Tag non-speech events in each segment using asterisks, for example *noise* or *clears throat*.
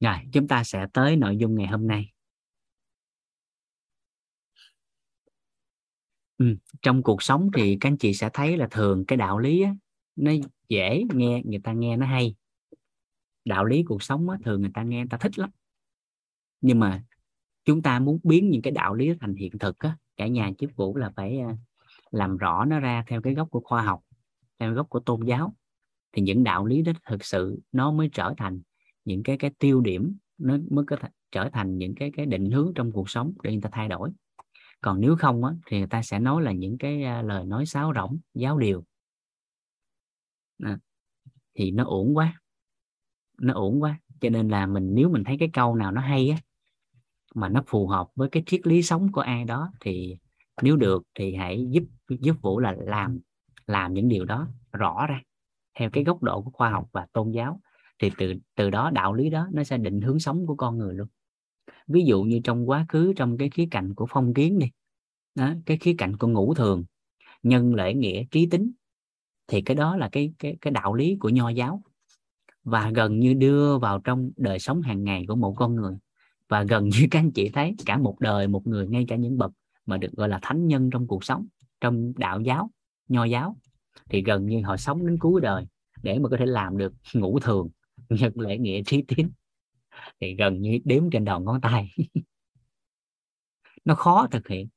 rồi chúng ta sẽ tới nội dung ngày hôm nay. Ừ. trong cuộc sống thì các anh chị sẽ thấy là thường cái đạo lý á, nó dễ nghe người ta nghe nó hay. Đạo lý cuộc sống á, thường người ta nghe người ta thích lắm. Nhưng mà chúng ta muốn biến những cái đạo lý thành hiện thực á, cả nhà chức vụ là phải à, làm rõ nó ra theo cái góc của khoa học theo góc của tôn giáo. Thì những đạo lý đó thực sự nó mới trở thành những cái cái tiêu điểm nó mới có thể trở thành những cái cái định hướng trong cuộc sống để người ta thay đổi. Còn nếu không á, thì người ta sẽ nói là những cái à, lời nói sáo rỗng giáo điều. À, thì nó ổn quá nó ổn quá. Cho nên là mình nếu mình thấy cái câu nào nó hay á mà nó phù hợp với cái triết lý sống của ai đó thì nếu được thì hãy giúp giúp vũ là làm làm những điều đó rõ ra theo cái góc độ của khoa học và tôn giáo thì từ từ đó đạo lý đó nó sẽ định hướng sống của con người luôn. Ví dụ như trong quá khứ trong cái khía cạnh của phong kiến đi đó, cái khía cạnh của ngũ thường nhân lễ nghĩa trí tính thì cái đó là cái cái cái đạo lý của nho giáo. Và gần như đưa vào trong đời sống hàng ngày của một con người. Và gần như các anh chị thấy cả một đời một người ngay cả những bậc mà được gọi là thánh nhân trong cuộc sống trong đạo giáo nho giáo thì gần như họ sống đến cuối đời để mà có thể làm được ngũ thường nhân lễ nghĩa trí tín thì gần như đếm trên đầu ngón tay. Nó khó thực hiện.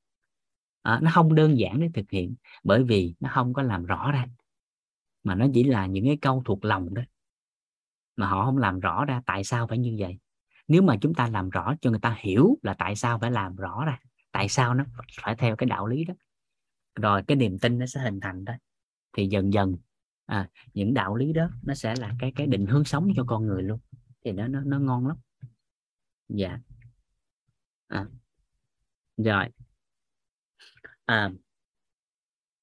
À, nó không đơn giản để thực hiện bởi vì nó không có làm rõ ra. Mà nó chỉ là những cái câu thuộc lòng đó mà họ không làm rõ ra tại sao phải như vậy. Nếu mà chúng ta làm rõ cho người ta hiểu là tại sao phải làm rõ ra tại sao nó phải theo cái đạo lý đó rồi cái niềm tin nó sẽ hình thành đó thì dần dần à, những đạo lý đó nó sẽ là cái cái định hướng sống cho con người luôn. Thì nó nó nó ngon lắm. Dạ. À. rồi. À,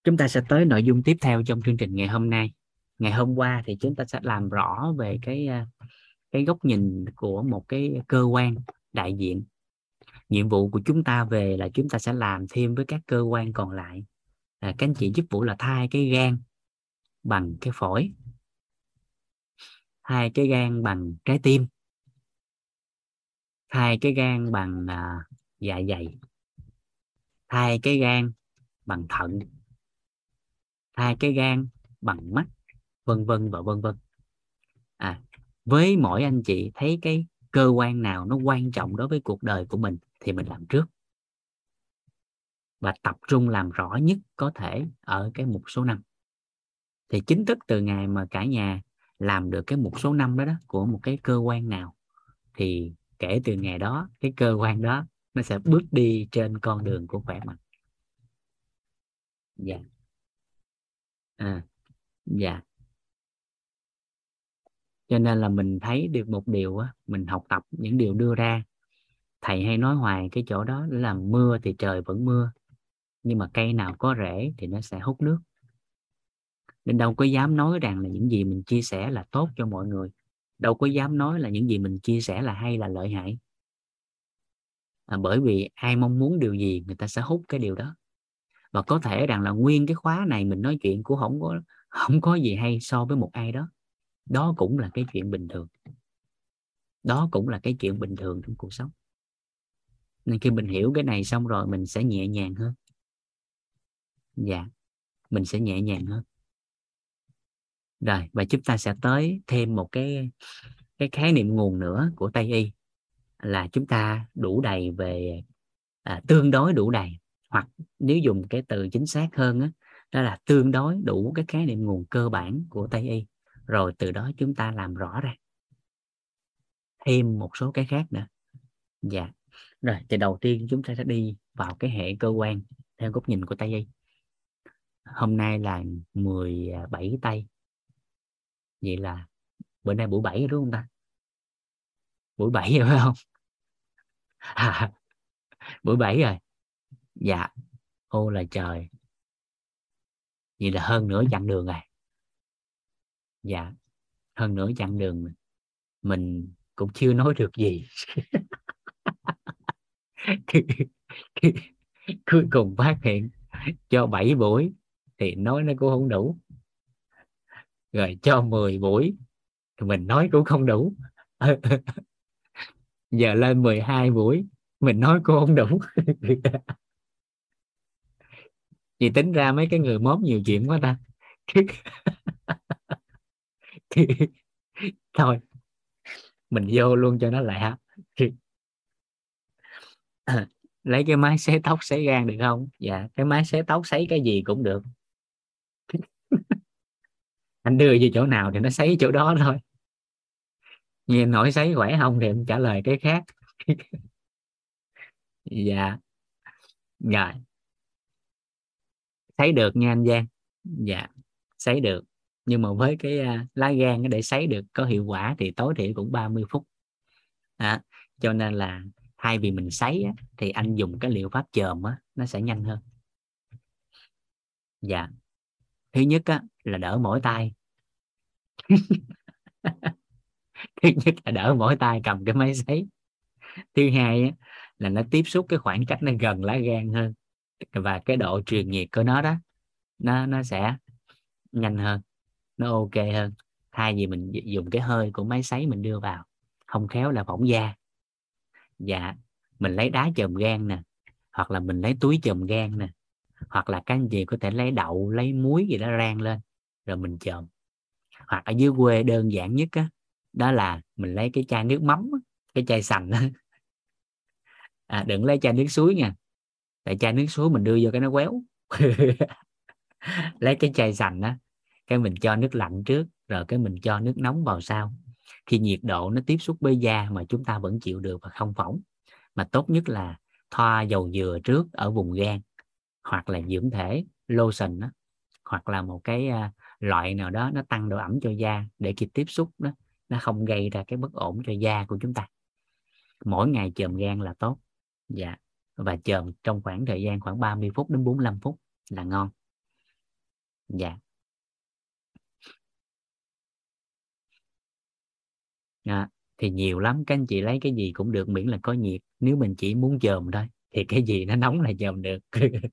chúng ta sẽ tới nội dung tiếp theo trong chương trình ngày hôm nay. Ngày hôm qua thì chúng ta sẽ làm rõ về cái à, cái góc nhìn của một cái cơ quan đại diện. Nhiệm vụ của chúng ta về là chúng ta sẽ làm thêm với các cơ quan còn lại. À, các anh chị giúp vụ là thay cái gan bằng cái phổi. Hai cái gan bằng trái tim. Hai cái gan bằng à, dạ dày. Hai cái gan bằng thận. Hai cái gan bằng mắt vân vân và vân vân. À với mỗi anh chị thấy cái cơ quan nào nó quan trọng đối với cuộc đời của mình thì mình làm trước. Và tập trung làm rõ nhất có thể ở cái mục số 5 thì chính thức từ ngày mà cả nhà làm được cái một số năm đó đó, của một cái cơ quan nào, thì kể từ ngày đó, cái cơ quan đó nó sẽ bước đi trên con đường của khỏe mạnh. Dạ. À dạ. Cho nên là mình thấy được một điều á, mình học tập những điều đưa ra. Thầy hay nói hoài cái chỗ đó là mưa thì trời vẫn mưa, nhưng mà cây nào có rễ thì nó sẽ hút nước nên đâu có dám nói rằng là những gì mình chia sẻ là tốt cho mọi người. Đâu có dám nói là những gì mình chia sẻ là hay là lợi hại. À, bởi vì ai mong muốn điều gì người ta sẽ hút cái điều đó. Và có thể rằng là nguyên cái khóa này mình nói chuyện cũng không có *laughs* không có gì hay so với một ai đó. Đó cũng là cái chuyện bình thường. Đó cũng là cái chuyện bình thường trong cuộc sống. Nên khi mình hiểu cái này xong rồi mình sẽ nhẹ nhàng hơn. Dạ mình sẽ nhẹ nhàng hơn rồi và chúng ta sẽ tới thêm một cái cái khái niệm nguồn nữa của tây y là chúng ta đủ đầy về à, tương đối đủ đầy. Hoặc nếu dùng cái từ chính xác hơn đó, đó là tương đối đủ cái khái niệm nguồn cơ bản của tây y. Rồi từ đó chúng ta làm rõ ra. Thêm một số cái khác nữa. Dạ. Rồi thì đầu tiên chúng ta sẽ đi vào cái hệ cơ quan theo góc nhìn của tây y. Hôm nay là 17 tây vậy là bữa nay buổi bảy rồi đúng không ta? Buổi bảy rồi phải không? À, *laughs* buổi bảy rồi. Dạ. Ô là trời. Vậy là hơn nửa chặng đường rồi. Dạ. Hơn nửa chặng đường mình cũng chưa nói được gì. *laughs* Cuối cùng phát hiện cho 7 buổi thì nói nó cũng không đủ rồi cho 10 buổi. Thì mình nói cũng không đủ. Giờ lên 12 buổi, mình nói cũng không đủ. *laughs* Vì *laughs* tính ra mấy cái người mốt nhiều chuyện quá ta. *laughs* Thôi, mình vô luôn cho nó lẹ lấy cái máy xé tóc xé gan được không? Dạ cái máy xé tóc xấy cái gì cũng được anh đưa về chỗ nào thì nó sấy chỗ đó thôi. Nghe nổi sấy khỏe không thì em trả lời cái khác. *laughs* Dạ. Rồi sấy được nha anh Giang. Dạ sấy được. Nhưng mà với cái uh, lá gan để sấy được có hiệu quả thì tối thiểu cũng 30 phút. À, cho nên là thay vì mình sấy á, thì anh dùng cái liệu pháp chườm á, nó sẽ nhanh hơn. Dạ. Thứ nhất á, là đỡ mỏi tay. *laughs* thứ nhất là đỡ mỏi tay, cầm cái máy sấy. Thứ hai là nó tiếp xúc cái khoảng cách nó gần lá gan hơn. Và cái độ truyền nhiệt của nó đó, nó nó sẽ nhanh hơn, nó ok hơn. Thay vì mình dùng cái hơi của máy sấy mình đưa vào, không khéo là phỏng da. Dạ mình lấy đá chùm gan nè, hoặc là mình lấy túi chùm gan nè, hoặc là các anh chị có thể lấy đậu, lấy muối gì đó rang lên, rồi mình chồm hoặc ở dưới quê đơn giản nhất á đó là mình lấy cái chai nước mắm cái chai sành *laughs* à, đừng lấy chai nước suối nha tại chai nước suối mình đưa vô cái nó quéo. *laughs* Lấy cái chai sành á cái mình cho nước lạnh trước rồi cái mình cho nước nóng vào sau. Khi nhiệt độ nó tiếp xúc với da mà chúng ta vẫn chịu được và không phỏng mà tốt nhất là thoa dầu dừa trước ở vùng gan hoặc là dưỡng thể lotion đó, hoặc là một cái uh, loại nào đó nó tăng độ ẩm cho da để khi tiếp xúc đó nó không gây ra cái bất ổn cho da của chúng ta. Mỗi ngày chườm gan là tốt. Dạ. Và chườm trong khoảng thời gian khoảng 30 phút đến 45 phút là ngon. Dạ. À, thì nhiều lắm. Các anh chị lấy cái gì cũng được miễn là có nhiệt. Nếu mình chỉ muốn chườm thôi thì cái gì nó nóng là chườm được. *laughs*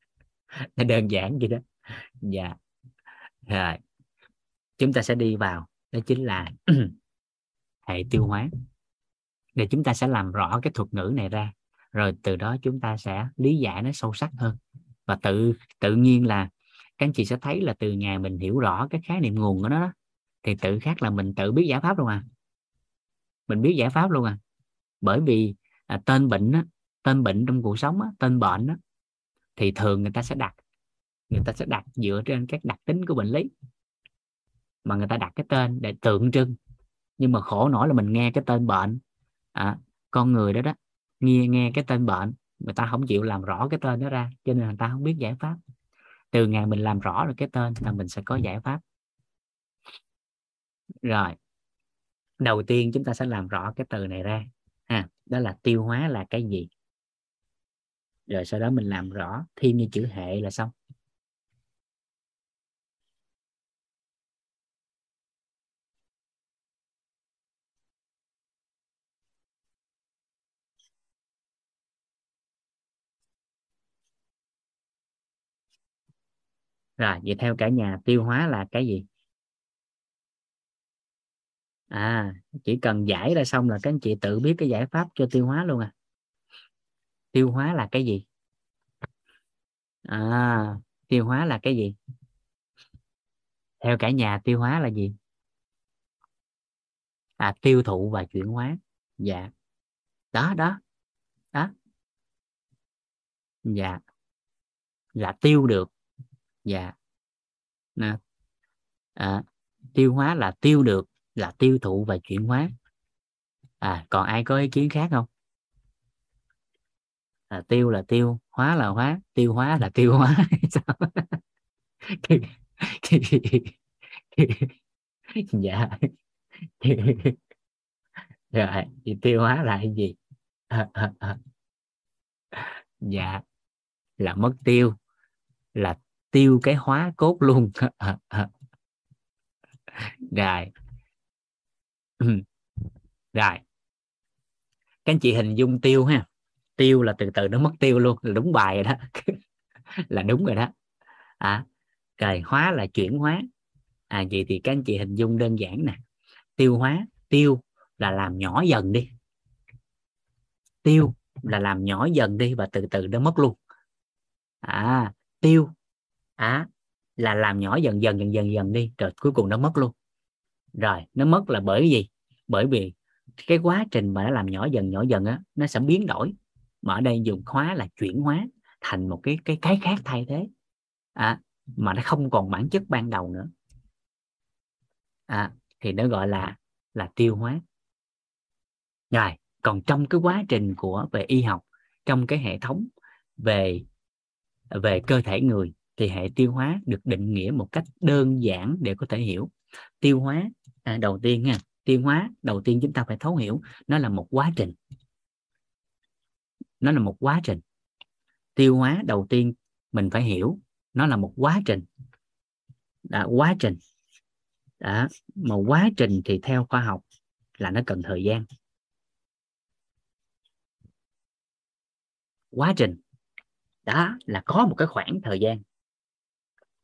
Nó đơn giản vậy đó dạ. Rồi. Chúng ta sẽ đi vào đó chính là *clears throat* hệ tiêu hóa. Để chúng ta sẽ làm rõ cái thuật ngữ này ra rồi từ đó chúng ta sẽ lý giải nó sâu sắc hơn. Và tự tự nhiên là các anh chị sẽ thấy là từ ngày mình hiểu rõ cái khái niệm nguồn của nó thì tự khắc là mình tự biết giải pháp luôn à. Mình biết giải pháp luôn à. Bởi vì à, tên bệnh á, tên bệnh trong cuộc sống á, tên bệnh á, thì thường người ta sẽ đặt người ta sẽ đặt dựa trên các đặc tính của bệnh lý mà người ta đặt cái tên để tượng trưng. Nhưng mà khổ nổi là mình nghe cái tên bệnh. À, con người đó đó nghe nghe cái tên bệnh người ta không chịu làm rõ cái tên đó ra cho nên người ta không biết giải pháp. Từ ngày mình làm rõ được cái tên là mình sẽ có giải pháp. Rồi đầu tiên chúng ta sẽ làm rõ cái từ này ra ha đó là tiêu hóa là cái gì? Rồi sau đó mình làm rõ thêm như chữ hệ là xong. Rồi, vậy theo cả nhà tiêu hóa là cái gì? À chỉ cần giải ra xong là các anh chị tự biết cái giải pháp cho tiêu hóa luôn à. Tiêu hóa là cái gì? À tiêu hóa là cái gì? Theo cả nhà, tiêu hóa là gì? À tiêu thụ và chuyển hóa. Dạ. Đó đó đó. Dạ. Là tiêu được dạ. Nè. À, tiêu hóa là tiêu được là tiêu thụ và chuyển hóa. À còn ai có ý kiến khác không? À, tiêu là tiêu hóa là hóa tiêu hóa là tiêu hóa. *laughs* Dạ. Rồi thì tiêu hóa là cái gì? *laughs* Dạ. Là mất tiêu là tiêu cái hóa cốt luôn. *laughs* Rồi. *clears throat* Rồi. Các anh chị hình dung tiêu ha. Tiêu là từ từ nó mất tiêu luôn, là đúng bài rồi đó. *laughs* Là đúng rồi đó. À rồi, hóa là chuyển hóa. À vậy thì các anh chị hình dung đơn giản nè. Tiêu hóa, tiêu là làm nhỏ dần đi. Tiêu là làm nhỏ dần đi và từ từ nó mất luôn. À tiêu à là làm nhỏ dần dần dần dần dần đi rồi cuối cùng nó mất luôn. Rồi nó mất là bởi gì? Bởi vì cái quá trình mà nó làm nhỏ dần nhỏ dần á nó sẽ biến đổi. Mà ở đây dùng khóa là chuyển hóa thành một cái cái cái khác thay thế. À, mà nó không còn bản chất ban đầu nữa. À, thì nó gọi là là tiêu hóa. Rồi còn trong cái quá trình của về y học trong cái hệ thống về về cơ thể người thì hệ tiêu hóa được định nghĩa một cách đơn giản để có thể hiểu. Tiêu hóa à, đầu tiên nha tiêu hóa đầu tiên chúng ta phải thấu hiểu nó là một quá trình. Nó là một quá trình. Tiêu hóa đầu tiên mình phải hiểu nó là một quá trình. Đã quá trình. Đã mà quá trình thì theo khoa học là nó cần thời gian. Quá trình đó là có một cái khoảng thời gian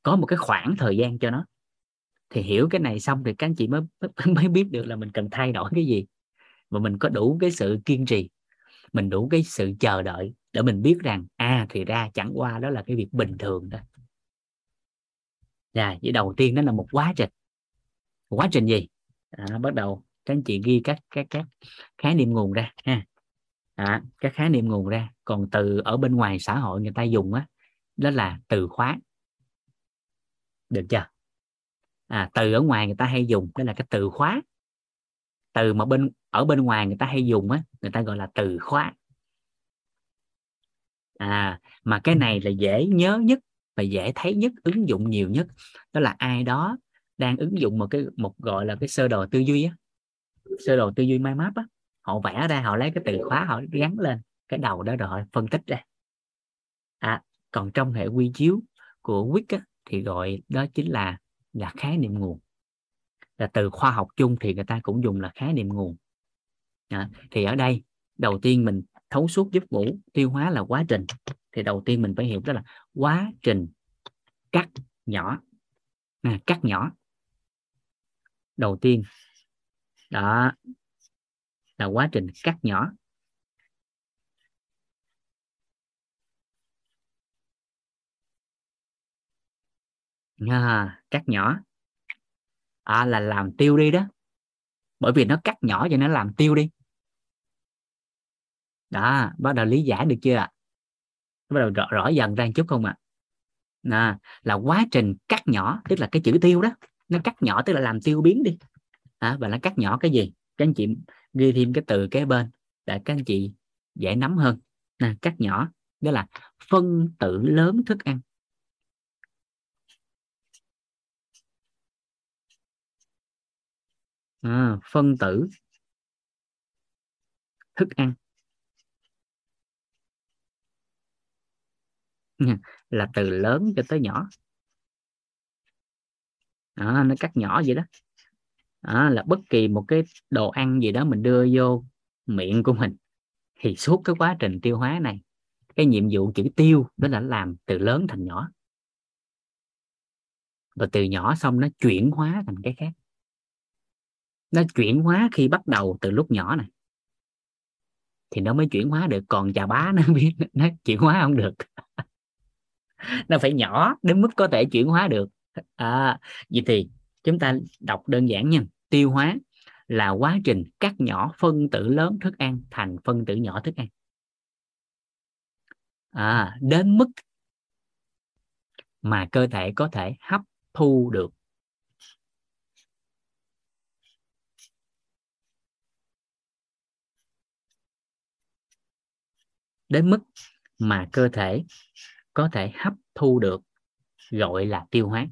có một cái khoảng thời gian cho nó. Thì hiểu cái này xong thì các anh chị mới *laughs* mới biết được là mình cần thay đổi cái gì. Và mình có đủ cái sự kiên trì mình đủ cái sự chờ đợi để mình biết rằng à thì ra chẳng qua đó là cái việc bình thường thôi. Dạ vậy đầu tiên đó là một quá trình. Quá trình gì? À, bắt đầu các anh chị ghi các các các khái niệm nguồn ra ha. À, các khái niệm nguồn ra. Còn từ ở bên ngoài xã hội người ta dùng á đó là từ khóa được chưa? À, từ ở ngoài người ta hay dùng đó là cái từ khóa. Từ mà bên ở bên ngoài người ta hay dùng á người ta gọi là từ khóa. À mà cái này là dễ nhớ nhất và dễ thấy nhất ứng dụng nhiều nhất. Đó là ai đó đang ứng dụng một cái một gọi là cái sơ đồ tư duy á. Sơ đồ tư duy mind map á. Họ vẽ ra họ lấy cái từ khóa họ gắn lên cái đầu đó rồi họ phân tích ra. À còn trong hệ quy chiếu của WIC á, thì gọi đó chính là là khái niệm nguồn. Là từ khoa học chung thì người ta cũng dùng là khái niệm nguồn. À, thì ở đây đầu tiên mình thấu suốt giúp ngủ tiêu hóa là quá trình thì đầu tiên mình phải hiểu đó là quá trình cắt nhỏ à, cắt nhỏ. Đầu tiên đó là quá trình cắt nhỏ. À, cắt nhỏ. À, là làm tiêu đi đó. Bởi vì nó cắt nhỏ cho nên làm tiêu đi. Đó bắt đầu lý giải được chưa ạ? Bắt đầu rõ, rõ dần ra một chút không ạ? À? là quá trình cắt nhỏ tức là cái chữ tiêu đó nó cắt nhỏ tức là làm tiêu biến đi. À, và nó cắt nhỏ cái gì? Các anh chị ghi thêm cái từ kế bên để các anh chị dễ nắm hơn. Nè cắt nhỏ đó là phân tử lớn thức ăn. À, phân tử. Thức ăn. Là từ lớn cho tới nhỏ. À, nó cắt nhỏ vậy đó. À, là bất kỳ một cái đồ ăn gì đó mình đưa vô miệng của mình thì suốt cái quá trình tiêu hóa này cái nhiệm vụ chữ tiêu đó là làm từ lớn thành nhỏ. Và từ nhỏ xong nó chuyển hóa thành cái khác nó chuyển hóa khi bắt đầu từ lúc nhỏ này thì nó mới chuyển hóa được. Còn chà bá *laughs* nó biết nó chuyển hóa không được. *laughs* Nó phải nhỏ đến mức có thể chuyển hóa được. À, vậy thì chúng ta đọc đơn giản nha. Tiêu hóa là quá trình cắt nhỏ phân tử lớn thức ăn thành phân tử nhỏ thức ăn. À, đến mức mà cơ thể có thể hấp thu được đến mức mà cơ thể có thể hấp thu được, gọi là tiêu hóa.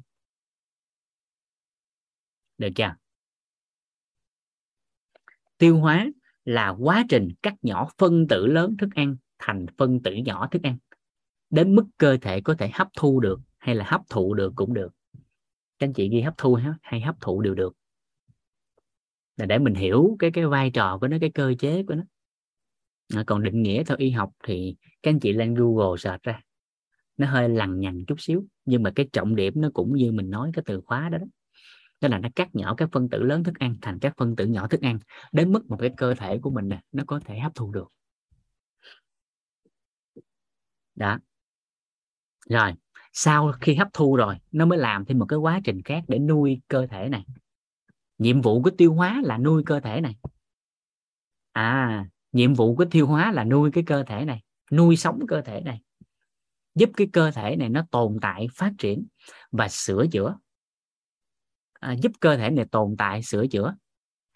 Được chưa? Tiêu hóa là quá trình cắt nhỏ phân tử lớn thức ăn thành phân tử nhỏ thức ăn. Đến mức cơ thể có thể hấp thu được hay là hấp thụ được cũng được. Các anh chị ghi hấp thu hay hấp thụ đều được. Là để mình hiểu cái cái vai trò của nó, cái cơ chế của nó à, còn định nghĩa theo y học thì các anh chị lên Google search ra. Nó hơi lằng nhằng chút xíu nhưng mà cái trọng điểm nó cũng như mình nói cái từ khóa đó đó. Đó là nó cắt nhỏ các phân tử lớn thức ăn thành các phân tử nhỏ thức ăn đến mức một cái cơ thể của mình nè nó có thể hấp thu được. Đó. Rồi sau khi hấp thu rồi nó mới làm thêm một cái quá trình khác để nuôi cơ thể này. Nhiệm vụ của tiêu hóa là nuôi cơ thể này. À nhiệm vụ của tiêu hóa là nuôi cái cơ thể này nuôi sống cơ thể này giúp cái cơ thể này nó tồn tại phát triển và sửa chữa. À, giúp cơ thể này tồn tại sửa chữa.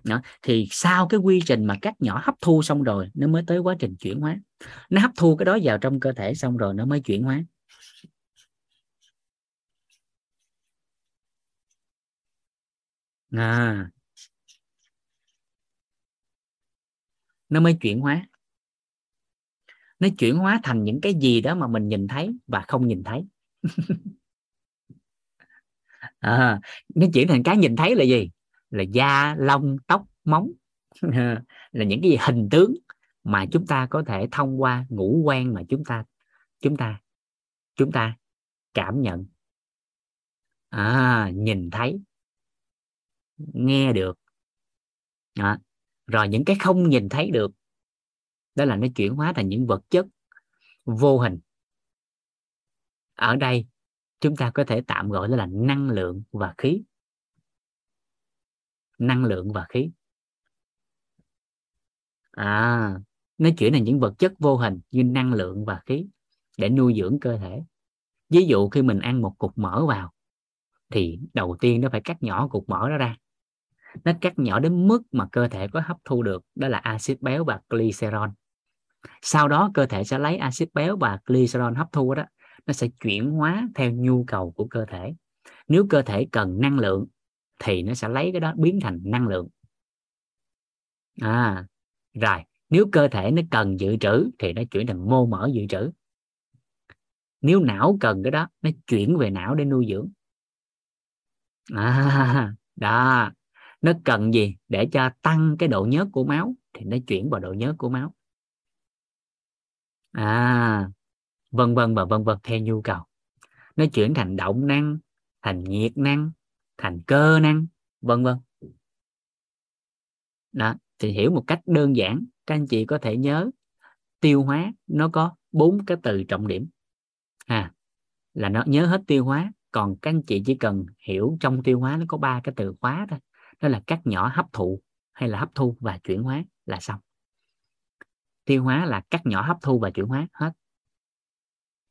Đó. thì sau cái quy trình mà các nhỏ hấp thu xong rồi nó mới tới quá trình chuyển hóa. Nó hấp thu cái đó vào trong cơ thể xong rồi nó mới chuyển hóa. À nó mới chuyển hóa. Nó chuyển hóa thành những cái gì đó mà mình nhìn thấy và không nhìn thấy. *laughs* À, nó chuyển thành cái nhìn thấy là gì? Là da lông tóc móng. *laughs* Là những cái gì? Hình tướng mà chúng ta có thể thông qua ngũ quan mà chúng ta chúng ta chúng ta cảm nhận. À, nhìn thấy. Nghe được. Đó rồi những cái không nhìn thấy được, đó là nó chuyển hóa thành những vật chất vô hình. Ở đây, chúng ta có thể tạm gọi đó là năng lượng và khí. Năng lượng và khí. À nó chuyển thành những vật chất vô hình như năng lượng và khí để nuôi dưỡng cơ thể. Ví dụ khi mình ăn một cục mỡ vào, thì đầu tiên nó phải cắt nhỏ cục mỡ đó ra nó cắt nhỏ đến mức mà cơ thể có hấp thu được, đó là axit béo và glycerol sau đó, cơ thể sẽ lấy axit béo và glycerol hấp thu đó, nó sẽ chuyển hóa theo nhu cầu của cơ thể. Nếu cơ thể cần năng lượng, thì nó sẽ lấy cái đó biến thành năng lượng. À rồi, nếu cơ thể nó cần dự trữ, thì nó chuyển thành mô mỡ dự trữ. Nếu não cần cái đó, nó chuyển về não để nuôi dưỡng. À *laughs* đó nó cần gì để cho tăng cái độ nhớt của máu? Thì nó chuyển vào độ nhớt của máu. À vân vân và vân vân theo nhu cầu. Nó chuyển thành động năng, thành nhiệt năng, thành cơ năng, vân vân. Đó, thì hiểu một cách đơn giản, các anh chị có thể nhớ, tiêu hóa nó có bốn cái từ trọng điểm. À là nó nhớ hết tiêu hóa, còn các anh chị chỉ cần hiểu trong tiêu hóa nó có ba cái từ khóa thôi đó là cắt nhỏ hấp thụ hay là hấp thu và chuyển hóa là xong. Tiêu hóa là cắt nhỏ hấp thu và chuyển hóa, hết.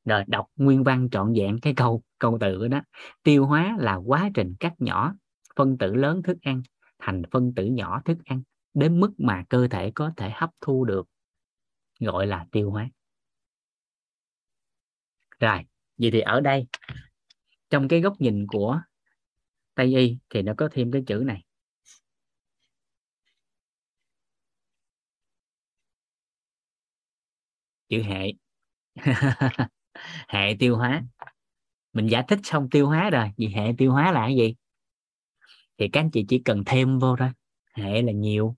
Rồi đọc nguyên văn trọn vẹn cái câu câu từ đó. Tiêu hóa là quá trình cắt nhỏ phân tử lớn thức ăn thành phân tử nhỏ thức ăn đến mức mà cơ thể có thể hấp thu được, gọi là tiêu hóa. Rồi, vậy thì ở đây, trong cái góc nhìn của tây y thì nó có thêm cái chữ này. Chữ hệ. *laughs* Hệ tiêu hóa. Mình giải thích xong tiêu hóa rồi. Vì hệ tiêu hóa là cái gì? Thì các anh chị chỉ cần thêm vô thôi. Hệ là nhiều.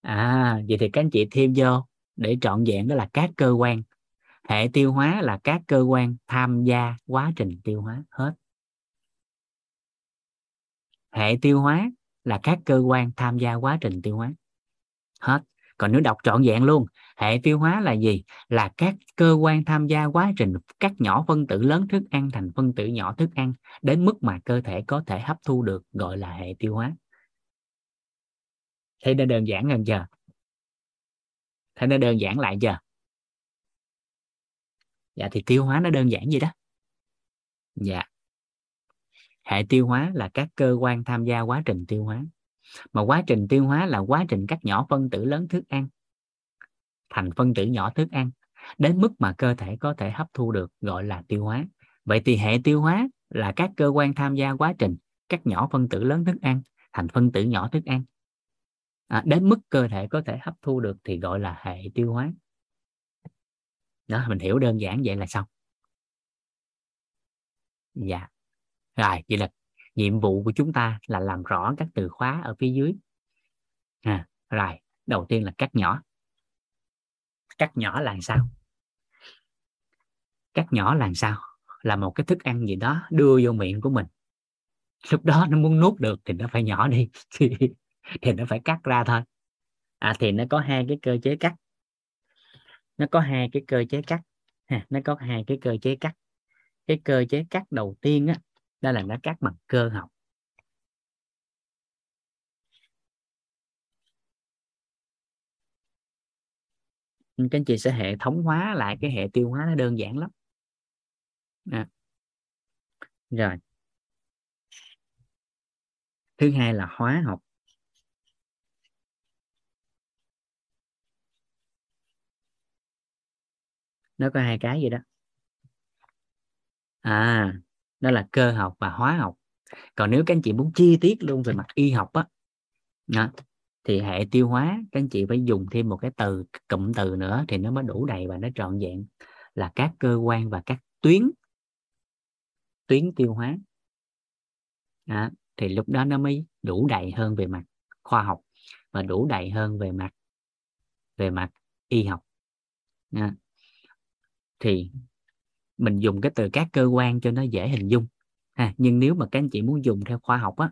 À vậy thì các anh chị thêm vô để trọn vẹn đó là các cơ quan. Hệ tiêu hóa là các cơ quan tham gia quá trình tiêu hóa hết. Hệ tiêu hóa là các cơ quan tham gia quá trình tiêu hóa hết. Còn nếu đọc trọn vẹn luôn hệ tiêu hóa là gì? Là các cơ quan tham gia quá trình cắt nhỏ phân tử lớn thức ăn thành phân tử nhỏ thức ăn đến mức mà cơ thể có thể hấp thu được, gọi là hệ tiêu hóa. Thấy nó đơn giản hơn chưa? Thấy nó đơn giản lại chưa? Dạ thì tiêu hóa nó đơn giản gì đó. Dạ. Hệ tiêu hóa là các cơ quan tham gia quá trình tiêu hóa. Mà quá trình tiêu hóa là quá trình cắt nhỏ phân tử lớn thức ăn thành phân tử nhỏ thức ăn đến mức mà cơ thể có thể hấp thu được gọi là tiêu hóa. Vậy thì hệ tiêu hóa là các cơ quan tham gia quá trình cắt nhỏ phân tử lớn thức ăn thành phân tử nhỏ thức ăn. À, đến mức cơ thể có thể hấp thu được thì gọi là hệ tiêu hóa. Đó mình hiểu đơn giản vậy là xong. Dạ. Rồi vậy là nhiệm vụ của chúng ta là làm rõ các từ khóa ở phía dưới. À, rồi đầu tiên là cắt nhỏ cắt nhỏ là sao? Cắt nhỏ là sao? Là một cái thức ăn gì đó đưa vô miệng của mình. Lúc đó nó muốn nuốt được thì nó phải nhỏ đi *laughs* thì thì nó phải cắt ra thôi. À thì nó có hai cái cơ chế cắt. Nó có hai cái cơ chế cắt. Ha, nó có hai cái cơ chế cắt. Cái cơ chế cắt đầu tiên á đó là nó cắt bằng cơ học. Các anh chị sẽ hệ thống hóa lại cái hệ tiêu hóa nó đơn giản lắm. À. rồi. Thứ hai là hóa học. Nó có hai cái gì đó. À đó là cơ học và hóa học. Còn nếu các anh chị muốn chi tiết luôn về mặt y học á đó, thì hệ tiêu hóa các anh chị phải dùng thêm một cái từ cụm từ nữa thì nó mới đủ đầy và nó trọn vẹn là các cơ quan và các tuyến tuyến tiêu hóa đó, thì lúc đó nó mới đủ đầy hơn về mặt khoa học và đủ đầy hơn về mặt về mặt y học đó. thì mình dùng cái từ các cơ quan cho nó dễ hình dung ha nhưng nếu mà các anh chị muốn dùng theo khoa học á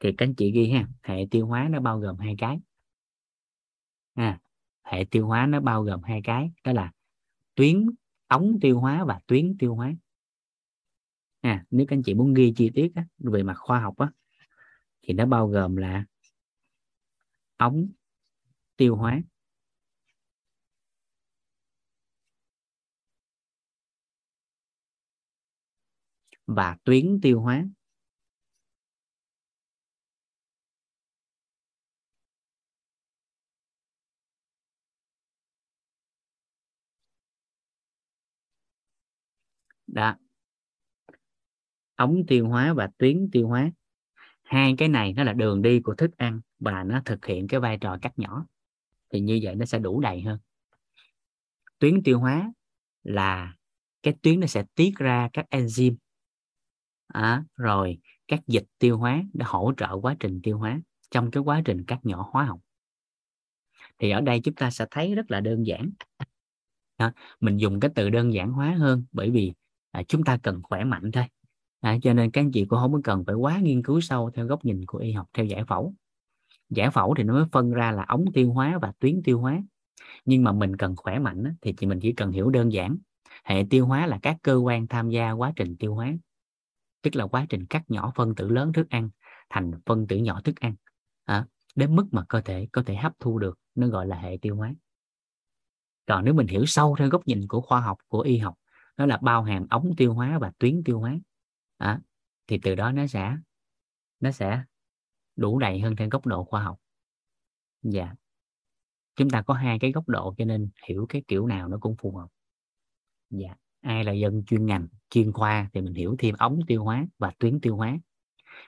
thì các anh chị ghi ha hệ tiêu hóa nó bao gồm hai cái. À, hệ tiêu hóa nó bao gồm hai cái đó là tuyến ống tiêu hóa và tuyến tiêu hóa. À, nếu các anh chị muốn ghi chi tiết á, về mặt khoa học á, thì nó bao gồm là ống tiêu hóa. Và tuyến tiêu hóa. Đó. Ống tiêu hóa và tuyến tiêu hóa. Hai cái này nó là đường đi của thức ăn và nó thực hiện cái vai trò cắt nhỏ. Thì như vậy nó sẽ đủ đầy hơn. Tuyến tiêu hóa là cái tuyến nó sẽ tiết ra các enzyme. À, rồi các dịch tiêu hóa để hỗ trợ quá trình tiêu hóa trong cái quá trình cắt nhỏ hóa học. Thì ở đây chúng ta sẽ thấy rất là đơn giản. Đó, mình dùng cái từ đơn giản hóa hơn bởi vì à, chúng ta cần khỏe mạnh thôi. À, cho nên các anh chị cũng không có cần phải quá nghiên cứu sâu theo góc nhìn của y học theo giải phẫu. Giải phẫu thì nó mới phân ra là ống tiêu hóa và tuyến tiêu hóa. Nhưng mà mình cần khỏe mạnh á, thì chị mình chỉ cần hiểu đơn giản hệ tiêu hóa là các cơ quan tham gia quá trình tiêu hóa. Tức là quá trình cắt nhỏ phân tử lớn thức ăn thành phân tử nhỏ thức ăn. À, đến mức mà cơ thể có thể hấp thu được nó gọi là hệ tiêu hóa. Còn nếu mình hiểu sâu theo góc nhìn của khoa học của y học nó là bao hàm ống tiêu hóa và tuyến tiêu hóa. À, thì từ đó nó sẽ nó sẽ đủ đầy hơn theo góc độ khoa học. Dạ. Chúng ta có hai cái góc độ cho nên hiểu cái kiểu nào nó cũng phù hợp. Dạ. Ai là dân chuyên ngành chuyên khoa thì mình hiểu thêm ống tiêu hóa và tuyến tiêu hóa.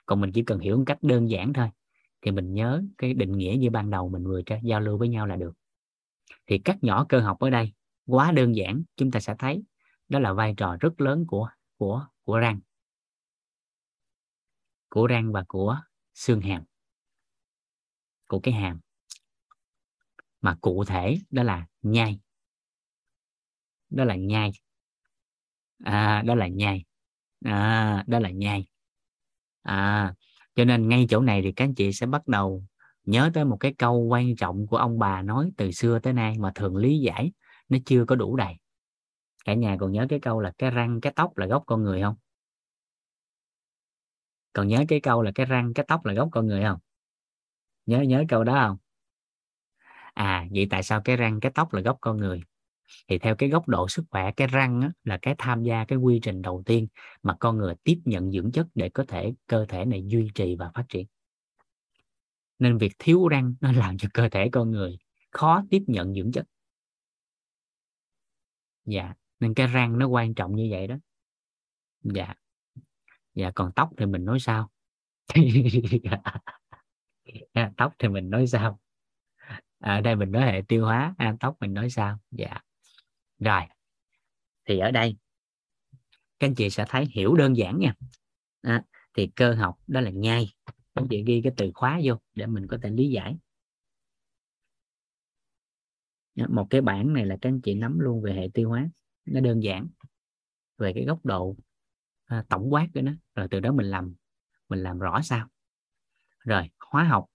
Còn mình chỉ cần hiểu một cách đơn giản thôi thì mình nhớ cái định nghĩa như ban đầu mình vừa giao lưu với nhau là được. Thì cắt nhỏ cơ học ở đây quá đơn giản chúng ta sẽ thấy đó là vai trò rất lớn của của của răng. Của răng và của xương hàm. Của cái hàm. Mà cụ thể đó là nhai. Đó là nhai. À, đó là nhai. À, đó là nhai. À, cho nên ngay chỗ này thì các anh chị sẽ bắt đầu nhớ tới một cái câu quan trọng của ông bà nói từ xưa tới nay mà thường lý giải. Nó chưa có đủ đầy cả nhà còn nhớ cái câu là cái răng cái tóc là gốc con người không? Còn nhớ cái câu là cái răng cái tóc là gốc con người không? Nhớ nhớ câu đó không? À vậy tại sao cái răng cái tóc là gốc con người? Thì theo cái góc độ sức khỏe cái răng á, là cái tham gia cái quy trình đầu tiên mà con người tiếp nhận dưỡng chất để có thể cơ thể này duy trì và phát triển. Nên việc thiếu răng nó làm cho cơ thể con người khó tiếp nhận dưỡng chất. Dạ nên cái răng nó quan trọng như vậy đó. Dạ. Dạ còn tóc thì mình nói sao? *laughs* Tóc thì mình nói sao? Ở đây mình nói hệ tiêu hóa à, tóc mình nói sao? Dạ. Rồi. Thì ở đây các anh chị sẽ thấy hiểu đơn giản nha. À, thì cơ học đó là nhai. Các anh chị ghi cái từ khóa vô để mình có thể lý giải. Một cái bảng này là các anh chị nắm luôn về hệ tiêu hóa nó đơn giản về cái góc độ à, tổng quát của nó. Rồi từ đó mình làm mình làm rõ sao. Rồi hóa học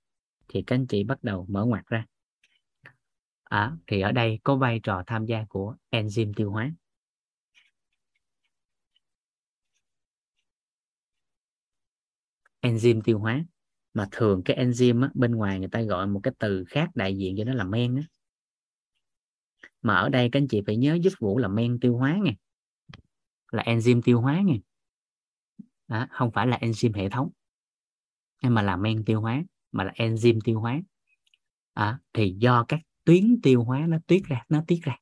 thì các anh chị bắt đầu mở ngoặt ra. À, thì ở đây có vai trò tham gia của enzyme tiêu hóa. Enzyme tiêu hóa mà thường cái enzyme á, bên ngoài người ta gọi một cái từ khác đại diện cho nó là men á mà ở đây các anh chị phải nhớ giúp vũ là men tiêu hóa nha. Là enzyme tiêu hóa nha. Đó, không phải là enzyme hệ thống. Nhưng mà là men tiêu hóa mà là enzyme tiêu hóa. À, thì do các tuyến tiêu hóa nó tiết ra nó tiết ra.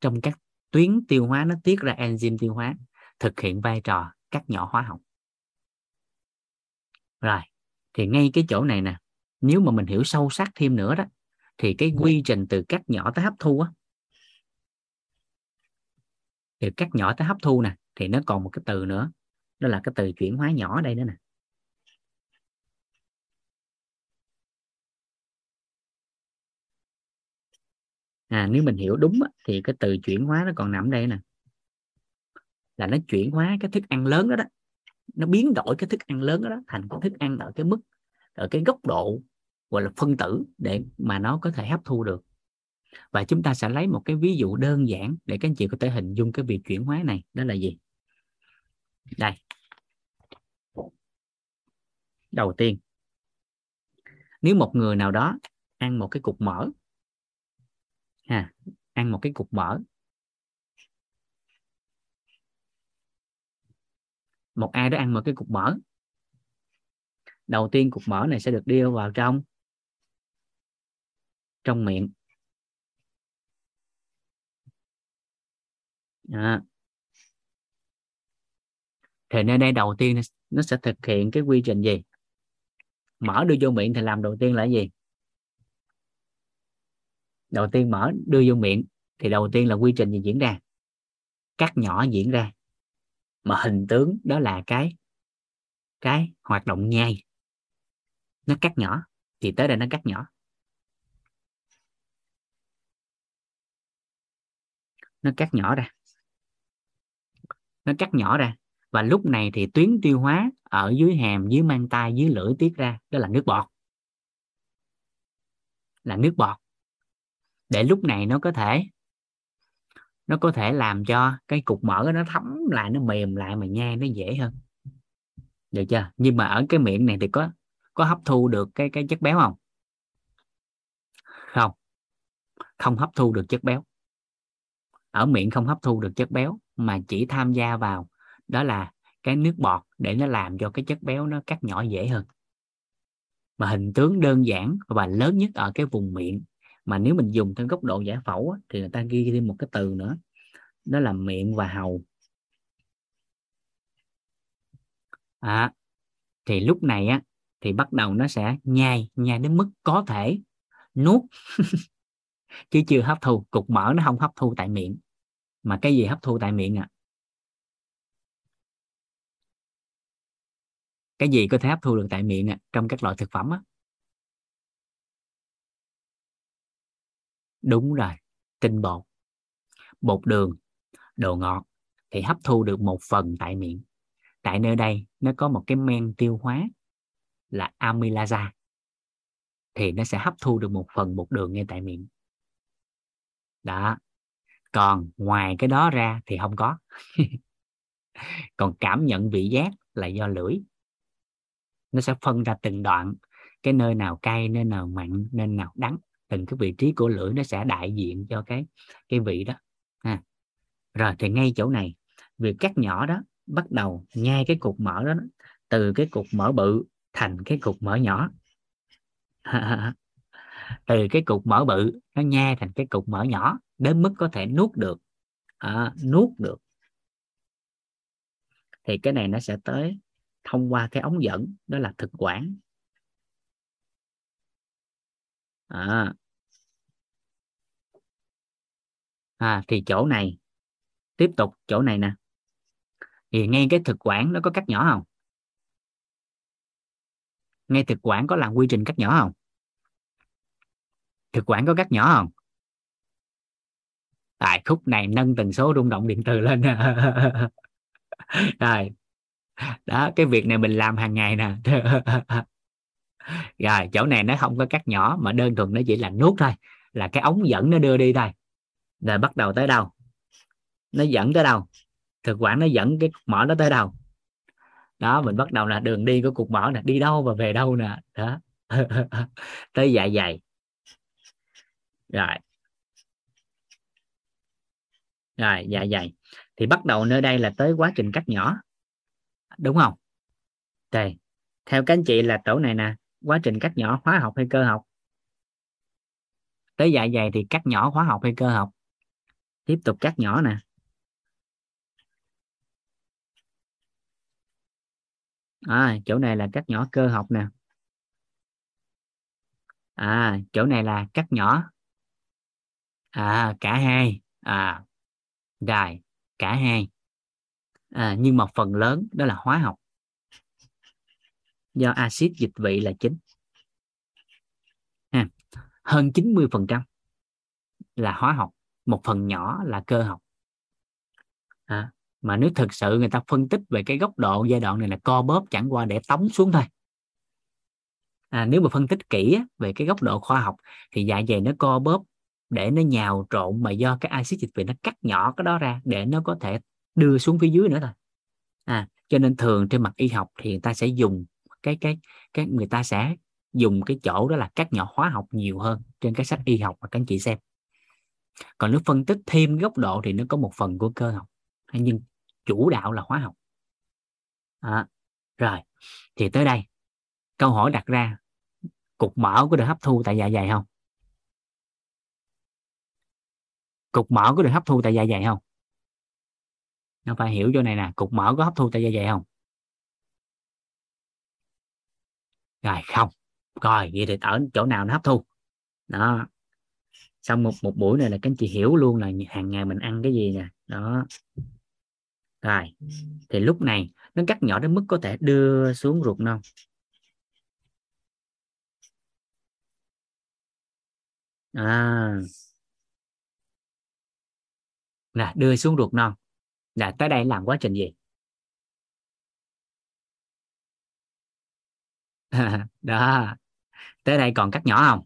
Trong các tuyến tiêu hóa nó tiết ra enzyme tiêu hóa thực hiện vai trò cắt nhỏ hóa học. Rồi thì ngay cái chỗ này nè. Nếu mà mình hiểu sâu sắc thêm nữa đó thì cái quy trình từ cắt nhỏ tới hấp thu á từ cắt nhỏ tới hấp thu nè thì nó còn một cái từ nữa. Đó là cái từ chuyển hóa nhỏ đây nữa nè. À nếu mình hiểu đúng á, thì cái từ chuyển hóa nó còn nằm đây nè. Là nó chuyển hóa cái thức ăn lớn đó đó. Nó biến đổi cái thức ăn lớn đó, đó thành cái thức ăn ở cái mức ở cái góc độ gọi là phân tử để mà nó có thể hấp thu được. Và chúng ta sẽ lấy một cái ví dụ đơn giản để các anh chị có thể hình dung cái việc chuyển hóa này. Đó là gì? Đây. Đầu tiên, nếu một người nào đó ăn một cái cục mỡ, ha, ăn một cái cục mỡ, một ai đó ăn một cái cục mỡ, đầu tiên cục mỡ này sẽ được đưa vào trong trong miệng. À. thì nơi đây đầu tiên nó sẽ thực hiện cái quy trình gì? Mở đưa vô miệng thì làm đầu tiên là gì? Đầu tiên mở đưa vô miệng thì đầu tiên là quy trình gì diễn ra? Cắt nhỏ diễn ra. Mà hình tướng đó là cái cái hoạt động nhai nó cắt nhỏ. Thì tới đây nó cắt nhỏ. Nó cắt nhỏ ra. Nó cắt nhỏ ra. Và lúc này thì tuyến tiêu hóa ở dưới hàm, dưới mang tay, dưới lưỡi tiết ra, đó là nước bọt. Là nước bọt. Để lúc này nó có thể, nó có thể làm cho cái cục mỡ nó thấm lại, nó mềm lại mà nhai nó dễ hơn. Được chưa? Nhưng mà ở cái miệng này thì có có hấp thu được cái cái chất béo không? Không. Không hấp thu được chất béo ở miệng không hấp thu được chất béo mà chỉ tham gia vào đó là cái nước bọt để nó làm cho cái chất béo nó cắt nhỏ dễ hơn. Mà hình tướng đơn giản và lớn nhất ở cái vùng miệng mà nếu mình dùng theo góc độ giải phẫu thì người ta ghi thêm một cái từ nữa đó là miệng và hầu. À, thì lúc này á thì bắt đầu nó sẽ nhai nhai đến mức có thể nuốt. *laughs* chứ chưa hấp thu cục mỡ nó không hấp thu tại miệng mà cái gì hấp thu tại miệng à? Cái gì có thể hấp thu được tại miệng à, trong các loại thực phẩm á. Đúng rồi tinh bột bột đường đồ ngọt thì hấp thu được một phần tại miệng. Tại nơi đây nó có một cái men tiêu hóa là amylasa thì nó sẽ hấp thu được một phần bột đường ngay tại miệng đó. Còn ngoài cái đó ra thì không có. *laughs* Còn cảm nhận vị giác là do lưỡi. Nó sẽ phân ra từng đoạn, cái nơi nào cay, nơi nào mặn, nơi nào đắng. Từng cái vị trí của lưỡi nó sẽ đại diện cho cái cái vị đó. Ha. Rồi thì ngay chỗ này, việc cắt nhỏ đó, bắt đầu nhai cái cục mỡ đó, từ cái cục mỡ bự thành cái cục mỡ nhỏ. *laughs* Từ cái cục mỡ bự nó nhai thành cái cục mỡ nhỏ đến mức có thể nuốt được. À, nuốt được. Thì cái này nó sẽ tới thông qua cái ống dẫn đó là thực quản. À, à thì chỗ này tiếp tục chỗ này nè. Thì ngay cái thực quản nó có cắt nhỏ không? Ngay thực quản có làm quy trình cắt nhỏ không? Thực quản có cắt nhỏ không? Tại khúc này nâng tần số rung động điện từ lên. *laughs* Rồi. Đó, cái việc này mình làm hàng ngày nè. *laughs* Rồi, chỗ này nó không có cắt nhỏ, mà đơn thuần nó chỉ là nuốt thôi. Là cái ống dẫn nó đưa đi thôi. Rồi bắt đầu tới đâu? Nó dẫn tới đâu? Thực quản nó dẫn cái mỏ nó tới đâu? Đó, mình bắt đầu là đường đi của cục mỏ nè, đi đâu và về đâu nè. Đó. *laughs* Tới dạ dày rồi. Rồi dạ dày thì bắt đầu nơi đây là tới quá trình cắt nhỏ. Đúng không? Đây theo các anh chị là tổ này nè quá trình cắt nhỏ hóa học hay cơ học? Tới dạ dày thì cắt nhỏ hóa học hay cơ học? Tiếp tục cắt nhỏ nè. À, chỗ này là cắt nhỏ cơ học nè. À chỗ này là cắt nhỏ à cả hai. À rồi cả hai. À, nhưng mà phần lớn đó là hóa học. Do axit dịch vị là chính. Ha. hơn 90 phần trăm là hóa học một phần nhỏ là cơ học. À, mà nếu thực sự người ta phân tích về cái góc độ giai đoạn này là co bóp chẳng qua để tống xuống thôi. À, nếu mà phân tích kỹ về cái góc độ khoa học thì dạ dày nó co bóp để nó nhào trộn mà do cái axit dịch vị nó cắt nhỏ cái đó ra để nó có thể đưa xuống phía dưới nữa thôi. À cho nên thường trên mặt y học thì người ta sẽ dùng cái cái cái người ta sẽ dùng cái chỗ đó là cắt nhỏ hóa học nhiều hơn trên các sách y học mà các anh chị xem. Còn nếu phân tích thêm góc độ thì nó có một phần của cơ học. Nhưng chủ đạo là hóa học. À, rồi thì tới đây. Câu hỏi đặt ra cục mỡ có được hấp thu tại dạ dày không? Cục mỡ có được hấp thu tại dạ dày không? Nó phải hiểu chỗ này nè, cục mỡ có hấp thu tại dạ dày không? Rồi, không. Coi, vậy thì ở chỗ nào nó hấp thu? Đó. Xong một một buổi này là các anh chị hiểu luôn là hàng ngày mình ăn cái gì nè. Đó. Rồi, thì lúc này nó cắt nhỏ đến mức có thể đưa xuống ruột non. À là đưa xuống ruột non. Là tới đây làm quá trình gì? *laughs* Đó. Tới đây còn cắt nhỏ không?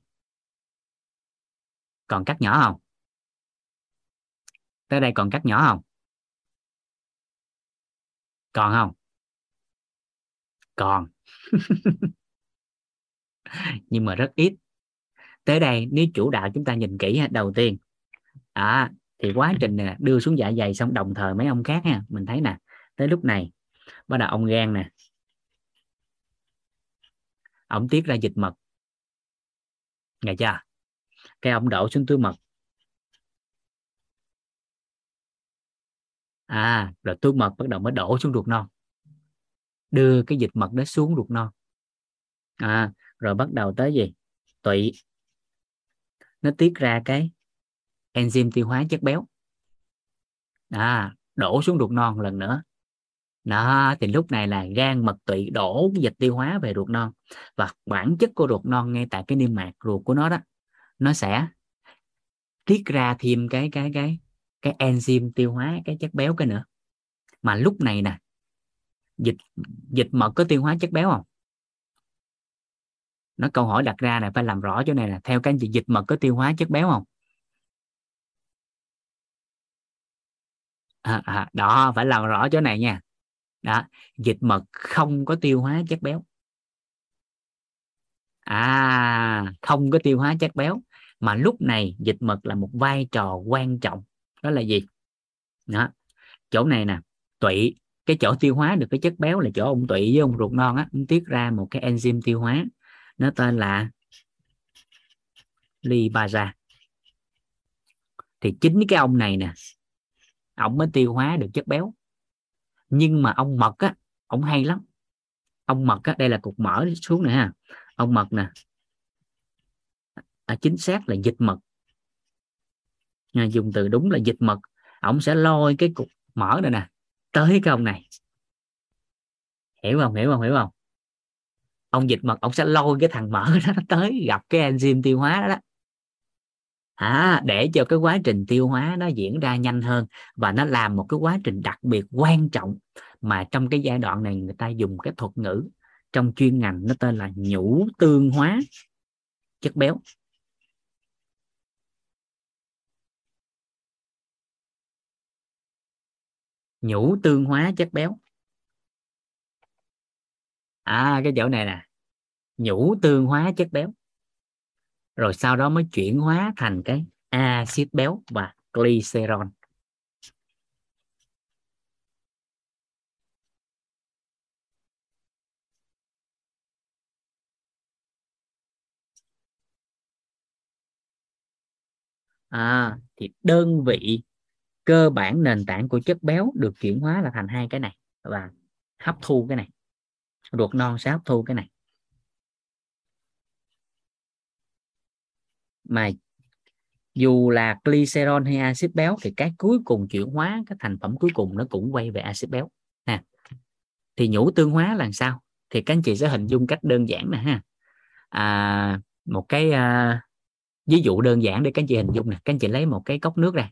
Còn cắt nhỏ không? Tới đây còn cắt nhỏ không? Còn không? Còn. *laughs* Nhưng mà rất ít. Tới đây nếu chủ đạo chúng ta nhìn kỹ đầu tiên. À, thì quá trình này đưa xuống dạ dày xong đồng thời mấy ông khác ha, mình thấy nè, tới lúc này, bắt đầu ông gan nè. Ông tiết ra dịch mật. Nghe chưa? Cái ông đổ xuống túi mật. À rồi túi mật bắt đầu mới đổ xuống ruột non. Đưa cái dịch mật đó xuống ruột non. À rồi bắt đầu tới gì? Tụy nó tiết ra cái enzyme tiêu hóa chất béo. À đổ xuống ruột non lần nữa. Đó, thì lúc này là gan, mật tụy đổ cái dịch tiêu hóa về ruột non. Và bản chất của ruột non ngay tại cái niêm mạc ruột của nó đó, nó sẽ tiết ra thêm cái cái cái cái enzyme tiêu hóa, cái chất béo cái nữa. Mà lúc này nè, dịch dịch mật có tiêu hóa chất béo không? Nó câu hỏi đặt ra này phải làm rõ chỗ này là theo các anh chị dịch mật có tiêu hóa chất béo không? À, à, đó phải làm rõ chỗ này nha. Đó dịch mật không có tiêu hóa chất béo. À không có tiêu hóa chất béo mà lúc này dịch mật là một vai trò quan trọng. Đó là gì? Đó chỗ này nè tụy. Cái chỗ tiêu hóa được cái chất béo là chỗ ông tụy với ông ruột non á tiết ra một cái enzyme tiêu hóa. Nó tên là lipasa. Thì chính cái ông này nè ông mới tiêu hóa được chất béo. Nhưng mà ông mật á ông hay lắm. Ông mật á đây là cục mỡ xuống nè ha. Ông mật nè. À, chính xác là dịch mật. À, dùng từ đúng là dịch mật. Ông sẽ lôi cái cục mỡ này nè tới cái ông này. Hiểu không? Hiểu không? Hiểu không? Ông dịch mật ông sẽ lôi cái thằng mỡ đó tới gặp cái enzyme tiêu hóa đó, đó à, để cho cái quá trình tiêu hóa nó diễn ra nhanh hơn và nó làm một cái quá trình đặc biệt quan trọng mà trong cái giai đoạn này người ta dùng cái thuật ngữ trong chuyên ngành nó tên là nhũ tương hóa chất béo. Nhũ tương hóa chất béo. À cái chỗ này nè. Nhũ tương hóa chất béo rồi sau đó mới chuyển hóa thành cái axit béo và glycerol à, thì đơn vị cơ bản nền tảng của chất béo được chuyển hóa là thành hai cái này và hấp thu cái này. Ruột non sẽ hấp thu cái này. Mà dù là glycerol hay axit béo thì cái cuối cùng chuyển hóa cái thành phẩm cuối cùng nó cũng quay về axit béo. Nè thì nhũ tương hóa là sao? Thì các anh chị sẽ hình dung cách đơn giản nè ha. À, một cái à, ví dụ đơn giản để các anh chị hình dung nè. Các anh chị lấy một cái cốc nước ra.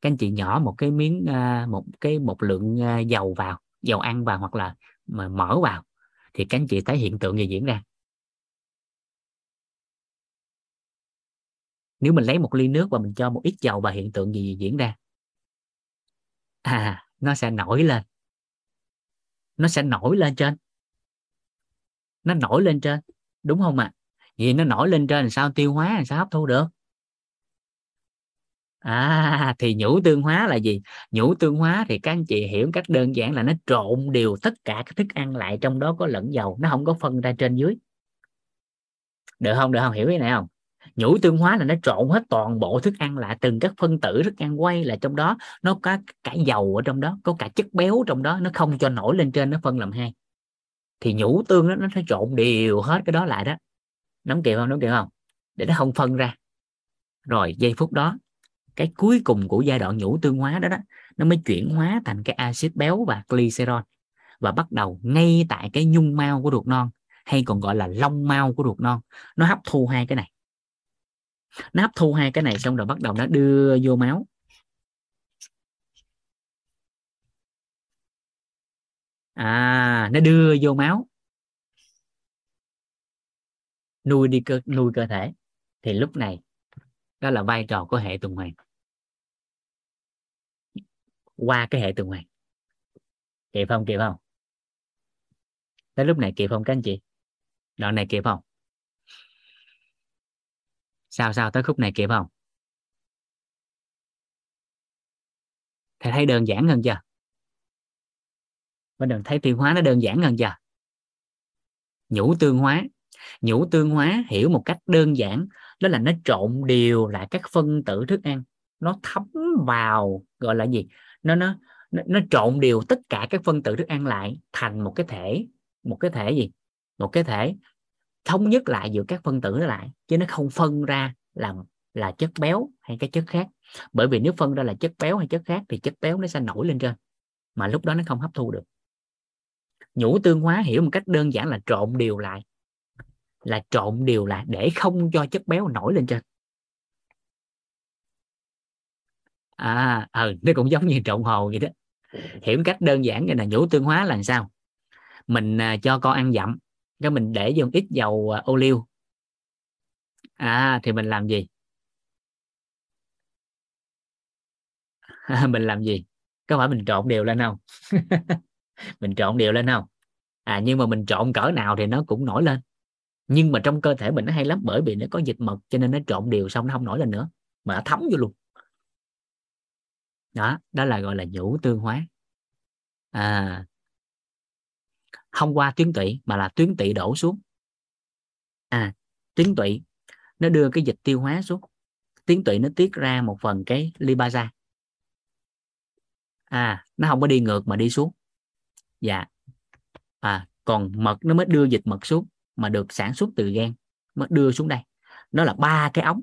Các anh chị nhỏ một cái miếng à, một cái một lượng à, dầu vào dầu ăn vào hoặc là mà mở vào. Thì các anh chị thấy hiện tượng gì diễn ra. Nếu mình lấy một ly nước và mình cho một ít dầu và hiện tượng gì diễn ra à nó sẽ nổi lên. Nó sẽ nổi lên trên. Nó nổi lên trên, đúng không ạ? À? vì nó nổi lên trên sao tiêu hóa, làm sao hấp thu được? À thì nhũ tương hóa là gì? Nhũ tương hóa thì các anh chị hiểu cách đơn giản là nó trộn đều tất cả các thức ăn lại, trong đó có lẫn dầu, nó không có phân ra trên dưới. Được không? Được không? Hiểu cái này không? Nhũ tương hóa là nó trộn hết toàn bộ thức ăn lại từng các phân tử thức ăn quay là trong đó, nó có cả dầu ở trong đó, có cả chất béo trong đó, nó không cho nổi lên trên, nó phân làm hai. Thì nhũ tương đó, nó sẽ trộn đều hết cái đó lại đó. Nắm kịp không? Nắm kịp không? Để nó không phân ra. Rồi, giây phút đó, cái cuối cùng của giai đoạn nhũ tương hóa đó đó, nó mới chuyển hóa thành cái axit béo và glycerol. Và bắt đầu ngay tại cái nhung mao của ruột non, hay còn gọi là lông mao của ruột non. Nó hấp thu hai cái này nó hấp thu hai cái này xong rồi bắt đầu nó đưa vô máu. À nó đưa vô máu. Nuôi đi cơ, nuôi cơ thể. Thì lúc này, đó là vai trò của hệ tuần hoàn. Qua cái hệ tuần hoàn. Kịp không kịp không? Tới lúc này kịp không các anh chị? Đoạn này kịp không? Sao sao tới khúc này kịp không? Thầy thấy đơn giản hơn chưa? Bên đường thấy tiêu hóa nó đơn giản hơn chưa? Nhũ tương hóa. Nhũ tương hóa hiểu một cách đơn giản đó là nó trộn đều lại các phân tử thức ăn. Nó thấm vào gọi là gì? Nó nó nó, nó trộn đều tất cả các phân tử thức ăn lại thành một cái thể. Một cái thể gì? Một cái thể thống nhất lại giữa các phân tử nó lại, chứ nó không phân ra làm là chất béo hay cái chất khác. Bởi vì nếu phân ra là chất béo hay chất khác thì chất béo nó sẽ nổi lên trên, mà lúc đó nó không hấp thu được. Nhũ tương hóa hiểu một cách đơn giản là trộn đều lại, là trộn đều lại để không cho chất béo nổi lên trên. À ừ nó cũng giống như trộn hồ vậy đó. Hiểu cách đơn giản như là nhũ tương hóa là sao? Mình à, cho con ăn dặm cái mình để vô ít dầu à, ô liu à thì mình làm gì? *laughs* Mình làm gì? Có phải mình trộn đều lên không? *laughs* Mình trộn đều lên không? À nhưng mà mình trộn cỡ nào thì nó cũng nổi lên. Nhưng mà trong cơ thể mình nó hay lắm, bởi vì nó có dịch mật cho nên nó trộn đều xong nó không nổi lên nữa. Mà nó thấm vô luôn. Đó đó là gọi là nhũ tương hóa. À không qua tuyến tụy mà là tuyến tụy đổ xuống. À tuyến tụy nó đưa cái dịch tiêu hóa xuống. Tuyến tụy nó tiết ra một phần cái libaza à nó không có đi ngược mà đi xuống. Dạ. À còn mật nó mới đưa dịch mật xuống mà được sản xuất từ gan mới đưa xuống đây. Nó là ba cái ống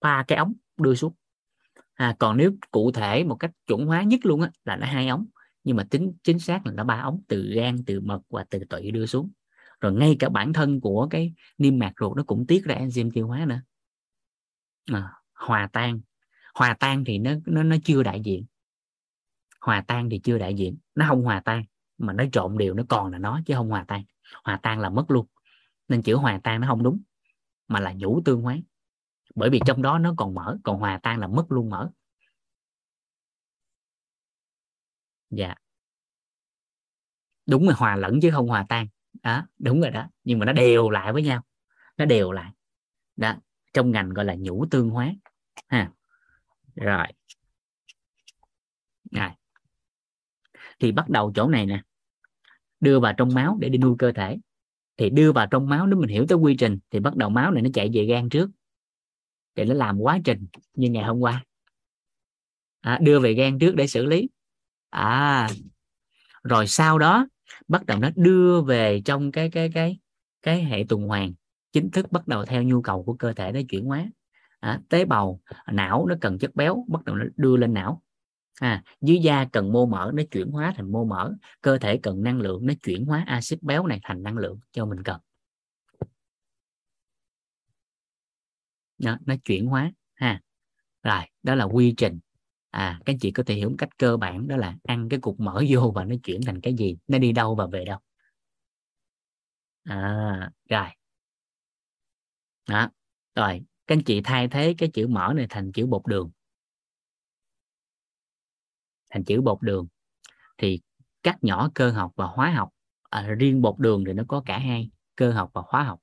ba cái ống đưa xuống. À, còn nếu cụ thể một cách chuẩn hóa nhất luôn á là nó hai ống nhưng mà tính chính xác là nó ba ống từ gan từ mật và từ tụy đưa xuống. Rồi ngay cả bản thân của cái niêm mạc ruột nó cũng tiết ra enzyme tiêu hóa nữa. À, hòa tan. Hòa tan thì nó nó nó chưa đại diện. Hòa tan thì chưa đại diện. Nó không hòa tan mà nó trộn đều nó còn là nó chứ không hòa tan. Hòa tan là mất luôn. Nên chữ hòa tan nó không đúng mà là nhũ tương hóa. Bởi vì trong đó nó còn mở còn hòa tan là mất luôn mở. Dạ. Đúng là hòa lẫn chứ không hòa tan. Đó đúng rồi đó. Nhưng mà nó đều lại với nhau. Nó đều lại. Đó trong ngành gọi là nhũ tương hóa. Ha. Rồi. Rồi. Thì bắt đầu chỗ này nè. Đưa vào trong máu để đi nuôi cơ thể. Thì đưa vào trong máu nếu mình hiểu tới quy trình thì bắt đầu máu này nó chạy về gan trước. Để nó làm quá trình như ngày hôm qua. À, đưa về gan trước để xử lý à rồi sau đó bắt đầu nó đưa về trong cái cái cái cái hệ tuần hoàn chính thức bắt đầu theo nhu cầu của cơ thể nó chuyển hóa. À, tế bào não nó cần chất béo bắt đầu nó đưa lên não. À, dưới da cần mô mỡ nó chuyển hóa thành mô mỡ. Cơ thể cần năng lượng nó chuyển hóa axit béo này thành năng lượng cho mình cần. Đó, nó chuyển hóa ha. Rồi đó là quy trình à các chị có thể hiểu một cách cơ bản đó là ăn cái cục mỡ vô và nó chuyển thành cái gì? Nó đi đâu và về đâu? À rồi. Đó rồi. Các anh chị thay thế cái chữ mỡ này thành chữ bột đường. Thành chữ bột đường. Thì cắt nhỏ cơ học và hóa học à, riêng bột đường thì nó có cả hai cơ học và hóa học.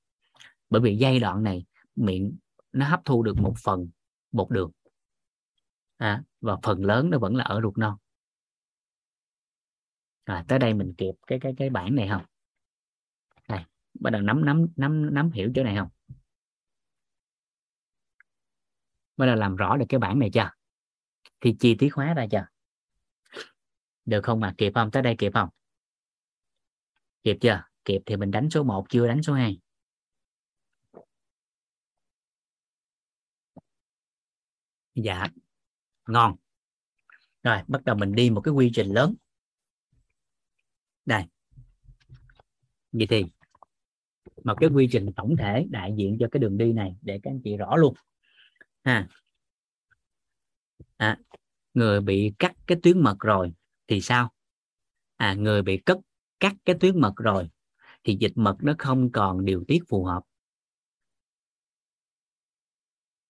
Bởi vì giai đoạn này miệng nó hấp thu được một phần bột đường à, và phần lớn nó vẫn là ở ruột non. À, tới đây mình kịp cái cái cái bảng này không? Này bắt đầu nắm nắm nắm nắm hiểu chỗ này không? Bắt đầu làm rõ được cái bảng này chưa? Thì chi tiết hóa ra chưa? Được không mà? Kịp không? Tới đây kịp không? Kịp chưa? Kịp thì mình đánh số 1 chưa đánh số 2 dạ ngon. Rồi bắt đầu mình đi một cái quy trình lớn. Đây. Vậy thì một cái quy trình tổng thể đại diện cho cái đường đi này để các anh chị rõ luôn. Ha. À, người bị cắt cái tuyến mật rồi thì sao? À người bị cất cắt cái tuyến mật rồi thì dịch mật nó không còn điều tiết phù hợp.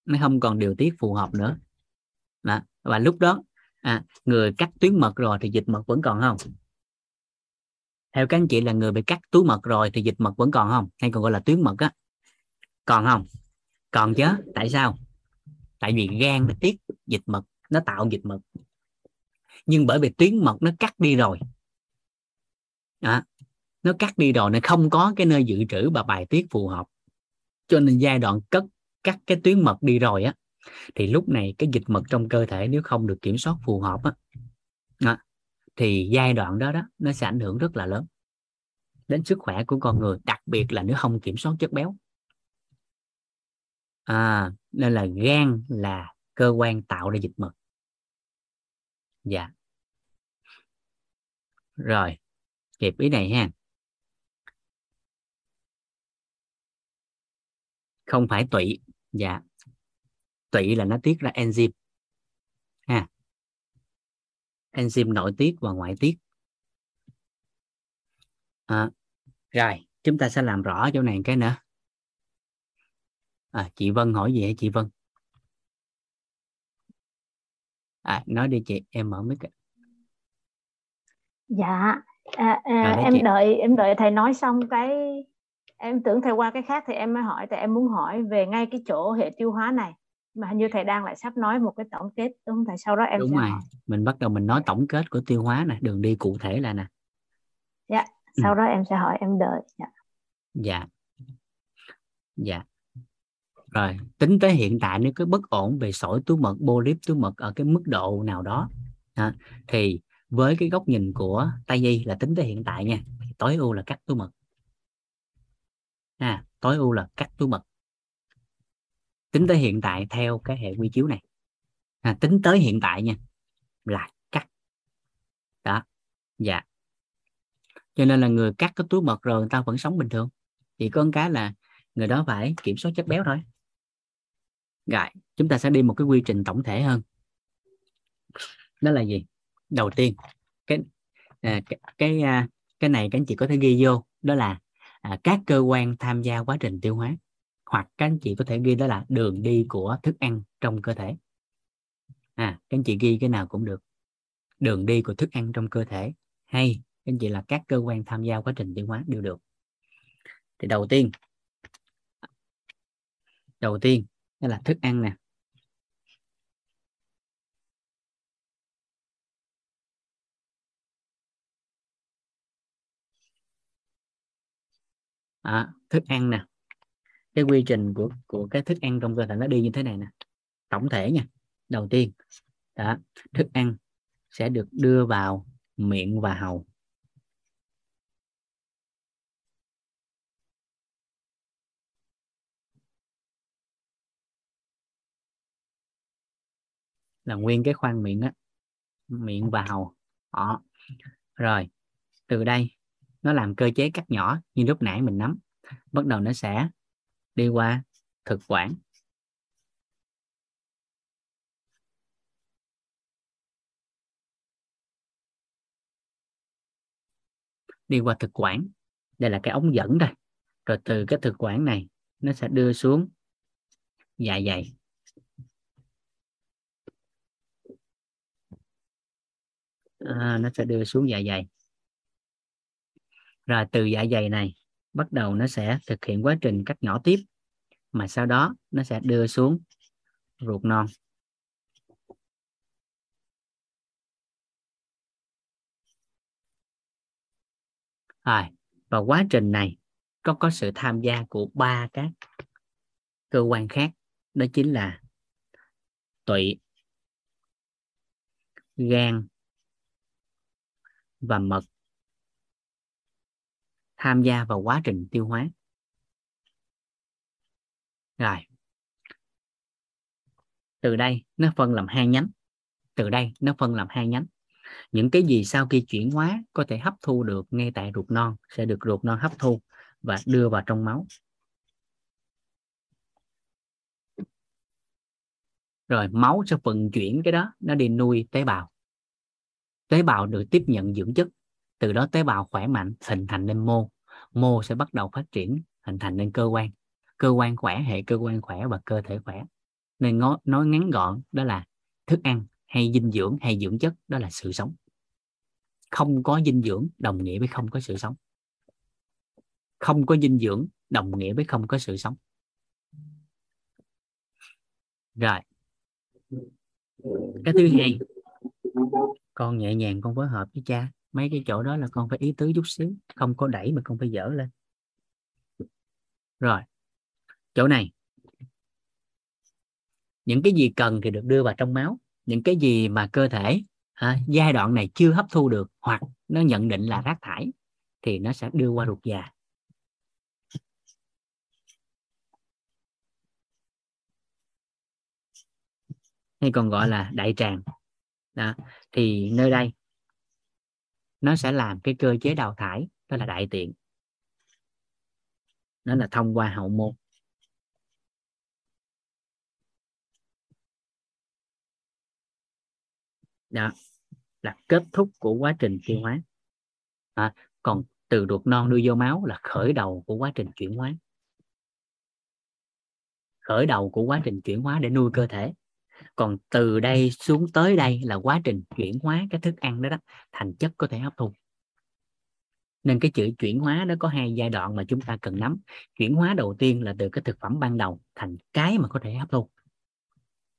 Nó không còn điều tiết phù hợp nữa đó. và lúc đó à, người cắt tuyến mật rồi thì dịch mật vẫn còn không? Theo các anh chị là người bị cắt túi mật rồi thì dịch mật vẫn còn không? Hay còn gọi là tuyến mật á? Còn không? Còn chứ. Tại sao? Tại vì gan nó tiết dịch mật nó tạo dịch mật. Nhưng bởi vì tuyến mật nó cắt đi rồi. À, nó cắt đi rồi nó không có cái nơi dự trữ và bài tiết phù hợp. Cho nên giai đoạn cất cắt cái tuyến mật đi rồi á thì lúc này cái dịch mật trong cơ thể nếu không được kiểm soát phù hợp á đó, thì giai đoạn đó đó nó sẽ ảnh hưởng rất là lớn đến sức khỏe của con người đặc biệt là nếu không kiểm soát chất béo. À, nên là gan là cơ quan tạo ra dịch mật. Dạ. Rồi kịp ý này ha. Không phải tụy dạ tụy là nó tiết ra enzyme. Ha. Enzyme nội tiết và ngoại tiết. À, rồi chúng ta sẽ làm rõ chỗ này cái nữa. À, chị Vân hỏi gì hả chị Vân? À, nói đi chị em mở mic dạ à, à, em chị. đợi em đợi thầy nói xong cái em tưởng thầy qua cái khác thì em mới hỏi tại em muốn hỏi về ngay cái chỗ hệ tiêu hóa này mà hình như thầy đang lại sắp nói một cái tổng kết đúng không thầy? Sau đó em đúng sẽ rồi. hỏi. mình bắt đầu mình nói tổng kết của tiêu hóa nè đường đi cụ thể là nè. Dạ. Sau ừ. đó em sẽ hỏi em đợi. Dạ. Dạ. Dạ. Rồi tính tới hiện tại nếu có bất ổn về sỏi túi mật polyp túi mật ở cái mức độ nào đó à, thì với cái góc nhìn của tây y là tính tới hiện tại nha tối ưu là cắt túi mật. À, tối ưu là cắt túi mật tính tới hiện tại theo cái hệ quy chiếu này. À, tính tới hiện tại nha là cắt. Đó dạ. Cho nên là người cắt cái túi mật rồi người ta vẫn sống bình thường. Chỉ có một cái là người đó phải kiểm soát chất béo thôi. Rồi chúng ta sẽ đi một cái quy trình tổng thể hơn. Đó là gì? Đầu tiên cái à, cái cái, à, cái này các anh chị có thể ghi vô. Đó là à, các cơ quan tham gia quá trình tiêu hóa hoặc các anh chị có thể ghi đó là đường đi của thức ăn trong cơ thể. À các anh chị ghi cái nào cũng được. Đường đi của thức ăn trong cơ thể. Hay các anh chị là các cơ quan tham gia quá trình tiêu hóa đều được. Thì đầu tiên đầu tiên đó là thức ăn nè. À, thức ăn nè cái quy trình của của cái thức ăn trong cơ thể nó đi như thế này nè. Tổng thể nha. Đầu tiên đó, thức ăn sẽ được đưa vào miệng và hầu. Là nguyên cái khoang miệng á miệng và hầu. Đó. rồi từ đây nó làm cơ chế cắt nhỏ như lúc nãy mình nắm. Bắt đầu nó sẽ đi qua thực quản. Đi qua thực quản đây là cái ống dẫn đây. Rồi từ cái thực quản này nó sẽ đưa xuống dạ dày. À, nó sẽ đưa xuống dạ dày. Rồi từ dạ dày này bắt đầu nó sẽ thực hiện quá trình cắt nhỏ tiếp, mà sau đó nó sẽ đưa xuống ruột non. Rồi, và quá trình này có có sự tham gia của ba các cơ quan khác, đó chính là tụy, gan và mật tham gia vào quá trình tiêu hóa. Rồi. Từ đây nó phân làm hai nhánh. Từ đây nó phân làm hai nhánh. Những cái gì sau khi chuyển hóa có thể hấp thu được ngay tại ruột non sẽ được ruột non hấp thu và đưa vào trong máu. Rồi, máu sẽ vận chuyển cái đó, nó đi nuôi tế bào. Tế bào được tiếp nhận dưỡng chất từ đó tế bào khỏe mạnh hình thành nên mô. Mô sẽ bắt đầu phát triển hình thành nên cơ quan. Cơ quan khỏe hệ cơ quan khỏe và cơ thể khỏe. Nên nói, nói ngắn gọn đó là thức ăn hay dinh dưỡng hay dưỡng chất đó là sự sống. Không có dinh dưỡng đồng nghĩa với không có sự sống. Không có dinh dưỡng đồng nghĩa với không có sự sống. Rồi. Cái thứ hai con nhẹ nhàng con phối hợp với cha mấy cái chỗ đó là con phải ý tứ chút xíu không có đẩy mà con phải dở lên. Rồi chỗ này. Những cái gì cần thì được đưa vào trong máu. Những cái gì mà cơ thể à, giai đoạn này chưa hấp thu được hoặc nó nhận định là rác thải thì nó sẽ đưa qua ruột già. Hay còn gọi là đại tràng. Đó. thì nơi đây nó sẽ làm cái cơ chế đào thải đó là đại tiện. Nó là thông qua hậu môn. Đó là kết thúc của quá trình tiêu hóa. À, còn từ ruột non đưa vô máu là khởi đầu của quá trình chuyển hóa. Khởi đầu của quá trình chuyển hóa để nuôi cơ thể còn từ đây xuống tới đây là quá trình chuyển hóa cái thức ăn đó đó, thành chất có thể hấp thu. Nên cái chữ chuyển hóa nó có hai giai đoạn mà chúng ta cần nắm. Chuyển hóa đầu tiên là từ cái thực phẩm ban đầu thành cái mà có thể hấp thu.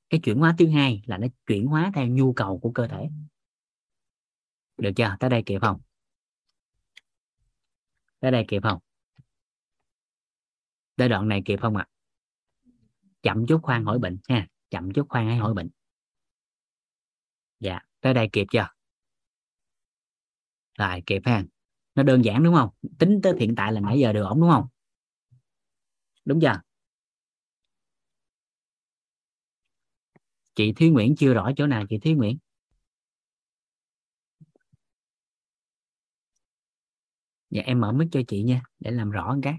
Cái chuyển hóa thứ hai là nó chuyển hóa theo nhu cầu của cơ thể. Được chưa? Tới đây kịp không? Tới đây kịp không? Tới đoạn này kịp không ạ? À? chậm chút khoan hỏi bệnh ha chậm chút, khoan hãy hỏi bệnh. Dạ tới đây kịp chưa? Rồi, kịp ha. Nó đơn giản đúng không? Tính tới hiện tại là nãy giờ được ổn đúng không? Đúng chưa? Chị Thúy Nguyễn chưa rõ chỗ nào, chị Thúy Nguyễn? Dạ em mở mic cho chị nha, để làm rõ cái.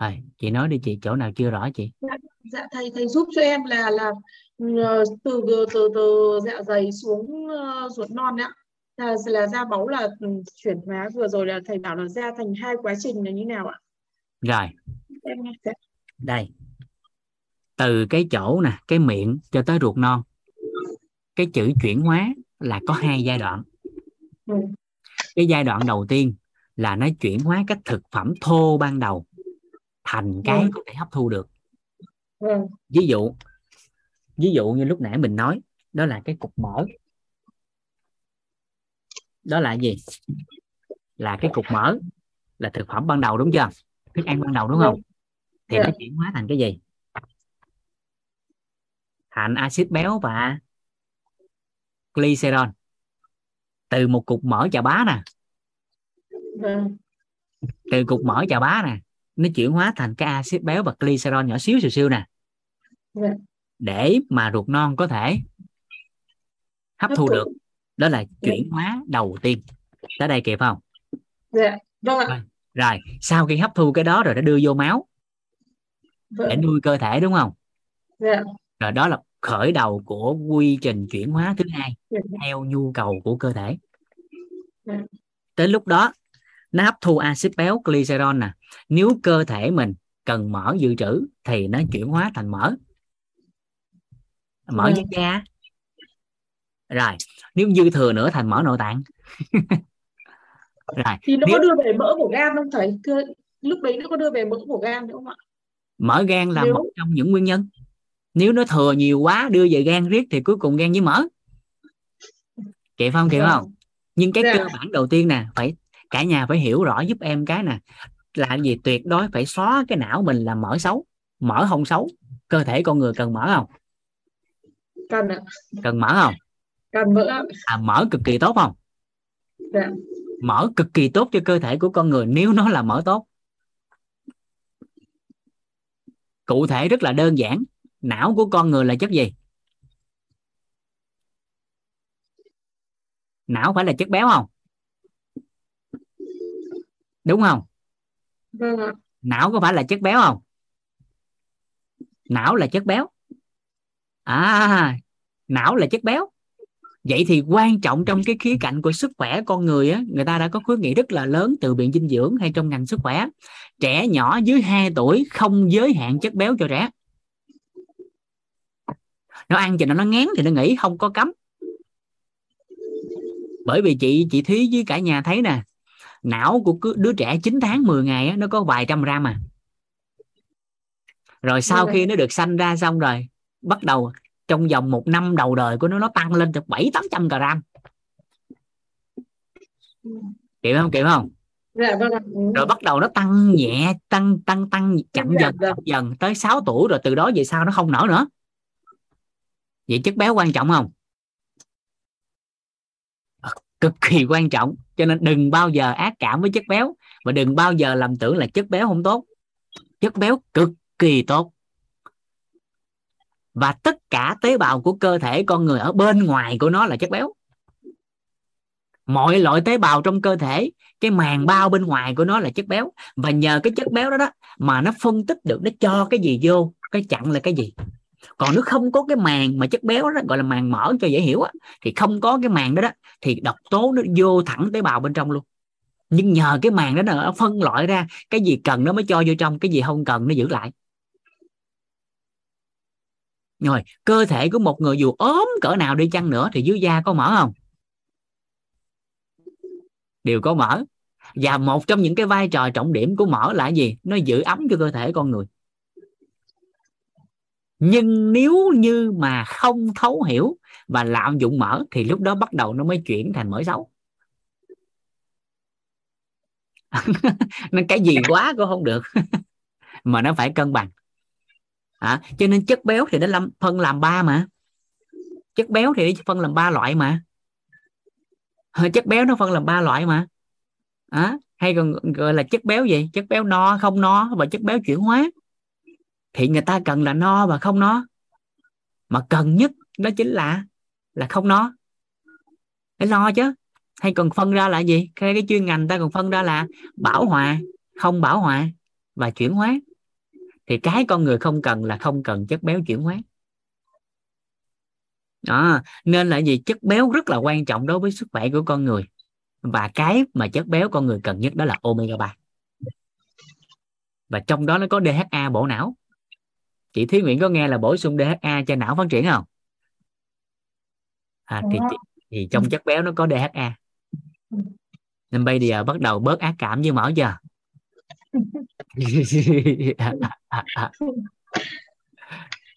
Rồi, chị nói đi chị, chỗ nào chưa rõ chị? Dạ, thầy thầy giúp cho em là là ờ, từ từ từ dạ dày xuống uh, ruột non ạ. Là là da máu là ừ, chuyển hóa vừa rồi là thầy bảo là ra thành hai quá trình là như nào ạ? Rồi. Em dạ. đây. Từ cái chỗ nè cái miệng cho tới ruột non. Cái chữ chuyển hóa là có hai giai đoạn. Ừ. cái giai đoạn đầu tiên là nó chuyển hóa các thực phẩm thô ban đầu thành cái ừ. có thể hấp thu được ví dụ ví dụ như lúc nãy mình nói đó là cái cục mỡ đó là gì? Là cái cục mỡ là thực phẩm ban đầu đúng chưa? Thức ăn ban đầu đúng không? Thì nó chuyển hóa thành cái gì? Thành axit béo và glycerol. Từ một cục mỡ chà bá nè. Từ cục mỡ chà bá nè nó chuyển hóa thành cái axit béo và glycerol nhỏ xíu xíu xíu nè để mà ruột non có thể hấp thu được. Đó là chuyển hóa đầu tiên. Tới đây kịp không? Dạ vâng ạ. Rồi, rồi. Sau khi hấp thu cái đó rồi nó đưa vô máu. Vâng. để nuôi cơ thể đúng không? Dạ. Rồi đó là khởi đầu của quy trình chuyển hóa thứ hai dạ. theo nhu cầu của cơ thể. Dạ. tới lúc đó nó hấp thu axit béo glycerol nè. Nếu cơ thể mình cần mỡ dự trữ thì nó chuyển hóa thành mỡ Ừ. dưới da rồi nếu dư thừa nữa thành mỡ nội tạng. *laughs* Rồi thì nó nếu có đưa về mỡ của gan không thầy? Thưa, lúc đấy nó có đưa về mỡ của gan đúng không ạ? Mỡ gan là Nếu- một trong những nguyên nhân. Nếu nó thừa nhiều quá đưa về gan riết thì cuối cùng gan với mỡ kịp không? Kịp Vâng. không? Nhưng cái Dạ. cơ bản đầu tiên nè phải cả nhà phải hiểu rõ giúp em cái nè. Là gì? Tuyệt đối phải xóa cái não mình là mỡ xấu mỡ không xấu. Cơ thể con người cần mỡ không cần ạ. Cần mỡ không? Cần mỡ à mỡ cực kỳ tốt không? Dạ. Mỡ cực kỳ tốt cho cơ thể của con người nếu nó là mỡ tốt. Cụ thể rất là đơn giản. Não của con người là chất gì? Não phải là chất béo không? Đúng không? Vâng não có phải là chất béo không? Não là chất béo à não là chất béo. Vậy thì quan trọng trong cái khía cạnh của sức khỏe con người á người ta đã có khuyến nghị rất là lớn từ viện dinh dưỡng hay trong ngành sức khỏe. Trẻ nhỏ dưới 2 tuổi không giới hạn chất béo cho trẻ nó ăn thì nó nó ngán thì nó nghĩ không có cấm. Bởi vì chị chị thúy với cả nhà thấy nè não của cứ- đứa trẻ 9 tháng 10 ngày á, nó có vài trăm gram à. Rồi sau Vâng. khi nó được sanh ra xong rồi bắt đầu trong vòng một năm đầu đời của nó nó tăng lên từ bảy tám trăm gram. Kịp không? Kịp không? Dạ vâng rồi bắt đầu nó tăng nhẹ tăng tăng tăng chậm Tăng dần dần. chậm dần. Tới 6 tuổi rồi từ đó về sau nó không nở nữa. Vậy chất béo quan trọng không? Ờ, cực kỳ quan trọng. Cho nên đừng bao giờ ác cảm với chất béo. Và đừng bao giờ lầm tưởng là chất béo không tốt. Chất béo cực kỳ tốt và tất cả tế bào của cơ thể con người ở bên ngoài của nó là chất béo. Mọi loại tế bào trong cơ thể, cái màng bao bên ngoài của nó là chất béo. Và nhờ cái chất béo đó đó mà nó phân tích được, nó cho cái gì vô, cái chặn là cái gì. Còn nếu không có cái màng mà chất béo đó, gọi là màng mỡ cho dễ hiểu á, thì không có cái màng đó đó, thì độc tố nó vô thẳng tế bào bên trong luôn. Nhưng nhờ cái màng đó nó phân loại ra, cái gì cần nó mới cho vô trong, cái gì không cần nó giữ lại rồi, cơ thể của một người dù ốm cỡ nào đi chăng nữa thì dưới da có mỡ không? Đều có mỡ. Và một trong những cái vai trò trọng điểm của mỡ là gì? Nó giữ ấm cho cơ thể con người. Nhưng nếu như mà không thấu hiểu và lạm dụng mỡ thì lúc đó bắt đầu nó mới chuyển thành mỡ xấu. *laughs* Nên cái gì quá cũng không được. *laughs* Mà nó phải cân bằng à, cho nên chất béo thì nó làm, phân làm ba mà. Chất béo thì phân làm ba loại mà. Chất béo nó phân làm ba loại mà. À, hay còn gọi là chất béo gì? Chất béo no không no và chất béo chuyển hóa. Thì người ta cần là no và không no. Mà cần nhất đó chính là là không no. Phải lo chứ. Hay còn phân ra là gì? Cái, cái chuyên ngành ta còn phân ra là bảo hòa không bảo hòa và chuyển hóa thì cái con người không cần là không cần chất béo chuyển hóa. Đó nên là gì? Chất béo rất là quan trọng đối với sức khỏe của con người. Và cái mà chất béo con người cần nhất đó là omega 3 và trong đó nó có DHA bổ não. Chị Thí Nguyễn có nghe là bổ sung DHA cho não phát triển không? À, thì thì trong chất béo nó có DHA nên bây giờ bắt đầu bớt ác cảm với mỡ chưa?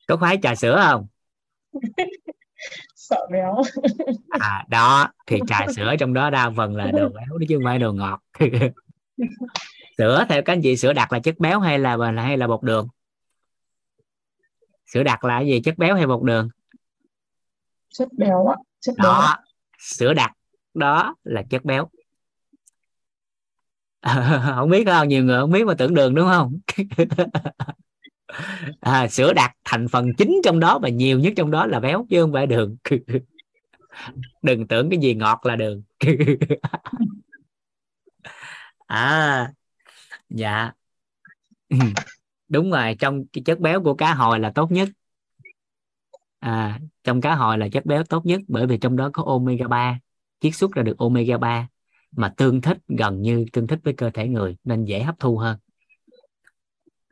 Có khoái trà sữa không? Sợ béo. À đó thì trà sữa trong đó đa phần là đồ béo chứ không phải đồ ngọt. *laughs* Sữa theo các anh chị sữa đặc là chất béo hay là hay là bột đường? Sữa đặc là gì? Chất béo hay bột đường? Chất béo á chất béo. Đó sữa đặc đó là chất béo *laughs* không biết không nhiều người không biết mà tưởng đường đúng không? *laughs* À, sữa đặc thành phần chính trong đó và nhiều nhất trong đó là béo chứ không phải đường. *laughs* Đừng tưởng cái gì ngọt là đường. À dạ. Đúng rồi trong cái chất béo của cá hồi là tốt nhất. À, trong cá hồi là chất béo tốt nhất bởi vì trong đó có omega 3 chiết xuất ra được omega 3 mà tương thích gần như tương thích với cơ thể người nên dễ hấp thu hơn.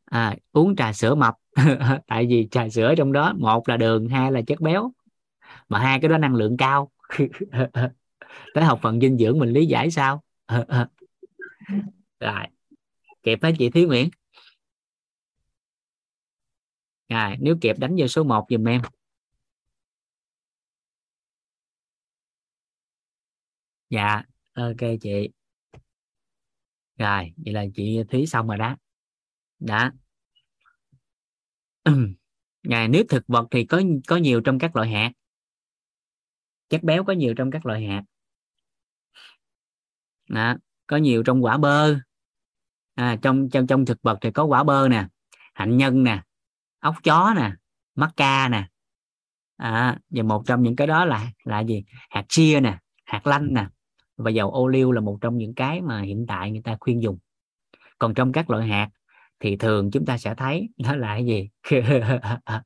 À, uống trà sữa mập. *laughs* Tại vì trà sữa trong đó một là đường hai là chất béo. Mà hai cái đó năng lượng cao. *laughs* Tới học phần dinh dưỡng mình lý giải sao? *laughs* Rồi kịp hết chị Thúy Nguyễn. Rồi nếu kịp đánh vô số 1 giùm em. Dạ ok chị. Rồi vậy là chị thí xong rồi đó. Đã *clears throat* ngày nếu thực vật thì có có nhiều trong các loại hạt. Chất béo có nhiều trong các loại hạt. Đó, có nhiều trong quả bơ. À, trong trong trong thực vật thì có quả bơ nè hạnh nhân nè ốc chó nè mắc ca nè. À, và một trong những cái đó là là gì? Hạt chia nè hạt lanh nè và dầu ô liu là một trong những cái mà hiện tại người ta khuyên dùng. Còn trong các loại hạt thì thường chúng ta sẽ thấy nó là cái gì? *laughs*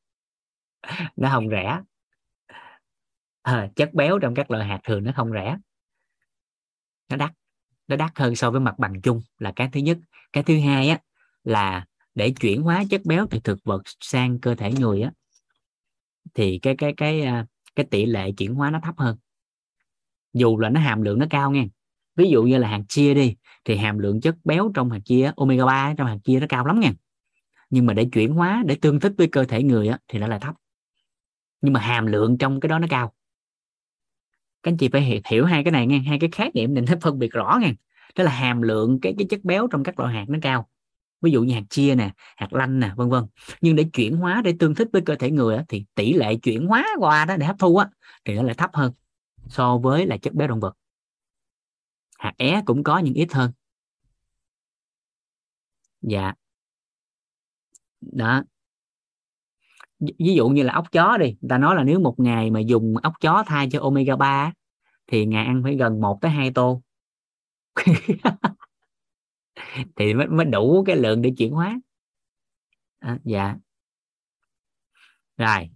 Nó không rẻ. À, chất béo trong các loại hạt thường nó không rẻ. Nó đắt. Nó đắt hơn so với mặt bằng chung là cái thứ nhất. Cái thứ hai á là để chuyển hóa chất béo từ thực vật sang cơ thể người á thì cái cái cái à, cái tỷ lệ chuyển hóa nó thấp hơn dù là nó hàm lượng nó cao nha ví dụ như là hạt chia đi thì hàm lượng chất béo trong hạt chia omega 3 trong hạt chia nó cao lắm nha nhưng mà để chuyển hóa để tương thích với cơ thể người á, thì nó là thấp. Nhưng mà hàm lượng trong cái đó nó cao. Các anh chị phải hiểu hai cái này nghe hai cái khái niệm định nó phân biệt rõ nha đó là hàm lượng cái cái chất béo trong các loại hạt nó cao. Ví dụ như hạt chia nè hạt lanh nè vân vân. Nhưng để chuyển hóa để tương thích với cơ thể người á, thì tỷ lệ chuyển hóa qua đó để hấp thu á thì nó lại thấp hơn so với là chất béo động vật. Hạt é cũng có những ít hơn. Dạ. Đó. Ví dụ như là ốc chó đi người ta nói là nếu một ngày mà dùng ốc chó thay cho omega 3 thì ngày ăn phải gần 1 tới 2 tô. *laughs* Thì mới, mới đủ cái lượng để chuyển hóa. À, dạ. Rồi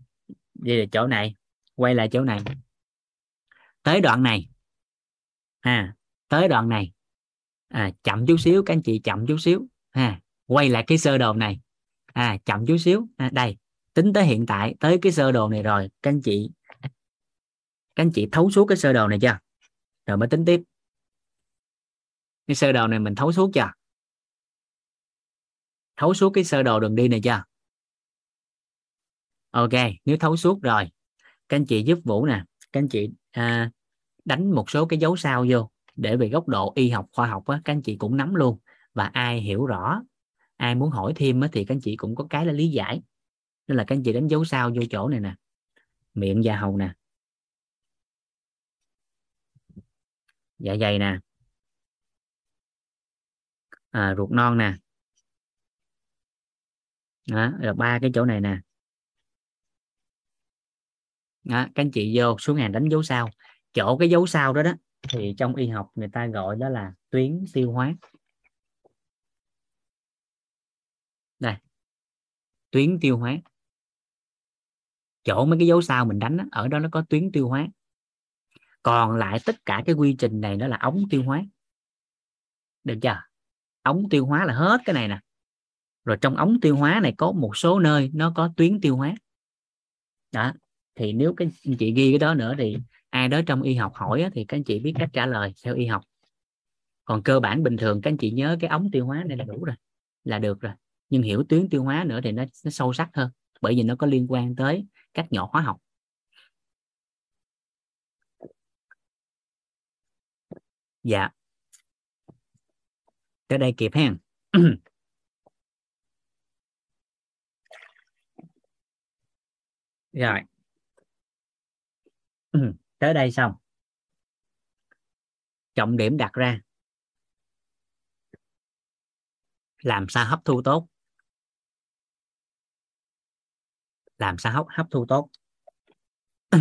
đây là chỗ này. Quay lại chỗ này tới đoạn này. Ha tới đoạn này. À, chậm chút xíu các anh chị chậm chút xíu. Ha quay lại cái sơ đồ này. À chậm chút xíu. À, đây tính tới hiện tại tới cái sơ đồ này rồi các anh chị các anh chị thấu suốt cái sơ đồ này chưa? Rồi mới tính tiếp. Cái sơ đồ này mình thấu suốt chưa? Thấu suốt cái sơ đồ đường đi này chưa? Ok nếu thấu suốt rồi các anh chị giúp vũ nè. Các anh chị à, đánh một số cái dấu sao vô để về góc độ y học khoa học á, các anh chị cũng nắm luôn. Và ai hiểu rõ ai muốn hỏi thêm á, thì các anh chị cũng có cái là lý giải. Nên là các anh chị đánh dấu sao vô chỗ này nè. Miệng da hầu nè. Dạ dày nè. À, ruột non nè. Đó, là ba cái chỗ này nè đó, các anh chị vô xuống hàng đánh dấu sao. Chỗ cái dấu sao đó đó thì trong y học người ta gọi đó là tuyến tiêu hóa. Đây tuyến tiêu hóa. Chỗ mấy cái dấu sao mình đánh đó, ở đó nó có tuyến tiêu hóa. Còn lại tất cả cái quy trình này nó là ống tiêu hóa. Được chưa? Ống tiêu hóa là hết cái này nè. Rồi trong ống tiêu hóa này có một số nơi nó có tuyến tiêu hóa. Đó thì nếu cái anh chị ghi cái đó nữa thì ai đó trong y học hỏi thì các anh chị biết cách trả lời theo y học. Còn cơ bản bình thường các anh chị nhớ cái ống tiêu hóa này là đủ rồi là được rồi. Nhưng hiểu tuyến tiêu hóa nữa thì nó, nó sâu sắc hơn bởi vì nó có liên quan tới các nhỏ hóa học. Dạ. Tới đây kịp ha. *clears throat* Rồi. *clears throat* tới đây xong. Trọng điểm đặt ra. Làm sao hấp thu tốt? Làm sao hấp hấp thu tốt? *clears throat*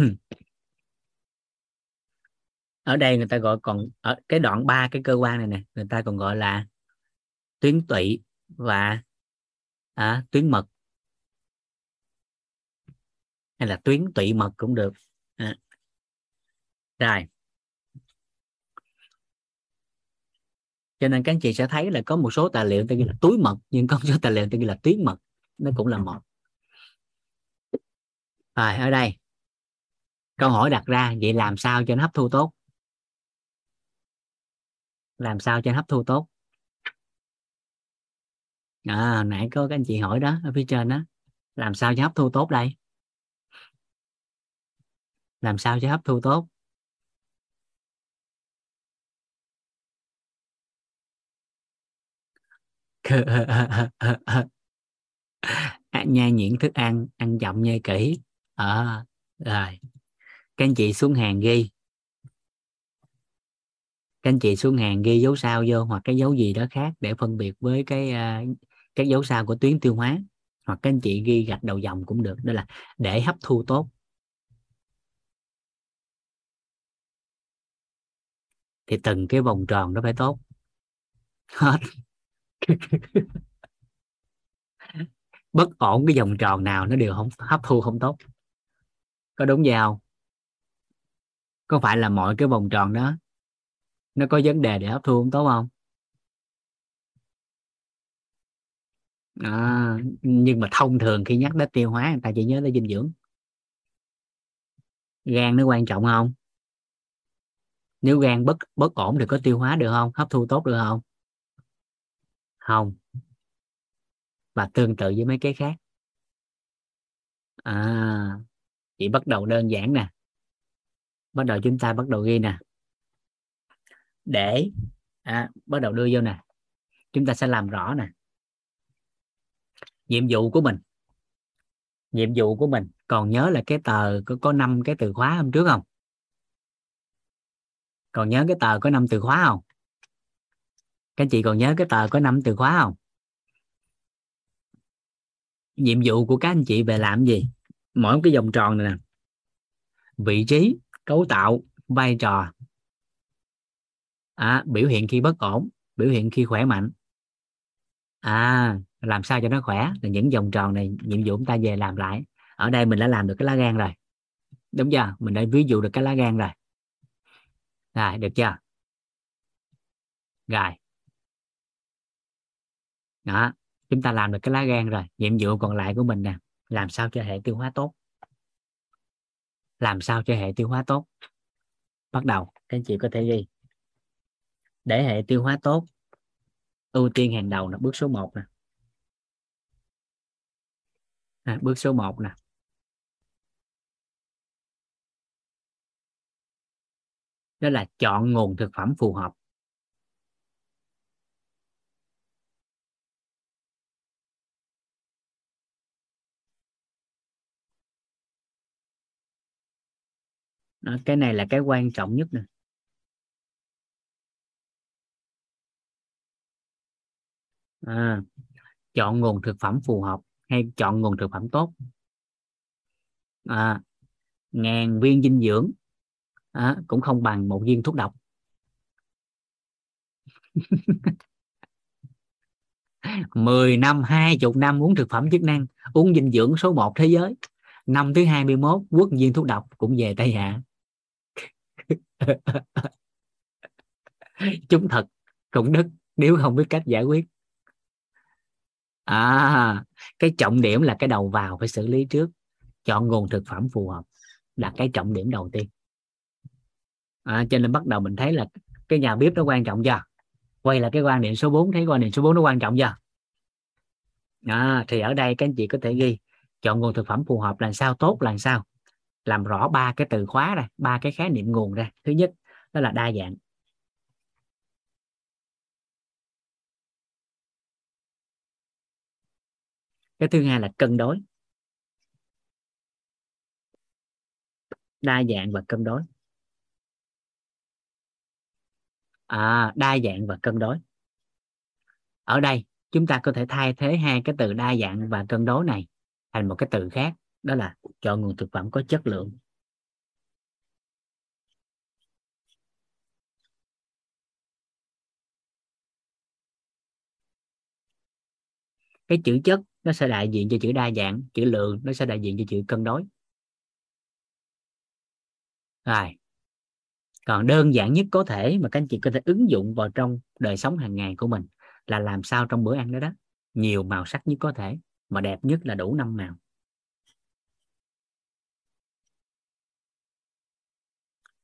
Ở đây người ta gọi còn ở cái đoạn ba cái cơ quan này nè người ta còn gọi là tuyến tụy và à, tuyến mật. Hay là tuyến tụy mật cũng được rồi. Cho nên các anh chị sẽ thấy là có một số tài liệu tên ghi là túi mật nhưng có một số tài liệu tên ghi là tuyến mật. Nó cũng là một. Rồi ở đây. Câu hỏi đặt ra vậy làm sao cho nó hấp thu tốt? Làm sao cho nó hấp thu tốt? À, nãy có các anh chị hỏi đó ở phía trên đó. Làm sao cho hấp thu tốt đây? Làm sao cho hấp thu tốt? *laughs* nhai nhuyễn thức ăn ăn chậm nhai kỹ. À, rồi. Các anh chị xuống hàng ghi. Các anh chị xuống hàng ghi dấu sao vô hoặc cái dấu gì đó khác để phân biệt với cái uh, các dấu sao của tuyến tiêu hóa. Hoặc các anh chị ghi gạch đầu dòng cũng được. Đó là để hấp thu tốt. Thì từng cái vòng tròn đó phải tốt. Hết. *laughs* bất ổn cái vòng tròn nào nó đều không hấp thu không tốt. Có đúng vậy không? Có phải là mọi cái vòng tròn đó nó có vấn đề để hấp thu không tốt không? À, nhưng mà thông thường khi nhắc đến tiêu hóa người ta chỉ nhớ tới dinh dưỡng. Gan nó quan trọng không? Nếu gan bất bất ổn thì có tiêu hóa được không? Hấp thu tốt được không? Không. Và tương tự với mấy cái khác. À chị bắt đầu đơn giản nè. Bắt đầu chúng ta bắt đầu ghi nè. Để à, bắt đầu đưa vô nè. Chúng ta sẽ làm rõ nè. Nhiệm vụ của mình. Nhiệm vụ của mình. Còn nhớ là cái tờ có có năm cái từ khóa hôm trước không? Còn nhớ cái tờ có năm từ khóa không? Các chị còn nhớ cái tờ có năm từ khóa không? Nhiệm vụ của các anh chị về làm gì? Mỗi cái vòng tròn này nè. Vị trí cấu tạo vai trò. À, biểu hiện khi bất ổn biểu hiện khi khỏe mạnh. À làm sao cho nó khỏe? Là những vòng tròn này nhiệm vụ chúng ta về làm lại. Ở đây mình đã làm được cái lá gan rồi. Đúng chưa? Mình đã ví dụ được cái lá gan rồi. Rồi được chưa? Rồi đó chúng ta làm được cái lá gan rồi nhiệm vụ còn lại của mình nè làm sao cho hệ tiêu hóa tốt? Làm sao cho hệ tiêu hóa tốt? Bắt đầu các anh chị có thể ghi. Để hệ tiêu hóa tốt ưu tiên hàng đầu là bước số 1 nè. À, bước số 1 nè. Đó là chọn nguồn thực phẩm phù hợp. Đó, cái này là cái quan trọng nhất nè. À, chọn nguồn thực phẩm phù hợp hay chọn nguồn thực phẩm tốt? À, ngàn viên dinh dưỡng. À, cũng không bằng một viên thuốc độc. *laughs* Mười năm hai chục năm uống thực phẩm chức năng uống dinh dưỡng số 1 thế giới. Năm thứ 21 quốc viên thuốc độc cũng về Tây Hạ. *laughs* chúng thật cũng đức nếu không biết cách giải quyết. À cái trọng điểm là cái đầu vào phải xử lý trước. Chọn nguồn thực phẩm phù hợp là cái trọng điểm đầu tiên. À, cho nên bắt đầu mình thấy là cái nhà bếp nó quan trọng chưa? Quay là cái quan niệm số 4 thấy quan niệm số 4 nó quan trọng chưa? À, thì ở đây các anh chị có thể ghi chọn nguồn thực phẩm phù hợp làm sao tốt làm sao? Làm rõ ba cái từ khóa ra ba cái khái niệm nguồn ra. Thứ nhất đó là đa dạng. Cái thứ hai là cân đối. Đa dạng và cân đối. À, đa dạng và cân đối. Ở đây chúng ta có thể thay thế hai cái từ đa dạng và cân đối này thành một cái từ khác đó là chọn nguồn thực phẩm có chất lượng. Cái chữ chất nó sẽ đại diện cho chữ đa dạng, chữ lượng nó sẽ đại diện cho chữ cân đối. Rồi. Còn đơn giản nhất có thể mà các anh chị có thể ứng dụng vào trong đời sống hàng ngày của mình là làm sao trong bữa ăn đó đó. Nhiều màu sắc nhất có thể mà đẹp nhất là đủ năm màu.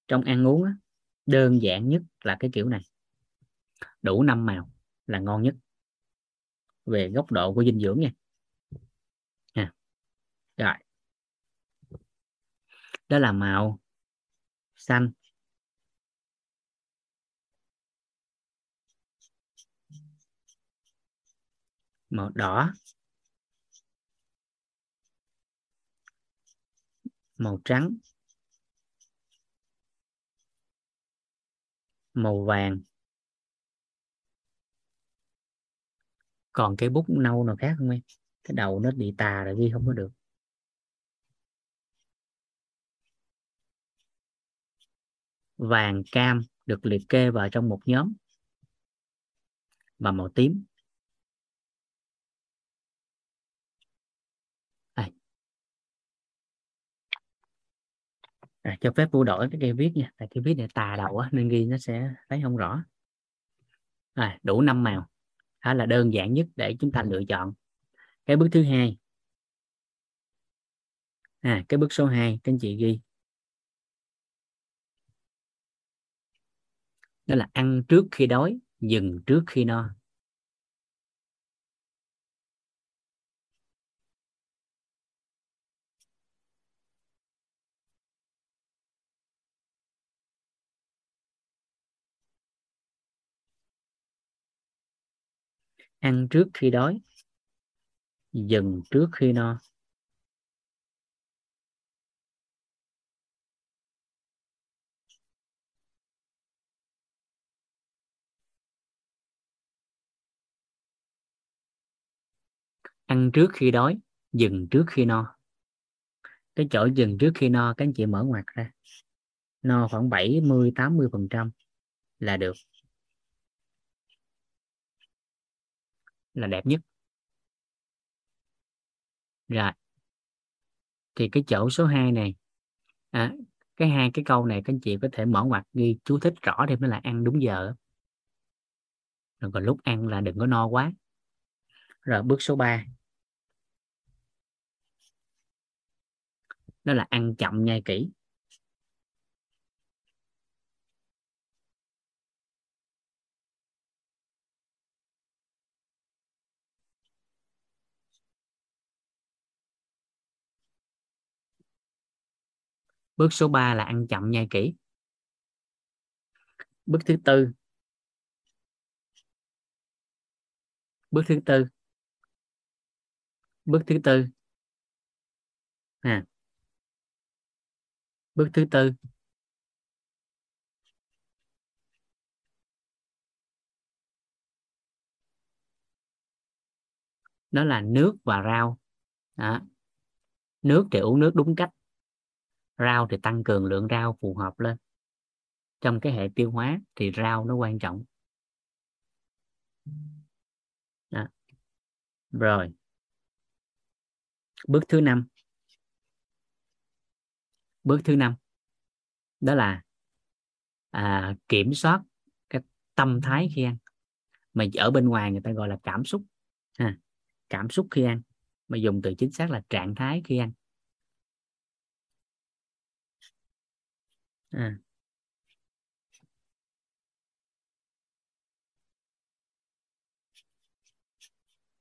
Trong ăn uống á, đơn giản nhất là cái kiểu này. Đủ năm màu là ngon nhất. Về góc độ của dinh dưỡng nha. À. rồi. Đó là màu xanh. Màu đỏ. Màu trắng. Màu vàng. Còn cái bút nâu nào khác không em? Cái đầu nó bị tà rồi ghi không có được. Vàng cam được liệt kê vào trong một nhóm. Và màu tím. À, cho phép vô đổi cái cây viết nha. Tại cái viết này tà đầu á, nên ghi nó sẽ thấy không rõ. À, đủ năm màu. Đó là đơn giản nhất để chúng ta lựa chọn. Cái bước thứ hai. À, cái bước số 2 các anh chị ghi. Đó là ăn trước khi đói dừng trước khi no. Ăn trước khi đói dừng trước khi no. Ăn trước khi đói, dừng trước khi no. Cái chỗ dừng trước khi no, các anh chị mở ngoặt ra. No khoảng 70 80 phần trăm là được. Là đẹp nhất. Rồi. Thì cái chỗ số 2 này à, cái hai cái câu này các anh chị có thể mở ngoặc ghi chú thích rõ thêm đó là ăn đúng giờ. Rồi còn lúc ăn là đừng có no quá. Rồi bước số 3 đó là ăn chậm nhai kỹ. Bước số 3 là ăn chậm nhai kỹ. Bước thứ tư. Bước thứ tư. Bước thứ tư. À. Bước thứ tư. Đó là nước và rau. Đó. nước thì uống nước đúng cách rau thì tăng cường lượng rau phù hợp lên. Trong cái hệ tiêu hóa thì rau nó quan trọng. Đó. rồi. Bước thứ năm. Bước thứ năm. Đó là à, kiểm soát cái tâm thái khi ăn. Mà ở bên ngoài người ta gọi là cảm xúc ha. Cảm xúc khi ăn. Mà dùng từ chính xác là trạng thái khi ăn. ừ.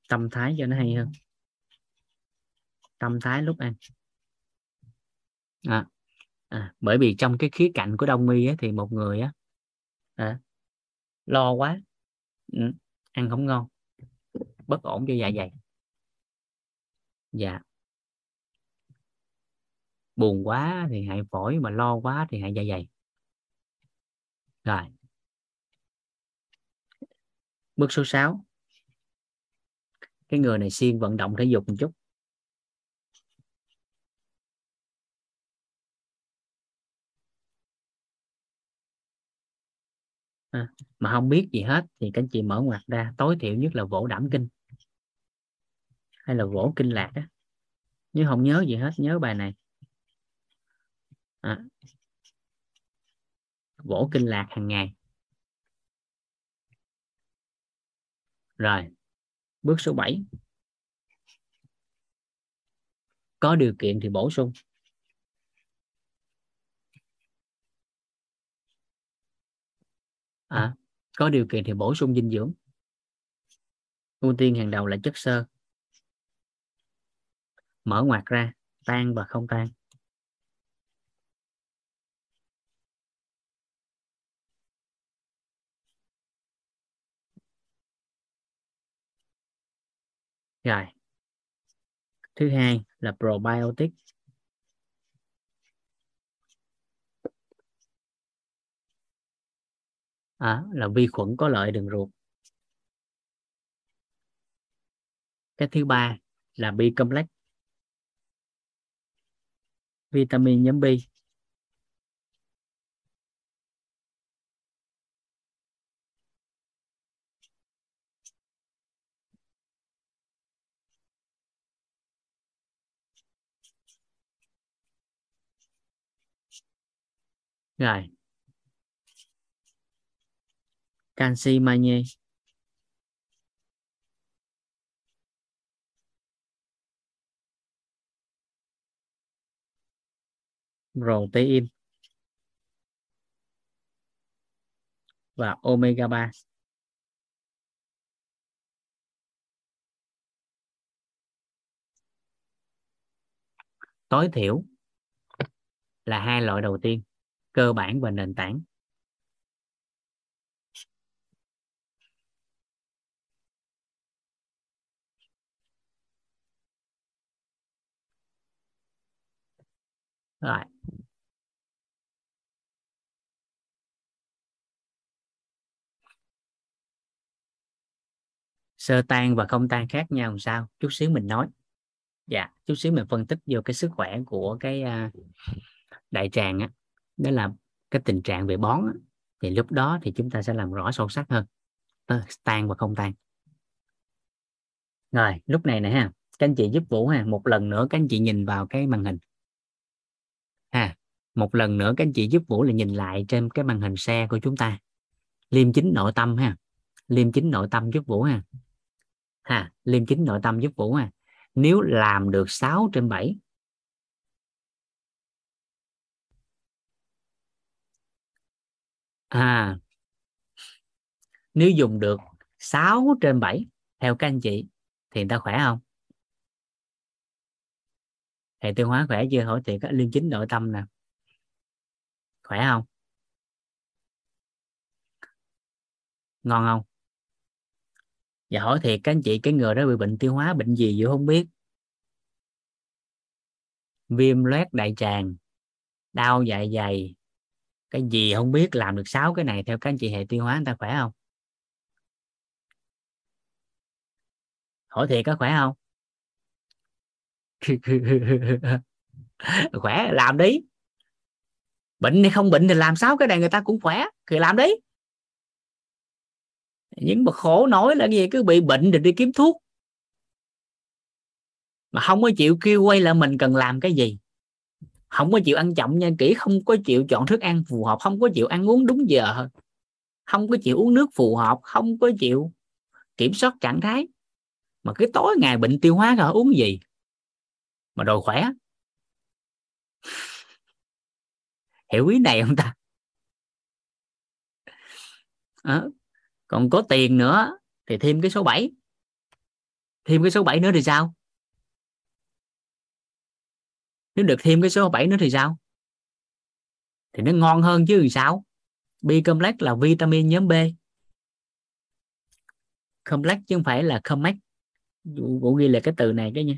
tâm thái cho nó hay hơn. Tâm thái lúc ăn. À, à, bởi vì trong cái khía cạnh của đông y á, thì một người á à, lo quá ừ, ăn không ngon bất ổn cho dạ dày. Dạ buồn quá thì hại phổi mà lo quá thì hại dạ dày. Rồi. Bước số 6 cái người này siêng vận động thể dục một chút. À, mà không biết gì hết thì các anh chị mở ngoặt ra tối thiểu nhất là vỗ đảm kinh. Hay là vỗ kinh lạc á. Nếu không nhớ gì hết nhớ bài này à, vỗ kinh lạc hàng ngày. Rồi bước số 7 có điều kiện thì bổ sung. À, có điều kiện thì bổ sung dinh dưỡng. Ưu tiên hàng đầu là chất xơ. Mở ngoặt ra tan và không tan. Rồi. Thứ hai là probiotic. À, là vi khuẩn có lợi đường ruột. Cái thứ ba là B complex. Vitamin nhóm B. rồi. Canxi magie protein và omega 3 tối thiểu là hai loại đầu tiên cơ bản và nền tảng. Rồi. Sơ tan và không tan khác nhau làm sao? Chút xíu mình nói. Dạ chút xíu mình phân tích vô cái sức khỏe của cái à, đại tràng á đó là cái tình trạng về bón thì lúc đó thì chúng ta sẽ làm rõ sâu sắc hơn. Tan và không tan. Rồi, lúc này nè ha, các anh chị giúp vũ ha, một lần nữa các anh chị nhìn vào cái màn hình. Ha, một lần nữa các anh chị giúp vũ là nhìn lại trên cái màn hình xe của chúng ta. Liêm chính nội tâm ha, liêm chính nội tâm giúp vũ ha. Ha, liêm chính nội tâm giúp vũ ha. Nếu làm được 6 trên 7 à nếu dùng được 6 trên 7 theo các anh chị, thì người ta khỏe không? Hệ tiêu hóa khỏe chưa? Hỏi thiệt liêm chính nội tâm nè. Khỏe không? Ngon không? Và hỏi thiệt, các anh chị, cái người đó bị bệnh tiêu hóa, bệnh gì vậy không biết? Viêm loét đại tràng, đau dạ dày cái gì không biết làm được sáu cái này theo các anh chị hệ tiêu hóa người ta khỏe không? Hỏi thiệt có khỏe không? *laughs* Khỏe, làm đi. Bệnh hay không bệnh thì làm sao cái này người ta cũng khỏe, thì làm đi. Những mà khổ nói là gì? Cứ bị bệnh thì đi kiếm thuốc. Mà không có chịu kêu quay là mình cần làm cái gì? Không có chịu ăn chậm nha kỹ không có chịu chọn thức ăn phù hợp không có chịu ăn uống đúng giờ không có chịu uống nước phù hợp không có chịu kiểm soát trạng thái. Mà cái tối ngày bệnh tiêu hóa rồi uống gì? Mà đồ khỏe. *laughs* Hiểu ý này không ta? À, còn có tiền nữa thì thêm cái số 7 thêm cái số 7 nữa thì sao? Nếu được thêm cái số 7 nữa thì sao? Thì nó ngon hơn chứ sao? B complex là vitamin nhóm B. Complex chứ không phải là complex Vũ ghi là cái từ này cái nha.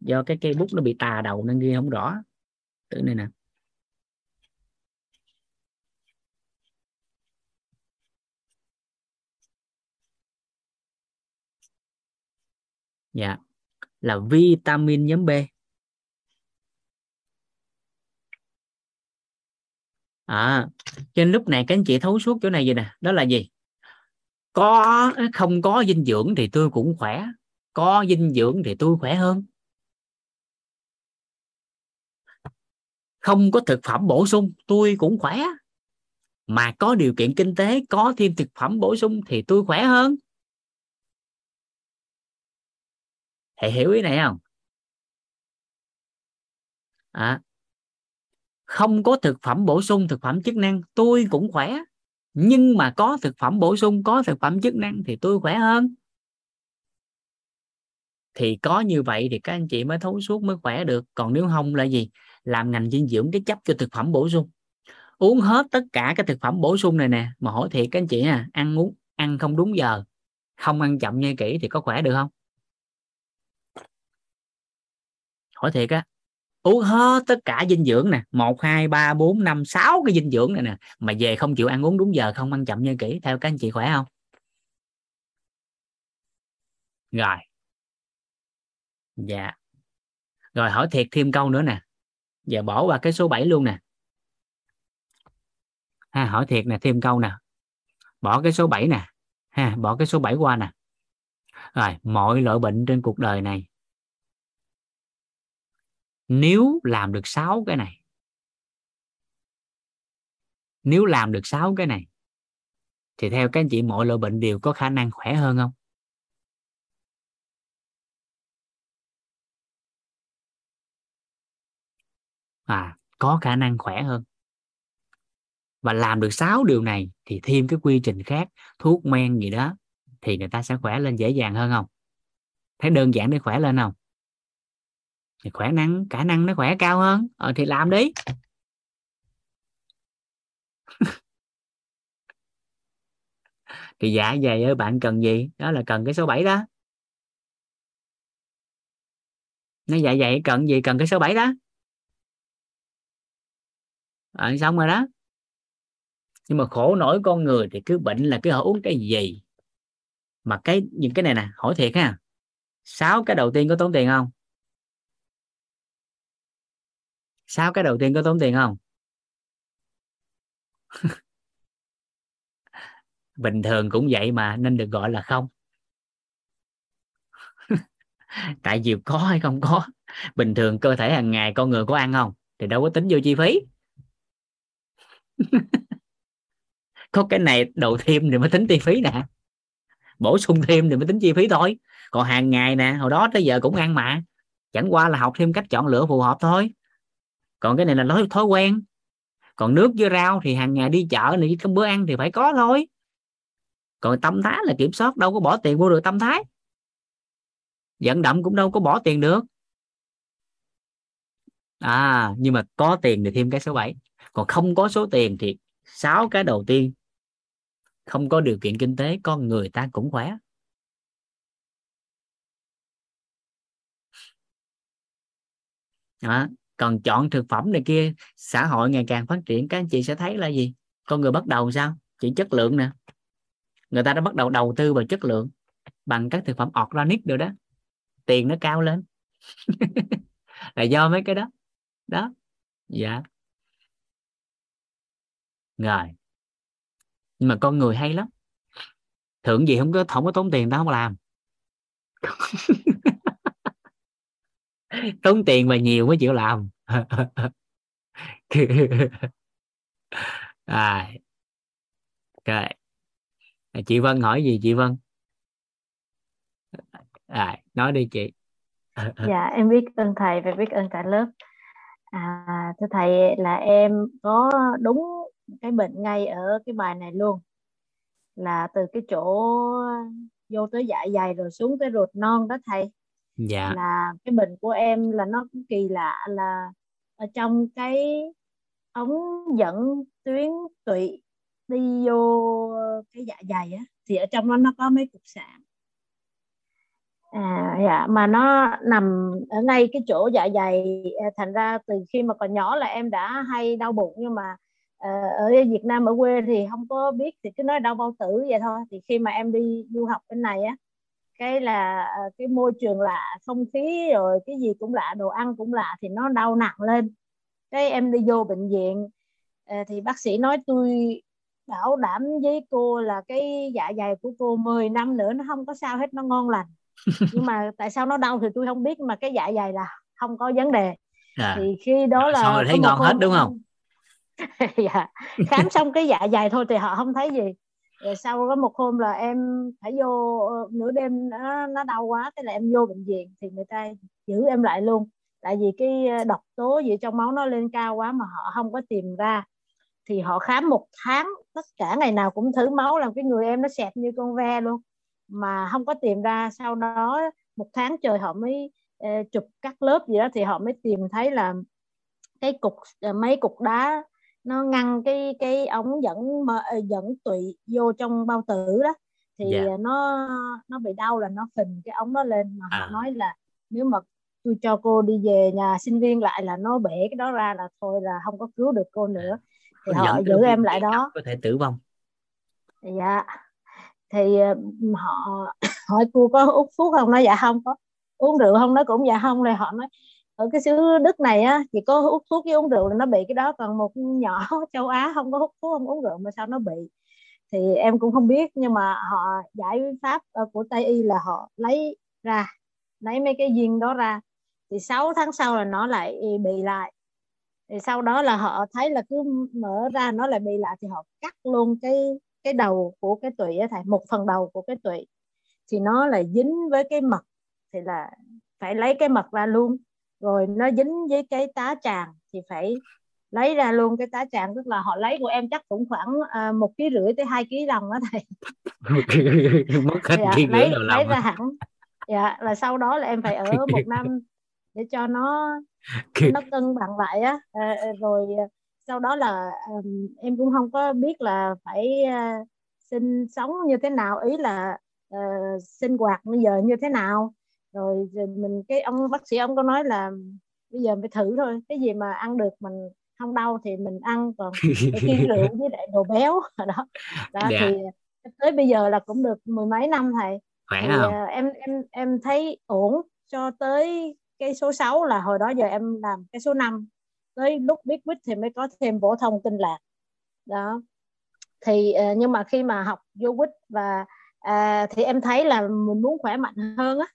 Do cái cây bút nó bị tà đầu nên ghi không rõ. Từ này nè. Dạ. Là vitamin nhóm B. à trên lúc này các anh chị thấu suốt chỗ này gì nè đó là gì? Có không có dinh dưỡng thì tôi cũng khỏe có dinh dưỡng thì tôi khỏe hơn. Không có thực phẩm bổ sung tôi cũng khỏe. Mà có điều kiện kinh tế có thêm thực phẩm bổ sung thì tôi khỏe hơn. Thầy hiểu ý này không? À, không có thực phẩm bổ sung thực phẩm chức năng, tôi cũng khỏe. Nhưng mà có thực phẩm bổ sung, có thực phẩm chức năng thì tôi khỏe hơn. Thì có như vậy thì các anh chị mới thấu suốt mới khỏe được. Còn nếu không là gì? Làm ngành dinh dưỡng cái chấp cho thực phẩm bổ sung. Uống hết tất cả các thực phẩm bổ sung này nè, mà hỏi thiệt các anh chị à ăn uống, ăn không đúng giờ, không ăn chậm nhai kỹ thì có khỏe được không? Hỏi thiệt á uống hết tất cả dinh dưỡng nè, một, hai, ba, bốn, năm, sáu cái dinh dưỡng này nè, mà về không chịu ăn uống đúng giờ không ăn chậm như kỹ, theo các anh chị khỏe không? Rồi. Dạ. Rồi hỏi thiệt thêm câu nữa nè. Giờ bỏ qua cái số 7 luôn nè. Ha, hỏi thiệt nè, thêm câu nè. Bỏ cái số 7 nè. Ha, bỏ cái số 7 qua nè. Rồi, mọi loại bệnh trên cuộc đời này nếu làm được 6 cái này, nếu làm được 6 cái này, thì theo các anh chị mọi loại bệnh đều có khả năng khỏe hơn không? À có khả năng khỏe hơn. Và làm được 6 điều này thì thêm cái quy trình khác, thuốc men gì đó, thì người ta sẽ khỏe lên dễ dàng hơn không? Thấy đơn giản để khỏe lên không? Thì khỏe năng khả năng nó khỏe cao hơn. Ờ, thì làm đi. *laughs* Thì dạ dày bạn cần gì? Đó là cần cái số 7 đó. Nó dạ dày cần gì? Cần cái số 7 đó. À, xong rồi đó. Nhưng mà khổ nổi con người thì cứ bệnh là cứ họ uống cái gì? Mà cái những cái này nè hỏi thiệt ha. Sáu cái đầu tiên có tốn tiền không? Sáu cái đầu tiên có tốn tiền không? *laughs* Bình thường cũng vậy mà, nên được gọi là không. *laughs* Tại vì có hay không có, bình thường cơ thể hàng ngày con người có ăn không thì đâu có tính vô chi phí. *laughs* Có cái này đầu thêm thì mới tính chi phí nè. Bổ sung thêm thì mới tính chi phí thôi. Còn hàng ngày nè, hồi đó tới giờ cũng ăn mà. Chẳng qua là học thêm cách chọn lựa phù hợp thôi còn cái này là nói thói quen. Còn nước với rau thì hàng ngày đi chợ này cái bữa ăn thì phải có thôi. Còn tâm thái là kiểm soát, đâu có bỏ tiền mua được tâm thái. Vận động cũng đâu có bỏ tiền được. À nhưng mà có tiền thì thêm cái số 7 còn không có số tiền thì sáu cái đầu tiên. Không có điều kiện kinh tế, con người ta cũng khỏe. Đó còn chọn thực phẩm này kia, xã hội ngày càng phát triển, các anh chị sẽ thấy là gì? Con người bắt đầu sao? Chỉ chất lượng nè. Người ta đã bắt đầu đầu tư vào chất lượng bằng các thực phẩm organic rồi đó. Tiền nó cao lên. *laughs* Là do mấy cái đó. Đó. Dạ. Rồi. Nhưng mà con người hay lắm. Thưởng gì không có không có tốn tiền, tao không làm. *laughs* *laughs* tốn tiền mà nhiều mới chịu làm. *laughs* À rồi. Chị Vân hỏi gì chị Vân? À, nói đi chị. *laughs* Dạ em biết ơn thầy và biết ơn cả lớp. À thưa thầy là em có đúng cái bệnh ngay ở cái bài này luôn. Là từ cái chỗ vô tới dạ dày rồi xuống tới ruột non đó thầy dạ. Là cái bệnh của em là nó cũng kỳ lạ là ở trong cái ống dẫn tuyến tụy đi vô cái dạ dày á, thì ở trong đó nó có mấy cục sạn à dạ mà nó nằm ở ngay cái chỗ dạ dày à, thành ra từ khi mà còn nhỏ là em đã hay đau bụng, nhưng mà ờ, ở Việt Nam, ở quê thì không có biết thì cứ nói đau bao tử vậy thôi. Thì khi mà em đi du học bên này á cái là uh, cái môi trường lạ không khí rồi cái gì cũng lạ đồ ăn cũng lạ thì nó đau nặng lên. Cái em đi vô bệnh viện uh, thì bác sĩ nói tôi bảo đảm với cô là cái dạ dày của cô 10 năm nữa nó không có sao hết nó ngon lành. *laughs* Nhưng mà tại sao nó đau thì tôi không biết mà cái dạ dày là không có vấn đề. À. thì khi đó là xong rồi thấy ngon hết đúng không? *laughs* Dạ. Khám xong cái dạ dày thôi thì họ không thấy gì rồi sau có một hôm là em phải vô ờ, nửa đêm nó, nó đau quá thế là em vô bệnh viện thì người ta giữ em lại luôn. Tại vì cái ờ, độc tố gì trong máu nó lên cao quá mà họ không có tìm ra. Thì họ khám một tháng tất cả ngày nào cũng thử máu làm cái người em nó xẹp như con ve luôn. Mà không có tìm ra sau đó một tháng trời họ mới uh, chụp các lớp gì đó thì họ mới tìm thấy là cái cục uh, mấy cục đá nó ngăn cái cái ống dẫn uh, dẫn tụy vô trong bao tử đó. Thì yeah. Dạ. nó nó bị đau là nó phình cái ống đó lên mà à. họ nói là nếu mà tôi cho cô đi về nhà sinh viên lại là nó bể cái đó ra là thôi là không có cứu được cô nữa. Thì họ giữ em lại đó. có thể tử vong. Dạ. Thì họ *coughs* hỏi cô có uống thuốc không? Nói dạ không có. Uống rượu không? Nó cũng dạ không. Rồi họ nói ở cái xứ Đức này á chỉ có hút thuốc với uống rượu là nó bị cái đó, còn một nhỏ *laughs* châu Á không có hút thuốc, không uống rượu mà sao nó bị? Thì em cũng không biết, nhưng mà họ giải pháp ờ, của Tây y là họ lấy ra, lấy mấy cái viên đó ra. Thì 6 tháng sau là nó lại bị lại. Thì sau đó là họ thấy là cứ mở ra nó lại bị lại, thì họ cắt luôn cái cái đầu của cái tụy á thầy, một phần đầu của cái tụy thì nó là dính với cái mật, thì là phải lấy cái mật ra luôn rồi nó dính với cái tá tràng thì phải lấy ra luôn. Cái tá tràng tức là họ lấy của em chắc cũng khoảng à, một ký rưỡi tới hai ký đồng đó thầy. *laughs* Mất hết dạ, ký lấy, lấy ra hẳn. Dạ là sau đó là em phải ở *laughs* một năm để cho nó nó cân bằng lại á. À, rồi sau đó là um, em cũng không có biết là phải uh, sinh sống như thế nào ý là uh, sinh hoạt bây giờ như thế nào rồi, rồi mình cái ông bác sĩ ông có nói là bây giờ phải thử thôi. Cái gì mà ăn được mình không đau thì mình ăn còn *laughs* cái rượu với lại đồ béo. *laughs* Đó. Đó yeah. Dạ. thì tới bây giờ là cũng được mười mấy năm thầy. Khỏe thì, không? Uh, em em em thấy ổn cho tới cái số 6 là hồi đó giờ em làm cái số 5 tới lúc biết quýt thì mới có thêm phổ thông kinh lạc. Đó. Thì uh, nhưng mà khi mà học vô quýt và uh, thì em thấy là mình muốn khỏe mạnh hơn á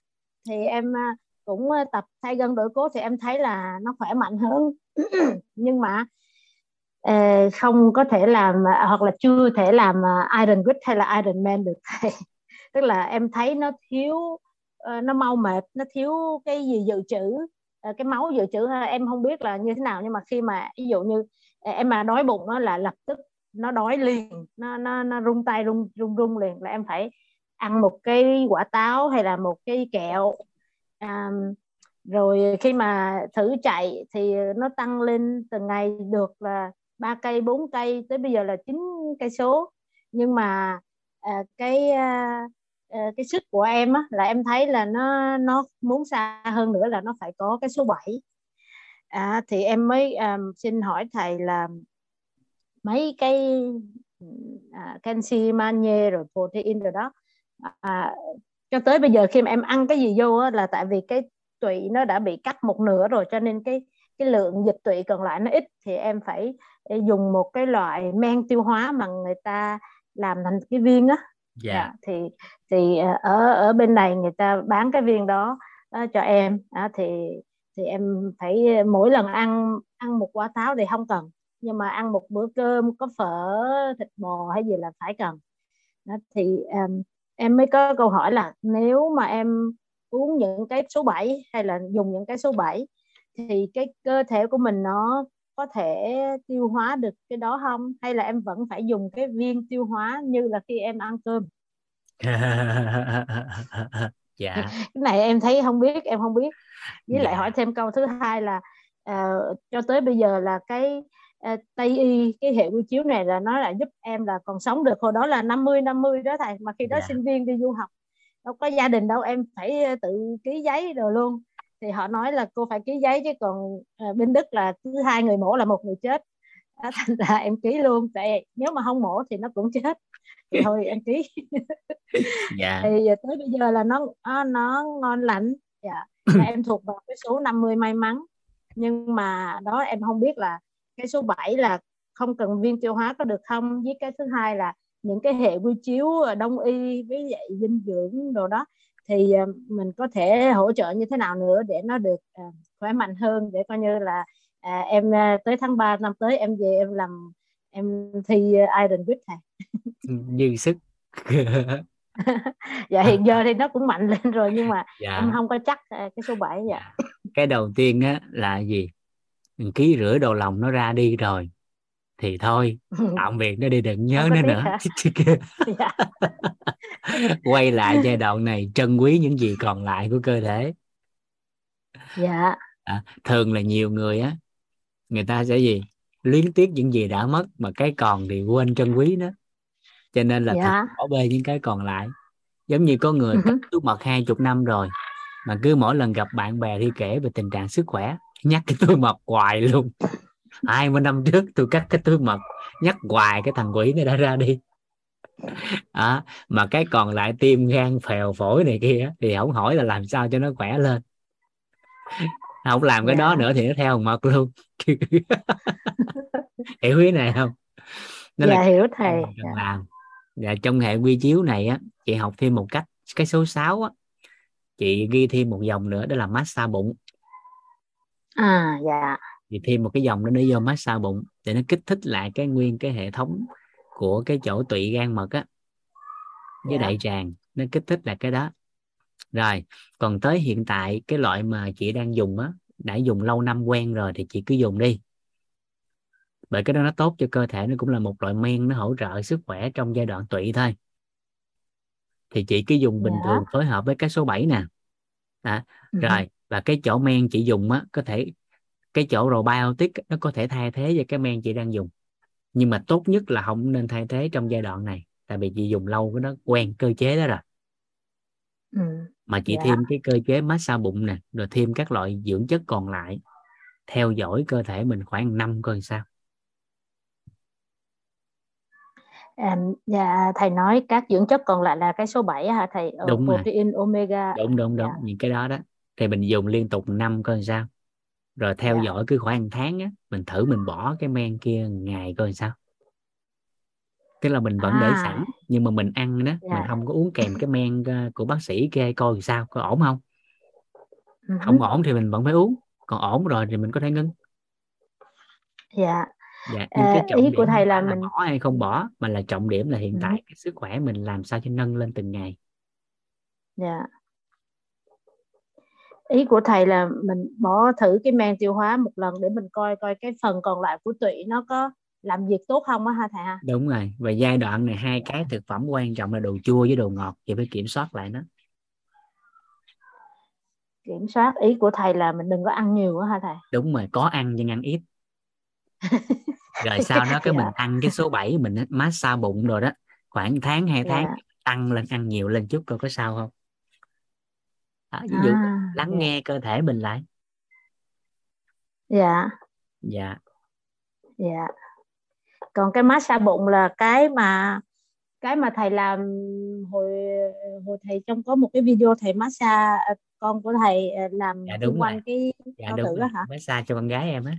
thì em à, cũng à, tập thay gân đổi cốt thì em thấy là nó khỏe mạnh hơn. *clears throat* Nhưng mà à, không có thể làm hoặc là chưa thể làm Iron Quýt hay là Iron Man được. *laughs* Tức là em thấy nó thiếu ờ, nó mau mệt, nó thiếu cái gì dự trữ cái máu dự trữ em không biết là như thế nào nhưng mà khi mà, ví dụ như em mà đói bụng nó là lập tức nó đói liền, nó nó nó rung tay rung rung rung liền là em phải ăn một cái quả táo hay là một cái kẹo. À, rồi khi mà thử chạy thì nó tăng lên từng ngày được là ba cây bốn cây tới bây giờ là chín cây số. Nhưng mà à, cái à, à cái sức của em á, là em thấy là nó nó muốn xa hơn nữa là nó phải có cái số 7 à, thì em mới um, xin hỏi thầy là mấy cái uh, canxi magie rồi protein rồi đó à, cho tới bây giờ khi mà em ăn cái gì vô á, là tại vì cái tụy nó đã bị cắt một nửa rồi cho nên cái cái lượng dịch tụy còn lại nó ít thì em phải dùng một cái loại men tiêu hóa mà người ta làm thành cái viên á dạ yeah. thì thì ờ, ở ở bên này người ta bán cái viên đó uh, cho em uh, thì thì em phải mỗi lần ăn ăn một quả táo thì không cần nhưng mà ăn một bữa cơm có phở thịt bò hay gì là phải cần đó, thì um, em mới có câu hỏi là nếu mà em uống những cái số 7 hay là dùng những cái số 7 thì cái cơ thể của mình nó có thể tiêu hóa được cái đó không? Hay là em vẫn phải dùng cái viên tiêu hóa như là khi em ăn cơm? *laughs* Dạ. *laughs* Cái này em thấy không biết em không biết. Với dạ. lại hỏi thêm câu thứ hai là uh, cho tới bây giờ là cái tây y cái hệ quy chiếu này là nó là giúp em là còn sống được hồi đó là 50 50 đó thầy mà khi đó dạ. sinh viên đi du học đâu có gia đình đâu em phải ờ, tự ký giấy rồi luôn. Thì họ nói là cô phải ký giấy chứ còn uh, bên đức là thứ hai người mổ là một người chết. Đó, *laughs* thành ra em ký luôn tại nếu mà không mổ thì nó cũng chết. Thì thôi em ký. *laughs* Dạ. thì tới bây giờ là nó nó ngon lành. Dạ. Em thuộc vào cái số 50 may mắn. Nhưng mà đó em không biết là cái số 7 là không cần viên tiêu hóa có được không? Với cái thứ hai là những cái hệ quy chiếu đông y với dạy dinh dưỡng đồ đó. Thì ờ, mình có thể hỗ trợ như thế nào nữa để nó được uh, khỏe mạnh hơn? Để coi như là uh, em tới tháng 3 năm tới em về em làm em thi Iron Quýt thầy. Dư sức. *laughs* Dạ hiện giờ thì nó cũng mạnh lên rồi nhưng mà dạ. em không có chắc cái số 7 dạ. dạ. Cái đầu tiên á là gì ký rửa đầu lòng nó ra đi rồi thì thôi tạm biệt nó đi đừng nhớ nó nữa. *laughs* *laughs* dạ. *laughs* quay lại giai đoạn này trân quý những gì còn lại của cơ thể. Dạ. À, thường là nhiều người á người ta sẽ gì? Luyến tiếc những gì đã mất mà cái còn thì quên trân quý nó. Cho nên là dạ. bỏ bê những cái còn lại. Giống như có người cắt túi mật hai chục năm rồi mà cứ mỗi lần gặp bạn bè thì kể về tình trạng sức khỏe nhắc cái túi mật hoài luôn. Hai mươi năm trước tôi cắt cái túi mật nhắc hoài cái thằng quỷ này đã ra đi. À, mà cái còn lại tim gan phèo phổi này kia thì không hỏi là làm sao cho nó khỏe lên. Không làm cái đó dạ. nữa thì nó theo mật luôn. *laughs* Hiểu ý này không? Nó dạ, là hiểu thầy. dạ. làm. Và trong hệ quy chiếu này á chị học thêm một cách cái số 6 á chị ghi thêm một dòng nữa đó là massage bụng à dạ thì thêm một cái dòng đó nữa vô massage bụng để nó kích thích lại cái nguyên cái hệ thống của cái chỗ tụy gan mật á với. Dạ. đại tràng nó kích thích là cái đó rồi còn tới hiện tại cái loại mà chị đang dùng á đã dùng lâu năm quen rồi thì chị cứ dùng đi bởi cái đó nó tốt cho cơ thể nó cũng là một loại men nó hỗ trợ sức khỏe trong giai đoạn tụy thôi thì chị cứ dùng bình. Dạ. thường phối hợp với cái số 7 nè à, ừ. rồi và cái chỗ men chị dùng á có thể cái chỗ probiotic nó có thể thay thế cho cái men chị đang dùng nhưng mà tốt nhất là không nên thay thế trong giai đoạn này tại vì chị dùng lâu cái nó quen cơ chế đó rồi ừ. mà chị dạ. thêm cái cơ chế massage bụng nè rồi thêm các loại dưỡng chất còn lại theo dõi cơ thể mình khoảng năm coi sao À, dạ, thầy nói các dưỡng chất còn lại là cái số 7 hả thầy? Ờ, đúng protein rồi. omega. Đúng đúng đúng, dạ. những cái đó đó. Thì mình dùng liên tục năm coi sao. Rồi theo dạ. dõi cứ khoảng tháng á, mình thử mình bỏ cái men kia ngày coi sao. Tức là mình vẫn à. để sẵn nhưng mà mình ăn đó, dạ. mình không có uống kèm cái men ờ, của bác sĩ kê coi sao, có ổn không? Uh-huh. Không ổn thì mình vẫn phải uống, còn ổn rồi thì mình có thể ngưng. Dạ dạ nhưng cái trọng ý của thầy là, là mình bỏ hay không bỏ mà là trọng điểm là hiện ừ. tại cái sức khỏe mình làm sao cho nâng lên từng ngày dạ ý của thầy là mình bỏ thử cái men tiêu hóa một lần để mình coi coi cái phần còn lại của tụy nó có làm việc tốt không á ha thầy ha? Đúng rồi. Và giai đoạn này hai cái thực phẩm quan trọng là đồ chua với đồ ngọt thì phải kiểm soát lại nó. Kiểm soát. Ý của thầy là mình đừng có ăn nhiều á ha thầy. Đúng rồi có ăn nhưng ăn ít. *laughs* Rồi sau đó cái dạ. mình ăn cái số 7 mình massage bụng rồi đó. Khoảng tháng hai tháng dạ. tăng lên ăn nhiều lên chút coi có sao không đó, ví dụ à, lắng dạ. nghe cơ thể mình lại. Dạ. Dạ. Dạ. Còn cái massage bụng là cái mà cái mà thầy làm hồi hồi thầy trong có một cái video thầy massage à, con của thầy à, làm dạ, đúng quanh cái dạ, đúng tử đó hả? Massage cho con gái em á.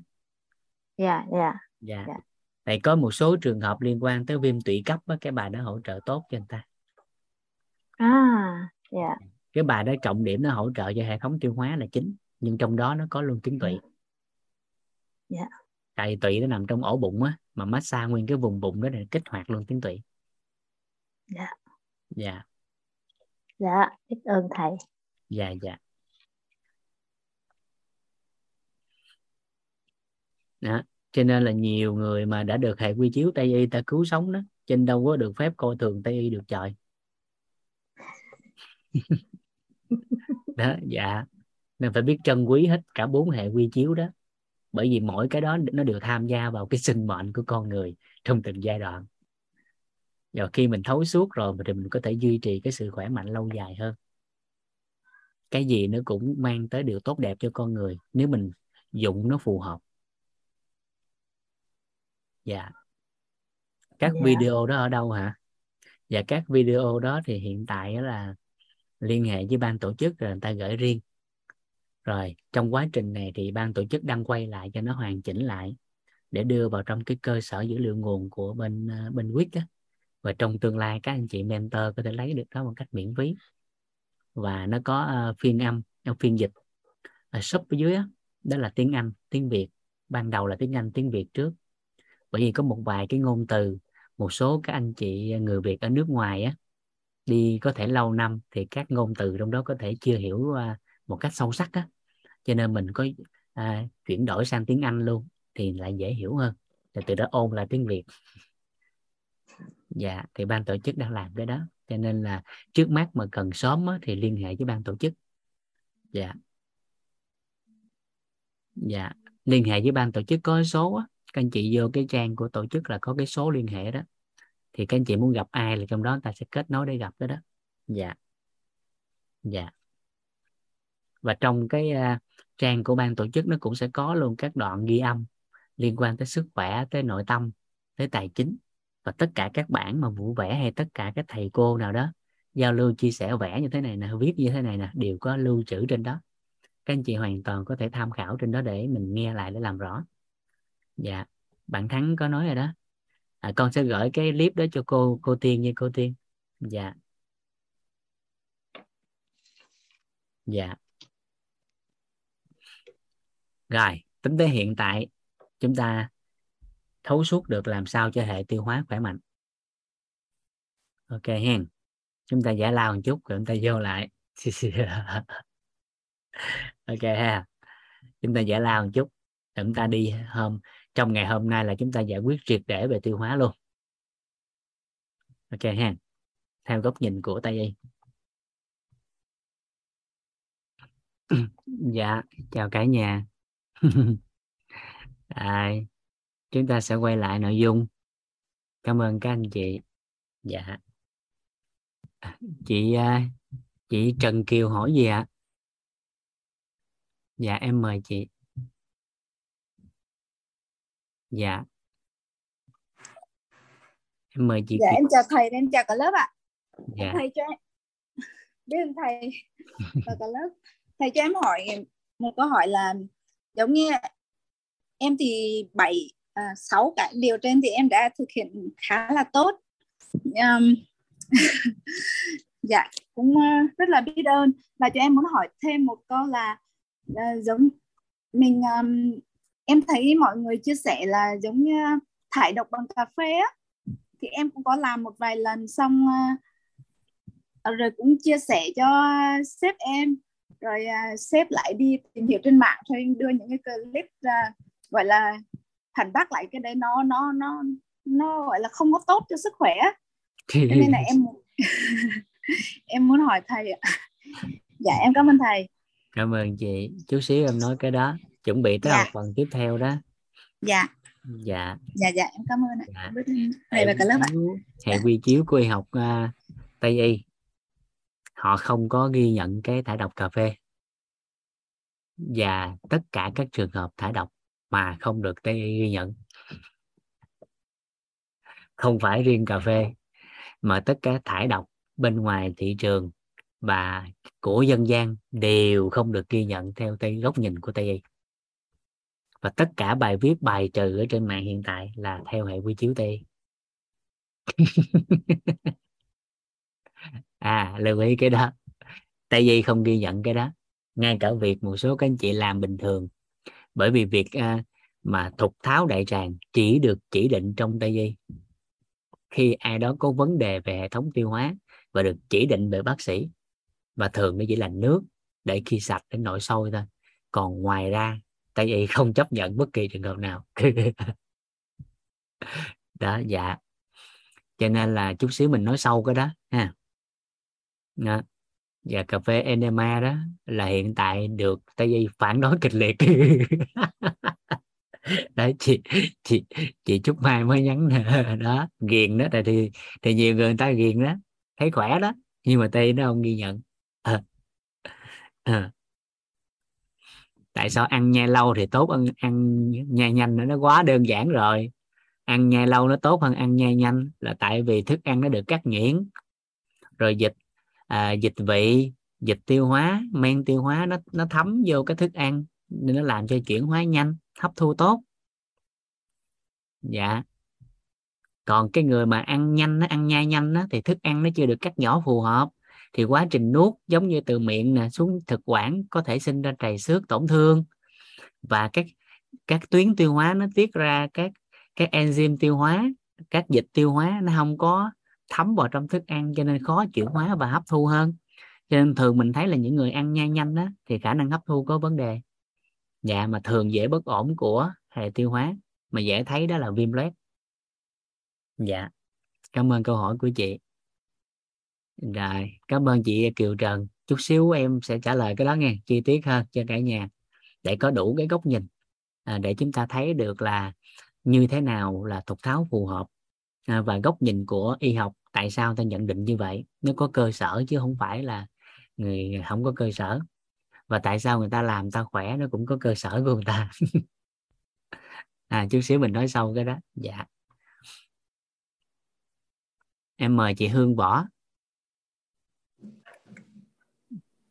Dạ dạ. Dạ. Yeah. tại có một số trường hợp liên quan tới viêm tụy cấp á, cái bài đó hỗ trợ tốt cho người ta. À dạ cái bài đó trọng điểm nó hỗ trợ cho hệ thống tiêu hóa là chính nhưng trong đó nó có luôn tuyến tụy. Dạ. Tại tụy nó nằm trong ổ bụng á mà massage nguyên cái vùng bụng đó để kích hoạt luôn tuyến tụy. Dạ. Dạ. Dạ biết ơn thầy. Dạ dạ. Đó cho nên là nhiều người mà đã được hệ quy chiếu tây y ta cứu sống đó trên đâu có được phép coi thường tây y được trời *laughs* đó dạ. Nên phải biết trân quý hết cả bốn hệ quy chiếu đó. Bởi vì mỗi cái đó nó đều tham gia vào cái sinh mệnh của con người trong từng giai đoạn. Và khi mình thấu suốt rồi thì mình có thể duy trì cái sự khỏe mạnh lâu dài hơn. Cái gì nó cũng mang tới điều tốt đẹp cho con người nếu mình dụng nó phù hợp. Dạ. Các. Dạ. video đó ở đâu hả? Và các video đó thì hiện tại là liên hệ với ban tổ chức rồi người ta gửi riêng. Rồi trong quá trình này thì ban tổ chức đăng quay lại cho nó hoàn chỉnh lại để đưa vào trong cái cơ sở dữ liệu nguồn của bên ờ, bên quyết á. Và trong tương lai các anh chị mentor có thể lấy được đó một cách miễn phí. Và nó có uh, phiên âm ờ, phiên dịch ở shop ở dưới đó, đó là tiếng Anh tiếng Việt. Ban đầu là tiếng Anh tiếng Việt trước. Bởi vì có một vài cái ngôn từ một số các anh chị người Việt ở nước ngoài á đi có thể lâu năm thì các ngôn từ trong đó có thể chưa hiểu uh, một cách sâu sắc á. Cho nên mình có à, chuyển đổi sang tiếng Anh luôn thì lại dễ hiểu hơn. Rồi từ đó ôn lại tiếng Việt. Dạ thì ban tổ chức đang làm cái đó. Cho nên là trước mắt mà cần sớm á, thì liên hệ với ban tổ chức. Dạ. Dạ liên hệ với ban tổ chức có số á. Các anh chị vô cái trang của tổ chức là có cái số liên hệ đó thì các anh chị muốn gặp ai là trong đó ta sẽ kết nối để gặp đó đó. Dạ. Dạ. Và trong cái uh, trang của ban tổ chức nó cũng sẽ có luôn các đoạn ghi âm liên quan tới sức khỏe tới nội tâm tới tài chính và tất cả các bản mà vũ vẽ hay tất cả các thầy cô nào đó giao lưu chia sẻ vẽ như thế này nè viết như thế này nè đều có lưu trữ trên đó. Các anh chị hoàn toàn có thể tham khảo trên đó để mình nghe lại để làm rõ. Dạ. Bạn thắng có nói rồi đó à, con sẽ gửi cái clip đó cho cô cô tiên như cô tiên. Dạ. Dạ. Rồi tính tới hiện tại chúng ta thấu suốt được làm sao cho hệ tiêu hóa khỏe mạnh. Ok hen. Chúng ta giải lao một chút rồi chúng ta vô lại. *laughs* Ok ha. Chúng ta giải lao một chút rồi chúng ta đi hôm trong ngày hôm nay là chúng ta giải quyết triệt để về tiêu hóa luôn. Ok ha. Theo góc nhìn của tây y. *clears throat* Dạ chào cả nhà. *laughs* À, chúng ta sẽ quay lại nội dung. Cảm ơn các anh chị. Dạ. Chị à, chị Trần Kiều hỏi gì ạ? Dạ em mời chị dạ. Em mời chị dạ em chào thầy em chào cả lớp ạ. Dạ. thầy cho em biết ơn thầy. Và cả lớp. Thầy cho em hỏi một câu hỏi là giống như em thì bảy à, sáu cái điều trên thì em đã thực hiện khá là tốt. Um, *laughs* dạ cũng uh, rất là biết ơn. Và cho em muốn hỏi thêm một câu là uh, giống mình um, em thấy mọi người chia sẻ là giống như thải độc bằng cà phê á. Thì em cũng có làm một vài lần xong uh, rồi cũng chia sẻ cho sếp em. Rồi uh, sếp lại đi tìm hiểu trên mạng thôi đưa những cái clip ra gọi là phản bác lại cái đấy. Nó nó nó nó gọi là không có tốt cho sức khỏe cho nên là em *laughs* em muốn hỏi thầy ạ. Dạ em cảm ơn thầy. Cảm ơn chị. Chút xíu em nói cái đó chuẩn bị tới dạ. học phần tiếp theo đó. Dạ. Dạ. Dạ dạ em cảm ơn ạ. Dạ. thầy và cả lớp ạ. Hệ dạ. quy chiếu của y học uh, tây y. Họ không có ghi nhận cái thải độc cà phê. Và tất cả các trường hợp thải độc mà không được tây y ghi nhận. Không phải riêng cà phê mà tất cả thải độc bên ngoài thị trường và của dân gian đều không được ghi nhận theo tây góc nhìn của tây y và tất cả bài viết bài trừ ở trên mạng hiện tại là theo hệ quy chiếu tây *laughs* à lưu ý cái đó. Tây y không ghi nhận cái đó. Ngay cả việc một số các anh chị làm bình thường. Bởi vì việc à, mà thục tháo đại tràng chỉ được chỉ định trong tây y khi ai đó có vấn đề về hệ thống tiêu hóa và được chỉ định bởi bác sĩ. Và thường nó chỉ là nước để khi sạch đến nội sôi thôi. Còn ngoài ra tại vì không chấp nhận bất kỳ trường hợp nào *laughs* đó dạ cho nên là chút xíu mình nói sâu cái đó ha đó. và cà phê enema đó là hiện tại được tây y phản đối kịch liệt *laughs* đấy chị chị chị chúc mai mới nhắn *laughs* đó ghiền đó tại thì thì nhiều người, người ta ghiền đó thấy khỏe đó nhưng mà tây nó không ghi nhận à. À tại sao ăn nhai lâu thì tốt ăn ăn nhai nhanh? Nó quá đơn giản rồi. Ăn nhai lâu nó tốt hơn ăn nhai nhanh là tại vì thức ăn nó được cắt nhuyễn. Rồi dịch à, dịch vị dịch tiêu hóa men tiêu hóa nó nó thấm vô cái thức ăn nên nó làm cho chuyển hóa nhanh hấp thu tốt. Dạ. Còn cái người mà ăn nhanh nó ăn nhai nhanh đó, thì thức ăn nó chưa được cắt nhỏ phù hợp thì quá trình nuốt giống như từ miệng nè xuống thực quản có thể sinh ra trầy xước, tổn thương. Và các các tuyến tiêu hóa nó tiết ra các các enzyme tiêu hóa, các dịch tiêu hóa nó không có thấm vào trong thức ăn cho nên khó chuyển hóa và hấp thu hơn. Cho nên thường mình thấy là những người ăn nhanh nhanh đó thì khả năng hấp thu có vấn đề. Dạ mà thường dễ bất ổn của hệ tiêu hóa, mà dễ thấy đó là viêm loét. Dạ cảm ơn câu hỏi của chị rồi cảm ơn chị Kiều Trần. Chút xíu em sẽ trả lời cái đó nghe chi tiết hơn cho cả nhà để có đủ cái góc nhìn à, để chúng ta thấy được là như thế nào là thuật tháo phù hợp à, và góc nhìn của y học tại sao ta nhận định như vậy. Nó có cơ sở chứ không phải là người không có cơ sở. Và tại sao người ta làm ta khỏe nó cũng có cơ sở của người ta. *laughs* À chút xíu mình nói sâu cái đó. Dạ. Em mời chị Hương Võ.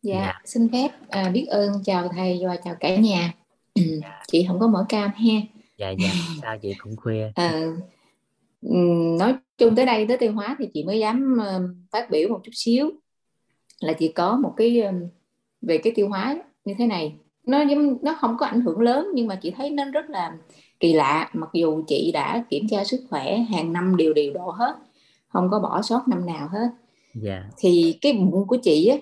Dạ, dạ. xin phép à, biết ơn chào thầy và chào cả nhà dạ. *clears throat* chị không có mở cam ha dạ dạ sao chị cũng khuya à, nói chung tới đây tới tiêu hóa thì chị mới dám uh, phát biểu một chút xíu là chị có một cái um, về cái tiêu hóa như thế này nó nó không có ảnh hưởng lớn nhưng mà chị thấy nó rất là kỳ lạ mặc dù chị đã kiểm tra sức khỏe hàng năm đều đều độ hết không có bỏ sót năm nào hết yeah. Dạ. thì cái bụng của chị á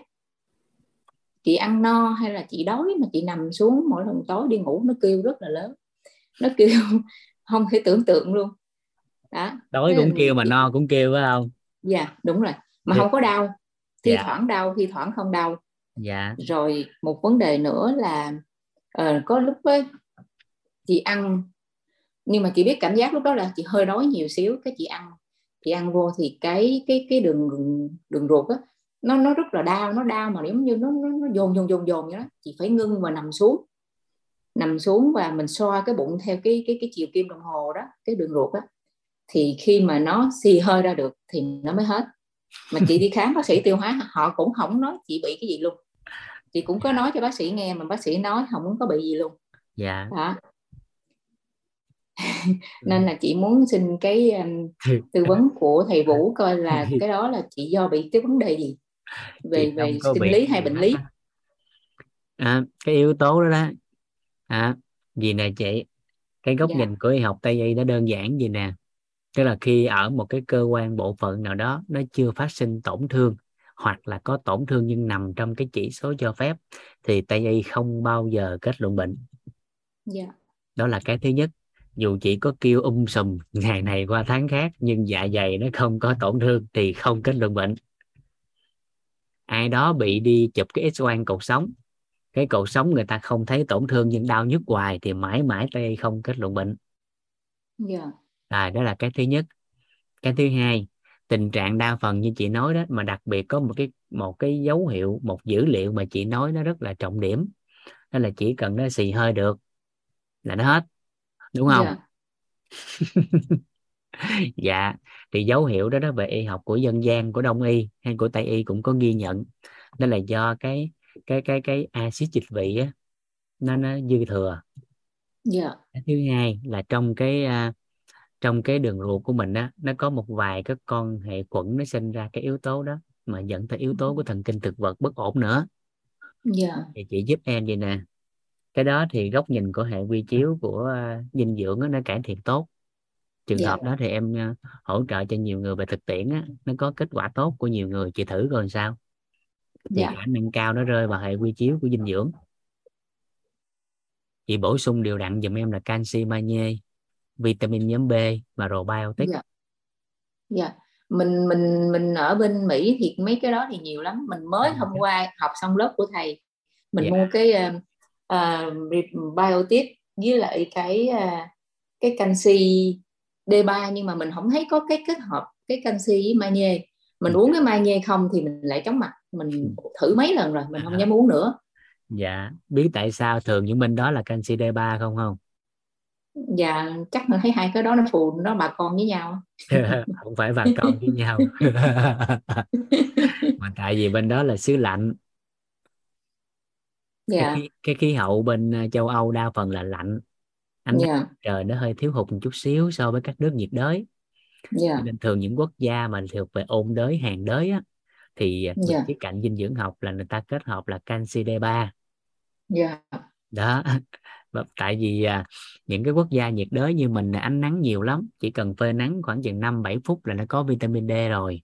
chị ăn no hay là chị đói mà chị nằm xuống mỗi lần tối đi ngủ nó kêu rất là lớn nó kêu *laughs* không thể tưởng tượng luôn đó đói cũng kêu mà no cũng kêu phải không dạ yeah, đúng rồi mà yeah. không có đau thi yeah. Dạ. thoảng đau thi thoảng không đau dạ rồi một vấn đề nữa là uh, có lúc ấy, chị ăn nhưng mà chị biết cảm giác lúc đó là chị hơi đói nhiều xíu cái chị ăn chị ăn vô thì cái cái cái đường đường ruột á nó nó rất là đau nó đau mà giống như nó nó, nó dồn dồn dồn dồn vậy đó. Chị phải ngưng và nằm xuống. Nằm xuống và mình xoa cái bụng theo cái cái cái chiều kim đồng hồ đó cái đường ruột á. Thì khi mà nó xì hơi ra được thì nó mới hết. Mà chị đi khám bác sĩ tiêu hóa họ cũng không nói chị bị cái gì luôn. Chị cũng có nói cho bác sĩ nghe mà bác sĩ nói không có bị gì luôn. Dạ. Đó. Nên là chị muốn xin cái um, *laughs* tư vấn của thầy Vũ coi là *laughs* cái đó là chị do bị cái vấn đề gì về về sinh lý hay bệnh lý à, cái yếu tố đó đó à, gì nè chị cái góc dạ. nhìn của y học tây y nó đơn giản gì nè tức là khi ở một cái cơ quan bộ phận nào đó nó chưa phát sinh tổn thương hoặc là có tổn thương nhưng nằm trong cái chỉ số cho phép thì tây y không bao giờ kết luận bệnh. Dạ. đó là cái thứ nhất dù chỉ có kêu um sùm ngày này qua tháng khác nhưng dạ dày nó không có tổn thương thì không kết luận bệnh ai đó bị đi chụp cái x quang cột sống cái cột sống người ta không thấy tổn thương nhưng đau nhức hoài thì mãi mãi tây không kết luận bệnh yeah. Dạ. à, đó là cái thứ nhất cái thứ hai tình trạng đa phần như chị nói đó mà đặc biệt có một cái một cái dấu hiệu một dữ liệu mà chị nói nó rất là trọng điểm đó là chỉ cần nó xì hơi được là nó hết đúng không yeah. *laughs* dạ thì dấu hiệu đó đó về y học của dân gian của đông y hay của tây y cũng có ghi nhận đó là do cái cái cái cái axit dịch vị á nó nó dư thừa yeah. Dạ. thứ hai là trong cái uh, trong cái đường ruột của mình á nó có một vài cái con hệ khuẩn nó sinh ra cái yếu tố đó mà dẫn tới yếu tố của thần kinh thực vật bất ổn nữa yeah. Dạ. thì chị giúp em vậy nè cái đó thì góc nhìn của hệ quy chiếu của uh, dinh dưỡng đó, nó cải thiện tốt trường. Dạ. hợp đó thì em uh, hỗ trợ cho nhiều người về thực tiễn á, nó có kết quả tốt của nhiều người chị thử coi sao thì yeah. khả năng cao nó rơi vào hệ quy chiếu của dinh dưỡng chị bổ sung đều đặn dùm em là canxi magie vitamin nhóm B và probiotic dạ. dạ mình mình mình ở bên Mỹ thì mấy cái đó thì nhiều lắm mình mới hôm qua học xong lớp của thầy mình yeah. Dạ. mua cái uh, biotip với lại cái uh, cái canxi D3 nhưng mà mình không thấy có cái kết hợp cái canxi với magie mình ừ. uống cái magie không thì mình lại chóng mặt. Mình ừ. thử mấy lần rồi mình không dám uống nữa. Dạ biết tại sao thường những bên đó là canxi D3 không không? Dạ chắc mình thấy hai cái đó nó phù nó bà con với nhau. *laughs* Không phải bà con với nhau. *laughs* Mà tại vì bên đó là xứ lạnh. Dạ. cái, khí, cái khí hậu bên ờ, châu Âu đa phần là lạnh ánh dạ. trời nó hơi thiếu hụt một chút xíu so với các nước nhiệt đới dạ. nên thường những quốc gia mà thuộc về ôn đới hàng đới á thì yeah. Dạ. cái cạnh dinh dưỡng học là người ta kết hợp là canxi D3 yeah. đó tại vì à, những cái quốc gia nhiệt đới như mình là ánh nắng nhiều lắm chỉ cần phơi nắng khoảng chừng 5 7 phút là nó có vitamin D rồi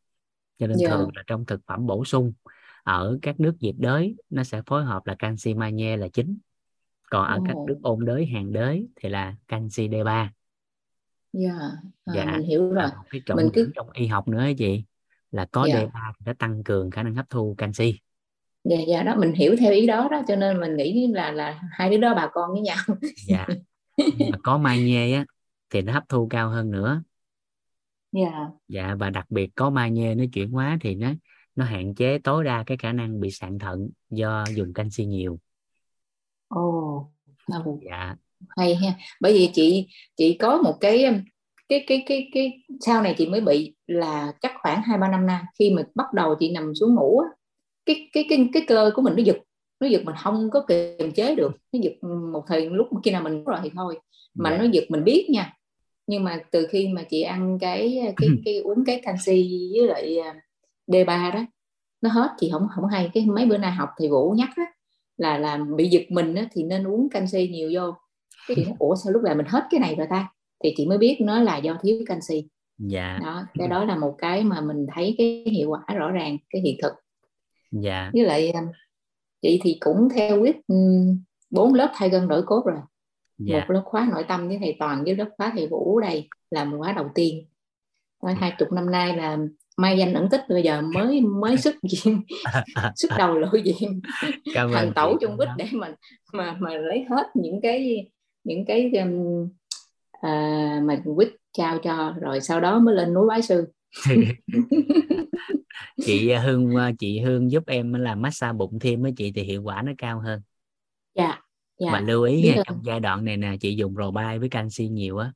cho nên yeah. thường là trong thực phẩm bổ sung ở các nước nhiệt đới nó sẽ phối hợp là canxi magie là chính còn ở oh. các nước ôn đới hàng đới thì là canxi D3 yeah. Dạ, à, dạ mình hiểu rồi cái trọng mình cứ... trong y học nữa chị là có yeah. Dạ. D3 để tăng cường khả năng hấp thu canxi dạ dạ đó mình hiểu theo ý đó đó cho nên mình nghĩ là là hai đứa đó bà con với nhau dạ mà có magie á thì nó hấp thu cao hơn nữa dạ dạ và đặc biệt có magie nó chuyển hóa thì nó nó hạn chế tối đa cái khả năng bị sạn thận do dùng canxi nhiều ồ oh, dạ hay ha. Bởi vì chị chị có một cái cái cái cái cái sau này chị mới bị là chắc khoảng hai ba năm nay khi mà bắt đầu chị nằm xuống ngủ cái cái cái cái cơ của mình nó giật nó giật mình không có kiềm chế được. Nó giật một thời lúc khi nào mình rồi thì thôi mà yeah. Dạ. nó giật mình biết nha. Nhưng mà từ khi mà chị ăn cái cái cái uống cái canxi với lại à, D3 đó nó hết chị không không hay. Cái mấy bữa nay học thì vũ nhắc á là là bị giật mình á, thì nên uống canxi nhiều vô. Cái chị nói ủa sao lúc này mình hết cái này rồi ta? Thì chị mới biết nó là do thiếu canxi. Dạ. Đó cái đó là một cái mà mình thấy cái hiệu quả rõ ràng cái hiện thực. Dạ. Với lại um, chị thì cũng theo quyết um, bốn lớp thay gân đổi cốt rồi. Dạ. một lớp khóa nội tâm với thầy toàn với lớp khóa thầy vũ đây là một khóa đầu tiên. Hai chục năm nay là may danh ẩn tích bây giờ mới mới xuất *laughs* diện xuất đầu lộ diện. *laughs* Thành tẩu chung quýt để mà mà mà lấy hết những cái những cái um, à, mà quýt trao cho rồi sau đó mới lên núi bái sư. *laughs* Chị hương chị hương giúp em làm massage bụng thêm với chị thì hiệu quả nó cao hơn. Dạ, dạ. mà lưu ý nha, trong giai đoạn này nè chị dùng rò bay với canxi nhiều á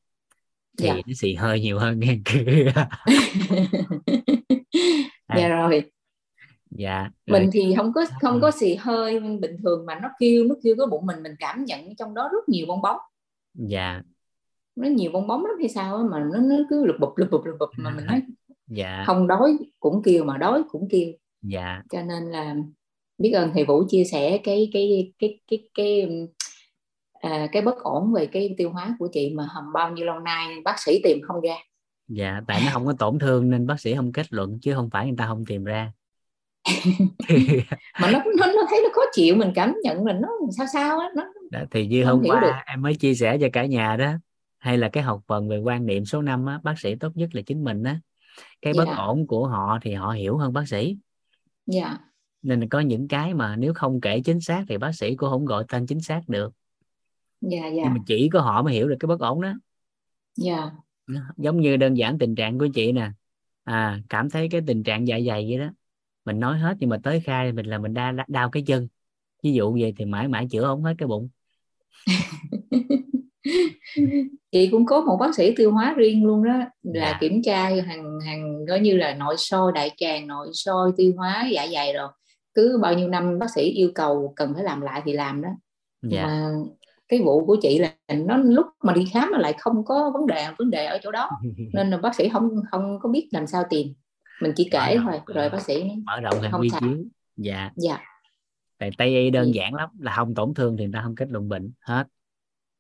thì dạ. nó xì hơi nhiều hơn nghe *laughs* dạ rồi. Dạ rồi. mình thì không có không có xì hơi bình thường mà nó kêu nó kêu cái bụng mình mình cảm nhận trong đó rất nhiều bong bóng. Dạ. Nó nhiều bong bóng lắm hay sao mà nó nó cứ lục bụp lục bụp lục bụp mà mình nói *laughs* dạ. không đói cũng kêu mà đói cũng kêu. Dạ. Cho nên là biết ơn thầy Vũ chia sẻ cái cái cái cái cái à, cái bất ổn về cái tiêu hóa của chị mà hầm bao nhiêu lâu nay bác sĩ tìm không ra dạ tại nó không có tổn thương nên bác sĩ không kết luận chứ không phải người ta không tìm ra *laughs* mà nó, nó nó thấy nó khó chịu mình cảm nhận là nó sao sao á nó Đã, thì như hôm qua được. em mới chia sẻ cho cả nhà đó hay là cái học phần về quan niệm số 5 á bác sĩ tốt nhất là chính mình á cái yeah. bất dạ. ổn của họ thì họ hiểu hơn bác sĩ. Dạ. nên có những cái mà nếu không kể chính xác thì bác sĩ cũng không gọi tên chính xác được yeah, yeah. nhưng mà chỉ có họ mới hiểu được cái bất ổn đó yeah. Giống như đơn giản tình trạng của chị nè. À cảm thấy cái tình trạng dạ dày vậy đó. Mình nói hết nhưng mà tới khai mình là mình đau, đau cái chân. Ví dụ vậy thì mãi mãi chữa không hết cái bụng. *laughs* Chị cũng có một bác sĩ tiêu hóa riêng luôn đó. Là dạ. kiểm tra hàng hàng coi như là nội soi đại tràng nội soi tiêu hóa dạ dày rồi. Cứ bao nhiêu năm bác sĩ yêu cầu cần phải làm lại thì làm đó. Dạ. mà cái vụ của chị là nó lúc mà đi khám mà lại không có vấn đề vấn đề ở chỗ đó. *laughs* Nên là bác sĩ không không có biết làm sao tìm. Mình chỉ kể thôi rồi bác sĩ mở rộng hàng quy chiếu. Dạ. Dạ. Tại tây y đơn dạ. giản lắm là không tổn thương thì người ta không kết luận bệnh hết.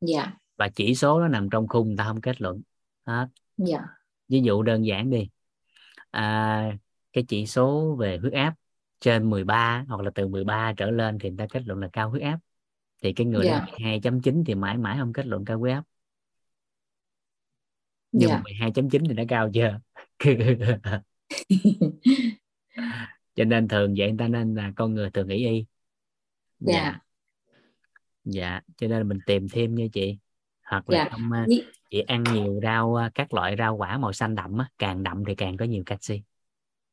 Dạ. Và chỉ số nó nằm trong khung người ta không kết luận hết. Dạ. Ví dụ đơn giản đi. À, cái chỉ số về huyết áp trên 13 hoặc là từ 13 trở lên thì người ta kết luận là cao huyết ap thì cái người yeah. đó 2.9 thì mãi mãi không kết luận cao huyết áp nhưng yeah. mà 12.9 thì nó cao chưa *laughs* cho nên thường vậy người ta nên là con người thường nghĩ y dạ dạ, dạ. cho nên mình tìm thêm như chị hoặc là dạ. trong uh, chị ăn nhiều rau uh, các loại rau quả màu xanh đậm á, càng đậm thì càng có nhiều canxi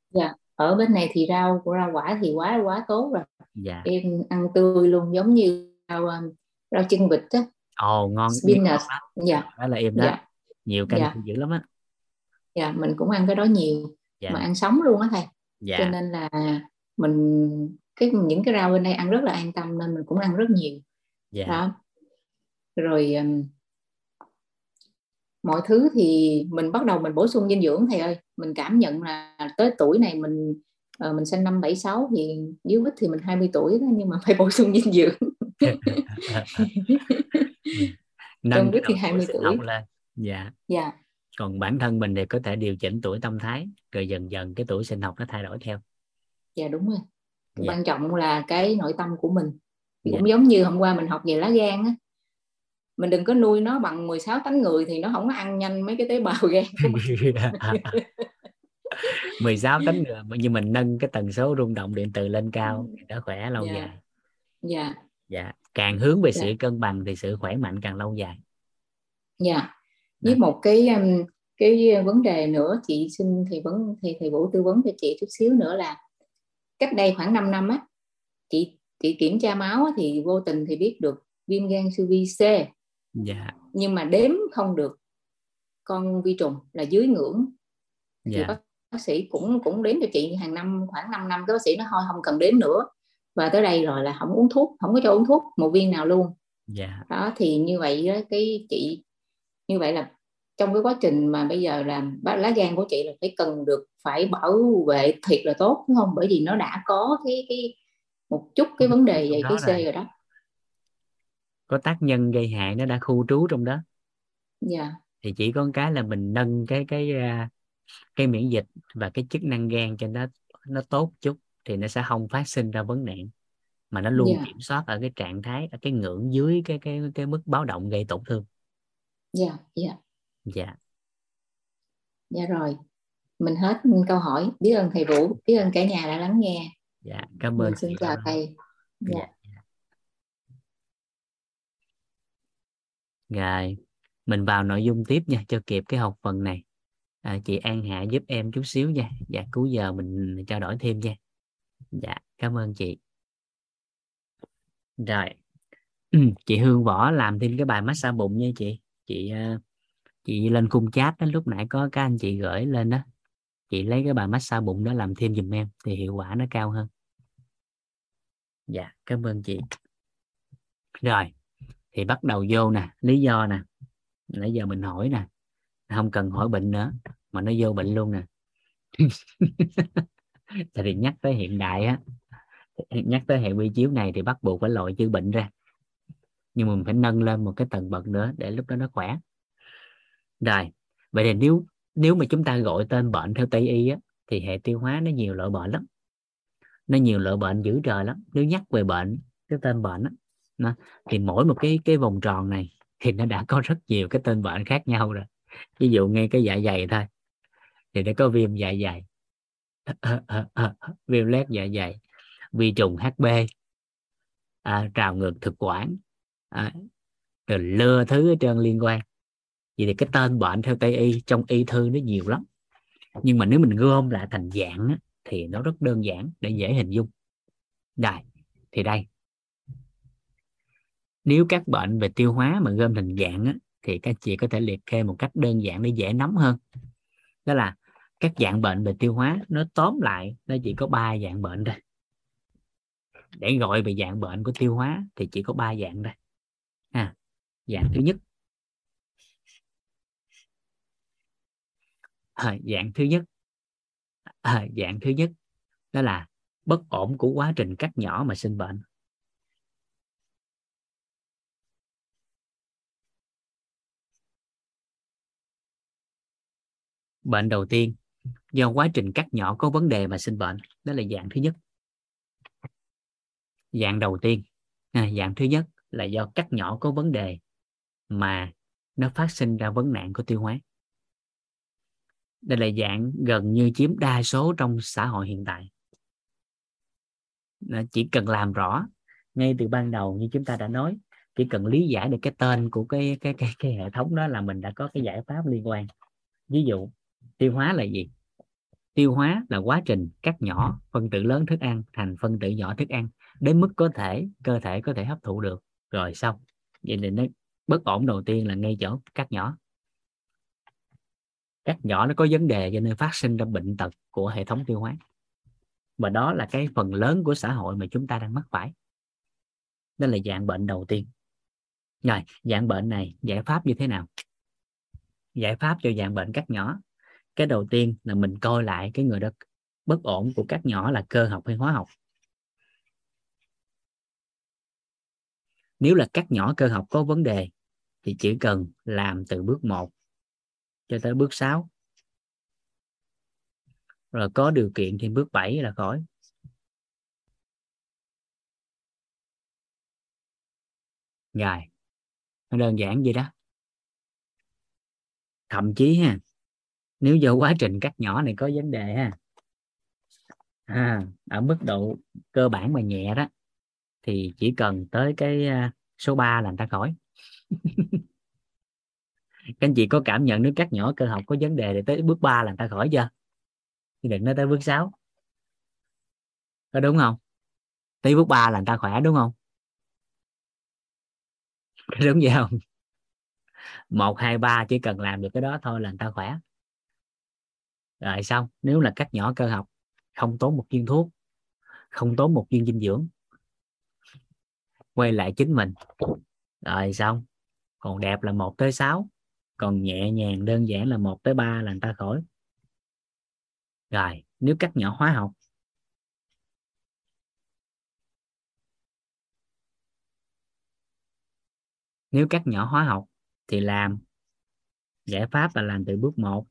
dạ ở bên này thì rau của rau quả thì quá quá tốt rồi dạ. em ăn tươi luôn giống như rau um, rau chân vịt á. Ồ ngon spinach. dạ. Đó là em đó. Dạ. nhiều canxi dạ. dữ lắm á. Dạ mình cũng ăn cái đó nhiều dạ. mà ăn sống luôn á thầy. Dạ. cho nên là mình cái những cái rau bên đây ăn rất là an tâm nên mình cũng ăn rất nhiều. Dạ. đó. Rồi um, mọi thứ thì mình bắt đầu mình bổ sung dinh dưỡng thầy ơi. Mình cảm nhận là tới tuổi này mình uh, mình sinh năm 76 thì dưới ít thì mình 20 tuổi đó nhưng mà phải bổ sung dinh dưỡng *laughs* nâng ít thì 20 tuổi. lên dạ. Dạ. Còn bản thân mình thì có thể điều chỉnh tuổi tâm thái rồi dần dần cái tuổi sinh học nó thay đổi theo. Dạ đúng rồi. Dạ. quan trọng là cái nội tâm của mình. Dạ. cũng giống như hôm qua mình học về lá gan á. Mình đừng có nuôi nó bằng 16 tấn người thì nó không có ăn nhanh mấy cái tế bào gan của mình. *laughs* 16 tấn người nhưng mình nâng cái tần số rung động điện từ lên cao thì nó khỏe lâu dạ. dài. Dạ dạ càng hướng về dạ. sự cân bằng thì sự khỏe mạnh càng lâu dài. Dạ. Với một cái um, cái vấn đề nữa chị xin thầy vấn thầy thầy vũ tư vấn cho chị chút xíu nữa là cách đây khoảng 5 năm á chị chị kiểm tra máu á, thì vô tình thì biết được viêm gan siêu vi C. Dạ. Nhưng mà đếm không được con vi trùng là dưới ngưỡng. Thì dạ. bác, bác sĩ cũng cũng đếm cho chị hàng năm khoảng 5 năm cái bác sĩ nó thôi không cần đếm nữa và tới đây rồi là không uống thuốc không có cho uống thuốc một viên nào luôn dạ. đó thì như vậy đó, cái chị như vậy là trong cái quá trình mà bây giờ làm lá gan của chị là phải cần được phải bảo vệ thiệt là tốt đúng không bởi vì nó đã có cái cái một chút cái vấn đề về cái C rồi. rồi đó có tác nhân gây hại nó đã khu trú trong đó dạ yeah. thì chỉ có cái là mình nâng cái cái cái miễn dịch và cái chức năng gan cho nó nó tốt chút thì nó sẽ không phát sinh ra vấn nạn mà nó luôn yeah. kiểm soát ở cái trạng thái ở cái ngưỡng dưới cái cái cái mức báo động gây tổn thương. Dạ dạ. Dạ. Dạ rồi. Mình hết câu hỏi. Biết ơn thầy vũ biết ơn cả nhà đã lắng nghe. Dạ cảm ơn mình xin chào thầy. Dạ. dạ. Rồi mình vào nội dung tiếp nha cho kịp cái học phần này. À, chị An Hạ giúp em chút xíu nha. Dạ cuối giờ mình trao đổi thêm nha dạ cảm ơn chị. Rồi. *clears throat* Chị Hương Võ làm thêm cái bài massage bụng nha chị. Chị ờ, chị lên khung chat đó, lúc nãy có các anh chị gửi lên đó. Chị lấy cái bài massage bụng đó làm thêm giùm em, thì hiệu quả nó cao hơn. Dạ cảm ơn chị. Rồi, thì bắt đầu vô nè, lý do nè. Nãy giờ mình hỏi nè, không cần hỏi bệnh nữa, mà nó vô bệnh luôn nè. *laughs* *laughs* tại vì nhắc tới hiện đại á nhắc tới hệ quy chiếu này thì bắt buộc phải loại chữ bệnh ra. Nhưng mà mình phải nâng lên một cái tầng bậc nữa để lúc đó nó khỏe. Rồi vậy thì nếu nếu mà chúng ta gọi tên bệnh theo tây y á, thì hệ tiêu hóa nó nhiều loại bệnh lắm. Nó nhiều loại bệnh dữ trời lắm. Nếu nhắc về bệnh cái tên bệnh á, nó, thì mỗi một cái cái vòng tròn này thì nó đã có rất nhiều cái tên bệnh khác nhau rồi. Ví dụ ngay cái dạ dày thôi thì nó có viêm dạ dày *laughs* viêm loét dạ dày vi trùng hb à, trào ngược thực quản à, rồi lừa thứ ở trên liên quan. Vậy thì cái tên bệnh theo tây y trong y thư nó nhiều lắm. Nhưng mà nếu mình gom lại thành dạng á, thì nó rất đơn giản để dễ hình dung. Đây thì đây. Nếu các bệnh về tiêu hóa mà gom thành dạng á, thì các chị có thể liệt kê một cách đơn giản để dễ nắm hơn. Đó là các dạng bệnh về tiêu hóa nó tóm lại nó chỉ có ba dạng bệnh thôi. Để gọi về dạng bệnh của tiêu hóa thì chỉ có ba dạng thôi. À, dạng thứ nhất. À, dạng thứ nhất. À, dạng thứ nhất đó là bất ổn của quá trình cắt nhỏ mà sinh bệnh. Bệnh đầu tiên do quá trình cắt nhỏ có vấn đề mà sinh bệnh. Đó là dạng thứ nhất. Dạng đầu tiên à, dạng thứ nhất là do cắt nhỏ có vấn đề mà nó phát sinh ra vấn nạn của tiêu hóa. Đây là dạng gần như chiếm đa số trong xã hội hiện tại. Chỉ cần làm rõ ngay từ ban đầu như chúng ta đã nói chỉ cần lý giải được cái tên của cái cái cái, cái hệ thống đó là mình đã có cái giải pháp liên quan. Ví dụ tiêu hóa là gì? Tiêu hóa là quá trình cắt nhỏ phân tử lớn thức ăn thành phân tử nhỏ thức ăn đến mức có thể cơ thể có thể hấp thụ được. Rồi xong vậy thì nó bất ổn đầu tiên là ngay chỗ cắt nhỏ. Cắt nhỏ nó có vấn đề cho nên phát sinh ra bệnh tật của hệ thống tiêu hóa. Và đó là cái phần lớn của xã hội mà chúng ta đang mắc phải. Đó là dạng bệnh đầu tiên. Rồi dạng bệnh này giải pháp như thế nào? Giải pháp cho dạng bệnh cắt nhỏ cái đầu tiên là mình coi lại cái người đó bất ổn của các nhỏ là cơ học hay hóa học. Nếu là các nhỏ cơ học có vấn đề thì chỉ cần làm từ bước 1 cho tới bước 6 rồi có điều kiện thì bước 7 là khỏi. Dài nó đơn giản vậy đó. Thậm chí ha nếu do quá trình cắt nhỏ này có vấn đề ha. À, ở mức độ cơ bản mà nhẹ đó thì chỉ cần tới cái à, số 3 là người ta khỏi. *laughs* Các anh chị có cảm nhận nếu cắt nhỏ cơ học có vấn đề thì tới bước 3 là người ta khỏi chưa? Thì đừng nói tới bước 6 có đúng không? Tới bước 3 là người ta khỏe đúng không? *laughs* Đúng vậy không? Một hai ba chỉ cần làm được cái đó thôi là người ta khỏe rồi xong, nếu là cắt nhỏ cơ học, không tốn một viên thuốc, không tốn một viên dinh dưỡng, quay lại chính mình. Rồi xong, còn đẹp là một tới sáu, còn nhẹ nhàng đơn giản là một tới ba là người ta khỏi. Rồi, nếu cắt nhỏ hóa học, nếu cắt nhỏ hóa học thì làm giải pháp là làm từ bước 1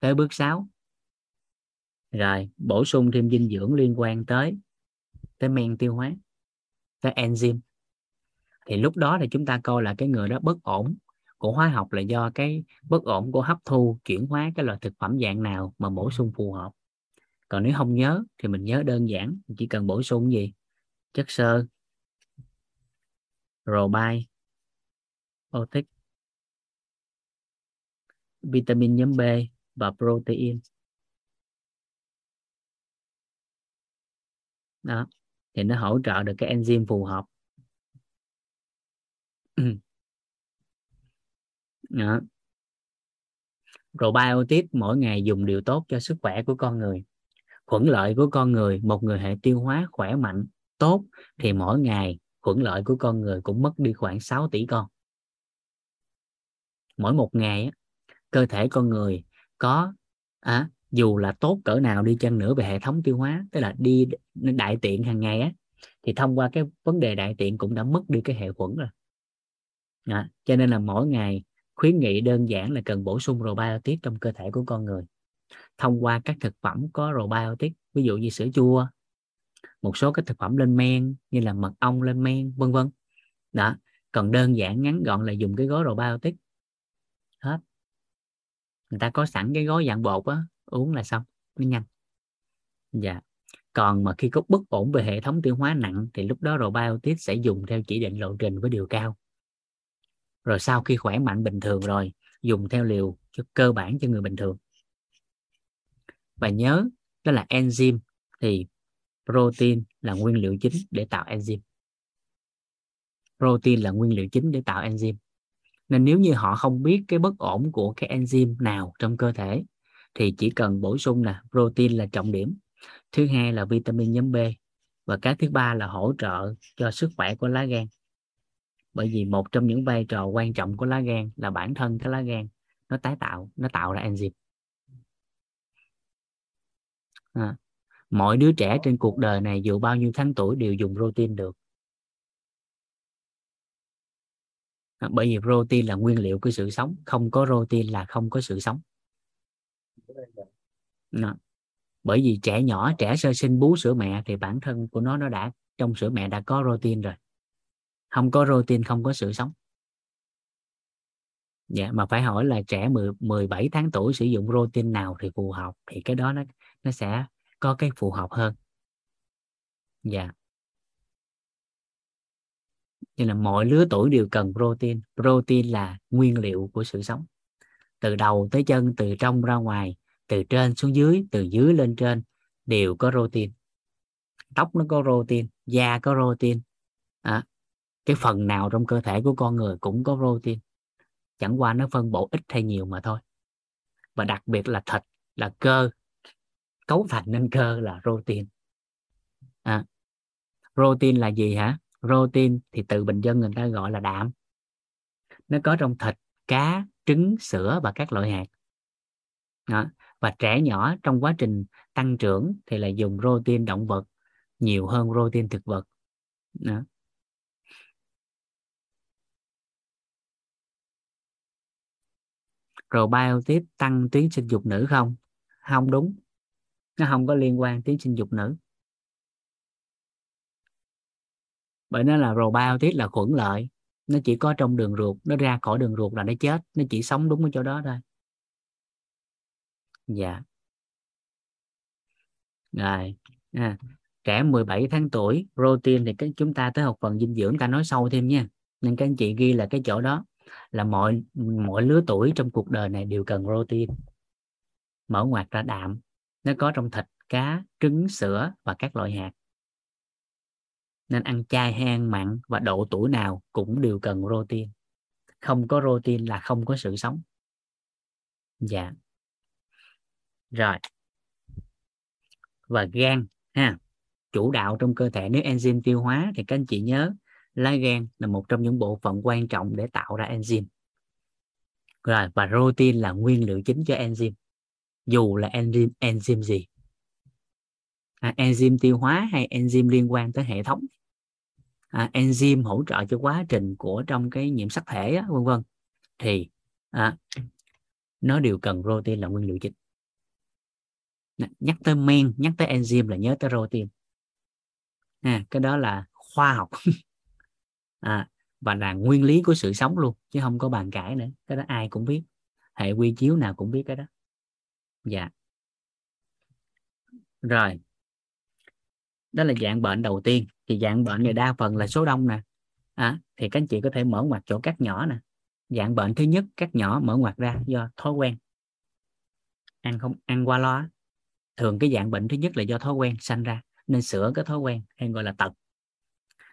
tới bước 6 rồi, bổ sung thêm dinh dưỡng liên quan tới tới men tiêu hóa, tới enzyme. Thì lúc đó thì chúng ta coi là cái người đó bất ổn của hóa học là do cái bất ổn của hấp thu chuyển hóa cái loại thực phẩm dạng nào mà bổ sung phù hợp. Còn nếu không nhớ thì mình nhớ đơn giản chỉ cần bổ sung gì? Chất xơ otic, vitamin nhóm B và protein. Đó, thì nó hỗ trợ được cái enzyme phù hợp. *clears throat* Đó. probiotic mỗi ngày dùng điều tốt cho sức khỏe của con người. Khuẩn lợi của con người, một người hệ tiêu hóa khỏe mạnh, tốt, thì mỗi ngày khuẩn lợi của con người cũng mất đi khoảng 6 tỷ con. Mỗi một ngày cơ thể con người có. À, dù là tốt cỡ nào đi chăng nữa về hệ thống tiêu hóa tức là đi đại tiện hàng ngày á thì thông qua cái vấn đề đại tiện cũng đã mất đi cái hệ khuẩn rồi. À, cho nên là mỗi ngày khuyến nghị đơn giản là cần bổ sung probiotic trong cơ thể của con người. Thông qua các thực phẩm có probiotic ví dụ như sữa chua một số các thực phẩm lên men như là mật ong lên men vân vân. Đó còn đơn giản ngắn gọn là dùng cái gói probiotic người ta có sẵn cái gói dạng bột á, uống là xong, nó nhanh. Dạ. Còn mà khi có bất ổn về hệ thống tiêu hóa nặng thì lúc đó probiotic sẽ dùng theo chỉ định lộ trình với điều cao. Rồi sau khi khỏe mạnh bình thường rồi, dùng theo liều cho cơ bản cho người bình thường. Và nhớ, đó là enzyme thì protein là nguyên liệu chính để tạo enzyme. Protein là nguyên liệu chính để tạo enzyme nên nếu như họ không biết cái bất ổn của cái enzyme nào trong cơ thể thì chỉ cần bổ sung là protein là trọng điểm. Thứ hai là vitamin nhóm B và cái thứ ba là hỗ trợ cho sức khỏe của lá gan. Bởi vì một trong những vai trò quan trọng của lá gan là bản thân cái lá gan nó tái tạo nó tạo ra enzyme. À, mọi đứa trẻ trên cuộc đời này dù bao nhiêu tháng tuổi đều dùng protein được. À, bởi vì protein là nguyên liệu của sự sống không có protein là không có sự sống. Đó. bởi vì trẻ nhỏ trẻ sơ sinh bú sữa mẹ thì bản thân của nó nó đã trong sữa mẹ đã có protein rồi. Không có protein không có sự sống. Dạ mà phải hỏi là trẻ 10, 17 tháng tuổi sử dụng protein nào thì phù hợp thì cái đó nó nó sẽ có cái phù hợp hơn. Dạ nên là mọi lứa tuổi đều cần protein. Protein là nguyên liệu của sự sống. Từ đầu tới chân từ trong ra ngoài từ trên xuống dưới từ dưới lên trên đều có protein. Tóc nó có protein da có protein. À, cái phần nào trong cơ thể của con người cũng có protein. Chẳng qua nó phân bổ ít hay nhiều mà thôi. Và đặc biệt là thịt là cơ. Cấu thành nên cơ là protein. À, protein là gì hả? Protein thì từ bình dân người ta gọi là đạm. Nó có trong thịt, cá, trứng, sữa và các loại hạt. Đó. và trẻ nhỏ trong quá trình tăng trưởng thì là dùng protein động vật, nhiều hơn protein thực vật. Đó. probiotic tăng tuyến sinh dục nữ không? Không đúng. Nó không có liên quan tuyến sinh dục nữ. Bởi nó là probiotic là khuẩn lợi nó chỉ có trong đường ruột nó ra khỏi đường ruột là nó chết nó chỉ sống đúng ở chỗ đó thôi. Dạ. Rồi à, trẻ 17 tháng tuổi protein thì cái chúng ta tới học phần dinh dưỡng ta nói sâu thêm nha. Nên các anh chị ghi là cái chỗ đó là mọi mọi lứa tuổi trong cuộc đời này đều cần protein. Mở ngoặt ra đạm nó có trong thịt cá trứng sữa và các loại hạt nên ăn chay hay ăn mặn và độ tuổi nào cũng đều cần protein. Không có protein là không có sự sống. Dạ. Rồi. Và gan ha. Chủ đạo trong cơ thể nếu enzyme tiêu hóa thì các anh chị nhớ lá gan là một trong những bộ phận quan trọng để tạo ra enzyme. Rồi và protein là nguyên liệu chính cho enzyme. Dù là enzyme enzyme gì. À, enzyme tiêu hóa hay enzyme liên quan tới hệ thống à, enzyme hỗ trợ cho quá trình của trong cái nhiễm sắc thể á, vân vân. Thì à, nó đều cần protein là nguyên liệu chính. Nhắc tới men nhắc tới enzyme là nhớ tới protein. À, cái đó là khoa học. *laughs* À, và là nguyên lý của sự sống luôn chứ không có bàn cãi nữa. Cái đó ai cũng biết. Hệ quy chiếu nào cũng biết cái đó. Dạ. Rồi đó là dạng bệnh đầu tiên. Thì dạng bệnh này đa phần là số đông nè. À, thì các anh chị có thể mở ngoặt chỗ cắt nhỏ nè. Dạng bệnh thứ nhất cắt nhỏ mở ngoặt ra do thói quen. Ăn không ăn qua lo thường cái dạng bệnh thứ nhất là do thói quen sanh ra nên sửa cái thói quen hay gọi là tật.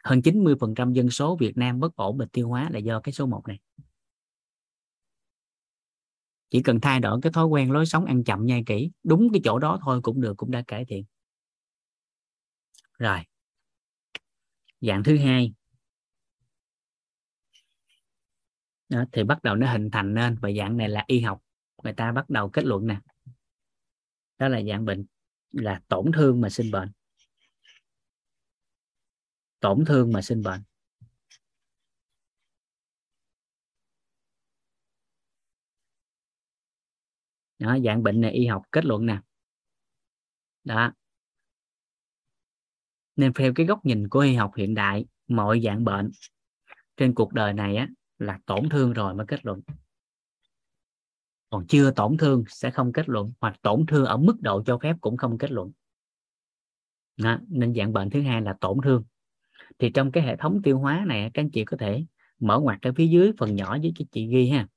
Hơn 90% dân số Việt Nam bất ổn về tiêu hóa là do cái số 1 này. Chỉ cần thay đổi cái thói quen lối sống ăn chậm nhai kỹ đúng cái chỗ đó thôi cũng được cũng đã cải thiện rồi. Dạng thứ hai. Đó, thì bắt đầu nó hình thành nên và dạng này là y học. Người ta bắt đầu kết luận nè. Đó là dạng bệnh là tổn thương mà sinh bệnh. Tổn thương mà sinh bệnh. Đó dạng bệnh này y học kết luận nè. Đó nên theo cái góc nhìn của y học hiện đại mọi dạng bệnh trên cuộc đời này á là tổn thương rồi mới kết luận. Còn chưa tổn thương sẽ không kết luận hoặc tổn thương ở mức độ cho phép cũng không kết luận. Đó, nên dạng bệnh thứ hai là tổn thương. Thì trong cái hệ thống tiêu hóa này các anh chị có thể mở ngoặt ở phía dưới phần nhỏ với cho chị ghi ha.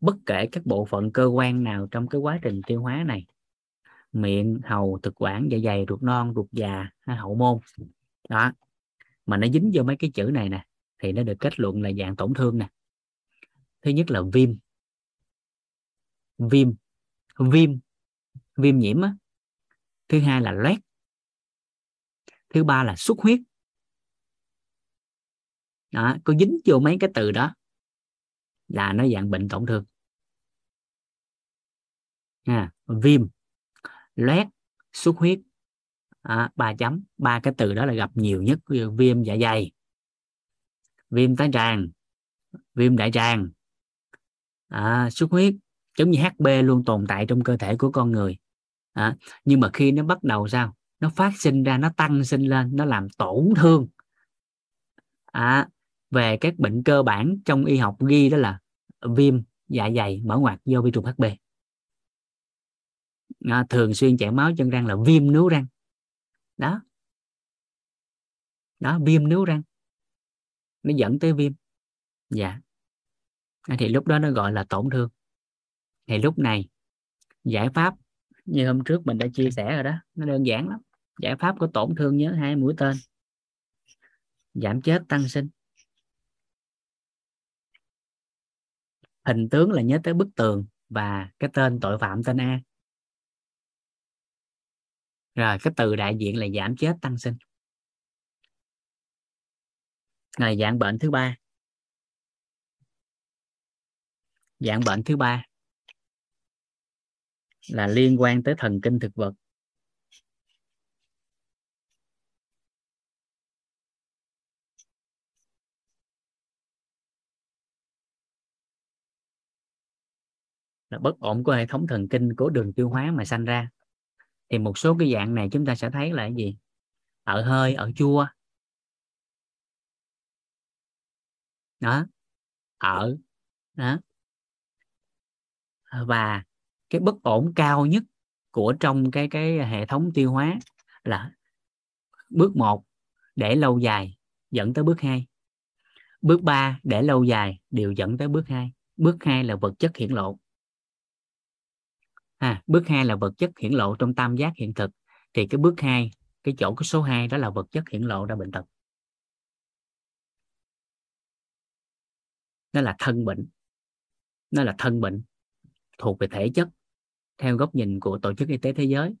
Bất kể các bộ phận cơ quan nào trong cái quá trình tiêu hóa này miệng hầu thực quản dạ dày ruột non ruột già hay hậu môn. Đó. Mà nó dính vô mấy cái chữ này nè thì nó được kết luận là dạng tổn thương nè. Thứ nhất là viêm. Viêm. Viêm. Viêm nhiễm á. Thứ hai là loét. Thứ ba là xuất huyết. Đó có dính vô mấy cái từ đó là nó dạng bệnh tổn thương. À, viêm loét xuất huyết. À, ba chấm ba cái từ đó là gặp nhiều nhất viêm dạ dày viêm tá tràng viêm đại tràng. À, xuất huyết giống như HB luôn tồn tại trong cơ thể của con người. À, nhưng mà khi nó bắt đầu sao? Nó phát sinh ra nó tăng sinh lên nó làm tổn thương. À, về các bệnh cơ bản trong y học ghi đó là viêm dạ dày mở ngoặt do vi trùng HB à, thường xuyên chảy máu chân răng là viêm nướu răng. Đó. Đó viêm nướu răng. Nó dẫn tới viêm. Dạ. À, thì lúc đó nó gọi là tổn thương. Thì lúc này giải pháp như hôm trước mình đã chia sẻ rồi đó nó đơn giản lắm. Giải pháp của tổn thương nhớ hai mũi tên. Giảm chết tăng sinh. Hình tướng là nhớ tới bức tường và cái tên tội phạm tên A rồi, cái từ đại diện là giảm chết tăng sinh. Này, dạng bệnh thứ ba. Dạng bệnh thứ ba là liên quan tới thần kinh thực vật. Là bất ổn của hệ thống thần kinh của đường tiêu hóa mà sanh ra thì một số cái dạng này chúng ta sẽ thấy là cái gì? Ở hơi, ở chua. Đó. Ở. Đó. Và cái bất ổn cao nhất của trong cái cái hệ thống tiêu hóa là bước 1 để lâu dài dẫn tới bước 2 bước 3 để lâu dài đều dẫn tới bước 2 bước 2 là vật chất hiển lộ ha, bước hai là vật chất hiển lộ trong tam giác hiện thực. Thì cái bước hai, cái chỗ cái số 2 đó là vật chất hiển lộ ra bệnh tật. Nó là thân bệnh. Nó là thân bệnh thuộc về thể chất, theo góc nhìn của tổ chức y tế thế giới.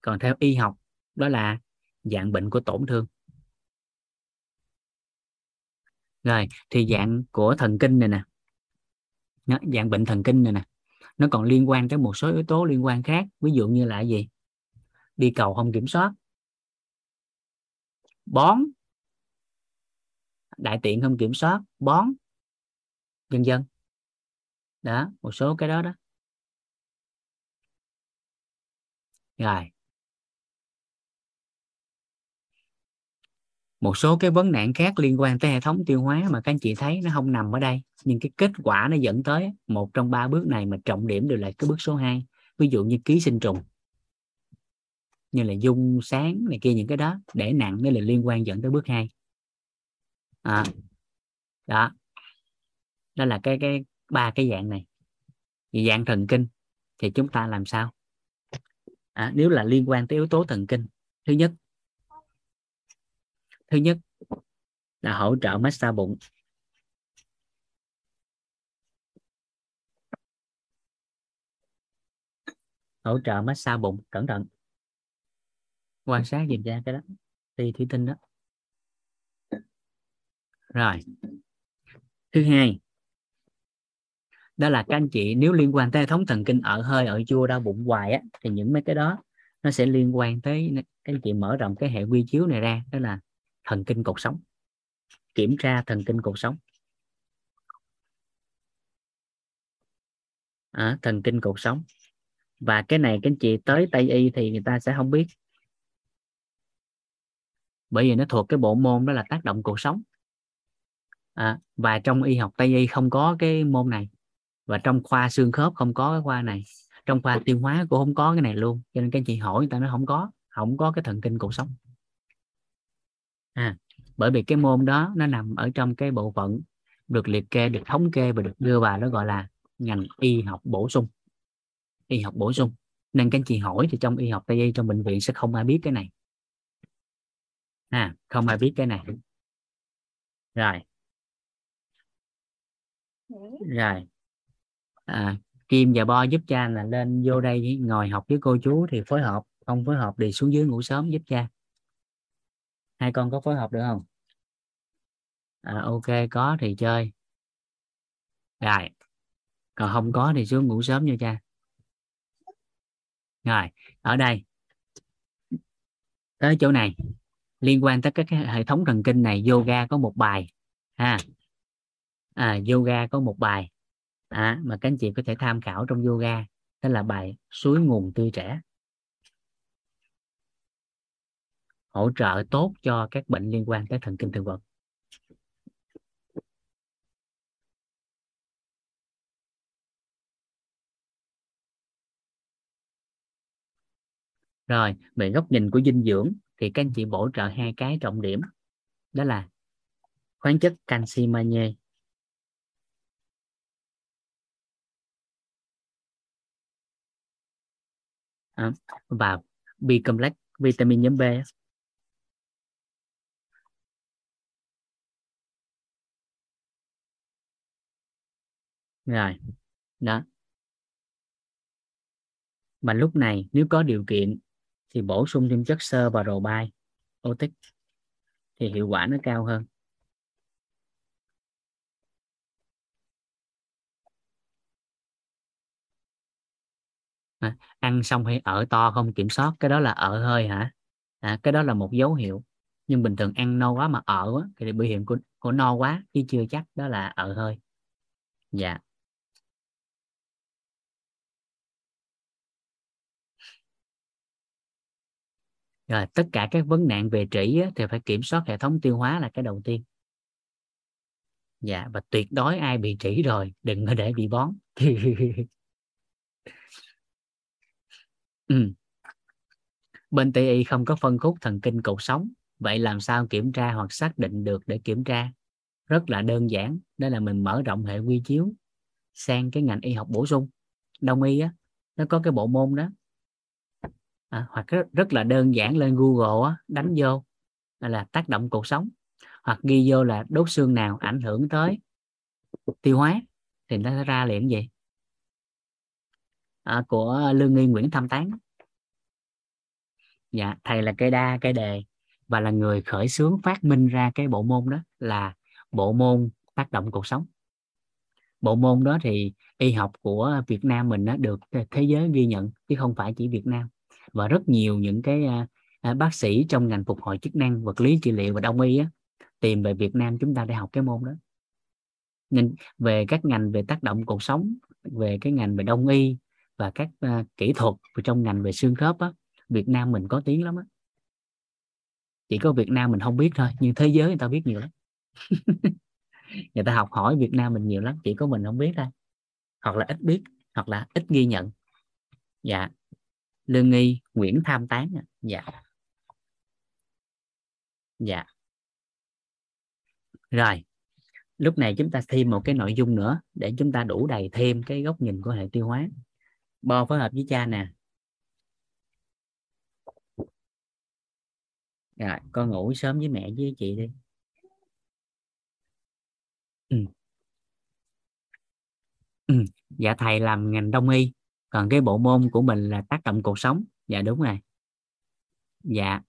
Còn theo y học, đó là dạng bệnh của tổn thương. Rồi, thì dạng của thần kinh này nè nó, dạng bệnh thần kinh này nè. Nó còn liên quan tới một số yếu tố liên quan khác ví dụ như là gì? Đi cầu không kiểm soát. Bón. Đại tiện không kiểm soát bón. Vân dân đó một số cái đó đó. Rồi. Một số cái vấn nạn khác liên quan tới hệ thống tiêu hóa mà các anh chị thấy nó không nằm ở đây. Nhưng cái kết quả nó dẫn tới một trong ba bước này mà trọng điểm đều là cái bước số 2 ví dụ như ký sinh trùng như là dung sáng này kia những cái đó để nặng nó là liên quan dẫn tới bước 2 à, đó. Đó là cái cái ba cái dạng này. Dạng thần kinh thì chúng ta làm sao? À, nếu là liên quan tới yếu tố thần kinh thứ nhất thứ nhất là hỗ trợ massage bụng. Hỗ trợ massage bụng, cẩn thận. Quan sát dùm ra cái đó ti thủy tinh đó. Rồi. Thứ hai, đó là các anh chị, nếu liên quan tới hệ thống thần kinh ở hơi, ở chua, đau bụng hoài á, thì những mấy cái đó nó sẽ liên quan tới, các anh chị mở rộng cái hệ quy chiếu này ra, đó là thần kinh cột sống kiểm tra thần kinh cột sống. À, thần kinh cột sống. Và cái này các anh chị tới tây y thì người ta sẽ không biết. Bởi vì nó thuộc cái bộ môn đó là tác động cuộc sống. À, và trong y học tây y không có cái môn này. Và trong khoa xương khớp không có cái khoa này. Trong khoa tiêu hóa cũng không có cái này luôn. Cho nên các anh chị hỏi người ta nó không có không có cái thần kinh cuộc sống à, bởi vì cái môn đó nó nằm ở trong cái bộ phận được liệt kê được thống kê và được đưa vào đó gọi là ngành y học bổ sung. Y học bổ sung. Nên các anh chị hỏi thì trong y học tây y trong bệnh viện sẽ không ai biết cái này. À, không ai biết cái này. Rồi. Rồi. À, Kim và Bo giúp cha là lên vô đây ngồi học với cô chú thì phối hợp không phối hợp thì xuống dưới ngủ sớm giúp cha hai con có phối hợp được không? À, ok có thì chơi. Rồi. Còn không có thì xuống ngủ sớm nha cha. Rồi ở đây. Tới chỗ này. Liên quan tới các hệ thống thần kinh này yoga có một bài ha. À, yoga có một bài. À, mà các anh chị có thể tham khảo trong yoga. Đó là bài suối nguồn tươi trẻ. hỗ trợ tốt cho các bệnh liên quan tới thần kinh thực vật. Rồi, về góc nhìn của dinh dưỡng thì các anh chị bổ trợ hai cái trọng điểm, đó là khoáng chất canxi magie. À, và B complex vitamin nhóm B rồi đó. Mà lúc này nếu có điều kiện thì bổ sung thêm chất xơ và rồ bay otic thì hiệu quả nó cao hơn. À, ăn xong hay ở to không kiểm soát cái đó là ở hơi hả? À, cái đó là một dấu hiệu. Nhưng bình thường ăn no quá mà ở thì biểu hiện của, của no quá chứ chưa chắc đó là ở hơi. Dạ. Rồi tất cả các vấn nạn về trĩ á, thì phải kiểm soát hệ thống tiêu hóa là cái đầu tiên. Dạ và tuyệt đối ai bị trĩ rồi đừng có để bị bón. *laughs* Ừ. bên tây y không có phân khúc thần kinh cột sống. Vậy làm sao kiểm tra hoặc xác định được để kiểm tra? Rất là đơn giản đó là mình mở rộng hệ quy chiếu sang cái ngành y học bổ sung. Đông y á nó có cái bộ môn đó à, hoặc rất, rất là đơn giản lên Google á, đánh vô là tác động cuộc sống. Hoặc ghi vô là đốt xương nào ảnh hưởng tới tiêu hóa thì nó sẽ ra liền gì? À, của lương nghi Nguyễn Tham Tán. Dạ thầy là cây đa cây đề và là người khởi xướng phát minh ra cái bộ môn đó là bộ môn tác động cuộc sống. Bộ môn đó thì y học của Việt Nam mình nó được thế giới ghi nhận chứ không phải chỉ Việt Nam và rất nhiều những cái à, à, bác sĩ trong ngành phục hồi chức năng vật lý trị liệu và đông y á, tìm về Việt Nam chúng ta để học cái môn đó. Nên về các ngành về tác động cuộc sống về cái ngành về đông y và các uh, kỹ thuật trong ngành về xương khớp á, Việt Nam mình có tiếng lắm á. Chỉ có Việt Nam mình không biết thôi nhưng thế giới người ta biết nhiều lắm. *laughs* Người ta học hỏi Việt Nam mình nhiều lắm chỉ có mình không biết thôi. Hoặc là ít biết hoặc là ít ghi nhận. Dạ lương nghi, nguyễn tham tán dạ. Dạ. Rồi, lúc này chúng ta thêm một cái nội dung nữa để chúng ta đủ đầy thêm cái góc nhìn của hệ tiêu hóa. Bo phối hợp với cha nè. Rồi, con ngủ sớm với mẹ với chị đi. Ừ. Ừ. dạ thầy làm ngành đông y còn cái bộ môn của mình là tác động cuộc sống. Dạ đúng rồi. Dạ.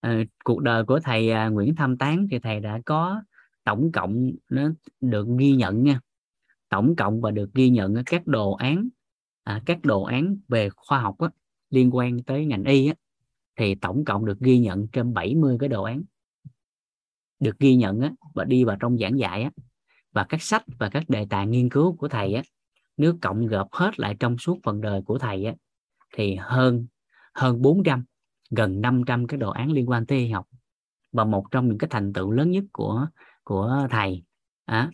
À, cuộc đời của thầy à, Nguyễn Tham Tán thì thầy đã có tổng cộng nó được ghi nhận nha. Tổng cộng và được ghi nhận các đồ án à, các đồ án về khoa học á, liên quan tới ngành y á, thì tổng cộng được ghi nhận trên 70 cái đồ án. Được ghi nhận á, và đi vào trong giảng dạy á, và các sách và các đề tài nghiên cứu của thầy á, nếu cộng gộp hết lại trong suốt phần đời của thầy á, thì hơn hơn 400 gần 500 cái đồ án liên quan tới y học và một trong những cái thành tựu lớn nhất của của thầy á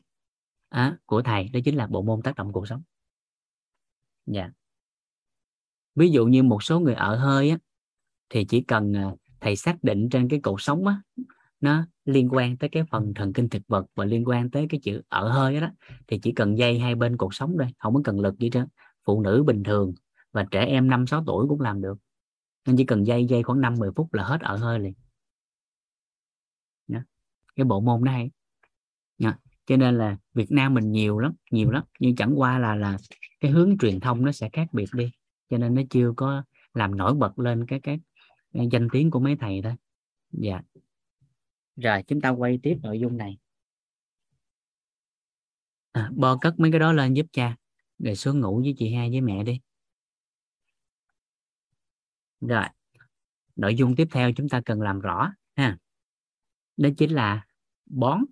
á, của thầy, đó chính là bộ môn tác động cuộc sống dạ yeah. ví dụ như một số người ở hơi á, thì chỉ cần à, thầy xác định trên cái cột sống á nó liên quan tới cái phần thần kinh thực vật và liên quan tới cái chữ ở hơi đó thì chỉ cần dây hai bên cuộc sống thôi không có cần lực gì hết phụ nữ bình thường và trẻ em 5 6 tuổi cũng làm được. Nên chỉ cần dây dây khoảng 5 10 phút là hết ở hơi liền. Đó. cái bộ môn này Đó. cho nên là Việt Nam mình nhiều lắm nhiều lắm. Nhưng chẳng qua là là cái hướng truyền thông nó sẽ khác biệt đi. Cho nên nó chưa có làm nổi bật lên cái cái, cái danh tiếng của mấy thầy thôi. Dạ rồi chúng ta quay tiếp nội dung này. À, bo cất mấy cái đó lên giúp cha. Rồi xuống ngủ với chị hai với mẹ đi. Rồi nội dung tiếp theo chúng ta cần làm rõ ha. Đó chính là bón.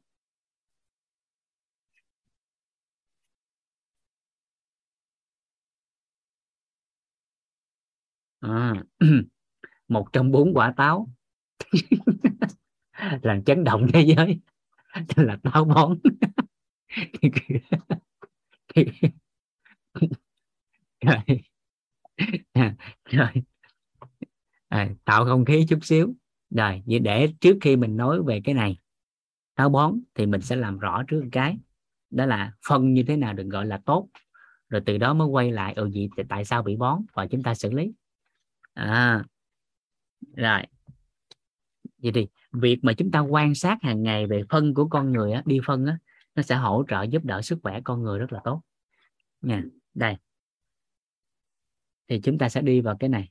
À, *clears throat* một trong bốn quả táo. *laughs* làm chấn động thế giới là táo bón rồi rồi à, tạo không khí chút xíu rồi vậy để trước khi mình nói về cái này táo bón thì mình sẽ làm rõ trước cái đó là phân như thế nào được gọi là tốt rồi từ đó mới quay lại ở ừ, gì tại sao bị bón và chúng ta xử lý à, rồi vậy thì việc mà chúng ta quan sát hàng ngày về phân của con người á, đi phân á, nó sẽ hỗ trợ giúp đỡ sức khỏe con người rất là tốt. Nha đây. Thì chúng ta sẽ đi vào cái này.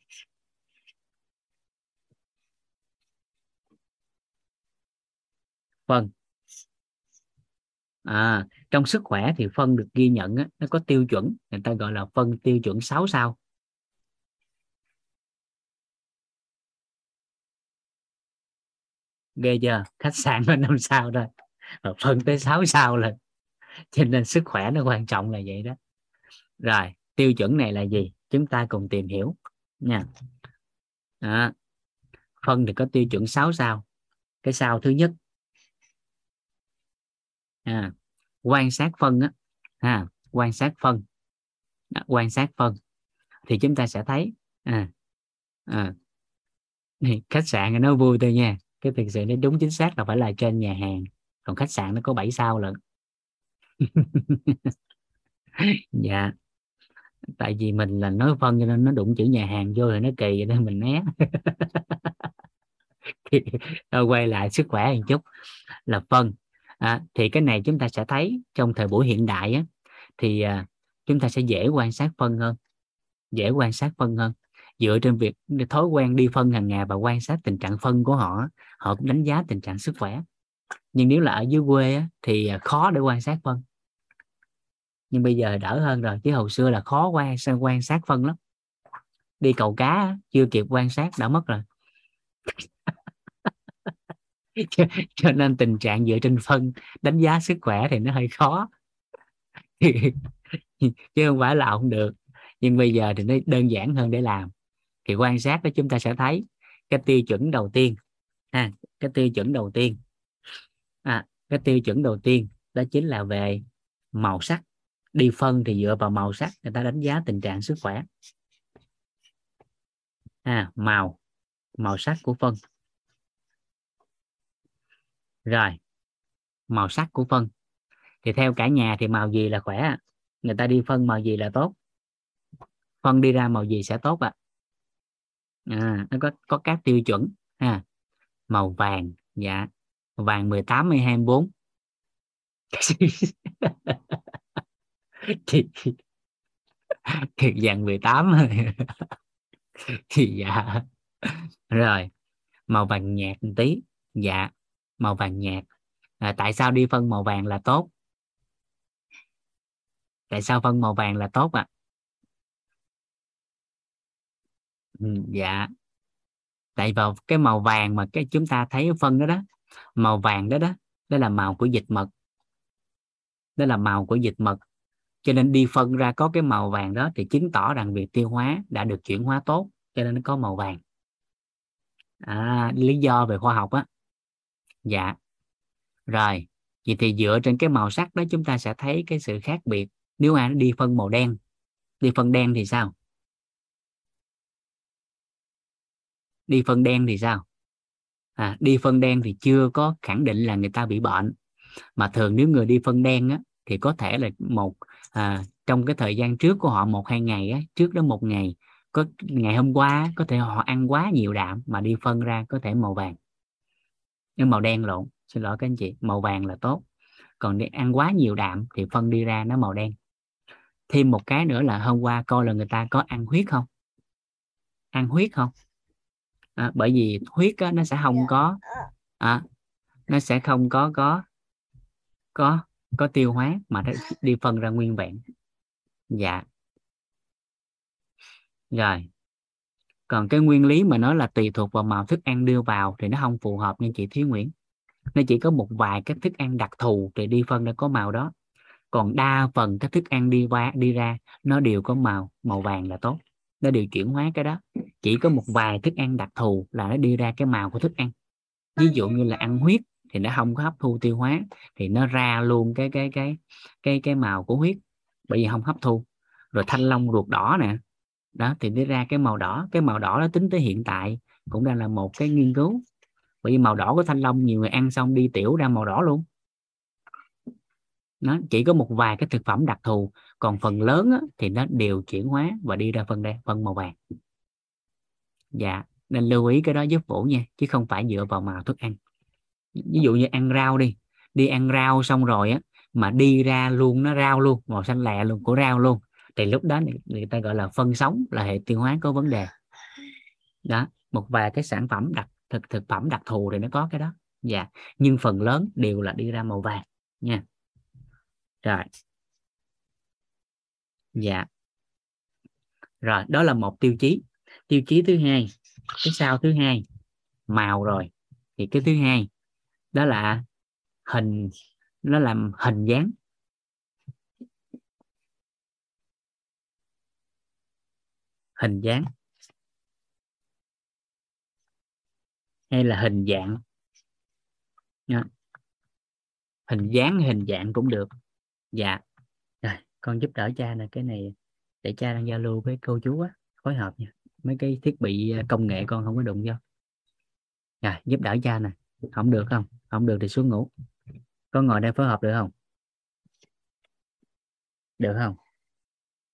Phân. À, trong sức khỏe thì phân được ghi nhận á, nó có tiêu chuẩn người ta gọi là phân tiêu chuẩn 6 sao. Ghê chưa? Khách sạn có năm sao thôi. Mà phân tới 6 sao là cho nên sức khỏe nó quan trọng là vậy đó. Rồi tiêu chuẩn này là gì? Chúng ta cùng tìm hiểu nha. Đó. phân thì có tiêu chuẩn 6 sao. Cái sao thứ nhất. À, quan sát phân á. À, quan sát phân. À, quan sát phân. Thì chúng ta sẽ thấy à, à, khách sạn nó vui thôi nha cái thực sự nó đúng chính xác là phải là trên nhà hàng. Còn khách sạn nó có 7 sao lận. *laughs* Dạ. Tại vì mình là nói phân cho nên nó đụng chữ nhà hàng vô rồi nó kỳ vậy nên mình né. *laughs* Quay lại sức khỏe một chút. Là phân. À, thì cái này chúng ta sẽ thấy trong thời buổi hiện đại á, thì à, chúng ta sẽ dễ quan sát phân hơn. Dễ quan sát phân hơn dựa trên việc thói quen đi phân hàng ngày và quan sát tình trạng phân của họ họ cũng đánh giá tình trạng sức khỏe. Nhưng nếu là ở dưới quê á, thì à, khó để quan sát phân. Nhưng bây giờ đỡ hơn rồi chứ hồi xưa là khó quan quan sát phân lắm. Đi cầu cá chưa kịp quan sát đã mất rồi. *laughs* Cho, cho nên tình trạng dựa trên phân đánh giá sức khỏe thì nó hơi khó. *laughs* Chứ không phải là không được. Nhưng bây giờ thì nó đơn giản hơn để làm thì quan sát đó chúng ta sẽ thấy cái tiêu chuẩn đầu tiên ha cái tiêu chuẩn đầu tiên. À, cái tiêu chuẩn đầu tiên đó chính là về màu sắc. Đi phân thì dựa vào màu sắc người ta đánh giá tình trạng sức khỏe. À, màu màu sắc của phân. Rồi màu sắc của phân. Thì theo cả nhà thì màu gì là khỏe? Người ta đi phân màu gì là tốt? Phân đi ra màu gì sẽ tốt ạ? à? À, nó có có các tiêu chuẩn ha. Màu vàng dạ. Vàng 18 hay 24 thì thì vàng 18 thì dạ. Rồi màu vàng nhạt một tí. Dạ màu vàng nhạt. À, tại sao đi phân màu vàng là tốt? Tại sao phân màu vàng là tốt ạ? à? Ừ, dạ. Tại vào cái màu vàng mà cái chúng ta thấy phân đó đó màu vàng đó đó đó là màu của dịch mật. Đó là màu của dịch mật. Cho nên đi phân ra có cái màu vàng đó thì chứng tỏ rằng việc tiêu hóa đã được chuyển hóa tốt cho nên nó có màu vàng. À, lý do về khoa học á. Dạ. Rồi vậy thì dựa trên cái màu sắc đó chúng ta sẽ thấy cái sự khác biệt. Nếu ai nó đi phân màu đen đi phân đen thì sao? Đi phân đen thì sao? À, đi phân đen thì chưa có khẳng định là người ta bị bệnh. Mà thường nếu người đi phân đen á, thì có thể là một à, trong cái thời gian trước của họ một hai ngày á, trước đó một ngày có ngày hôm qua có thể họ ăn quá nhiều đạm mà đi phân ra có thể màu vàng. Nhưng màu đen lộn xin lỗi các anh chị màu vàng là tốt. Còn đi ăn quá nhiều đạm thì phân đi ra nó màu đen. Thêm một cái nữa là hôm qua coi là người ta có ăn huyết không? Ăn huyết không? À, bởi vì huyết á, nó sẽ không dạ. có à, nó sẽ không có có có có tiêu hóa mà nó đi phân ra nguyên vẹn. Dạ. Rồi. Còn cái nguyên lý mà nó là tùy thuộc vào màu thức ăn đưa vào thì nó không phù hợp như chị Thúy Nguyễn. Nó chỉ có một vài cái thức ăn đặc thù thì đi phân nó có màu đó. Còn đa phần các thức ăn đi qua đi ra nó đều có màu màu vàng là tốt nó đều chuyển hóa cái đó. Chỉ có một vài thức ăn đặc thù là nó đi ra cái màu của thức ăn. Ví dụ như là ăn huyết thì nó không có hấp thu tiêu hóa, thì nó ra luôn cái cái cái cái cái màu của huyết. Bởi vì không hấp thu. Rồi thanh long ruột đỏ nè. Đó, thì nó ra cái màu đỏ. Cái màu đỏ nó tính tới hiện tại cũng đang là một cái nghiên cứu. Bởi vì màu đỏ của thanh long nhiều người ăn xong đi tiểu ra màu đỏ luôn. Nó chỉ có một vài cái thực phẩm đặc thù còn phần lớn á, thì nó đều chuyển hóa và đi ra phân đen phân màu vàng. Dạ nên lưu ý cái đó giúp vũ nha chứ không phải dựa vào màu thức ăn. Ví dụ như ăn rau đi đi ăn rau xong rồi á mà đi ra luôn nó rau luôn màu xanh lẹ luôn của rau luôn thì lúc đó người ta gọi là phân sống là hệ tiêu hóa có vấn đề. Đó một vài cái sản phẩm đặc thực thực phẩm đặc thù thì nó có cái đó. Dạ nhưng phần lớn đều là đi ra màu vàng nha. Rồi dạ. Rồi, đó là một tiêu chí. Tiêu chí thứ hai, cái sau thứ hai, màu rồi. Thì cái thứ hai, đó là hình, nó làm hình dáng. Hình dáng. Hay là hình dạng. Dạ. Hình dáng hình dạng cũng được. Dạ con giúp đỡ cha nè, cái này để cha đang giao lưu với cô chú á, phối hợp nha. Mấy cái thiết bị à, công nghệ con không có đụng vô. Rồi, giúp đỡ cha nè. Không được không? Không được thì xuống ngủ. Con ngồi đây phối hợp được không? Được không?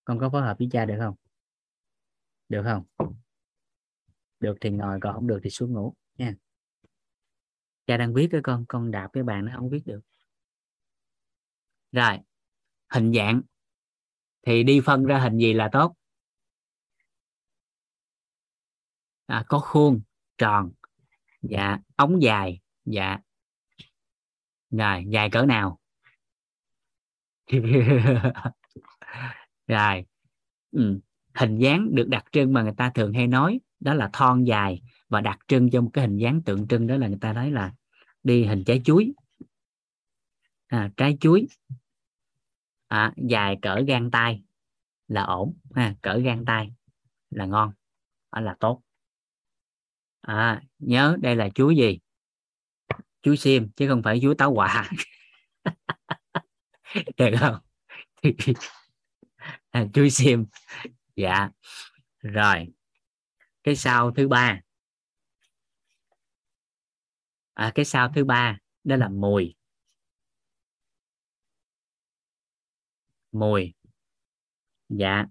Con có phối hợp với cha được không? Được không? Được thì ngồi, còn không được thì xuống ngủ, nha. Cha đang viết cái con con đạp cái bàn nó không viết được. Rồi, hình dạng thì đi phân ra hình gì là tốt? À, có khuôn tròn. Dạ ống dài. Dạ. Rồi dài cỡ nào? *laughs* Rồi. Ừ. hình dáng được đặc trưng mà người ta thường hay nói đó là thon dài và đặc trưng cho một cái hình dáng tượng trưng đó là người ta nói là đi hình trái chuối. À, trái chuối à, dài cỡ gan tay là ổn ha cỡ gan tay là ngon đó là tốt. À, nhớ đây là chuối gì? Chuối xiêm chứ không phải chuối táo quả *laughs* được không? À, chuối xiêm dạ. Rồi cái sau thứ ba. À, cái sau thứ ba đó là mùi. Mùi. Dạ.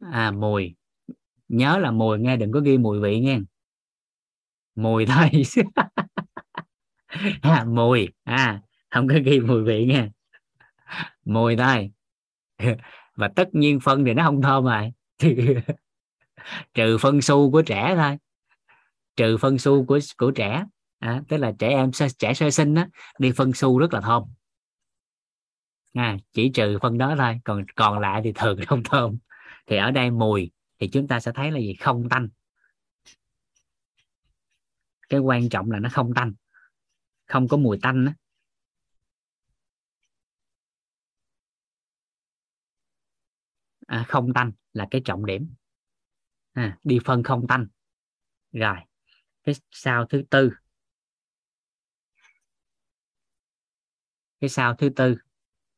À. Mùi. Nhớ là mùi nghe đừng có ghi mùi vị nghe. Mùi thôi. *laughs* À, mùi. À không có ghi mùi vị nghe. Mùi thôi. *laughs* Và tất nhiên phân thì nó không thơm rồi. *laughs* Trừ phân su của trẻ thôi. Trừ phân su của của trẻ. À, tức là trẻ em trẻ sơ sinh á đi phân su rất là thơm à, chỉ trừ phân đó thôi. Còn còn lại thì thường không thơm thì ở đây mùi thì chúng ta sẽ thấy là gì? Không tanh. Cái quan trọng là nó không tanh. Không có mùi tanh đó. À, không tanh là cái trọng điểm. À, đi phân không tanh. Rồi cái sao thứ tư. Cái sao thứ tư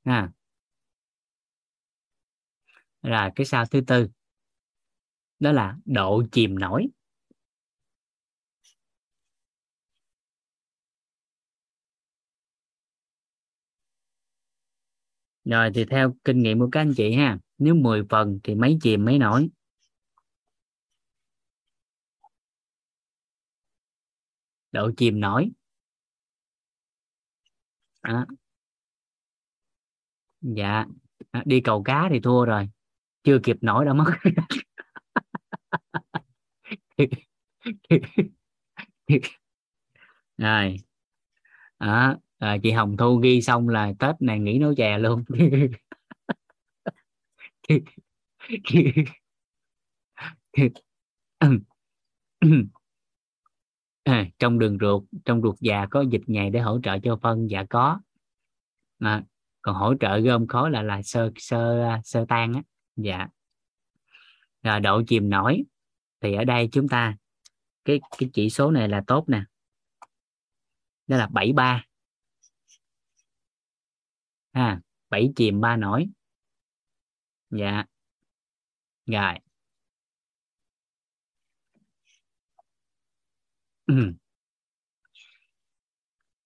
à. là cái sao thứ tư đó là độ chìm nổi rồi, thì theo kinh nghiệm của các anh chị ha, nếu 10 phần thì mấy chìm mấy nổi độ chìm nổi à dạ. À, đi cầu cá thì thua rồi. Chưa kịp nổi đã mất. *laughs* Rồi. À, à, chị Hồng Thu ghi xong là Tết này nghỉ nấu chè luôn. *laughs* À, trong đường ruột trong ruột già có dịch nhầy để hỗ trợ cho phân? Dạ có. À, còn hỗ trợ gom khối là là sơ sơ sơ tan á. Dạ. Rồi độ chìm nổi. Thì ở đây chúng ta cái cái chỉ số này là tốt nè. Đó là 73 ha à, 7 chìm 3 nổi. Dạ. Rồi. *clears throat* Ừ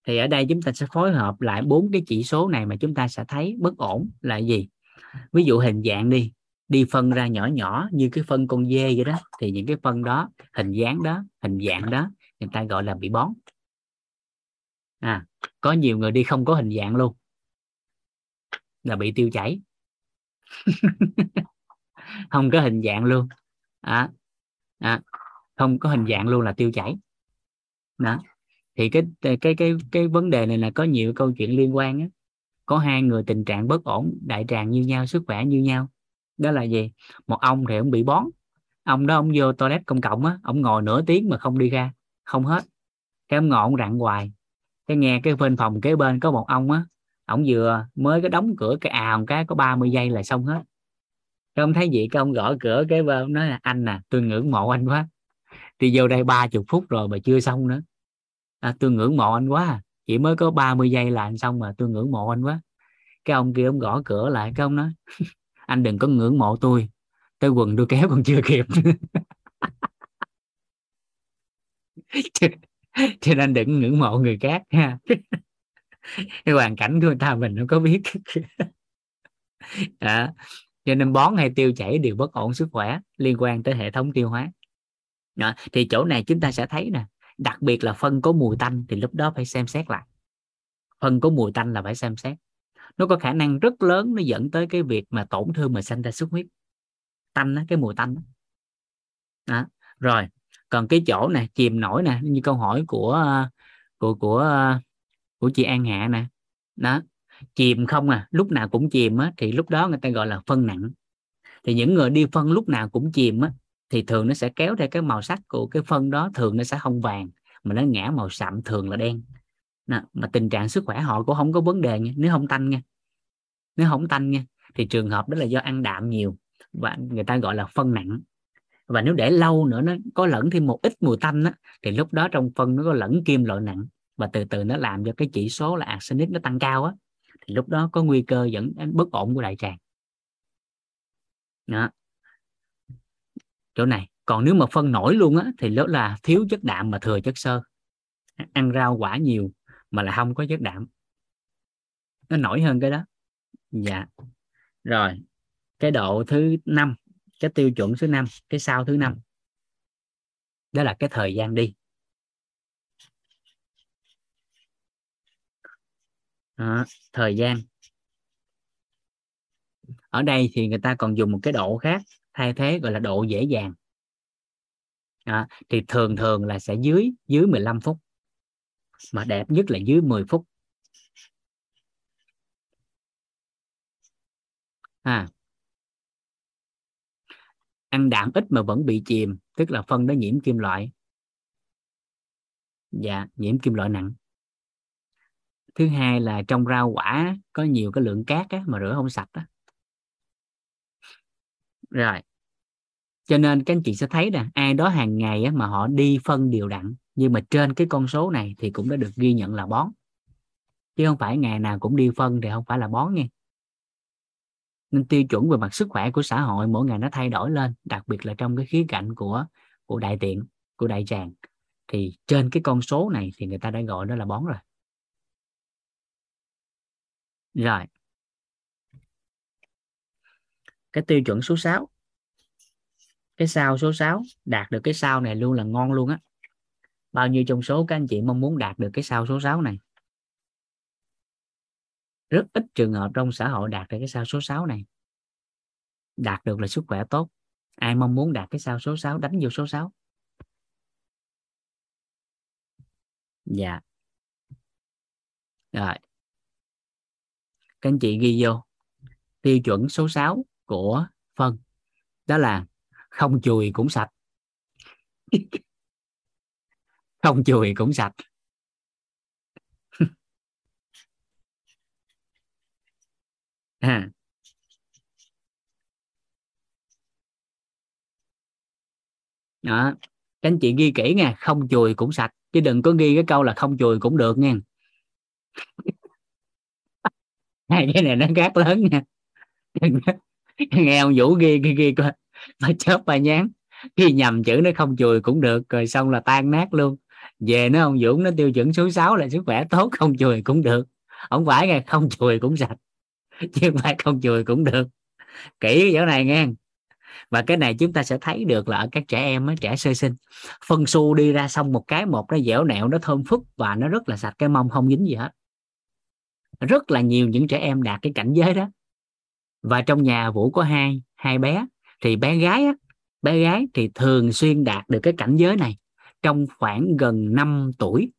thì ở đây chúng ta sẽ phối hợp lại bốn cái chỉ số này mà chúng ta sẽ thấy bất ổn là gì? Ví dụ hình dạng đi đi phân ra nhỏ nhỏ như cái phân con dê vậy đó thì những cái phân đó hình dáng đó hình dạng đó người ta gọi là bị bón. À có nhiều người đi không có hình dạng luôn là bị tiêu chảy. *laughs* Không có hình dạng luôn. À, à, không có hình dạng luôn là tiêu chảy. Đó thì cái cái cái cái vấn đề này là có nhiều câu chuyện liên quan á. Có hai người tình trạng bất ổn, đại tràng như nhau, sức khỏe như nhau. Đó là gì? Một ông thì ông bị bón. Ông đó ông vô toilet công cộng á, ông ngồi nửa tiếng mà không đi ra, không hết. Cái ông ngồi ông rặn hoài. Cái nghe cái bên phòng kế bên có một ông á, ông vừa mới cái đóng cửa cái ào cái, có 30 giây là xong hết. Cái ông thấy vậy, cái ông gõ cửa, cái bên ông nói là, anh à tôi ngưỡng mộ anh quá. Thì vô đây ba chục phút rồi mà chưa xong nữa à, tôi ngưỡng mộ anh quá. Chỉ mới có 30 giây là anh xong mà tôi ngưỡng mộ anh quá. Cái ông kia ông gõ cửa lại cái ông nói *laughs* anh đừng có ngưỡng mộ tôi. Tới quần tôi kéo còn chưa kịp. *laughs* Cho nên đừng ngưỡng mộ người khác ha. Cái hoàn cảnh của người ta mình không có biết. À, cho nên bón hay tiêu chảy đều bất ổn sức khỏe liên quan tới hệ thống tiêu hóa. Đó. thì chỗ này chúng ta sẽ thấy nè đặc biệt là phân có mùi tanh thì lúc đó phải xem xét lại. Phân có mùi tanh là phải xem xét. Nó có khả năng rất lớn nó dẫn tới cái việc mà tổn thương mà sinh ra xuất huyết. Tanh đó, cái mùi tanh đó. đó. rồi. Còn cái chỗ này chìm nổi nè như câu hỏi của của của của chị An Hạ nè. Đó chìm không à lúc nào cũng chìm á thì lúc đó người ta gọi là phân nặng. Thì những người đi phân lúc nào cũng chìm á thì thường nó sẽ kéo theo cái màu sắc của cái phân đó thường nó sẽ không vàng mà nó ngã màu sậm thường là đen. Nè, mà tình trạng sức khỏe họ cũng không có vấn đề nha nếu không tanh nha. Nếu không tanh nha thì trường hợp đó là do ăn đạm nhiều và người ta gọi là phân nặng. Và nếu để lâu nữa nó có lẫn thêm một ít mùi tanh á, thì lúc đó trong phân nó có lẫn kim loại nặng và từ từ nó làm cho cái chỉ số là arsenic nó tăng cao á. Thì lúc đó có nguy cơ dẫn đến bất ổn của đại tràng. Đó chỗ này còn nếu mà phân nổi luôn á thì đó là thiếu chất đạm mà thừa chất xơ. Ăn rau quả nhiều mà là không có chất đạm. Nó nổi hơn cái đó. Dạ. Rồi cái độ thứ năm cái tiêu chuẩn thứ năm cái sau thứ năm. Đó là cái thời gian đi. À, thời gian. Ở đây thì người ta còn dùng một cái độ khác thay thế gọi là độ dễ dàng. À, thì thường thường là sẽ dưới dưới 15 phút mà đẹp nhất là dưới 10 phút. À, ăn đạm ít mà vẫn bị chìm tức là phân nó nhiễm kim loại. Dạ nhiễm kim loại nặng. Thứ hai là trong rau quả có nhiều cái lượng cát á, mà rửa không sạch á rồi. Cho nên các anh chị sẽ thấy nè ai đó hàng ngày á, mà họ đi phân đều đặn nhưng mà trên cái con số này thì cũng đã được ghi nhận là bón. Chứ không phải ngày nào cũng đi phân thì không phải là bón nha. Nên tiêu chuẩn về mặt sức khỏe của xã hội mỗi ngày nó thay đổi lên đặc biệt là trong cái khía cạnh của của đại tiện của đại tràng. Thì trên cái con số này thì người ta đã gọi đó là bón rồi. Rồi cái tiêu chuẩn số 6 cái sao số 6 đạt được cái sao này luôn là ngon luôn á. Bao nhiêu trong số các anh chị mong muốn đạt được cái sao số 6 này? Rất ít trường hợp trong xã hội đạt được cái sao số 6 này. Đạt được là sức khỏe tốt. Ai mong muốn đạt cái sao số 6 đánh vô số 6 dạ. Rồi. Các anh chị ghi vô. Tiêu chuẩn số 6 của phân. Đó là không chùi cũng sạch. *laughs* Không chùi cũng sạch. *laughs* À. đó. Các anh chị ghi kỹ nha không chùi cũng sạch. Chứ đừng có ghi cái câu là không chùi cũng được nha *laughs* hai cái này nó gác lớn nha. đừng, *laughs* nghe ông vũ ghi ghi ghi coi. Bà chớp bà nhán khi nhầm chữ nó không chùi cũng được, rồi xong là tan nát luôn. Về nó ông Dũng nó tiêu chuẩn số 6 là sức khỏe tốt, không chùi cũng được. Không phải nghe, không chùi cũng sạch. *laughs* Chứ không phải không chùi cũng được. Kỹ chỗ này nghe. Và cái này chúng ta sẽ thấy được là ở các trẻ em trẻ sơ sinh. Phân su đi ra xong một cái, một nó dẻo nẹo, nó thơm phức và nó rất là sạch, cái mông không dính gì hết. Rất là nhiều những trẻ em đạt cái cảnh giới đó và trong nhà vũ có hai hai bé. Thì bé gái á, bé gái thì thường xuyên đạt được cái cảnh giới này trong khoảng gần 5 tuổi.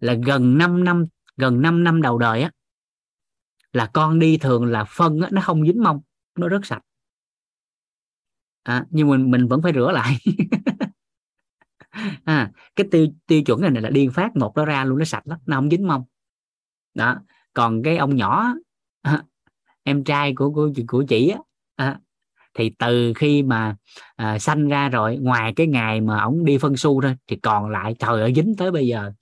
Là gần 5 năm gần 5 năm đầu đời á là con đi thường là phân á, nó không dính mông nó rất sạch. À, nhưng mình mình vẫn phải rửa lại. *laughs* À, cái tiêu tiêu chuẩn này, này là điên phát một nó ra luôn nó sạch lắm nó không dính mông. Đó còn cái ông nhỏ em trai của của của chị á. À, thì từ khi mà à, sanh ra rồi ngoài cái ngày mà ổng đi phân su thôi thì còn lại trời ơi dính tới bây giờ.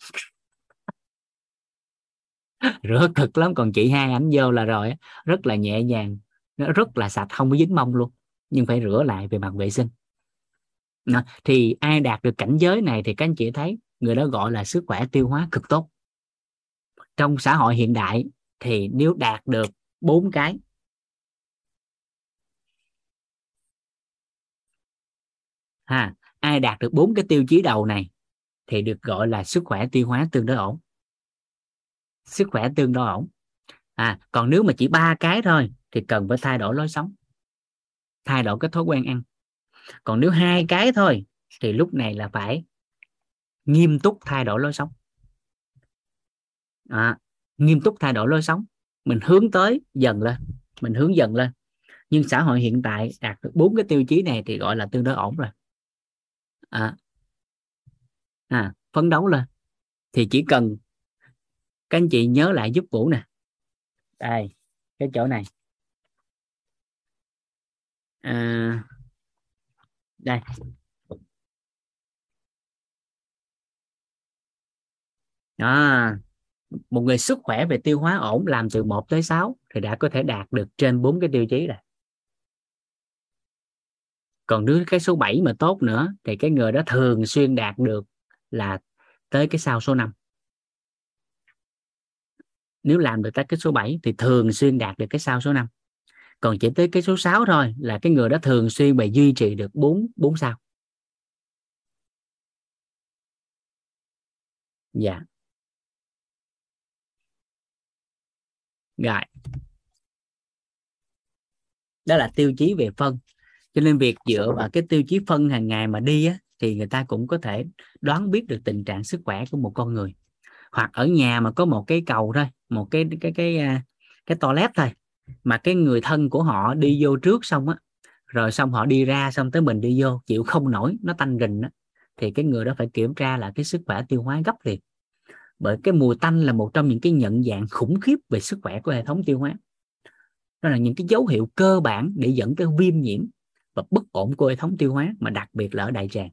*laughs* Rửa cực lắm còn chị hai ảnh vô là rồi rất là nhẹ nhàng nó rất là sạch không có dính mông luôn nhưng phải rửa lại về mặt vệ sinh. Đó. thì ai đạt được cảnh giới này thì các anh chị thấy người đó gọi là sức khỏe tiêu hóa cực tốt. Trong xã hội hiện đại thì nếu đạt được bốn cái. Ha ai đạt được bốn cái tiêu chí đầu này thì được gọi là sức khỏe tiêu hóa tương đối ổn. Sức khỏe tương đối ổn. À còn nếu mà chỉ ba cái thôi thì cần phải thay đổi lối sống thay đổi cái thói quen ăn. Còn nếu hai cái thôi thì lúc này là phải nghiêm túc thay đổi lối sống. À, nghiêm túc thay đổi lối sống mình hướng tới dần lên mình hướng dần lên. Nhưng xã hội hiện tại đạt được bốn cái tiêu chí này thì gọi là tương đối ổn rồi. À, à phấn đấu lên. Thì chỉ cần các anh chị nhớ lại giúp vũ nè. Đây cái chỗ này. À, đây. Đó một người sức khỏe về tiêu hóa ổn làm từ 1 tới 6 thì đã có thể đạt được trên bốn cái tiêu chí rồi. Còn nếu cái số 7 mà tốt nữa thì cái người đó thường xuyên đạt được là tới cái sau số 5 nếu làm được tới cái số 7 thì thường xuyên đạt được cái sau số 5 còn chỉ tới cái số 6 thôi là cái người đó thường xuyên bị duy trì được 4 4 sao dạ. yeah. Rồi. Đó là tiêu chí về phân. Cho nên việc dựa vào cái tiêu chí phân hàng ngày mà đi á, thì người ta cũng có thể đoán biết được tình trạng sức khỏe của một con người. Hoặc ở nhà mà có một cái cầu thôi một cái cái cái cái, cái toilet thôi mà cái người thân của họ đi vô trước xong á rồi xong họ đi ra xong tới mình đi vô chịu không nổi nó tanh rình á thì cái người đó phải kiểm tra là cái sức khỏe tiêu hóa gấp liền bởi cái mùi tanh là một trong những cái nhận dạng khủng khiếp về sức khỏe của hệ thống tiêu hóa. Đó là những cái dấu hiệu cơ bản để dẫn tới viêm nhiễm và bất ổn của hệ thống tiêu hóa mà đặc biệt là ở đại tràng.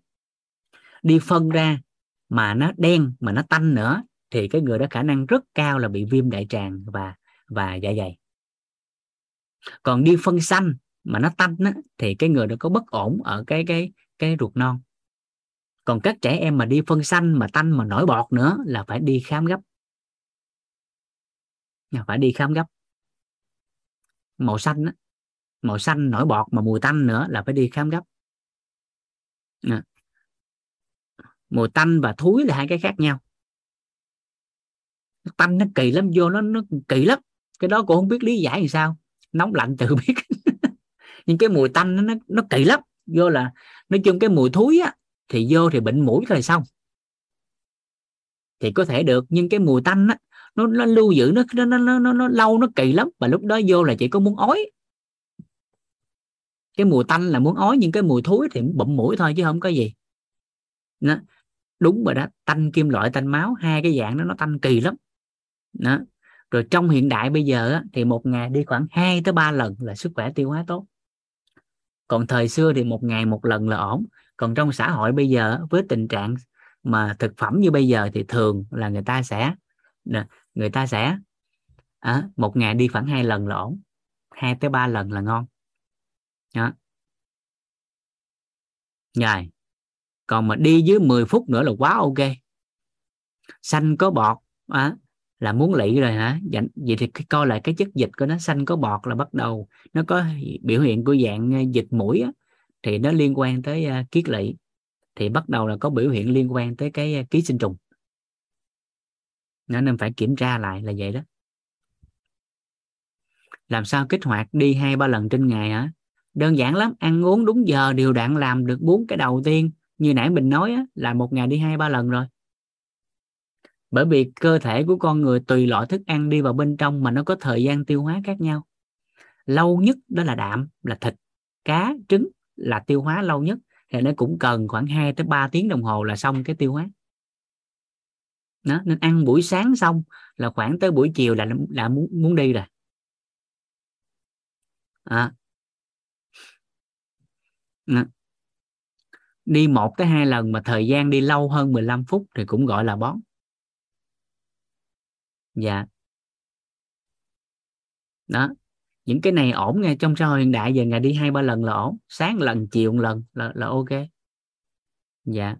Đi phân ra mà nó đen mà nó tanh nữa thì cái người đó khả năng rất cao là bị viêm đại tràng và và dạ dày. Còn đi phân xanh mà nó tanh á, thì cái người đó có bất ổn ở cái cái cái ruột non còn các trẻ em mà đi phân xanh mà tanh mà nổi bọt nữa là phải đi khám gấp. Phải đi khám gấp. Màu xanh á, màu xanh nổi bọt mà mùi tanh nữa là phải đi khám gấp. À. mùi tanh và thúi là hai cái khác nhau. Tanh nó kỳ lắm vô nó nó kỳ lắm. Cái đó cũng không biết lý giải làm sao. Nóng lạnh tự *laughs* biết. Nhưng cái mùi tanh nó nó kỳ lắm. Vô là nói chung cái mùi thúi á thì vô thì bệnh mũi rồi xong. Thì có thể được nhưng cái mùi tanh á nó, nó lưu giữ nó nó, nó nó nó lâu nó kỳ lắm và lúc đó vô là chỉ có muốn ói. Cái mùi tanh là muốn ói nhưng cái mùi thối thì bụm mũi thôi chứ không có gì. Đó. đúng rồi đó tanh kim loại tanh máu hai cái dạng đó nó tanh kỳ lắm. Đó. rồi trong hiện đại bây giờ á, thì một ngày đi khoảng 2 tới ba lần là sức khỏe tiêu hóa tốt. Còn thời xưa thì một ngày một lần là ổn còn trong xã hội bây giờ với tình trạng mà thực phẩm như bây giờ thì thường là người ta sẽ người ta sẽ à, một ngày đi khoảng hai lần là ổn hai tới ba lần là ngon. Đó. Rồi còn mà đi dưới 10 phút nữa là quá ok. Xanh có bọt à, là muốn lị rồi hả? Dạ, vậy thì coi lại cái chất dịch của nó xanh có bọt là bắt đầu nó có biểu hiện của dạng ờ, dịch mũi á, thì nó liên quan tới uh, kiết lỵ. Thì bắt đầu là có biểu hiện liên quan tới cái uh, ký sinh trùng. Nên phải kiểm tra lại là vậy đó. Làm sao kích hoạt đi hai ba lần trên ngày hả? Đơn giản lắm ăn uống đúng giờ điều đặn làm được bốn cái đầu tiên. Như nãy mình nói á, là một ngày đi hai ba lần rồi. Bởi vì cơ thể của con người tùy loại thức ăn đi vào bên trong mà nó có thời gian tiêu hóa khác nhau. Lâu nhất đó là đạm là thịt cá trứng là tiêu hóa lâu nhất thì nó cũng cần khoảng 2 tới 3 tiếng đồng hồ là xong cái tiêu hóa. Đó, nên ăn buổi sáng xong là khoảng tới buổi chiều là là muốn muốn đi rồi. À. À. đi một tới hai lần mà thời gian đi lâu hơn 15 phút thì cũng gọi là bón. Dạ. Đó những cái này ổn nghe trong xã hội hiện đại giờ ngày đi hai ba lần là ổn. Sáng lần chiều một lần là là ok. Dạ.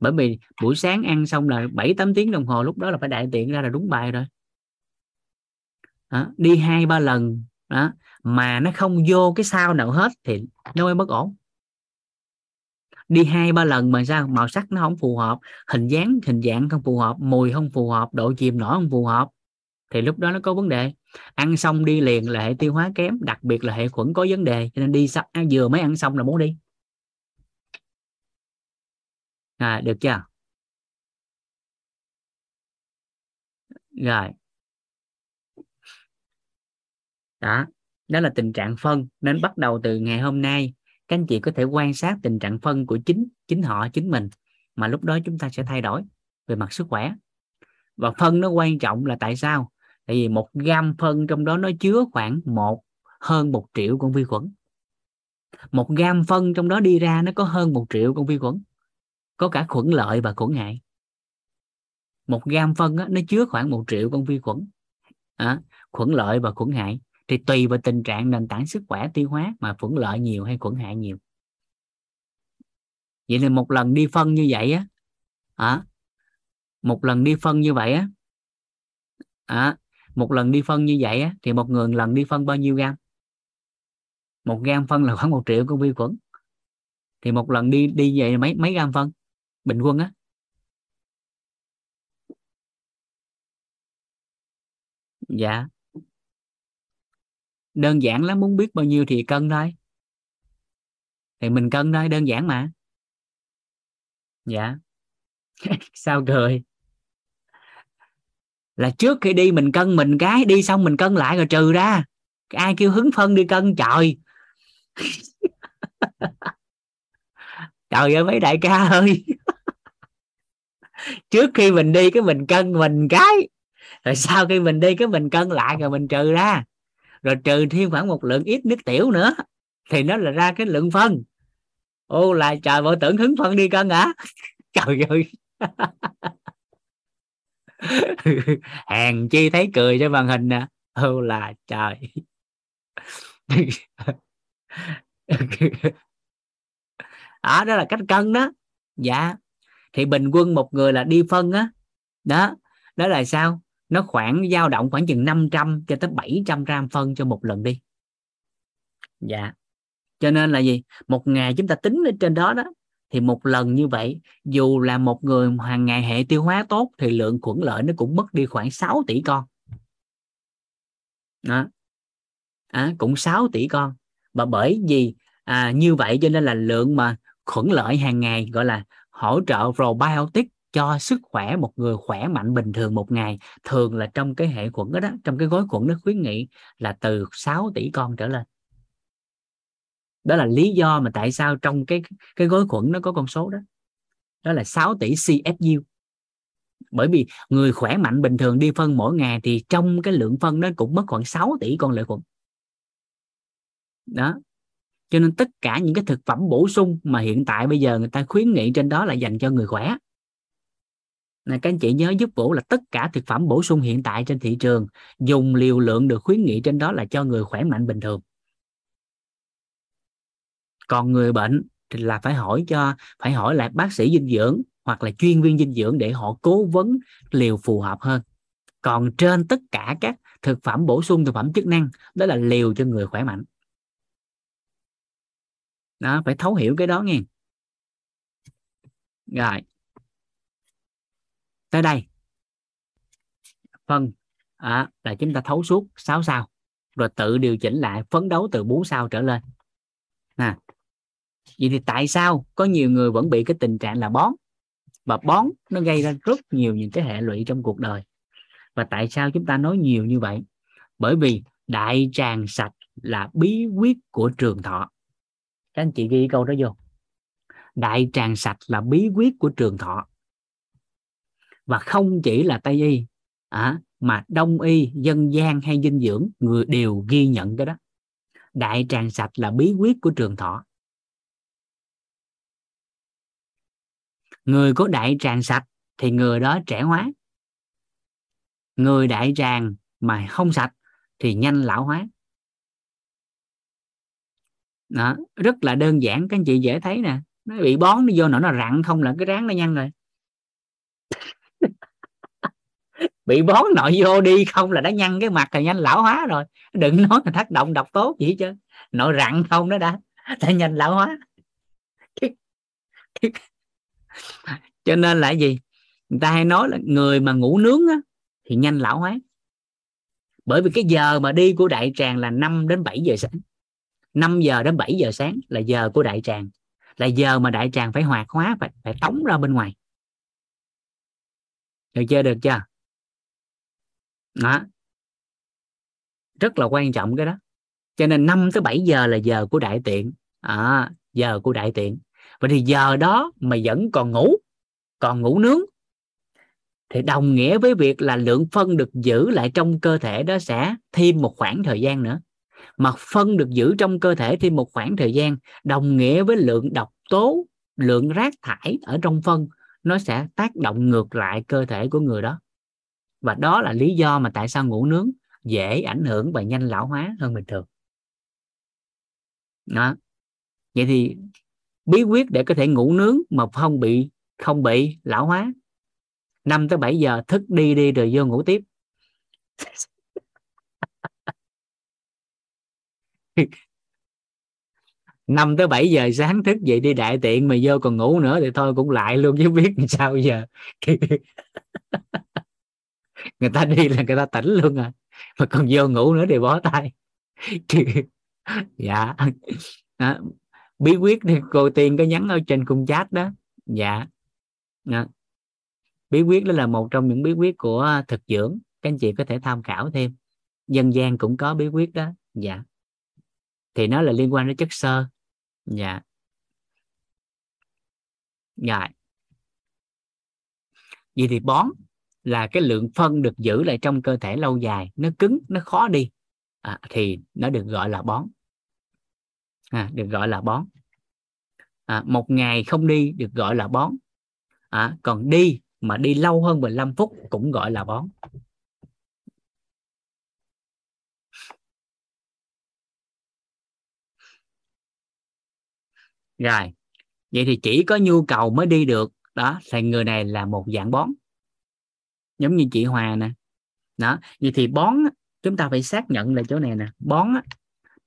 Bởi vì buổi sáng ăn xong là 7 8 tiếng đồng hồ lúc đó là phải đại tiện ra là đúng bài rồi. Đó, đi hai ba lần đó mà nó không vô cái sao nào hết thì nó mới bất ổn. Đi hai ba lần mà sao? Màu sắc nó không phù hợp hình dáng hình dạng không phù hợp mùi không phù hợp độ chìm nổi không phù hợp thì lúc đó nó có vấn đề. Ăn xong đi liền là hệ tiêu hóa kém đặc biệt là hệ khuẩn có vấn đề cho nên đi sắp à, vừa mới ăn xong là muốn đi. À, được chưa? Rồi. Đó đó là tình trạng phân nên bắt đầu từ ngày hôm nay các anh chị có thể quan sát tình trạng phân của chính chính họ chính mình mà lúc đó chúng ta sẽ thay đổi về mặt sức khỏe. Và phân nó quan trọng là tại sao? Tại vì một gam phân trong đó nó chứa khoảng một hơn một triệu con vi khuẩn. Một gam phân trong đó đi ra nó có hơn một triệu con vi khuẩn có cả khuẩn lợi và khuẩn hại. Một gam phân á, nó chứa khoảng một triệu con vi khuẩn à, khuẩn lợi và khuẩn hại. Thì tùy vào tình trạng nền tảng sức khỏe tiêu hóa mà khuẩn lợi nhiều hay khuẩn hại nhiều. Vậy thì một lần đi phân như vậy á à, một lần đi phân như vậy á à, một lần đi phân như vậy á, thì một người lần đi phân bao nhiêu gam? Một gam phân là khoảng một triệu con vi khuẩn. Thì một lần đi đi về mấy mấy gam phân? Bình quân á. Dạ. Đơn giản lắm muốn biết bao nhiêu thì cân thôi. Thì mình cân thôi đơn giản mà. Dạ. *laughs* Sao cười? Là trước khi đi mình cân mình cái, đi xong mình cân lại rồi trừ ra. Ai kêu hứng phân đi cân, trời. *laughs* Trời ơi, mấy đại ca ơi. *laughs* Trước khi mình đi cái mình cân mình cái, rồi sau khi mình đi cái mình cân lại rồi mình trừ ra. Rồi trừ thêm khoảng một lượng ít nước tiểu nữa, thì nó là ra cái lượng phân. Ô là trời, bộ tưởng hứng phân đi cân hả? *laughs* Trời ơi. *laughs* hàng chi thấy cười trên màn hình nè. Ô là trời. Đó, đó là cách cân đó. Dạ. Thì bình quân một người là đi phân á. Đó. đó đó là sao? Nó khoảng dao động khoảng chừng 500 cho tới 700 gram phân cho một lần đi. Dạ. Cho nên là gì? Một ngày chúng ta tính lên trên đó đó thì một lần như vậy dù là một người hàng ngày hệ tiêu hóa tốt thì lượng khuẩn lợi nó cũng mất đi khoảng 6 tỷ con. Đó. À, cũng 6 tỷ con. Và bởi vì à, như vậy cho nên là lượng mà khuẩn lợi hàng ngày gọi là hỗ trợ probiotic cho sức khỏe một người khỏe mạnh bình thường một ngày thường là trong cái hệ khuẩn đó, đó trong cái gói khuẩn nó khuyến nghị là từ 6 tỷ con trở lên đó là lý do mà tại sao trong cái cái gói khuẩn nó có con số đó. Đó là 6 tỷ CFU bởi vì người khỏe mạnh bình thường đi phân mỗi ngày thì trong cái lượng phân nó cũng mất khoảng 6 tỷ con lợi khuẩn. Đó. Cho nên tất cả những cái thực phẩm bổ sung mà hiện tại bây giờ người ta khuyến nghị trên đó là dành cho người khỏe. Là các anh chị nhớ giúp Vũ là tất cả thực phẩm bổ sung hiện tại trên thị trường dùng liều lượng được khuyến nghị trên đó là cho người khỏe mạnh bình thường còn người bệnh thì là phải hỏi cho phải hỏi lại bác sĩ dinh dưỡng hoặc là chuyên viên dinh dưỡng để họ cố vấn liều phù hợp hơn. Còn trên tất cả các thực phẩm bổ sung thực phẩm chức năng đó là liều cho người khỏe mạnh. Đó phải thấu hiểu cái đó nghe. Rồi. Tới đây. Phân à, là chúng ta thấu suốt 6 sao rồi tự điều chỉnh lại phấn đấu từ 4 sao trở lên. Nè vậy thì tại sao có nhiều người vẫn bị cái tình trạng là bón? Và bón nó gây ra rất nhiều những cái hệ lụy trong cuộc đời. Và tại sao chúng ta nói nhiều như vậy? Bởi vì đại tràng sạch là bí quyết của trường thọ. Các anh chị ghi câu đó vô. Đại tràng sạch là bí quyết của trường thọ. Và không chỉ là tây y à, mà đông y dân gian hay dinh dưỡng người đều ghi nhận cái đó. Đại tràng sạch là bí quyết của trường thọ. Người có đại tràng sạch thì người đó trẻ hóa. Người đại tràng mà không sạch thì nhanh lão hóa. Đó, rất là đơn giản, các anh chị dễ thấy nè. Nó bị bón, nó vô nó nó rặn không là cái ráng nó nhăn rồi. *laughs* Bị bón nội vô đi, không là đã nhăn cái mặt là nhanh lão hóa rồi. Đừng nói là tác động độc tố gì chứ nội rặn không đó đã đã nhanh lão hóa. *laughs* *laughs* cho nên là gì? Người ta hay nói là người mà ngủ nướng á, thì nhanh lão hóa. Bởi vì cái giờ mà đi của đại tràng là 5 đến 7 giờ sáng. 5 giờ đến 7 giờ sáng là giờ của đại tràng. Là giờ mà đại tràng phải hoạt hóa phải phải tống ra bên ngoài. Được chưa? Được chưa? Đó. Rất là quan trọng cái đó. Cho nên 5 tới 7 giờ là giờ của đại tiện. À, giờ của đại tiện vậy thì giờ đó mà vẫn còn ngủ còn ngủ nướng, thì đồng nghĩa với việc là lượng phân được giữ lại trong cơ thể đó sẽ thêm một khoảng thời gian nữa. Mà phân được giữ trong cơ thể thêm một khoảng thời gian, đồng nghĩa với lượng độc tố, lượng rác thải ở trong phân nó sẽ tác động ngược lại cơ thể của người đó. Và đó là lý do mà tại sao ngủ nướng dễ ảnh hưởng và nhanh lão hóa hơn bình thường. Đó. Vậy thì bí quyết để có thể ngủ nướng mà không bị không bị lão hóa. 5 tới 7 giờ, thức đi đi rồi vô ngủ tiếp. *laughs* Năm tới 7 giờ sáng thức dậy đi đại tiện mà vô còn ngủ nữa thì thôi cũng lại luôn chứ biết làm sao giờ. *laughs* Người ta đi là người ta tỉnh luôn à. Mà còn vô ngủ nữa thì bó tay. *laughs* Dạ bí quyết thì cô tiên có nhắn ở trên cung chat đó. Dạ. Đó. bí quyết đó là một trong những bí quyết của thực dưỡng. Các anh chị có thể tham khảo thêm. Dân gian cũng có bí quyết đó. Dạ. Thì nó là liên quan đến chất xơ. Dạ. Dạ vậy thì bón là cái lượng phân được giữ lại trong cơ thể lâu dài. Nó cứng nó khó đi. À, thì nó được gọi là bón à, được gọi là bón. À, một ngày không đi được gọi là bón. À, còn đi mà đi lâu hơn 15 phút cũng gọi là bón. Rồi vậy thì chỉ có nhu cầu mới đi được đó thì người này là một dạng bón. Giống như chị Hòa nè. Đó vậy thì bón chúng ta phải xác nhận là chỗ này nè. Bón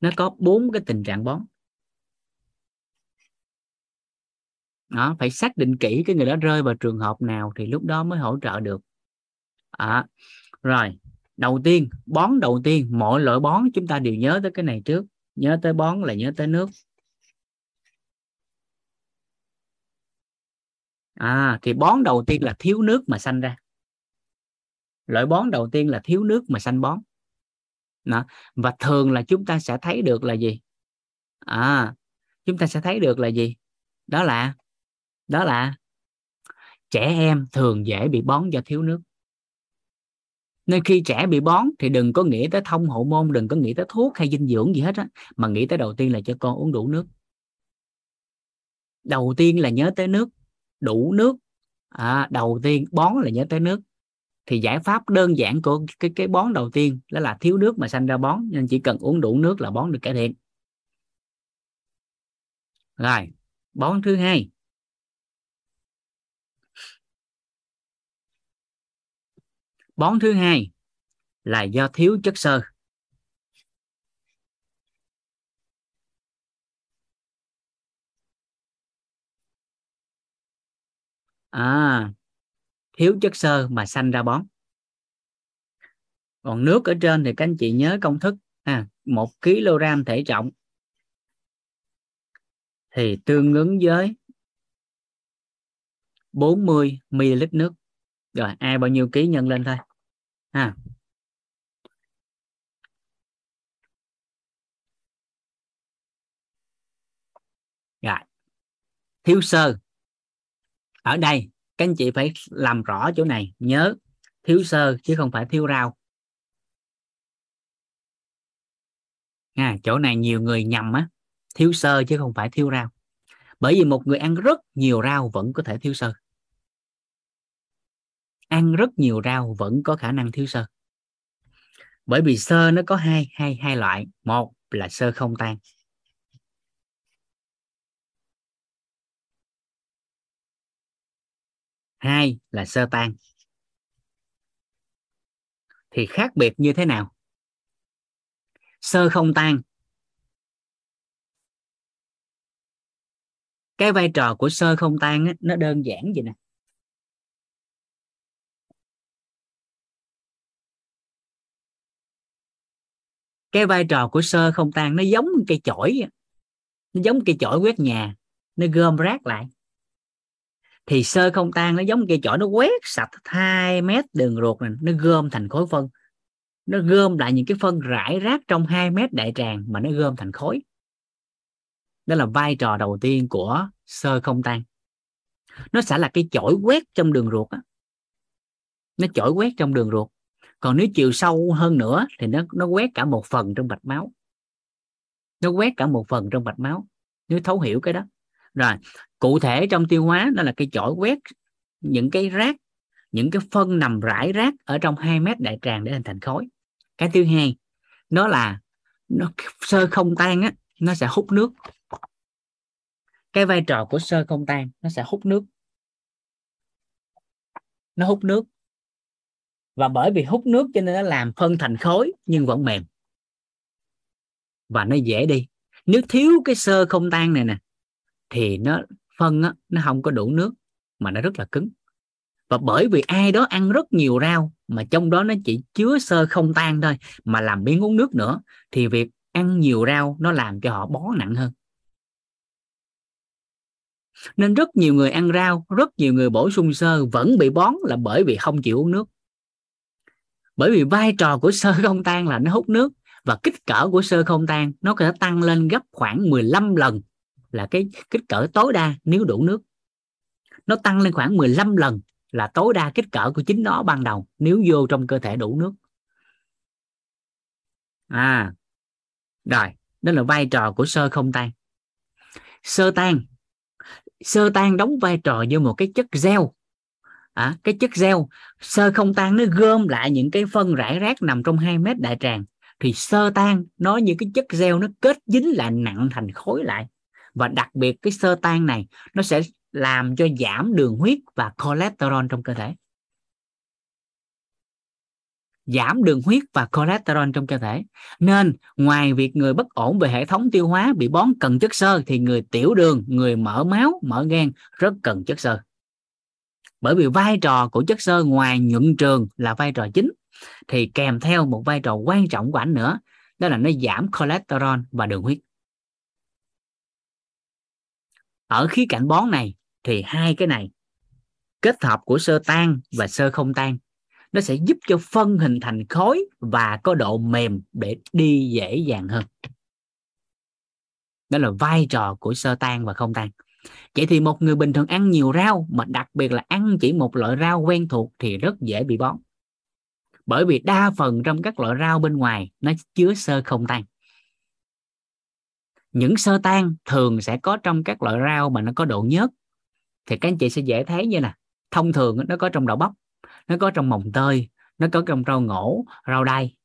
nó có bốn cái tình trạng bón. Đó phải xác định kỹ cái người đó rơi vào trường hợp nào thì lúc đó mới hỗ trợ được. À, rồi đầu tiên bón đầu tiên mọi loại bón chúng ta đều nhớ tới cái này trước. Nhớ tới bón là nhớ tới nước. À thì bón đầu tiên là thiếu nước mà sanh ra. Loại bón đầu tiên là thiếu nước mà sanh bón đó. và thường là chúng ta sẽ thấy được là gì? À chúng ta sẽ thấy được là gì? Đó là đó là trẻ em thường dễ bị bón do thiếu nước. Nên khi trẻ bị bón thì đừng có nghĩ tới thông hậu môn đừng có nghĩ tới thuốc hay dinh dưỡng gì hết á mà nghĩ tới đầu tiên là cho con uống đủ nước. Đầu tiên là nhớ tới nước đủ nước. À, đầu tiên bón là nhớ tới nước thì giải pháp đơn giản của cái cái bón đầu tiên đó là thiếu nước mà sanh ra bón, nên chỉ cần uống đủ nước là bón được cải thiện. Rồi, bón thứ hai. Bón thứ hai là do thiếu chất xơ. À thiếu chất xơ mà sanh ra bón. Còn nước ở trên thì các anh chị nhớ công thức, ha, một kg thể trọng. Thì tương ứng với 40 ml nước. Rồi, ai bao nhiêu ký nhân lên thôi, ha. Rồi, thiếu sơ ở đây các anh chị phải làm rõ chỗ này nhớ thiếu sơ chứ không phải thiếu rau. À, chỗ này nhiều người nhầm á thiếu sơ chứ không phải thiếu rau. Bởi vì một người ăn rất nhiều rau vẫn có thể thiếu sơ. Ăn rất nhiều rau vẫn có khả năng thiếu sơ. Bởi vì sơ nó có hai hai hai loại. Một là sơ không tan. Hai là sơ tan. Thì khác biệt như thế nào? Sơ không tan. Cái vai trò của sơ không tan á, nó đơn giản vậy nè. Cái vai trò của sơ không tan nó giống cây chổi nó giống cây chổi quét nhà nó gom rác lại thì sơ không tan, nó giống cây chổi nó quét sạch 2 mét đường ruột này, nó gom thành khối phân. Nó gom lại những cái phân rải rác trong 2 mét đại tràng mà nó gom thành khối. Đó là vai trò đầu tiên của sơ không tan. Nó sẽ là cái chổi quét trong đường ruột á. Nó chổi quét trong đường ruột. Còn nếu chiều sâu hơn nữa thì nó nó quét cả một phần trong mạch máu. Nó quét cả một phần trong mạch máu. Nếu thấu hiểu cái đó rồi, cụ thể trong tiêu hóa đó là cái chổi quét, những cái rác, những cái phân nằm rải rác ở trong 2 mét đại tràng để hình thành khối. Cái thứ hai nó là nó sơ không tan á, nó sẽ hút nước. Cái vai trò của sơ không tan, nó sẽ hút nước. Nó hút nước. Và bởi vì hút nước cho nên nó làm phân thành khối nhưng vẫn mềm. Và nó dễ đi. Nếu thiếu cái sơ không tan này nè thì nó phân á, nó không có đủ nước mà nó rất là cứng. Và bởi vì ai đó ăn rất nhiều rau mà trong đó nó chỉ chứa sơ không tan thôi mà làm biến uống nước nữa thì việc ăn nhiều rau nó làm cho họ bó nặng hơn. Nên rất nhiều người ăn rau rất nhiều người bổ sung sơ vẫn bị bón là bởi vì không chịu uống nước. Bởi vì vai trò của sơ *laughs* không tan là nó hút nước và kích cỡ của sơ không tan nó có thể tăng lên gấp khoảng 15 lần là cái kích cỡ tối đa nếu đủ nước. Nó tăng lên khoảng 15 lần là tối đa kích cỡ của chính nó ban đầu nếu vô trong cơ thể đủ nước. À rồi đó là vai trò của sơ không tan. Sơ tan sơ tan đóng vai trò như một cái chất gieo à, cái chất gieo sơ không tan nó gom lại những cái phân rải rác nằm trong 2 mét đại tràng. Thì sơ tan nó như cái chất gieo nó kết dính lại nặng thành khối lại và đặc biệt cái sơ tan này, nó sẽ làm cho giảm đường huyết và cholesterol trong cơ thể. Giảm đường huyết và cholesterol trong cơ thể. Nên ngoài việc người bất ổn về hệ thống tiêu hóa bị bón cần chất xơ, thì người tiểu đường, người mỡ máu mỡ gan rất cần chất xơ. Bởi vì vai trò của chất xơ ngoài nhuận trường là vai trò chính, thì kèm theo một vai trò quan trọng của ảnh nữa, đó là nó giảm cholesterol và đường huyết ở khía cạnh bón này thì hai cái này, kết hợp của sơ tan và sơ không tan, nó sẽ giúp cho phân hình thành khối và có độ mềm để đi dễ dàng hơn. Đó là vai trò của sơ tan và không tan. Vậy thì một người bình thường ăn nhiều rau mà đặc biệt là ăn chỉ một loại rau quen thuộc thì rất dễ bị bón. Bởi vì đa phần trong các loại rau bên ngoài nó chứa sơ không tan những sơ tan thường sẽ có trong các loại rau mà nó có độ nhớt. Thì các anh chị sẽ dễ thấy như nè thông thường nó có trong đậu bắp nó có trong mồng tơi nó có trong rau ngổ rau đay.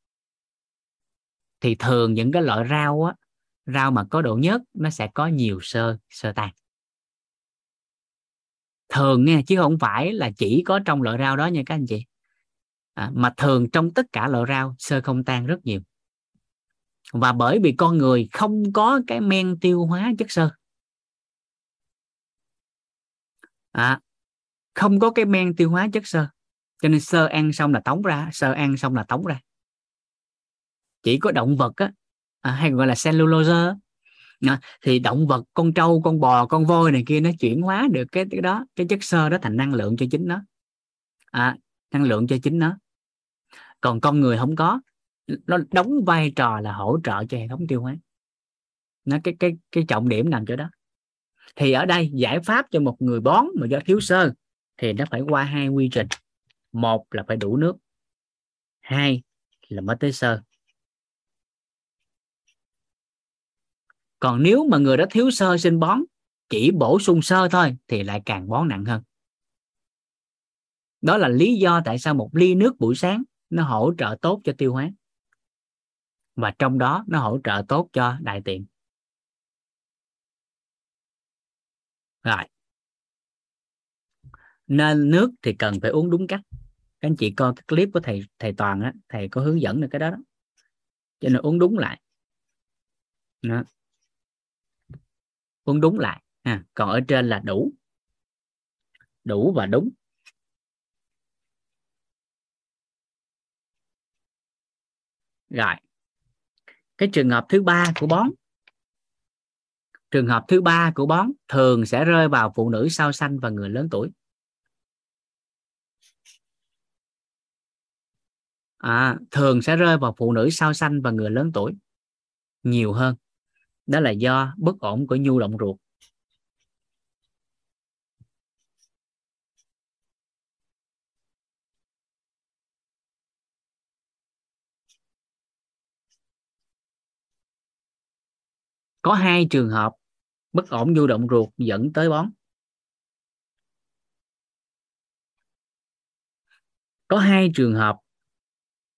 Thì thường những cái loại rau á rau mà có độ nhớt nó sẽ có nhiều sơ sơ tan. Thường nghe chứ không phải là chỉ có trong loại rau đó nha các anh chị. À, mà thường trong tất cả loại rau sơ không tan rất nhiều và bởi vì con người không có cái men tiêu hóa chất xơ. À, không có cái men tiêu hóa chất xơ. Cho nên sơ ăn xong là tống ra sơ ăn xong là tống ra. Chỉ có động vật á à, hay gọi là cellulose à, thì động vật con trâu con bò con voi này kia nó chuyển hóa được cái, cái đó cái chất xơ đó thành năng lượng cho chính nó. À, năng lượng cho chính nó. Còn con người không có nó đóng vai trò là hỗ trợ cho hệ thống tiêu hóa. Nó cái cái cái trọng điểm nằm chỗ đó. Thì ở đây, giải pháp cho một người bón mà do thiếu sơ thì nó phải qua hai quy trình. Một là phải đủ nước. Hai là mới tới sơ. Còn nếu mà người đó thiếu sơ sinh bón, chỉ bổ sung sơ thôi thì lại càng bón nặng hơn. Đó là lý do tại sao một ly nước buổi sáng nó hỗ trợ tốt cho tiêu hóa và trong đó nó hỗ trợ tốt cho đại tiện. Rồi. Nên nước thì cần phải uống đúng cách. Các anh chị coi cái clip của thầy thầy toàn á thầy có hướng dẫn được cái đó, đó. cho nên uống đúng lại. Đó. uống đúng lại. À, còn ở trên là đủ. Đủ và đúng. Rồi cái trường hợp thứ ba của bón. Trường hợp thứ ba của bón thường sẽ rơi vào phụ nữ sau sanh và người lớn tuổi. À, thường sẽ rơi vào phụ nữ sau sanh và người lớn tuổi nhiều hơn. Đó là do bất ổn của nhu động ruột. Có hai trường hợp bất ổn nhu động ruột dẫn tới bón có hai trường hợp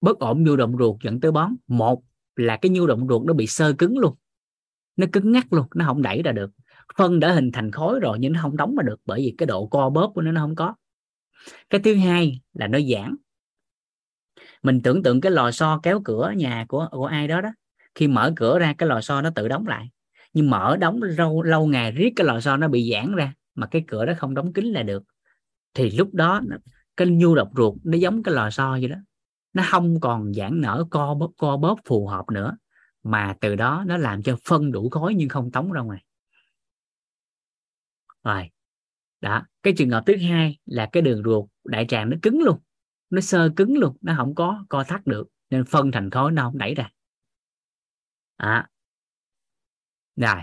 bất ổn nhu động ruột dẫn tới bón một là cái nhu động ruột nó bị sơ cứng luôn. Nó cứng ngắc luôn, nó không đẩy ra được. Phân đã hình thành khối rồi nhưng nó không đóng ra được bởi vì cái độ co bóp của nó nó không có. Cái thứ hai là nó giãn. Mình tưởng tượng cái lò xo kéo cửa nhà của của ai đó đó. Khi mở cửa ra, cái lò xo nó tự đóng lại nhưng mở đóng lâu lâu ngày riết cái lò xo nó bị giãn ra mà cái cửa đó không đóng kín là được. Thì lúc đó cái nhu độc ruột nó giống cái lò xo vậy đó. Nó không còn giãn nở co bóp co bóp phù hợp nữa mà từ đó nó làm cho phân đủ khối nhưng không tống ra ngoài. Rồi đó cái trường hợp thứ hai là cái đường ruột đại tràng nó cứng luôn nó sơ cứng luôn nó không có co thắt được nên phân thành khối nó không đẩy ra. À, rồi.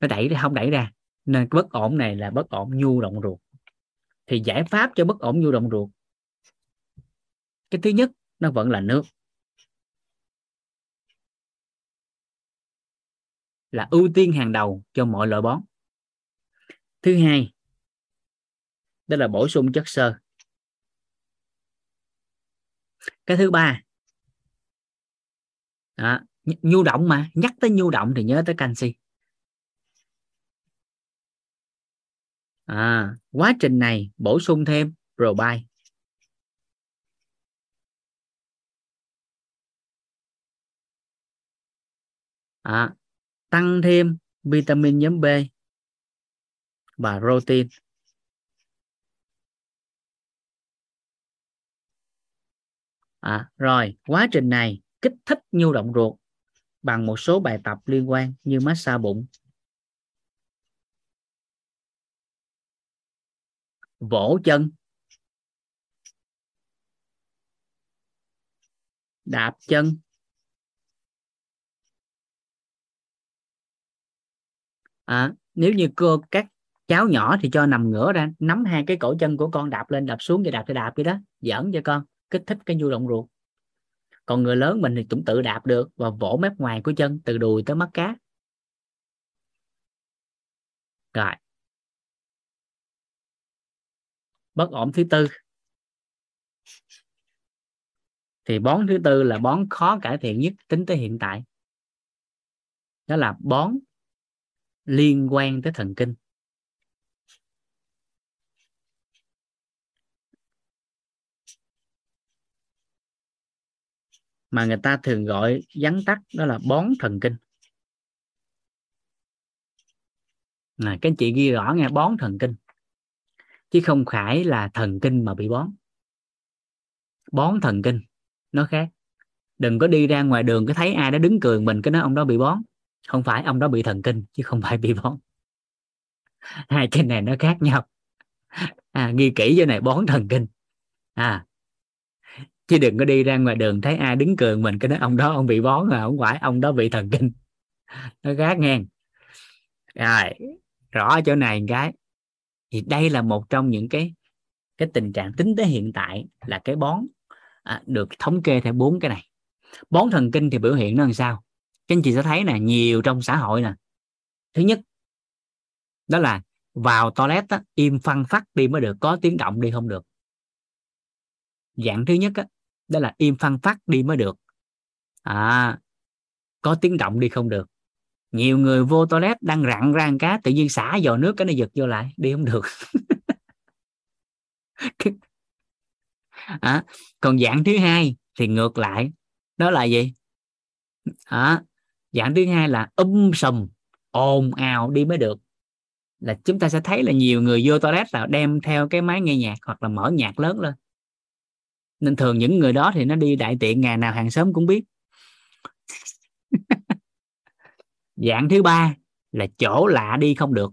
Nó đẩy ra không đẩy ra. Nên cái bất ổn này là bất ổn nhu động ruột. Thì giải pháp cho bất ổn nhu động ruột cái thứ nhất nó vẫn là nước. Là ưu tiên hàng đầu cho mọi loại bón. Thứ hai đó là bổ sung chất xơ. Cái thứ ba đó, nhu động mà nhắc tới nhu động thì nhớ tới canxi. À, quá trình này bổ sung thêm probi à, tăng thêm vitamin nhóm B và protein. À, rồi quá trình này kích thích nhu động ruột bằng một số bài tập liên quan như massage bụng. Vỗ chân. Đạp chân. À, nếu như cô các cháu nhỏ thì cho nằm ngửa ra nắm hai cái cổ chân của con đạp lên đạp xuống và đạp thì đạp vậy đó giỡn cho con kích thích cái nhu động ruột còn người lớn mình thì cũng tự đạp được và vỗ mép ngoài của chân, từ đùi tới mắt cá. Rồi. Bất ổn thứ tư. Thì bón thứ tư là bón khó cải thiện nhất tính tới hiện tại. Đó là bón liên quan tới thần kinh. Mà người ta thường gọi vắn tắt đó là bón thần kinh. Này các anh chị ghi rõ nghe bón thần kinh. Chứ không phải là thần kinh mà bị bón. Bón thần kinh nó khác. Đừng có đi ra ngoài đường cái thấy ai đó đứng cười mình cái nói ông đó bị bón. Không phải ông đó bị thần kinh chứ không phải bị bón. *laughs* Hai cái này nó khác nhau. À, ghi kỹ cái này bón thần kinh. À chứ đừng có đi ra ngoài đường thấy ai đứng cười mình cái đó ông đó ông bị bón mà không phải ông đó bị thần kinh. Nó khác nghe rồi rõ chỗ này cái. Thì đây là một trong những cái cái tình trạng tính tới hiện tại là cái bón à, được thống kê theo bốn cái này. Bón thần kinh thì biểu hiện nó làm sao? Các anh chị sẽ thấy nè nhiều trong xã hội nè. Thứ nhất đó là vào toilet á, im phăng phát đi mới được có tiếng động đi không được dạng thứ nhất á, đó là im phăng phát đi mới được. À có tiếng động đi không được. Nhiều người vô toilet đang rặn ra cá tự nhiên xả vào nước cái nó giật vô lại đi không được. *laughs* À, còn dạng thứ hai thì ngược lại đó là gì? À, dạng thứ hai là um sùm ồn ào đi mới được. Là chúng ta sẽ thấy là nhiều người vô toilet là đem theo cái máy nghe nhạc hoặc là mở nhạc lớn lên nên thường những người đó thì nó đi đại tiện ngày nào hàng xóm cũng biết. *laughs* Dạng thứ ba là chỗ lạ đi không được.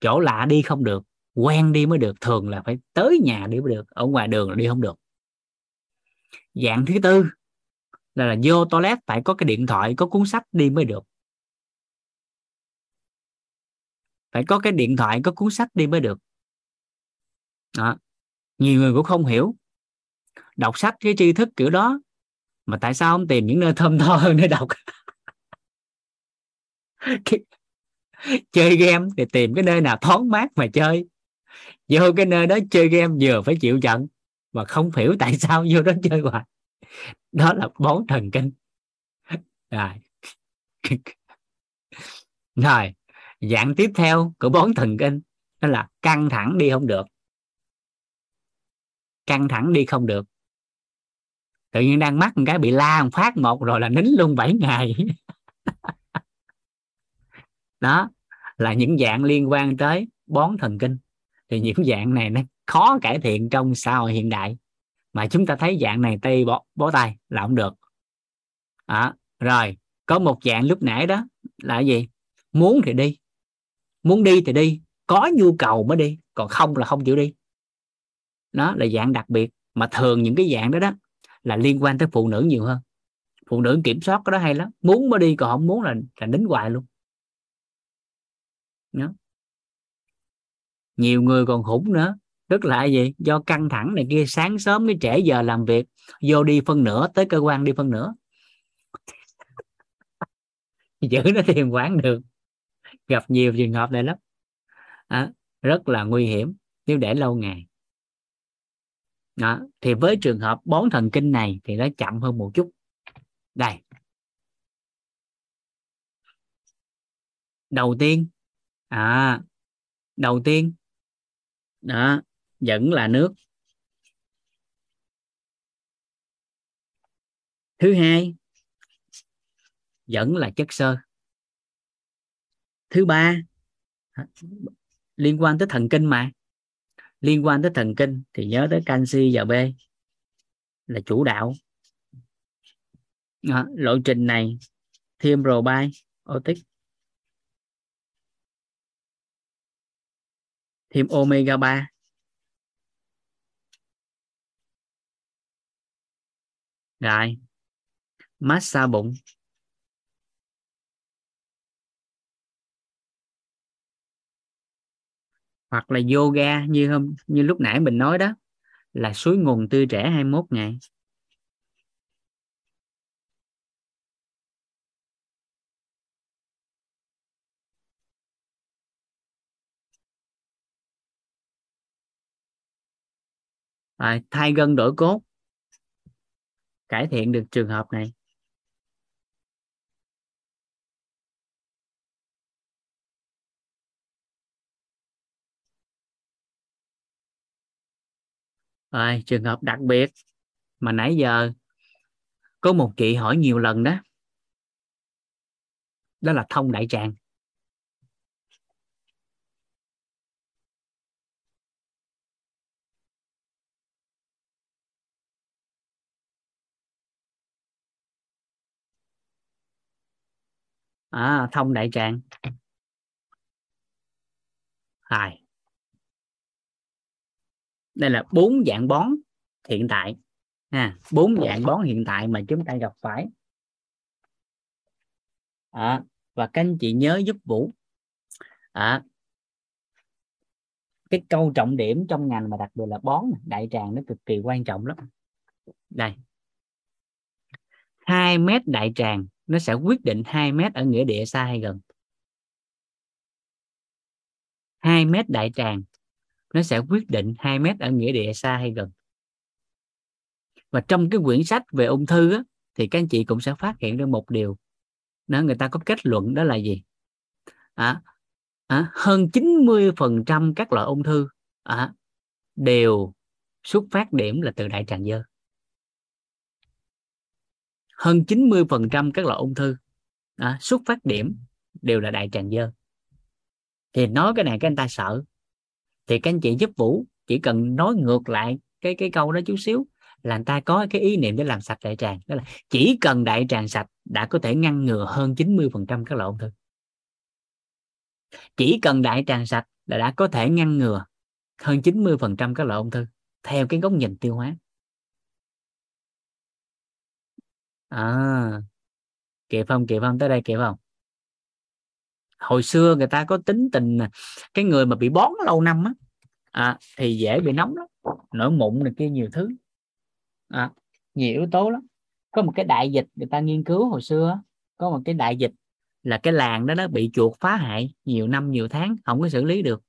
Chỗ lạ đi không được quen đi mới được. Thường là phải tới nhà đi mới được ở ngoài đường là đi không được. Dạng thứ tư là, là vô toilet phải có cái điện thoại có cuốn sách đi mới được. Phải có cái điện thoại có cuốn sách đi mới được. Đó nhiều người cũng không hiểu. Đọc sách cái tri thức kiểu đó, mà tại sao không tìm những nơi thơm tho hơn để đọc? *laughs* Chơi game thì tìm cái nơi nào thoáng mát mà chơi. Vô cái nơi đó chơi game vừa phải chịu trận, mà không hiểu tại sao vô đó chơi hoài. Đó là bón thần kinh. Rồi. *laughs* Rồi, dạng tiếp theo của bón thần kinh, đó là căng thẳng đi không được căng thẳng đi không được. Tự nhiên đang mắc một cái bị la một phát một rồi là nín luôn 7 ngày. *laughs* Đó là những dạng liên quan tới bón thần kinh. Thì những dạng này nó khó cải thiện trong xã hội hiện đại. Mà chúng ta thấy dạng này tay bó, bó tay là không được. À, rồi có một dạng lúc nãy đó là gì? Muốn thì đi. Muốn đi thì đi. Có nhu cầu mới đi. Còn không là không chịu đi nó là dạng đặc biệt mà thường những cái dạng đó đó là liên quan tới phụ nữ nhiều hơn. Phụ nữ kiểm soát cái đó hay lắm muốn mới đi còn không muốn là là đính hoài luôn. Đó. nhiều người còn khủng nữa tức là gì? Do căng thẳng này kia sáng sớm cái trễ giờ làm việc vô đi phân nửa tới cơ quan đi phân nửa. *laughs* Giữ nó tiền quán được. Gặp nhiều trường hợp này lắm. À, rất là nguy hiểm nếu để lâu ngày đó. thì với trường hợp bón thần kinh này thì nó chậm hơn một chút. Đây. Đầu tiên. À đầu tiên. Đó, vẫn là nước. Thứ hai. Vẫn là chất xơ. Thứ ba. Liên quan tới thần kinh mà liên quan tới thần kinh thì nhớ tới canxi và b là chủ đạo. Đó, lộ trình này thêm probiotic thêm omega 3 rồi massage bụng. Hoặc là yoga như hôm như lúc nãy mình nói đó là suối nguồn tươi trẻ 21 ngày. À, thay gân đổi cốt cải thiện được trường hợp này. Rồi trường hợp đặc biệt. Mà nãy giờ có một chị hỏi nhiều lần đó. Đó là thông đại tràng. À, thông đại tràng. Hai đây là bốn dạng bón hiện tại. Ha bốn dạng bón hiện tại mà chúng ta gặp phải. À, và các anh chị nhớ giúp vũ. À, cái câu trọng điểm trong ngành mà đặc biệt là bón đại tràng nó cực kỳ quan trọng lắm. Đây. 2 mét đại tràng nó sẽ quyết định 2 mét ở nghĩa địa xa hay gần. 2 mét đại tràng nó sẽ quyết định 2 mét ở nghĩa địa xa hay gần. Và trong cái quyển sách về ung thư á, thì các anh chị cũng sẽ phát hiện ra một điều. Đó người ta có kết luận đó là gì? À, à, hơn 90% các loại ung thư à, đều xuất phát điểm là từ đại tràng dơ. Hơn 90% các loại ung thư à, xuất phát điểm đều là đại tràng dơ. Thì nói cái này các anh ta sợ thì các anh chị giúp vũ, chỉ cần nói ngược lại cái cái câu đó chút xíu là người ta có cái ý niệm để làm sạch đại tràng. Đó là chỉ cần đại tràng sạch đã có thể ngăn ngừa hơn 90% các loại ung thư. Chỉ cần đại tràng sạch là đã có thể ngăn ngừa hơn 90% các loại ung thư theo cái góc nhìn tiêu hóa. À kịp không? Kịp không? Tới đây kịp không? Hồi xưa người ta có tính tình cái người mà bị bón lâu năm á à, thì dễ bị nóng lắm nổi mụn này kia nhiều thứ. À, nhiều yếu tố lắm. Có một cái đại dịch người ta nghiên cứu hồi xưa có một cái đại dịch là cái làng đó nó bị chuột phá hại nhiều năm nhiều tháng không có xử lý được.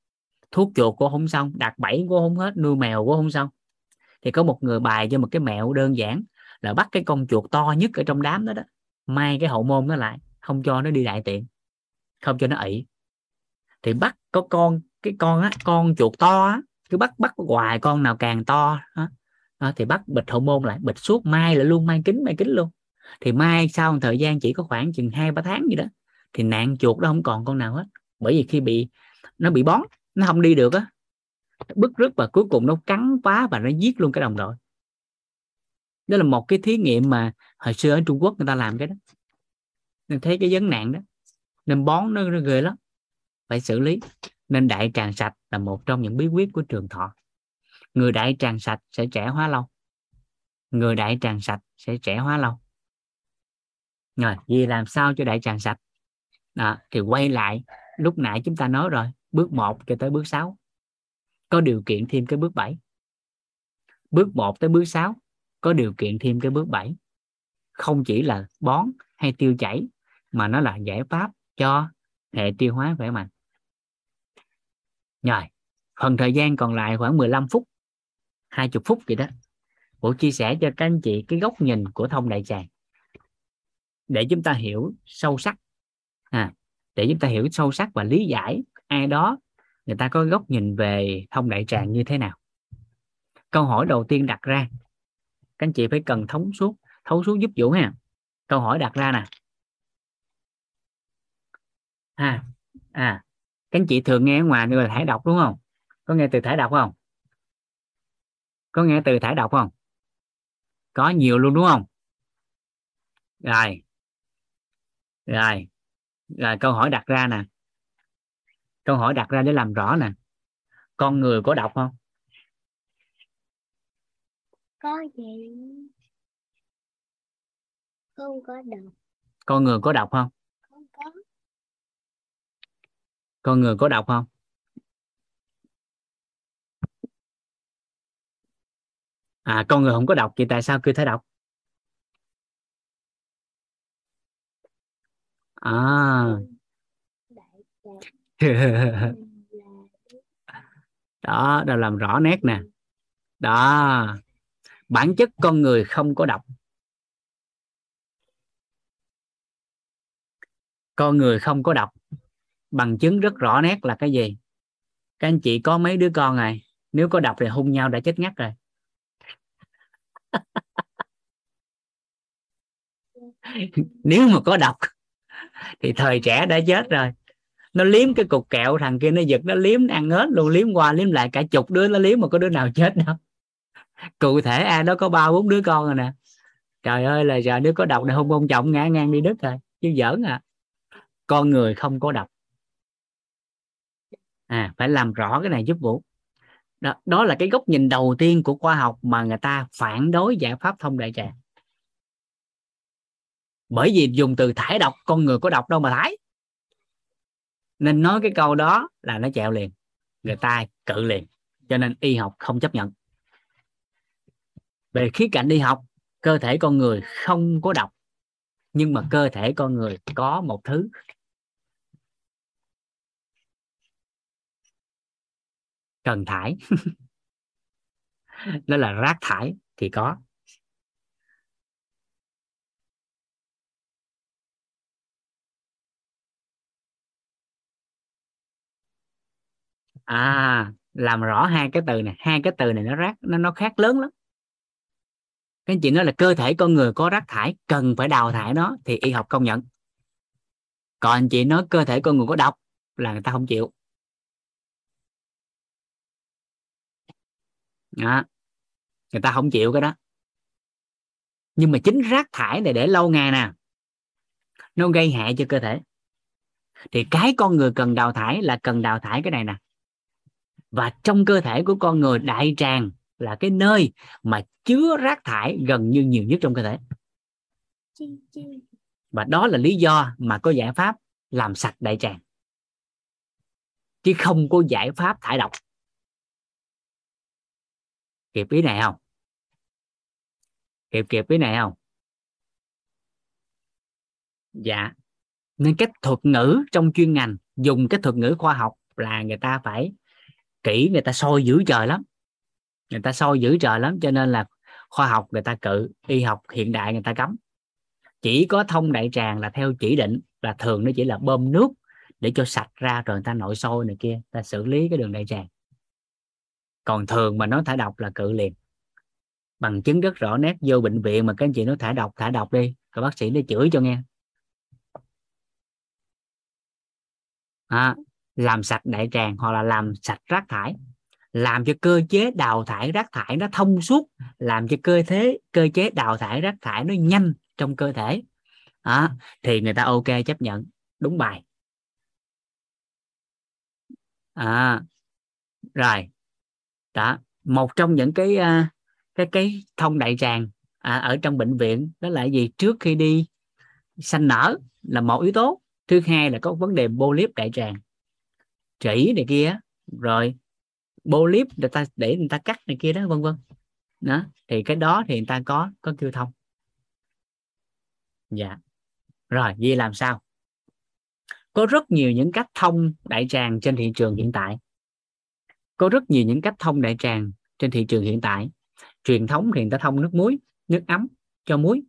Thuốc chuột cô không xong đặt bẫy cô không hết nuôi mèo cô không xong. Thì có một người bài cho một cái mẹo đơn giản là bắt cái con chuột to nhất ở trong đám đó đó mai cái hậu môn nó lại không cho nó đi đại tiện không cho nó ị. Thì bắt có con cái con á con chuột to á cứ bắt bắt hoài con nào càng to á, á, thì bắt bịch hậu môn lại bịch suốt mai lại luôn mai kính mai kính luôn. Thì mai sau một thời gian chỉ có khoảng chừng hai ba tháng gì đó thì nạn chuột đó không còn con nào hết. Bởi vì khi bị nó bị bón nó không đi được á bứt rứt và cuối cùng nó cắn phá và nó giết luôn cái đồng đội. Đó là một cái thí nghiệm mà hồi xưa ở Trung Quốc người ta làm cái đó. Nên thấy cái vấn nạn đó nên bón nó, nó ghê lắm. Phải xử lý. Nên đại tràng sạch là một trong những bí quyết của trường thọ. Người đại tràng sạch sẽ trẻ hóa lâu. Người đại tràng sạch sẽ trẻ hóa lâu. Rồi vì làm sao cho đại tràng sạch? Đó, thì quay lại lúc nãy chúng ta nói rồi bước 1 cho tới bước 6 có điều kiện thêm cái bước 7 bước 1 tới bước 6 có điều kiện thêm cái bước 7 không chỉ là bón hay tiêu chảy mà nó là giải pháp cho hệ tiêu hóa khỏe mạnh. Rồi phần thời gian còn lại khoảng 15 phút 20 phút gì đó. Bộ chia sẻ cho các anh chị cái góc nhìn của thông đại tràng. Để chúng ta hiểu sâu sắc. À, để chúng ta hiểu sâu sắc và lý giải ai đó người ta có góc nhìn về thông đại tràng như thế nào. Câu hỏi đầu tiên đặt ra. Các anh chị phải cần thống suốt thấu suốt giúp vũ ha. Câu hỏi đặt ra nè à à các anh chị thường nghe ở ngoài gọi là thải độc đúng không? Có nghe từ thải độc không? Có nghe từ thải độc không? Có nhiều luôn đúng không? Rồi. Rồi. Rồi câu hỏi đặt ra nè. Câu hỏi đặt ra để làm rõ nè. Con người có độc không? Có gì không có độc. Con người có độc không không có con người có đọc không à con người không có đọc thì tại sao kêu thấy đọc? à *laughs* đó là làm rõ nét nè đó bản chất con người không có đọc. con người không có đọc bằng chứng rất rõ nét là cái gì? Các anh chị có mấy đứa con này nếu có đọc thì hung nhau đã chết ngắt rồi. *laughs* Nếu mà có đọc thì thời trẻ đã chết rồi. Nó liếm cái cục kẹo, thằng kia nó giật, nó liếm ăn hết luôn, liếm qua, liếm lại, cả chục đứa nó liếm mà có đứa nào *laughs* chết đâu. Cụ thể ai đó có ba, bốn đứa con rồi nè. Trời ơi, là giờ nếu có đọc này hung ông chồng ngã ngang đi đứt rồi. Chứ giỡn à. Con người không có đọc à phải làm rõ cái này giúp vũ. Đó, đó là cái góc nhìn đầu tiên của khoa học mà người ta phản đối giải pháp thông đại tràng. Bởi vì dùng từ thải độc con người có độc đâu mà thải. Nên nói cái câu đó là nó chẹo liền. Người ta cự liền cho nên y học không chấp nhận. Về khía cạnh y học cơ thể con người không có độc nhưng mà cơ thể con người có một thứ. Cần thải. *laughs* Đó là rác thải thì có. À làm rõ hai cái từ này. Hai cái từ này nó rác, nó nó khác lớn lắm. Cái chuyện đó là cơ thể con người có rác thải, cần phải đào thải nó thì y học công nhận. Còn anh chị nói cơ thể con người có độc là người ta không chịu. Đó. người ta không chịu cái đó. Nhưng mà chính rác thải này để lâu ngày nè, nó gây hại cho cơ thể. Thì cái con người cần đào thải là cần đào thải cái này nè. Và trong cơ thể của con người đại tràng là cái nơi mà chứa rác thải gần như nhiều nhất trong cơ thể. Và đó là lý do mà có giải pháp làm sạch đại tràng. Chứ không có giải pháp thải độc kịp ý này không? Kịp kịp ý này không? Dạ. Nên cái thuật ngữ trong chuyên ngành, dùng cái thuật ngữ khoa học là người ta phải kỹ, người ta soi dữ trời lắm. Người ta soi dữ trời lắm, cho nên là khoa học người ta cự, y học hiện đại người ta cấm. Chỉ có thông đại tràng là theo chỉ định, là thường nó chỉ là bơm nước để cho sạch ra rồi người ta nội sôi này kia ta xử lý cái đường đại tràng còn thường mà nó thải độc là cự liền bằng chứng rất rõ nét vô bệnh viện mà các anh chị nó thải độc thải độc đi rồi bác sĩ nó chửi cho nghe. À, làm sạch đại tràng hoặc là làm sạch rác thải. Làm cho cơ chế đào thải rác thải nó thông suốt làm cho cơ thế cơ chế đào thải rác thải nó nhanh trong cơ thể. À, thì người ta ok chấp nhận. Đúng bài. À rồi đó một trong những cái à, cái cái thông đại tràng à, ở trong bệnh viện đó là gì? Trước khi đi sanh nở là một yếu tố thứ hai là có vấn đề polyp đại tràng trĩ này kia rồi polyp để ta để người ta cắt này kia đó vân vân. Đó thì cái đó thì người ta có có kêu thông. Dạ. Rồi vậy làm sao? Có rất nhiều những cách thông đại tràng trên thị trường hiện tại có rất nhiều những cách thông đại tràng trên thị trường hiện tại. Truyền thống thì người ta thông nước muối nước ấm cho muối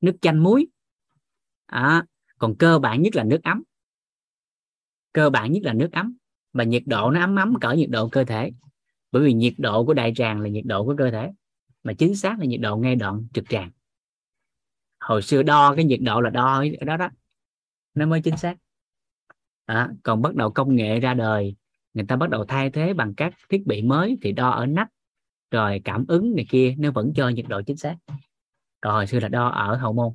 nước chanh muối. À, còn cơ bản nhất là nước ấm. Cơ bản nhất là nước ấm. Và nhiệt độ nó ấm ấm cỡ nhiệt độ cơ thể. Bởi vì nhiệt độ của đại tràng là nhiệt độ của cơ thể. Mà chính xác là nhiệt độ ngay đoạn trực tràng. Hồi xưa đo cái nhiệt độ là đo ở đó đó. Nó mới chính xác. À, còn bắt đầu công nghệ ra đời người ta bắt đầu thay thế bằng các thiết bị mới thì đo ở nách, rồi cảm ứng này kia, nó vẫn cho nhiệt độ chính xác. Còn hồi xưa là đo ở hậu môn,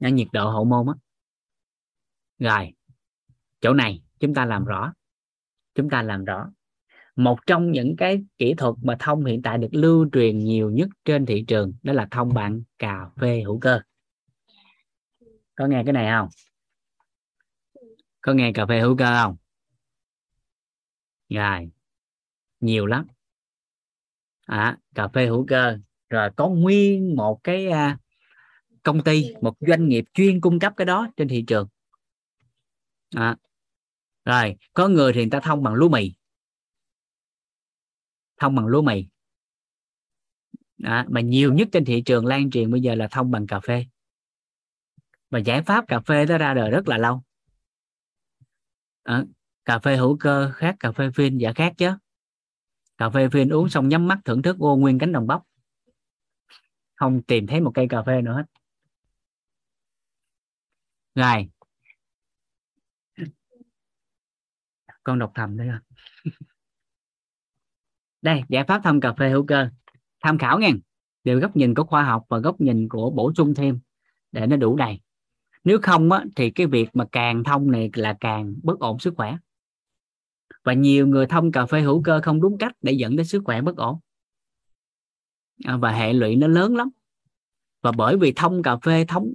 nó nhiệt độ hậu môn á. Rồi, chỗ này chúng ta làm rõ, chúng ta làm rõ. Một trong những cái kỹ thuật mà thông hiện tại được lưu truyền nhiều nhất trên thị trường đó là thông bằng cà phê hữu cơ. Có nghe cái này không? Có nghe cà phê hữu cơ không? Rồi. Nhiều lắm. À, cà phê hữu cơ. Rồi có nguyên một cái à, công ty một doanh nghiệp chuyên cung cấp cái đó trên thị trường. À, rồi có người thì người ta thông bằng lúa mì. Thông bằng lúa mì. À, mà nhiều nhất trên thị trường lan truyền bây giờ là thông bằng cà phê. Và giải pháp cà phê đó ra đời rất là lâu. À, cà phê hữu cơ khác cà phê phin dạ khác chứ. Cà phê phin uống xong nhắm mắt thưởng thức ô nguyên cánh đồng bắp. Không tìm thấy một cây cà phê nữa hết. Rồi. Con đọc thầm đây rồi. *laughs* Đây giải pháp thăm cà phê hữu cơ. Tham khảo nha đều góc nhìn của khoa học và góc nhìn của bổ sung thêm để nó đủ đầy. Nếu không á, thì cái việc mà càng thông này là càng bất ổn sức khỏe và nhiều người thông cà phê hữu cơ không đúng cách để dẫn đến sức khỏe bất ổn. À, và hệ lụy nó lớn lắm. Và bởi vì thông cà phê thống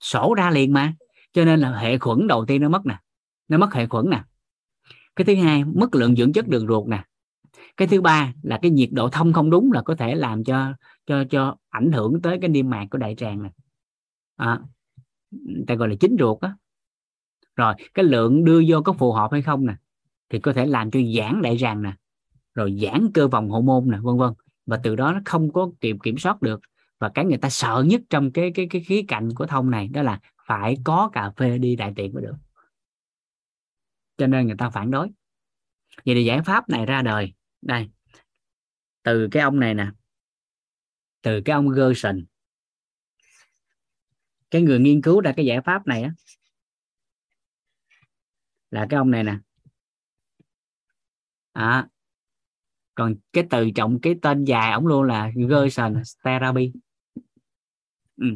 sổ ra liền mà cho nên là hệ khuẩn đầu tiên nó mất nè. Nó mất hệ khuẩn nè. Cái thứ hai mất lượng dưỡng chất đường ruột nè. Cái thứ ba là cái nhiệt độ thông không đúng là có thể làm cho cho cho ảnh hưởng tới cái niêm mạc của đại tràng này à, ta gọi là chính ruột á. Rồi cái lượng đưa vô có phù hợp hay không nè? Thì có thể làm cho giãn đại tràng nè, rồi giãn cơ vòng hậu môn nè, vân vân. Và từ đó nó không có kiểm kiểm soát được. Và cái người ta sợ nhất trong cái cái cái khía cạnh của thông này đó là phải có cà phê đi đại tiện mới được. Cho nên người ta phản đối. Vậy thì giải pháp này ra đời. Đây. Từ cái ông này nè. Từ cái ông Gerson. Cái người nghiên cứu ra cái giải pháp này á, là cái ông này nè à, còn cái từ trọng cái tên dài ổng luôn là Gerson therapy ừ.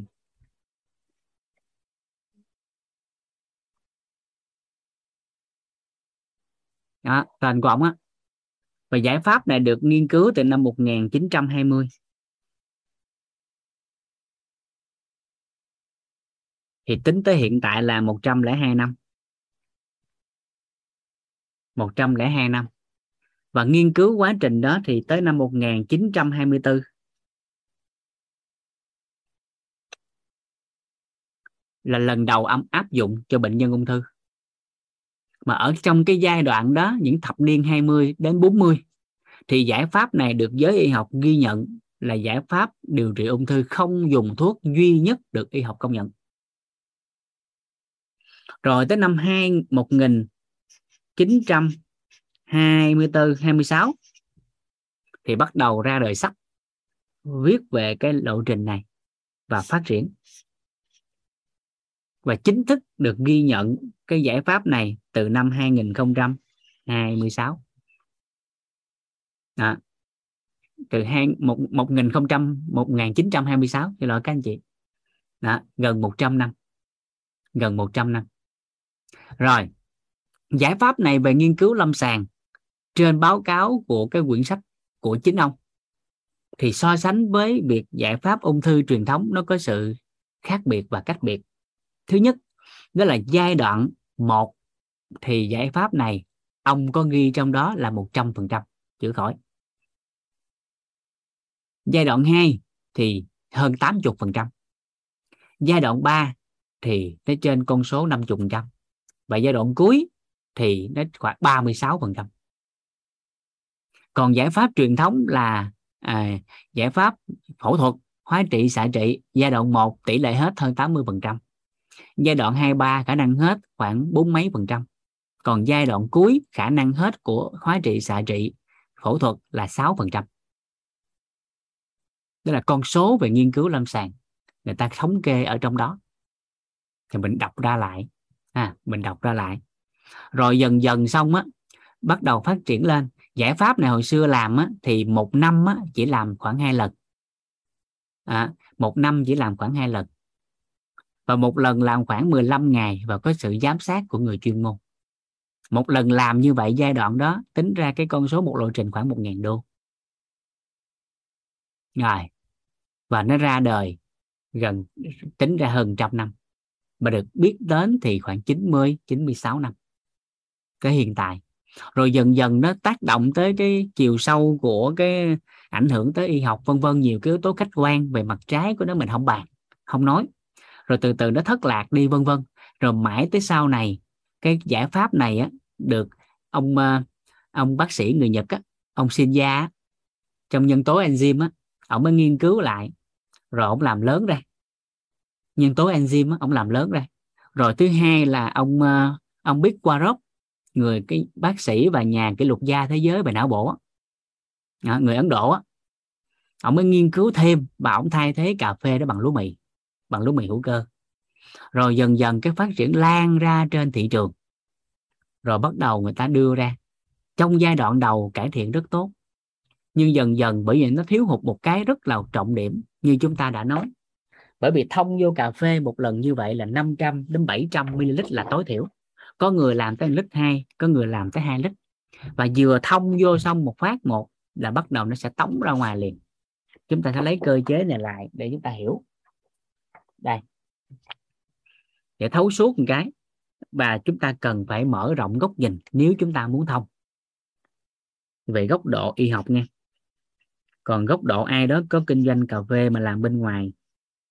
đó, tên của ổng á. Và giải pháp này được nghiên cứu từ năm 1920 thì tính tới hiện tại là 102 năm. 102 năm và nghiên cứu quá trình đó thì tới năm 1924 là lần đầu ông áp dụng cho bệnh nhân ung thư mà ở trong cái giai đoạn đó, những thập niên 20 đến 40 thì giải pháp này được giới y học ghi nhận là giải pháp điều trị ung thư không dùng thuốc duy nhất được y học công nhận. Rồi tới năm 2 1924 26 thì bắt đầu ra đời sách viết về cái lộ trình này và phát triển. Và chính thức được ghi nhận cái giải pháp này từ năm 2026 đó. từ hai một một nghìn không trăm một nghìn chín trăm hai mươi sáu cho lỗi các anh chị. Đó, gần 100 năm. Gần 100 năm. Rồi giải pháp này về nghiên cứu lâm sàng trên báo cáo của cái quyển sách của chính ông, thì so sánh với việc giải pháp ung thư truyền thống nó có sự khác biệt và cách biệt. Thứ nhất, đó là giai đoạn một thì giải pháp này, ông có ghi trong đó là 100% chữa khỏi. Giai đoạn 2 thì hơn 80% giai đoạn 3 thì nó trên con số 50% và giai đoạn cuối thì nó khoảng 36% còn giải pháp truyền thống là à, giải pháp phẫu thuật hóa trị xạ trị giai đoạn 1 tỷ lệ hết hơn 80% giai đoạn 23 khả năng hết khoảng bốn mấy phần trăm. Còn giai đoạn cuối khả năng hết của hóa trị xạ trị phẫu thuật là 6 phần trăm. Đó là con số về nghiên cứu lâm sàng. Người ta thống kê ở trong đó. Thì mình đọc ra lại. À, mình đọc ra lại. Rồi dần dần xong á bắt đầu phát triển lên giải pháp này hồi xưa làm á, thì một năm á, chỉ làm khoảng hai lần. À, một năm chỉ làm khoảng hai lần. Và một lần làm khoảng 15 ngày và có sự giám sát của người chuyên môn. Một lần làm như vậy giai đoạn đó tính ra cái con số một lộ trình khoảng 1.000 đô. Rồi và nó ra đời gần tính ra hơn trăm năm. Mà được biết đến thì khoảng 90 96 năm. Cái hiện tại rồi dần dần nó tác động tới cái chiều sâu của cái ảnh hưởng tới y học vân vân nhiều cái yếu tố khách quan về mặt trái của nó mình không bàn không nói. Rồi từ từ nó thất lạc đi vân vân. Rồi mãi tới sau này cái giải pháp này á được ông ờ, ông bác sĩ người Nhật á ông Shinya trong nhân tố enzyme á ông mới nghiên cứu lại. Rồi ông làm lớn ra. Nhân tố enzyme á, ông làm lớn ra. Rồi thứ hai là ông ờ, ông biết qua người cái bác sĩ và nhà kỷ lục gia thế giới về não bộ đó, người Ấn Độ á ông mới nghiên cứu thêm và ông thay thế cà phê đó bằng lúa mì bằng lúa mì hữu cơ. Rồi dần dần cái phát triển lan ra trên thị trường. Rồi bắt đầu người ta đưa ra. Trong giai đoạn đầu cải thiện rất tốt. Nhưng dần dần bởi vì nó thiếu hụt một cái rất là trọng điểm như chúng ta đã nói. Bởi vì thông vô cà phê một lần như vậy là 500 đến 700 ml là tối thiểu có người làm tới lít 2 có người làm tới 2 lít. Và vừa thông vô xong một phát một là bắt đầu nó sẽ tống ra ngoài liền. Chúng ta sẽ lấy cơ chế này lại để chúng ta hiểu. Đây. Để thấu suốt một cái, và chúng ta cần phải mở rộng góc nhìn nếu chúng ta muốn thông. Về góc độ y học nha. Còn góc độ ai đó có kinh doanh cà phê mà làm bên ngoài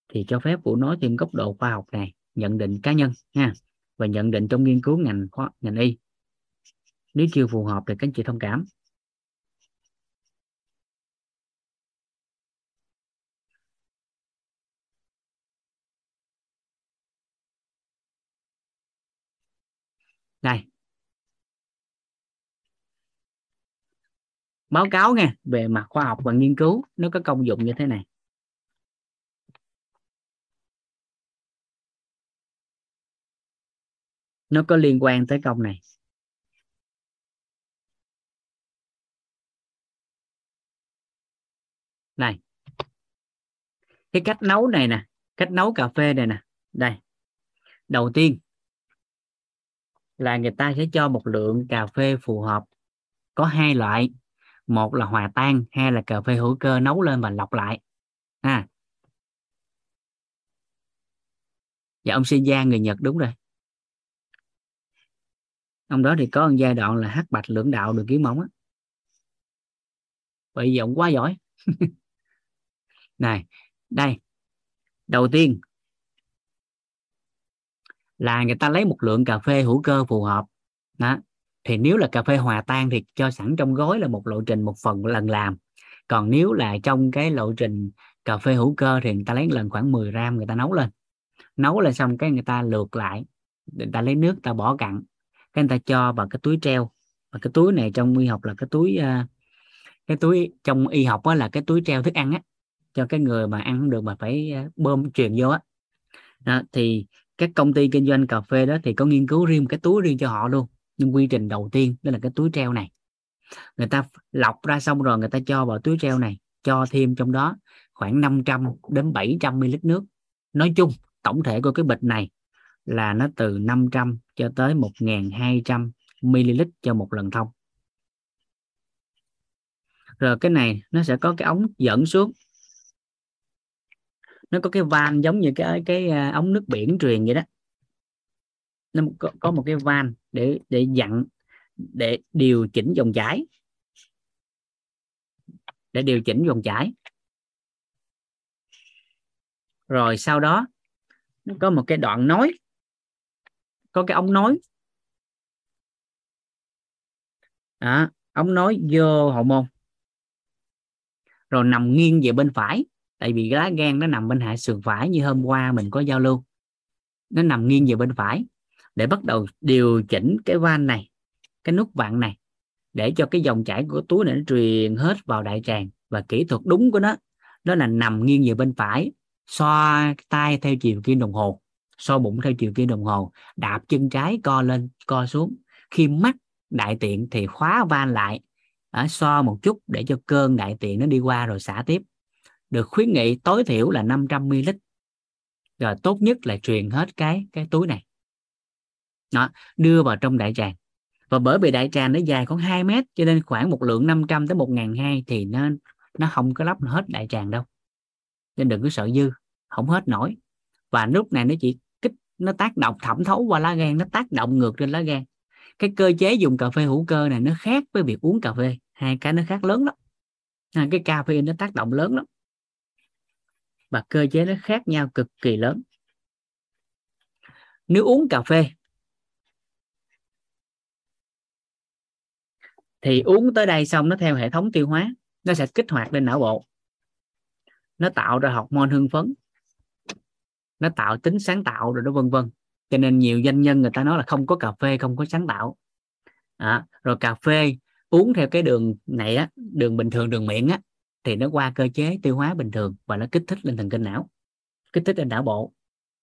thì cho phép vũ nói thêm góc độ khoa học này, nhận định cá nhân ha và nhận định trong nghiên cứu ngành khoa, ngành y. Nếu chưa phù hợp thì các anh chị thông cảm. Đây báo cáo nha về mặt khoa học và nghiên cứu, nó có công dụng như thế này. Nó có liên quan tới công này. Này. Cái cách nấu này nè, cách nấu cà phê này nè. Đây. Đầu tiên là người ta sẽ cho một lượng cà phê phù hợp. Có hai loại. Một là hòa tan, hai là cà phê hữu cơ nấu lên và lọc lại. À dạ ông sinh gia người nhật đúng rồi ông đó thì có một giai đoạn là hát bạch lưỡng đạo được kiếm móng á. Bởi vì ông quá giỏi. *laughs* Này, đây. Đầu tiên, là người ta lấy một lượng cà phê hữu cơ phù hợp. Đó. Thì nếu là cà phê hòa tan thì cho sẵn trong gói là một lộ trình một phần lần làm. Còn nếu là trong cái lộ trình cà phê hữu cơ thì người ta lấy lần khoảng 10 gram người ta nấu lên. Nấu lên xong cái người ta lượt lại. Người ta lấy nước ta bỏ cặn cái người ta cho vào cái túi treo. Và cái túi này trong y học là cái túi à, cái túi trong y học là cái túi treo thức ăn á. Cho cái người mà ăn không được mà phải à, bơm truyền vô á. Đó, thì các công ty kinh doanh cà phê đó thì có nghiên cứu riêng cái túi riêng cho họ luôn. Nhưng quy trình đầu tiên đó là cái túi treo này. Người ta lọc ra xong rồi người ta cho vào túi treo này cho thêm trong đó khoảng 500 đến 700 ml nước. Nói chung tổng thể của cái bịch này là nó từ 500 cho tới 1.200 ml cho một lần thông. Rồi cái này nó sẽ có cái ống dẫn xuống. Nó có cái van giống như cái cái à, ống nước biển truyền vậy đó. Nó có, có một cái van để để dặn để điều chỉnh dòng chảy. Để điều chỉnh dòng chảy. Rồi sau đó nó có một cái đoạn nối có cái ống nối. À, ống nối vô hậu môn. Rồi nằm nghiêng về bên phải. Tại vì lá gan nó nằm bên hạ sườn phải như hôm qua mình có giao lưu. Nó nằm nghiêng về bên phải. Để bắt đầu điều chỉnh cái van này cái nút vặn này để cho cái dòng chảy của túi này nó truyền hết vào đại tràng. Và kỹ thuật đúng của nó đó là nằm nghiêng về bên phải xoa tay theo chiều kim đồng hồ so bụng theo chiều kim đồng hồ đạp chân trái co lên co xuống. Khi mắt đại tiện thì khóa van lại à, so một chút để cho cơn đại tiện nó đi qua rồi xả tiếp. Được khuyến nghị tối thiểu là 500 ml rồi tốt nhất là truyền hết cái cái túi này. Đó, đưa vào trong đại tràng. Và bởi vì đại tràng nó dài khoảng 2 mét cho nên khoảng một lượng 500 tới 1.200 thì nó nó không có lắp hết đại tràng đâu. Nên đừng có sợ dư không hết nổi. Và lúc này nó chỉ nó tác động, thẩm thấu qua lá gan, nó tác động ngược trên lá gan. Cái cơ chế dùng cà phê hữu cơ này nó khác với việc uống cà phê. Hai cái nó khác lớn lắm. Cái cà phê nó tác động lớn lắm. Và cơ chế nó khác nhau cực kỳ lớn. Nếu uống cà phê, thì uống tới đây xong nó theo hệ thống tiêu hóa. Nó sẽ kích hoạt lên não bộ. Nó tạo ra hormone hưng phấn nó tạo tính sáng tạo rồi đó vân vân. Cho nên nhiều doanh nhân người ta nói là không có cà phê không có sáng tạo. À, rồi cà phê uống theo cái đường này á đường bình thường đường miệng á thì nó qua cơ chế tiêu hóa bình thường và nó kích thích lên thần kinh não kích thích lên não bộ.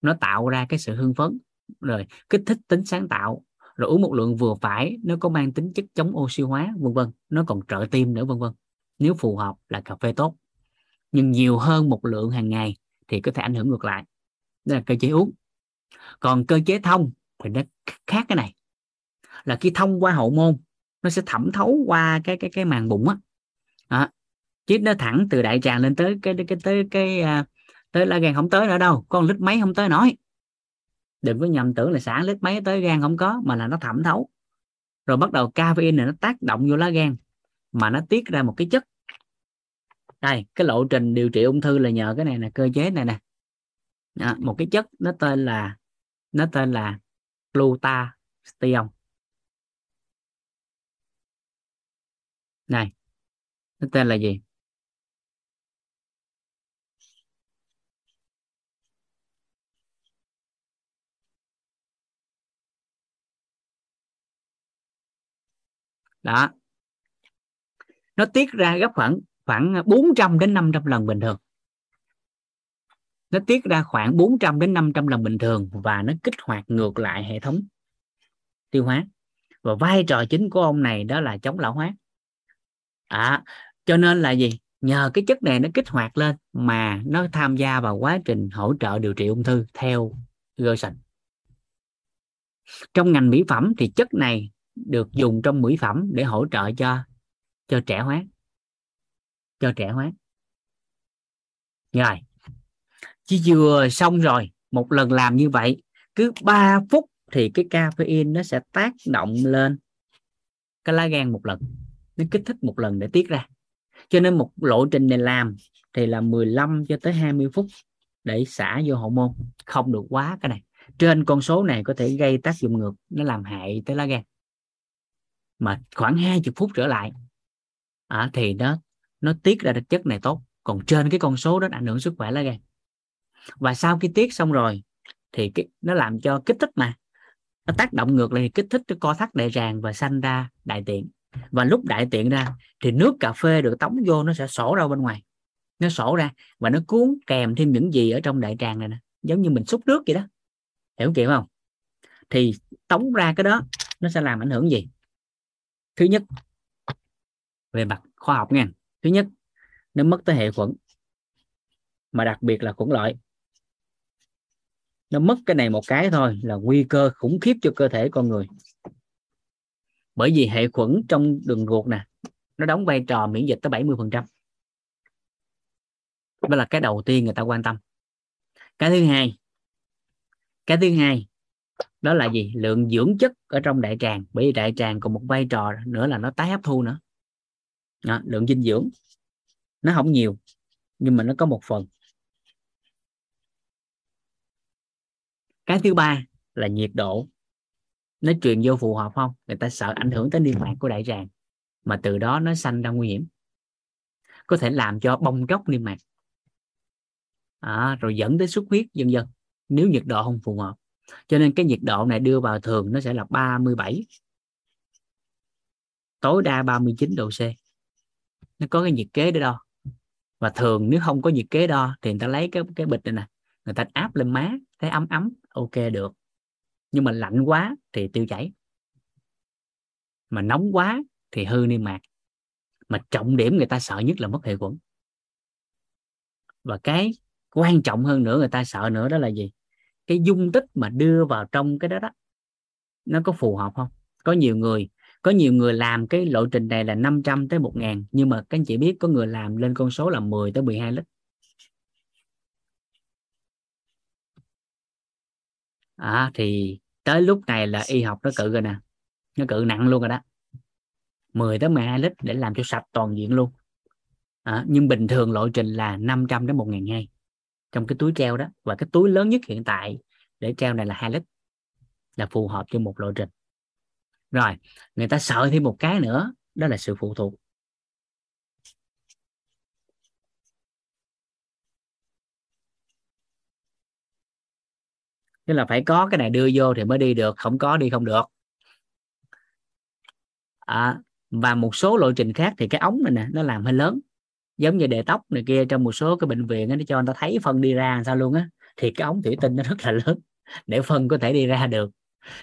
Nó tạo ra cái sự hưng phấn rồi kích thích tính sáng tạo. Rồi uống một lượng vừa phải nó có mang tính chất chống oxy hóa vân vân. Nó còn trợ tim nữa vân vân. Nếu phù hợp là cà phê tốt. Nhưng nhiều hơn một lượng hàng ngày thì có thể ảnh hưởng ngược lại đó là cơ chế uống. Còn cơ chế thông thì nó khác cái này. Là khi thông qua hậu môn, nó sẽ thẩm thấu qua cái cái cái màng bụng á. Đó. chứ nó thẳng từ đại tràng lên tới cái cái, tới cái à, tới lá gan không tới nữa đâu. Con lít mấy không tới nổi. Đừng có nhầm tưởng là xả lít mấy tới gan không có, mà là nó thẩm thấu. Rồi bắt đầu caffeine này nó tác động vô lá gan, mà nó tiết ra một cái chất. Đây, cái lộ trình điều trị ung thư là nhờ cái này là cơ chế này nè đó, một cái chất nó tên là nó tên là glutathione. Này nó tên là gì? Đó. Nó tiết ra gấp khoảng khoảng 400 đến 500 lần bình thường nó tiết ra khoảng 400 đến 500 lần bình thường và nó kích hoạt ngược lại hệ thống tiêu hóa. Và vai trò chính của ông này đó là chống lão hóa. À, cho nên là gì? Nhờ cái chất này nó kích hoạt lên mà nó tham gia vào quá trình hỗ trợ điều trị ung thư theo Gerson trong ngành mỹ phẩm thì chất này được dùng trong mỹ phẩm để hỗ trợ cho cho trẻ hóa. Cho trẻ hóa. Rồi chỉ vừa xong rồi một lần làm như vậy cứ 3 phút thì cái caffeine nó sẽ tác động lên cái lá gan một lần nó kích thích một lần để tiết ra. Cho nên một lộ trình này làm thì là 15 cho tới 20 phút để xả vô hậu môn. Không được quá cái này. Trên con số này có thể gây tác dụng ngược nó làm hại tới lá gan. Mà khoảng 20 phút trở lại à, thì nó nó tiết ra được chất này tốt. Còn trên cái con số đó ảnh hưởng sức khỏe lá gan và sau khi tiết xong rồi thì cái, nó làm cho kích thích mà. Nó tác động ngược lại kích thích cái co thắt đại tràng và sanh ra đại tiện. Và lúc đại tiện ra thì nước cà phê được tống vô nó sẽ sổ ra bên ngoài. Nó sổ ra và nó cuốn kèm thêm những gì ở trong đại tràng này nè. Giống như mình xúc nước vậy đó. Hiểu kiểu không? Thì tống ra cái đó nó sẽ làm ảnh hưởng gì? Thứ nhất về mặt khoa học nha. Thứ nhất nó mất tới hệ khuẩn. Mà đặc biệt là khuẩn lợi nó mất cái này một cái thôi là nguy cơ khủng khiếp cho cơ thể con người. Bởi vì hệ khuẩn trong đường ruột nè nó đóng vai trò miễn dịch tới 70 phần trăm. Đó là cái đầu tiên người ta quan tâm. Cái thứ hai cái thứ hai đó là gì? Lượng dưỡng chất ở trong đại tràng bởi vì đại tràng còn một vai trò nữa là nó tái hấp thu nữa. Đó, lượng dinh dưỡng. Nó không nhiều nhưng mà nó có một phần. Cái thứ ba là nhiệt độ. Nó truyền vô phù hợp không? Người ta sợ ảnh hưởng tới niêm mạc của đại tràng mà từ đó nó sanh ra nguy hiểm. Có thể làm cho bong tróc niêm mạc. À, rồi dẫn tới xuất huyết vân vân. Nếu nhiệt độ không phù hợp. Cho nên cái nhiệt độ này đưa vào thường nó sẽ là 37 tối đa 39 độ C. Nó có cái nhiệt kế để đo và thường nếu không có nhiệt kế đo thì người ta lấy cái cái bịch này nè người ta áp lên má thấy ấm ấm ok được. Nhưng mà lạnh quá thì tiêu chảy. Mà nóng quá thì hư niêm mạc. Mà trọng điểm người ta sợ nhất là mất hệ quẩn. Và cái quan trọng hơn nữa người ta sợ nữa đó là gì? Cái dung tích mà đưa vào trong cái đó đó, nó có phù hợp không? Có nhiều người, có nhiều người làm cái lộ trình này là 500 tới 1 ngàn, nhưng mà các anh chị biết có người làm lên con số là 10 tới 12 lít. À, thì tới lúc này là y học nó cự rồi nè. Nó cự nặng luôn rồi đó. 10 tới 12 lít để làm cho sạch toàn diện luôn. À, nhưng bình thường lộ trình là 500 đến 1 ngàn hai trong cái túi treo đó. Và cái túi lớn nhất hiện tại để treo này là 2 lít là phù hợp cho một lộ trình. Rồi người ta sợ thêm một cái nữa đó là sự phụ thuộc. Tức là phải có cái này đưa vô thì mới đi được không có đi không được. À, và một số lộ trình khác thì cái ống này nè nó làm hơi lớn. Giống như đề tóc này kia trong một số cái bệnh viện nó cho người ta thấy phân đi ra sao luôn á. Thì cái ống thủy tinh nó rất là lớn để phân có thể đi ra được.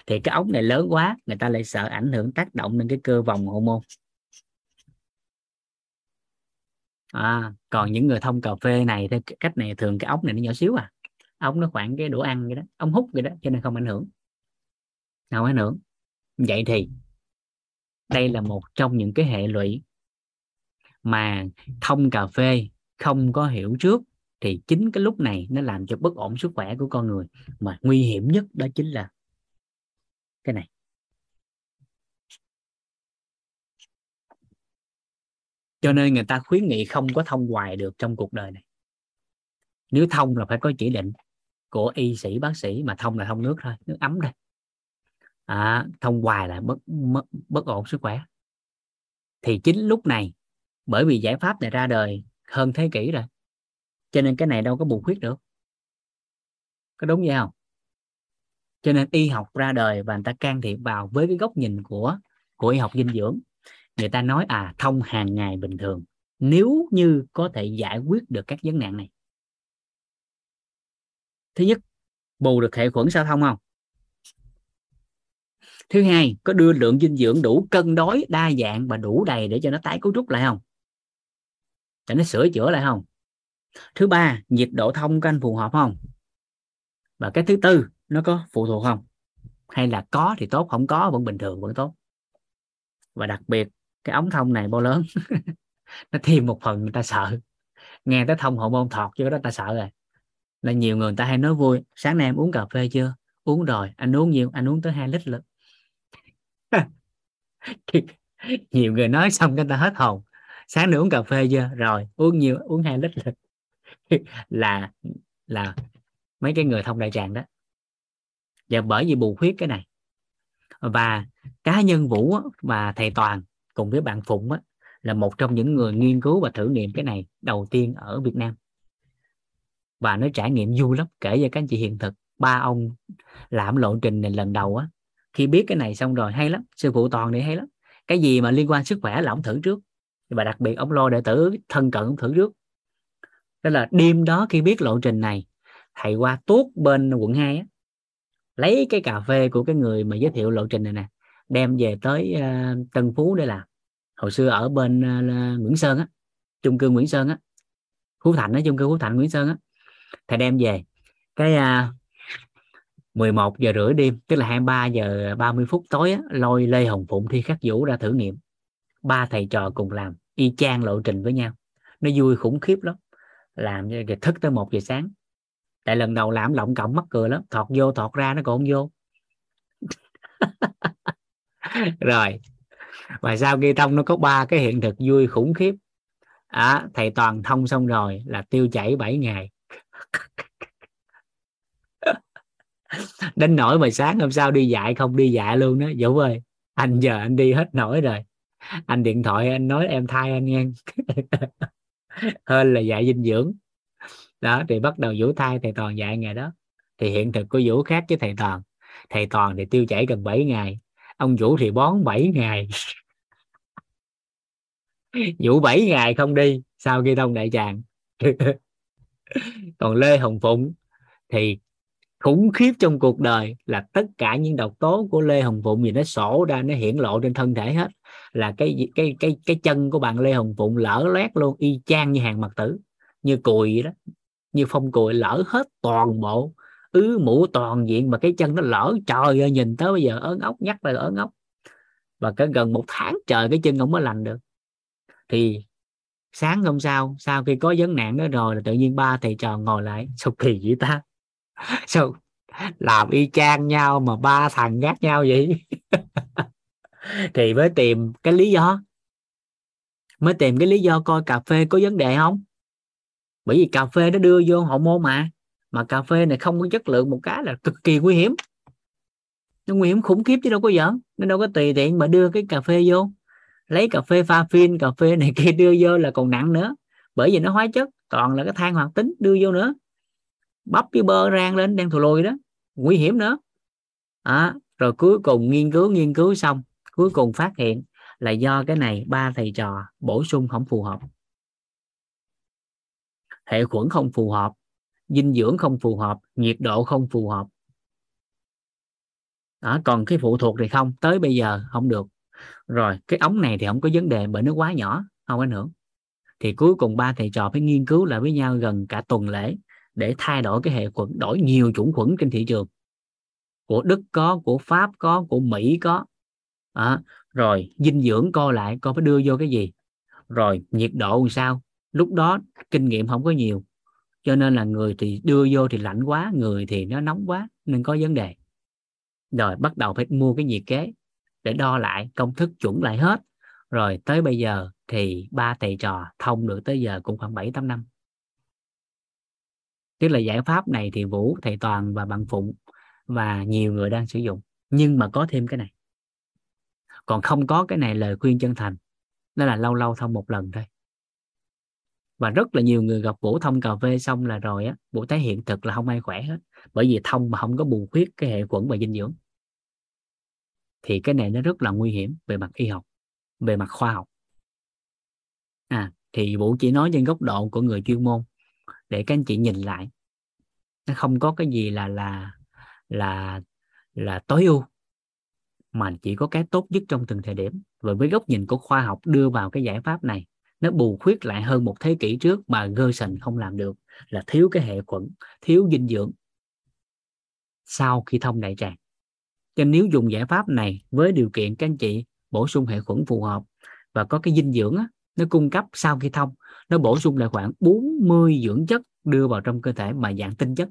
Thì cái ống này lớn quá người ta lại sợ ảnh hưởng tác động lên cái cơ vòng hormone. À, còn những người thông cà phê này theo cách này thường cái ống này nó nhỏ xíu à ống nó khoảng cái đũa ăn vậy đó, ống hút vậy đó, cho nên không ảnh hưởng. Không ảnh hưởng. Vậy thì, đây là một trong những cái hệ lụy mà thông cà phê không có hiểu trước, thì chính cái lúc này nó làm cho bất ổn sức khỏe của con người. Mà nguy hiểm nhất đó chính là cái này. Cho nên người ta khuyến nghị không có thông hoài được trong cuộc đời này. Nếu thông là phải có chỉ định của y sĩ bác sĩ mà thông là thông nước thôi nước ấm thôi. À, thông hoài là bất, bất bất ổn sức khỏe. Thì chính lúc này bởi vì giải pháp này ra đời hơn thế kỷ rồi cho nên cái này đâu có bù khuyết được. Có đúng vậy không? Cho nên y học ra đời và người ta can thiệp vào với cái góc nhìn của của y học dinh dưỡng. Người ta nói à thông hàng ngày bình thường. Nếu như có thể giải quyết được các vấn nạn này thứ nhất, bù được hệ khuẩn sao thông không? Thứ hai, có đưa lượng dinh dưỡng đủ cân đối, đa dạng và đủ đầy để cho nó tái cấu trúc lại không? Để nó sửa chữa lại không? Thứ ba, nhiệt độ thông của anh phù hợp không? Và cái thứ tư, nó có phụ thuộc không? Hay là có thì tốt, không có vẫn bình thường, vẫn tốt. Và đặc biệt, cái ống thông này bao lớn, *laughs* nó thêm một phần người ta sợ. Nghe tới thông hậu môn thọt chứ đó, ta sợ rồi là nhiều người, người ta hay nói vui sáng nay em uống cà phê chưa? Uống rồi anh uống nhiều anh uống tới 2 lít lận *laughs* nhiều người nói xong cái ta hết hồn. Sáng nay uống cà phê chưa? Rồi uống nhiều uống hai lít lận *laughs* là là mấy cái người thông đại tràng đó. Và bởi vì bù khuyết cái này. Và cá nhân vũ và thầy toàn cùng với bạn phụng là một trong những người nghiên cứu và thử nghiệm cái này đầu tiên ở việt nam và nó trải nghiệm vui lắm kể cho các anh chị hiện thực. Ba ông làm lộ trình này lần đầu á khi biết cái này xong rồi hay lắm. Sư phụ toàn này hay lắm. Cái gì mà liên quan sức khỏe là ông thử trước. Và đặc biệt ông lo đệ tử thân cận ông thử trước. Đó là đêm đó khi biết lộ trình này thầy qua tuốt bên quận 2 á, lấy cái cà phê của cái người mà giới thiệu lộ trình này nè đem về tới uh, Tân Phú để làm. Hồi xưa ở bên uh, Nguyễn Sơn á chung cư Nguyễn Sơn á Phú Thạnh á chung cư Phú Thạnh Nguyễn Sơn á thầy đem về. Cái à, 11 giờ rưỡi đêm tức là 23 giờ 30 phút tối á, lôi Lê Hồng Phụng thi khắc vũ ra thử nghiệm. Ba thầy trò cùng làm y chang lộ trình với nhau. Nó vui khủng khiếp lắm làm cho thức tới một giờ sáng. Tại lần đầu làm lộng cộng mắc cười lắm thọt vô thọt ra nó còn không vô. *laughs* Rồi và sau khi thông nó có ba cái hiện thực vui khủng khiếp. À, thầy toàn thông xong rồi là tiêu chảy 7 ngày. *laughs* đến nỗi mà sáng hôm sau đi dạy, không đi dạy luôn đó. Dũng ơi, anh giờ anh đi hết nổi rồi. Anh điện thoại, anh nói em thay anh nghe. *laughs* Hơn là dạy dinh dưỡng. Đó, thì bắt đầu vũ thai thầy toàn dạy ngày đó. Thì hiện thực của vũ khác với thầy toàn. Thầy toàn thì tiêu chảy gần 7 ngày. Ông vũ thì bón 7 ngày. *laughs* Vũ 7 ngày không đi, sau khi thông đại tràng. *laughs* còn lê hồng phụng thì khủng khiếp trong cuộc đời là tất cả những độc tố của lê hồng phụng gì nó sổ ra, nó hiển lộ trên thân thể hết. Là cái cái cái cái chân của bạn lê hồng phụng lỡ loét luôn, y chang như hàng mặt tử, như cùi vậy đó, như phong cùi lỡ hết toàn bộ, ứ mũ toàn diện mà cái chân nó lỡ trời ơi, nhìn tới bây giờ ớn ốc, nhắc là ớn ốc. Và cái gần một tháng trời cái chân không có lành được. Thì sáng hôm sau sau khi có vấn nạn đó rồi là tự nhiên ba thầy trò ngồi lại, sao kỳ vậy ta? *laughs* Sao làm y chang nhau mà ba thằng gác nhau vậy? *laughs* Thì mới tìm cái lý do. Mới tìm cái lý do coi cà phê có vấn đề không? Bởi vì cà phê nó đưa vô hậu môn mà. Mà cà phê này không có chất lượng một cái là cực kỳ nguy hiểm. Nó nguy hiểm khủng khiếp chứ đâu có giỡn. Nó đâu có tùy tiện mà đưa cái cà phê vô lấy cà phê pha phin cà phê này *laughs* kia đưa vô là còn nặng nữa. Bởi vì nó hóa chất toàn là cái than hoạt tính đưa vô nữa. Bắp với bơ rang lên đang thù lùi đó. Nguy hiểm nữa. À, rồi cuối cùng nghiên cứu nghiên cứu xong cuối cùng phát hiện là do cái này ba thầy trò bổ sung không phù hợp. Hệ khuẩn không phù hợp dinh dưỡng không phù hợp nhiệt độ không phù hợp. Đó còn cái phụ thuộc thì không? Tới bây giờ không được rồi cái ống này thì không có vấn đề bởi nó quá nhỏ không ảnh hưởng. Thì cuối cùng ba thầy trò phải nghiên cứu lại với nhau gần cả tuần lễ để thay đổi cái hệ khuẩn đổi nhiều chủng khuẩn trên thị trường. Của Đức có của Pháp có của Mỹ có. À, rồi dinh dưỡng coi lại coi phải đưa vô cái gì. Rồi nhiệt độ làm sao? Lúc đó kinh nghiệm không có nhiều cho nên là người thì đưa vô thì lạnh quá người thì nó nóng quá nên có vấn đề. Rồi bắt đầu phải mua cái nhiệt kế để đo lại công thức chuẩn lại hết. Rồi tới bây giờ thì ba thầy trò thông được tới giờ cũng khoảng 7 8 năm. Tức là giải pháp này thì Vũ, thầy Toàn và bạn Phụng và nhiều người đang sử dụng. Nhưng mà có thêm cái này. Còn không có cái này lời khuyên chân thành. Đó là lâu lâu thông một lần thôi. Và rất là nhiều người gặp Vũ thông cà phê xong là rồi á, Vũ thấy hiện thực là không ai khỏe hết. Bởi vì thông mà không có bù khuyết cái hệ khuẩn và dinh dưỡng thì cái này nó rất là nguy hiểm về mặt y học, về mặt khoa học. À thì Vũ chỉ nói trên góc độ của người chuyên môn để các anh chị nhìn lại. Nó không có cái gì là là là là tối ưu, mà chỉ có cái tốt nhất trong từng thời điểm. Và với góc nhìn của khoa học đưa vào cái giải pháp này, nó bù khuyết lại hơn một thế kỷ trước mà Gerson không làm được, là thiếu cái hệ khuẩn, thiếu dinh dưỡng sau khi thông đại tràng cho nếu dùng giải pháp này với điều kiện các anh chị bổ sung hệ khuẩn phù hợp và có cái dinh dưỡng á, nó cung cấp sau khi thông nó bổ sung lại khoảng 40 dưỡng chất đưa vào trong cơ thể mà dạng tinh chất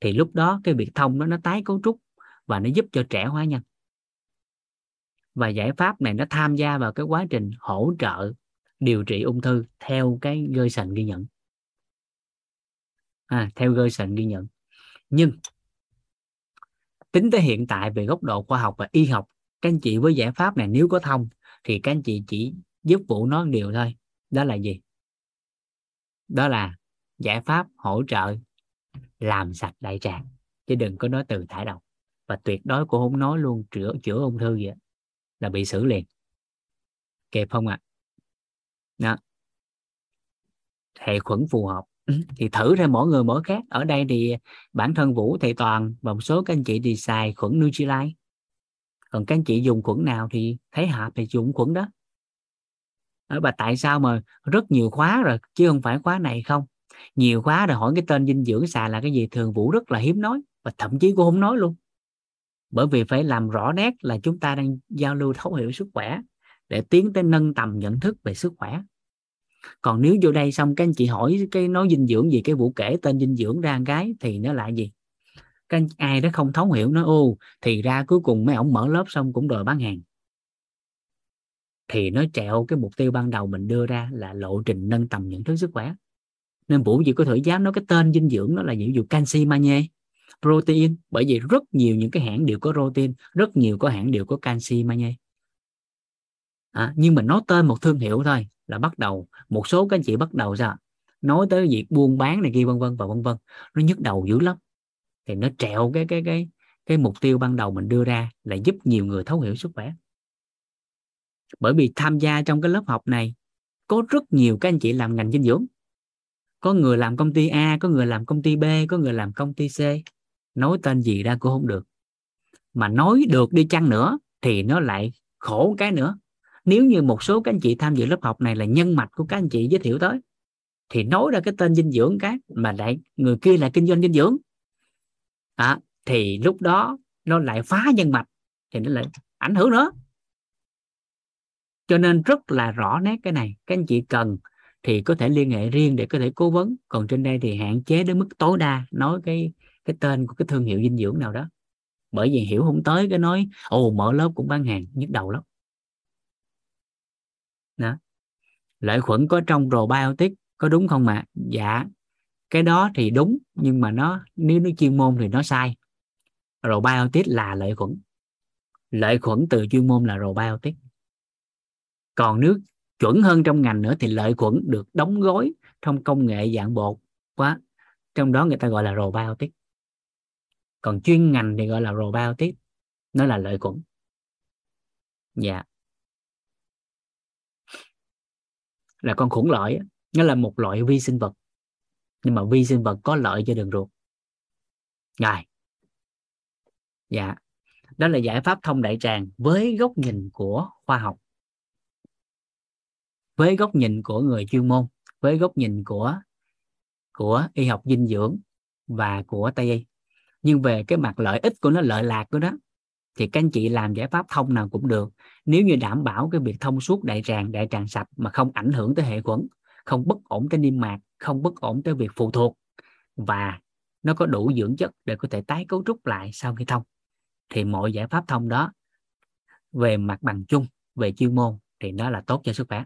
thì lúc đó cái việc thông đó nó tái cấu trúc và nó giúp cho trẻ hóa nhanh và giải pháp này nó tham gia vào cái quá trình hỗ trợ điều trị ung thư theo cái Gerson ghi nhận. À, theo Gerson ghi nhận. Nhưng tính tới hiện tại về góc độ khoa học và y học, các anh chị với giải pháp này nếu có thông, thì các anh chị chỉ giúp vụ một điều thôi, đó là gì? Đó là giải pháp hỗ trợ làm sạch đại tràng, chứ đừng có nói từ thải độc. Và tuyệt đối cũng không nói luôn chữa chữa ung thư vậy là bị xử liền. Kịp không ạ? À? đó. Hệ khuẩn phù hợp thì thử ra mỗi người mỗi khác. Ở đây thì bản thân vũ thầy toàn và một số các anh chị thì xài khuẩn Nutrilite còn các anh chị dùng khuẩn nào thì thấy hợp thì dùng khuẩn đó. Ờ, Ở tại sao mà rất nhiều khóa rồi, chứ không phải khóa này không? Nhiều khóa rồi hỏi cái tên dinh dưỡng xài là cái gì thường vũ rất là hiếm nói và thậm chí cô không nói luôn. Bởi vì phải làm rõ nét là chúng ta đang giao lưu thấu hiểu sức khỏe để tiến tới nâng tầm nhận thức về sức khỏe còn nếu vô đây xong các anh chị hỏi cái nói dinh dưỡng gì cái vụ kể tên dinh dưỡng ra cái thì nó lại gì? Các anh, ai đó không thấu hiểu nó ô thì ra cuối cùng mấy ông mở lớp xong cũng đòi bán hàng. Thì nó trẹo cái mục tiêu ban đầu mình đưa ra là lộ trình nâng tầm nhận thức sức khỏe. Nên vũ gì có thể dám nói cái tên dinh dưỡng nó là ví dụ canxi magie protein bởi vì rất nhiều những cái hãng đều có protein rất nhiều có hãng đều có canxi magie à, nhưng mà nói tên một thương hiệu thôi là bắt đầu, một số các anh chị bắt đầu ra nói tới việc buôn bán này kia, vân vân và vân vân, nó nhức đầu dữ lắm. Thì nó trẹo cái cái cái cái mục tiêu ban đầu mình đưa ra là giúp nhiều người thấu hiểu sức khỏe. Bởi vì tham gia trong cái lớp học này, có rất nhiều các anh chị làm ngành dinh dưỡng. Có người làm công ty A, có người làm công ty B, có người làm công ty C. Nói tên gì ra cũng không được. Mà nói được đi chăng nữa thì nó lại khổ cái nữa nếu như một số các anh chị tham dự lớp học này là nhân mạch của các anh chị giới thiệu tới thì nói ra cái tên dinh dưỡng cái mà lại người kia là kinh doanh dinh dưỡng. À, thì lúc đó nó lại phá nhân mạch thì nó lại ảnh hưởng nữa. Cho nên rất là rõ nét cái này. Các anh chị cần thì có thể liên hệ riêng để có thể cố vấn. Còn trên đây thì hạn chế đến mức tối đa nói cái cái tên của cái thương hiệu dinh dưỡng nào đó. Bởi vì hiểu không tới cái nói ồ mở lớp cũng bán hàng nhức đầu lắm đó lợi khuẩn có trong probiotic, có đúng không mà dạ. Cái đó thì đúng, nhưng mà nó, nếu nó chuyên môn thì nó sai. Probiotic là lợi khuẩn. Lợi khuẩn từ chuyên môn là probiotic. Còn nước chuẩn hơn trong ngành nữa thì lợi khuẩn được đóng gói trong công nghệ dạng bột quá. Trong đó người ta gọi là probiotic. Còn chuyên ngành thì gọi là probiotic. Nó là lợi khuẩn. Dạ. Là con khuẩn lợi nó là một loại vi sinh vật. Nhưng mà vi sinh vật có lợi cho đường ruột. Rồi. Dạ. Đó là giải pháp thông đại tràng với góc nhìn của khoa học. Với góc nhìn của người chuyên môn. Với góc nhìn của của y học dinh dưỡng và của tây y. Nhưng về cái mặt lợi ích của nó, lợi lạc của nó, thì các anh chị làm giải pháp thông nào cũng được nếu như đảm bảo cái việc thông suốt đại tràng đại tràng sạch mà không ảnh hưởng tới hệ khuẩn không bất ổn tới niêm mạc, không bất ổn tới việc phụ thuộc, và nó có đủ dưỡng chất để có thể tái cấu trúc lại sau khi thông, thì mọi giải pháp thông đó về mặt bằng chung, về chuyên môn thì nó là tốt cho sức khỏe.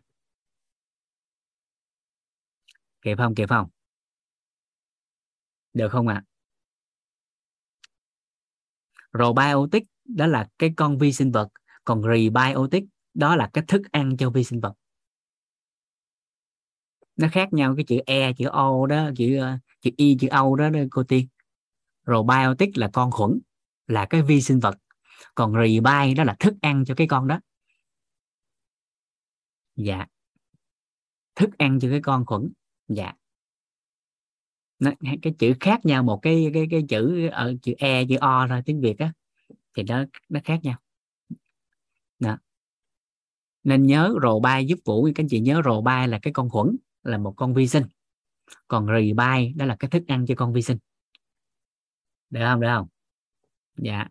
Kịp không? Kịp không? Được không ạ? À? probiotic đó là cái con vi sinh vật còn rebiotic đó là cái thức ăn cho vi sinh vật. Nó khác nhau cái chữ e chữ o đó chữ ờ, chữ y chữ o đó, đó cô tiên probiotic là con khuẩn là cái vi sinh vật. Còn rebi đó là thức ăn cho cái con đó. Dạ. Thức ăn cho cái con khuẩn. Dạ. Nó, cái chữ khác nhau một cái cái cái chữ ở chữ e chữ o thôi tiếng việt á. Thì nó nó khác nhau nên nhớ rồ bay giúp vũ. Các anh chị nhớ rồ bay là cái con khuẩn là một con vi sinh. Còn rì bay đó là cái thức ăn cho con vi sinh. Được không? Được không? Dạ.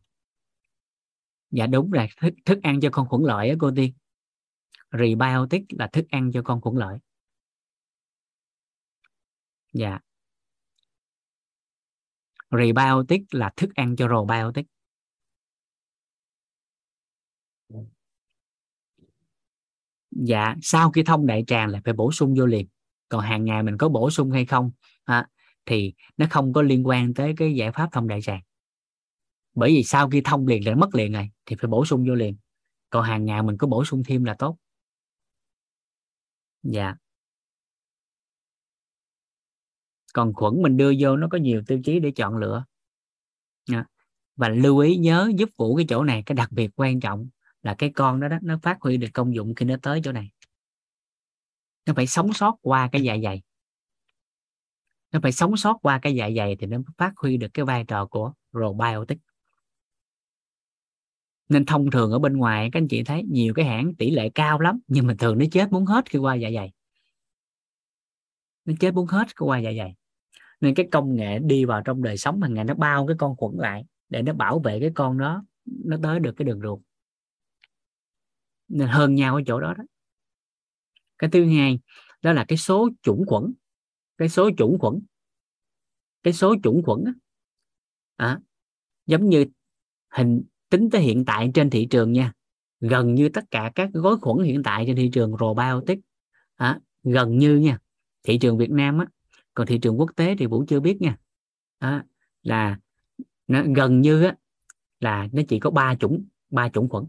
Dạ đúng rồi. Thức, thức ăn cho con khuẩn lợi á cô tiên rebiotic là thức ăn cho con khuẩn lợi dạ. Rebiotic là thức ăn cho probiotic dạ sau khi thông đại tràng là phải bổ sung vô liền còn hàng ngày mình có bổ sung hay không à, thì nó không có liên quan tới cái giải pháp thông đại tràng. Bởi vì sau khi thông liền là mất liền này thì phải bổ sung vô liền còn hàng ngày mình có bổ sung thêm là tốt. Dạ. Còn khuẩn mình đưa vô nó có nhiều tiêu chí để chọn lựa. Dạ. và lưu ý nhớ giúp vũ cái chỗ này cái đặc biệt quan trọng là cái con đó, đó nó phát huy được công dụng khi nó tới chỗ này. Nó phải sống sót qua cái dạ dày. Nó phải sống sót qua cái dạ dày thì nó phát huy được cái vai trò của probiotic. Nên thông thường ở bên ngoài các anh chị thấy nhiều cái hãng tỷ lệ cao lắm nhưng mà thường nó chết muốn hết khi qua dạ dày. Nó chết muốn hết khi qua dạ dày. Nên cái công nghệ đi vào trong đời sống hàng ngày nó bao cái con khuẩn lại để nó bảo vệ cái con đó nó tới được cái đường ruột nên hơn nhau ở chỗ đó đó. Cái thứ hai đó là cái số chủng khuẩn. Cái số chủng khuẩn. Cái số chủng khuẩn đó. à, giống như hình tính tới hiện tại trên thị trường nha. Gần như tất cả các gói khuẩn hiện tại trên thị trường probiotic à, gần như nha. Thị trường Việt Nam á còn thị trường quốc tế thì Vũ chưa biết nha. À, là nó gần như á là nó chỉ có ba chủng ba chủng khuẩn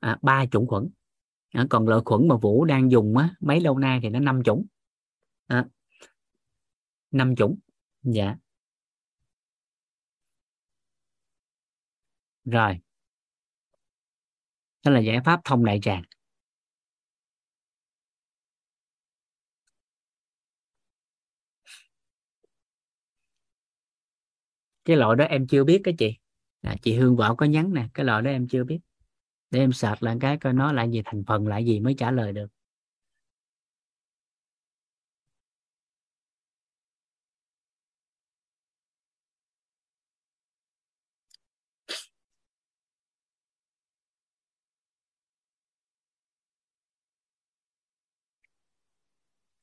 à, ba chủng khuẩn. À, còn lợi khuẩn mà Vũ đang dùng á mấy lâu nay thì nó năm chủng. À, năm chủng. Dạ. Rồi. Đó là giải pháp thông đại tràng. Cái loại đó em chưa biết cái chị. À, chị Hương Võ có nhắn nè cái loại đó em chưa biết để em sạc lại cái coi nó là gì thành phần lại gì mới trả lời được.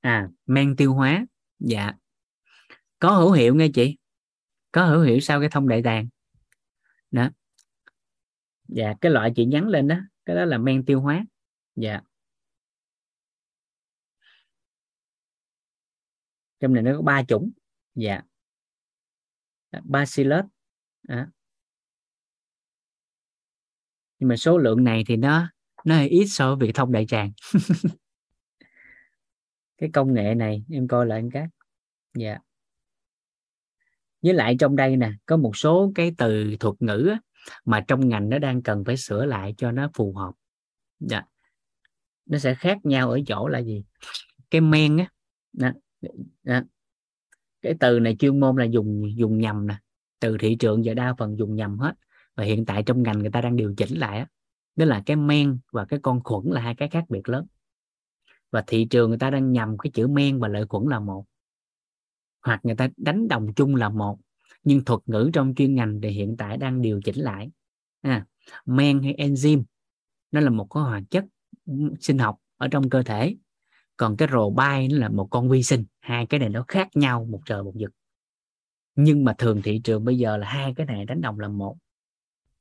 À men tiêu hóa. Dạ. Có hữu hiệu nghe chị? Có hữu hiệu sau cái thông đại tàng đó dạ cái loại chị nhắn lên đó cái đó là men tiêu hóa. Dạ. Trong này nó có ba chủng. Dạ. Bacillus à. nhưng mà số lượng này thì nó nó hơi ít so với việc thông đại tràng. *laughs* Cái công nghệ này em coi lại cái. Dạ. Với lại trong đây nè có một số cái từ thuật ngữ á, mà trong ngành nó đang cần phải sửa lại cho nó phù hợp. Dạ. nó sẽ khác nhau ở chỗ là gì? Cái men á đó, đó. cái từ này chuyên môn là dùng dùng nhầm nè. Từ thị trường giờ đa phần dùng nhầm hết. Và hiện tại trong ngành người ta đang điều chỉnh lại đó là cái men và cái con khuẩn là hai cái khác biệt lớn. Và thị trường người ta đang nhầm cái chữ men và lợi khuẩn là một. Hoặc người ta đánh đồng chung là một nhưng thuật ngữ trong chuyên ngành thì hiện tại đang điều chỉnh lại. À, men hay enzyme nó là một cái hoạt chất sinh học ở trong cơ thể. Còn cái rồ bay nó là một con vi sinh hai cái này nó khác nhau một trời một vực. Nhưng mà thường thị trường bây giờ là hai cái này đánh đồng là một.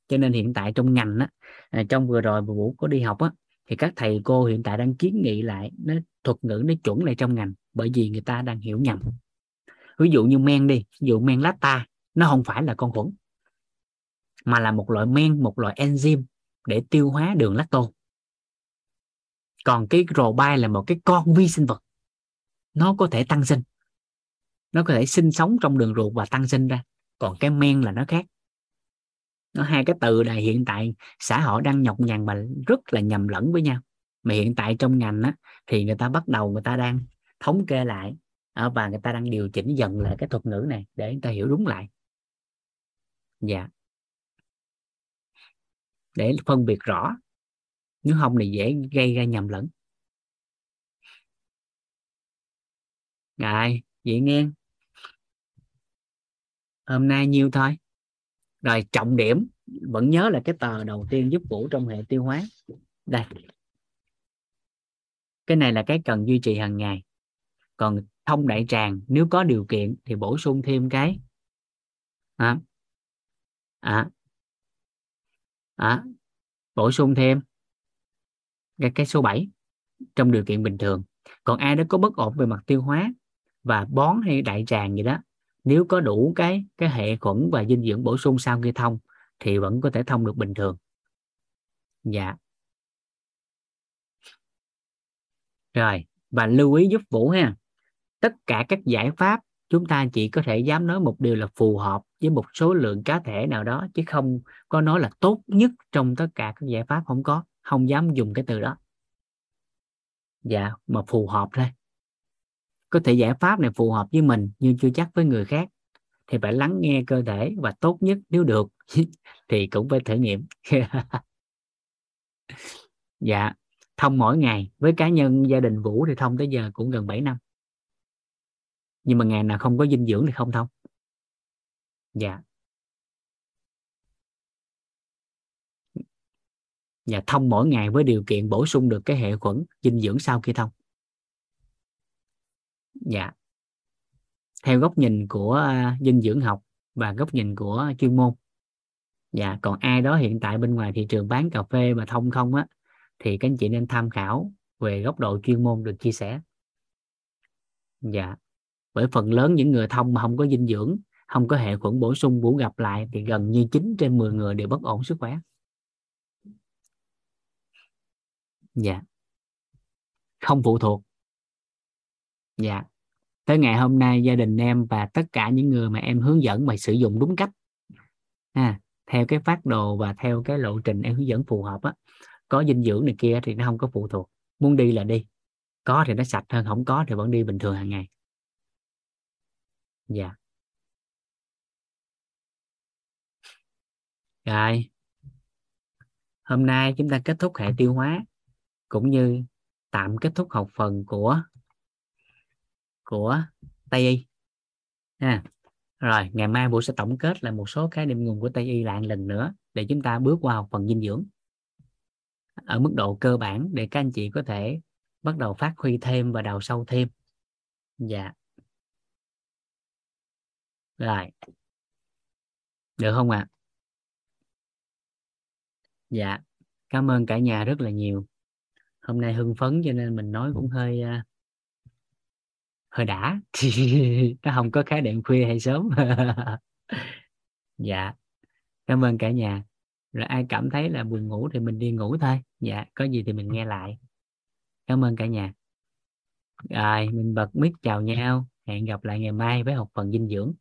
Cho nên hiện tại trong ngành á à, trong vừa rồi bà vũ có đi học á thì các thầy cô hiện tại đang kiến nghị lại nó thuật ngữ nó chuẩn lại trong ngành bởi vì người ta đang hiểu nhầm ví dụ như men đi ví dụ men lacta nó không phải là con khuẩn mà là một loại men một loại enzyme để tiêu hóa đường lacto còn cái rồ bai là một cái con vi sinh vật. Nó có thể tăng sinh. Nó có thể sinh sống trong đường ruột và tăng sinh ra. Còn cái men là nó khác. Nó hai cái từ này hiện tại xã hội đang nhọc nhằn và rất là nhầm lẫn với nhau. Mà hiện tại trong ngành á, thì người ta bắt đầu người ta đang thống kê lại ờ, và người ta đang điều chỉnh dần lại cái thuật ngữ này để người ta hiểu đúng lại dạ. Để phân biệt rõ nếu không thì dễ gây ra nhầm lẫn. Rồi vậy nghe. Hôm nay nhiêu thôi. Rồi trọng điểm vẫn nhớ là cái tờ đầu tiên giúp vũ trong hệ tiêu hóa. Đây. Cái này là cái cần duy trì hàng ngày. Còn thông đại tràng nếu có điều kiện thì bổ sung thêm cái à, à, à, bổ sung thêm cái, cái số 7 trong điều kiện bình thường. Còn ai đó có bất ổn về mặt tiêu hóa và bón hay đại tràng gì đó nếu có đủ cái cái hệ khuẩn và dinh dưỡng bổ sung sau khi thông thì vẫn có thể thông được bình thường. Dạ. Rồi và lưu ý giúp vũ ha. Tất cả các giải pháp chúng ta chỉ có thể dám nói một điều là phù hợp với một số lượng cá thể nào đó, chứ không có nói là tốt nhất trong tất cả các giải pháp không có. Không dám dùng cái từ đó. Dạ mà phù hợp thôi. Có thể giải pháp này phù hợp với mình, nhưng chưa chắc với người khác. Thì phải lắng nghe cơ thể và tốt nhất nếu được, *laughs* thì cũng phải thử nghiệm. *laughs* Dạ thông mỗi ngày. Với cá nhân, gia đình vũ thì thông tới giờ cũng gần 7 năm nhưng mà ngày nào không có dinh dưỡng thì không thông. Dạ. Dạ thông mỗi ngày với điều kiện bổ sung được cái hệ khuẩn dinh dưỡng sau khi thông. Dạ. Theo góc nhìn của à, dinh dưỡng học và góc nhìn của chuyên môn. Dạ còn ai đó hiện tại bên ngoài thị trường bán cà phê mà thông không á, thì các anh chị nên tham khảo về góc độ chuyên môn được chia sẻ. Dạ bởi phần lớn những người thông mà không có dinh dưỡng không có hệ khuẩn bổ sung vũ gặp lại thì gần như 9 trên 10 người đều bất ổn sức khỏe. Dạ. Không phụ thuộc. Dạ. Tới ngày hôm nay gia đình em và tất cả những người mà em hướng dẫn mà sử dụng đúng cách à, theo cái phát đồ và theo cái lộ trình em hướng dẫn phù hợp á có dinh dưỡng này kia thì nó không có phụ thuộc. Muốn đi là đi. Có thì nó sạch hơn không có thì vẫn đi bình thường hàng ngày dạ. Rồi. Hôm nay chúng ta kết thúc hệ tiêu hóa, cũng như tạm kết thúc học phần của của Tây Y. Ha. Rồi, ngày mai buổi sẽ tổng kết lại một số cái điểm nguồn của Tây Y lại lần nữa để chúng ta bước qua học phần dinh dưỡng. Ở mức độ cơ bản để các anh chị có thể bắt đầu phát huy thêm và đào sâu thêm. Dạ rồi. Được không ạ? À? dạ. Cảm ơn cả nhà rất là nhiều. Hôm nay hưng phấn cho nên mình nói cũng hơi uh, hơi đã. *laughs* Nó không có khái niệm khuya hay sớm. *laughs* Dạ. Cảm ơn cả nhà. Rồi ai cảm thấy là buồn ngủ thì mình đi ngủ thôi. Dạ có gì thì mình nghe lại. Cảm ơn cả nhà. Rồi mình bật mic chào nhau. Hẹn gặp lại ngày mai với học phần dinh dưỡng.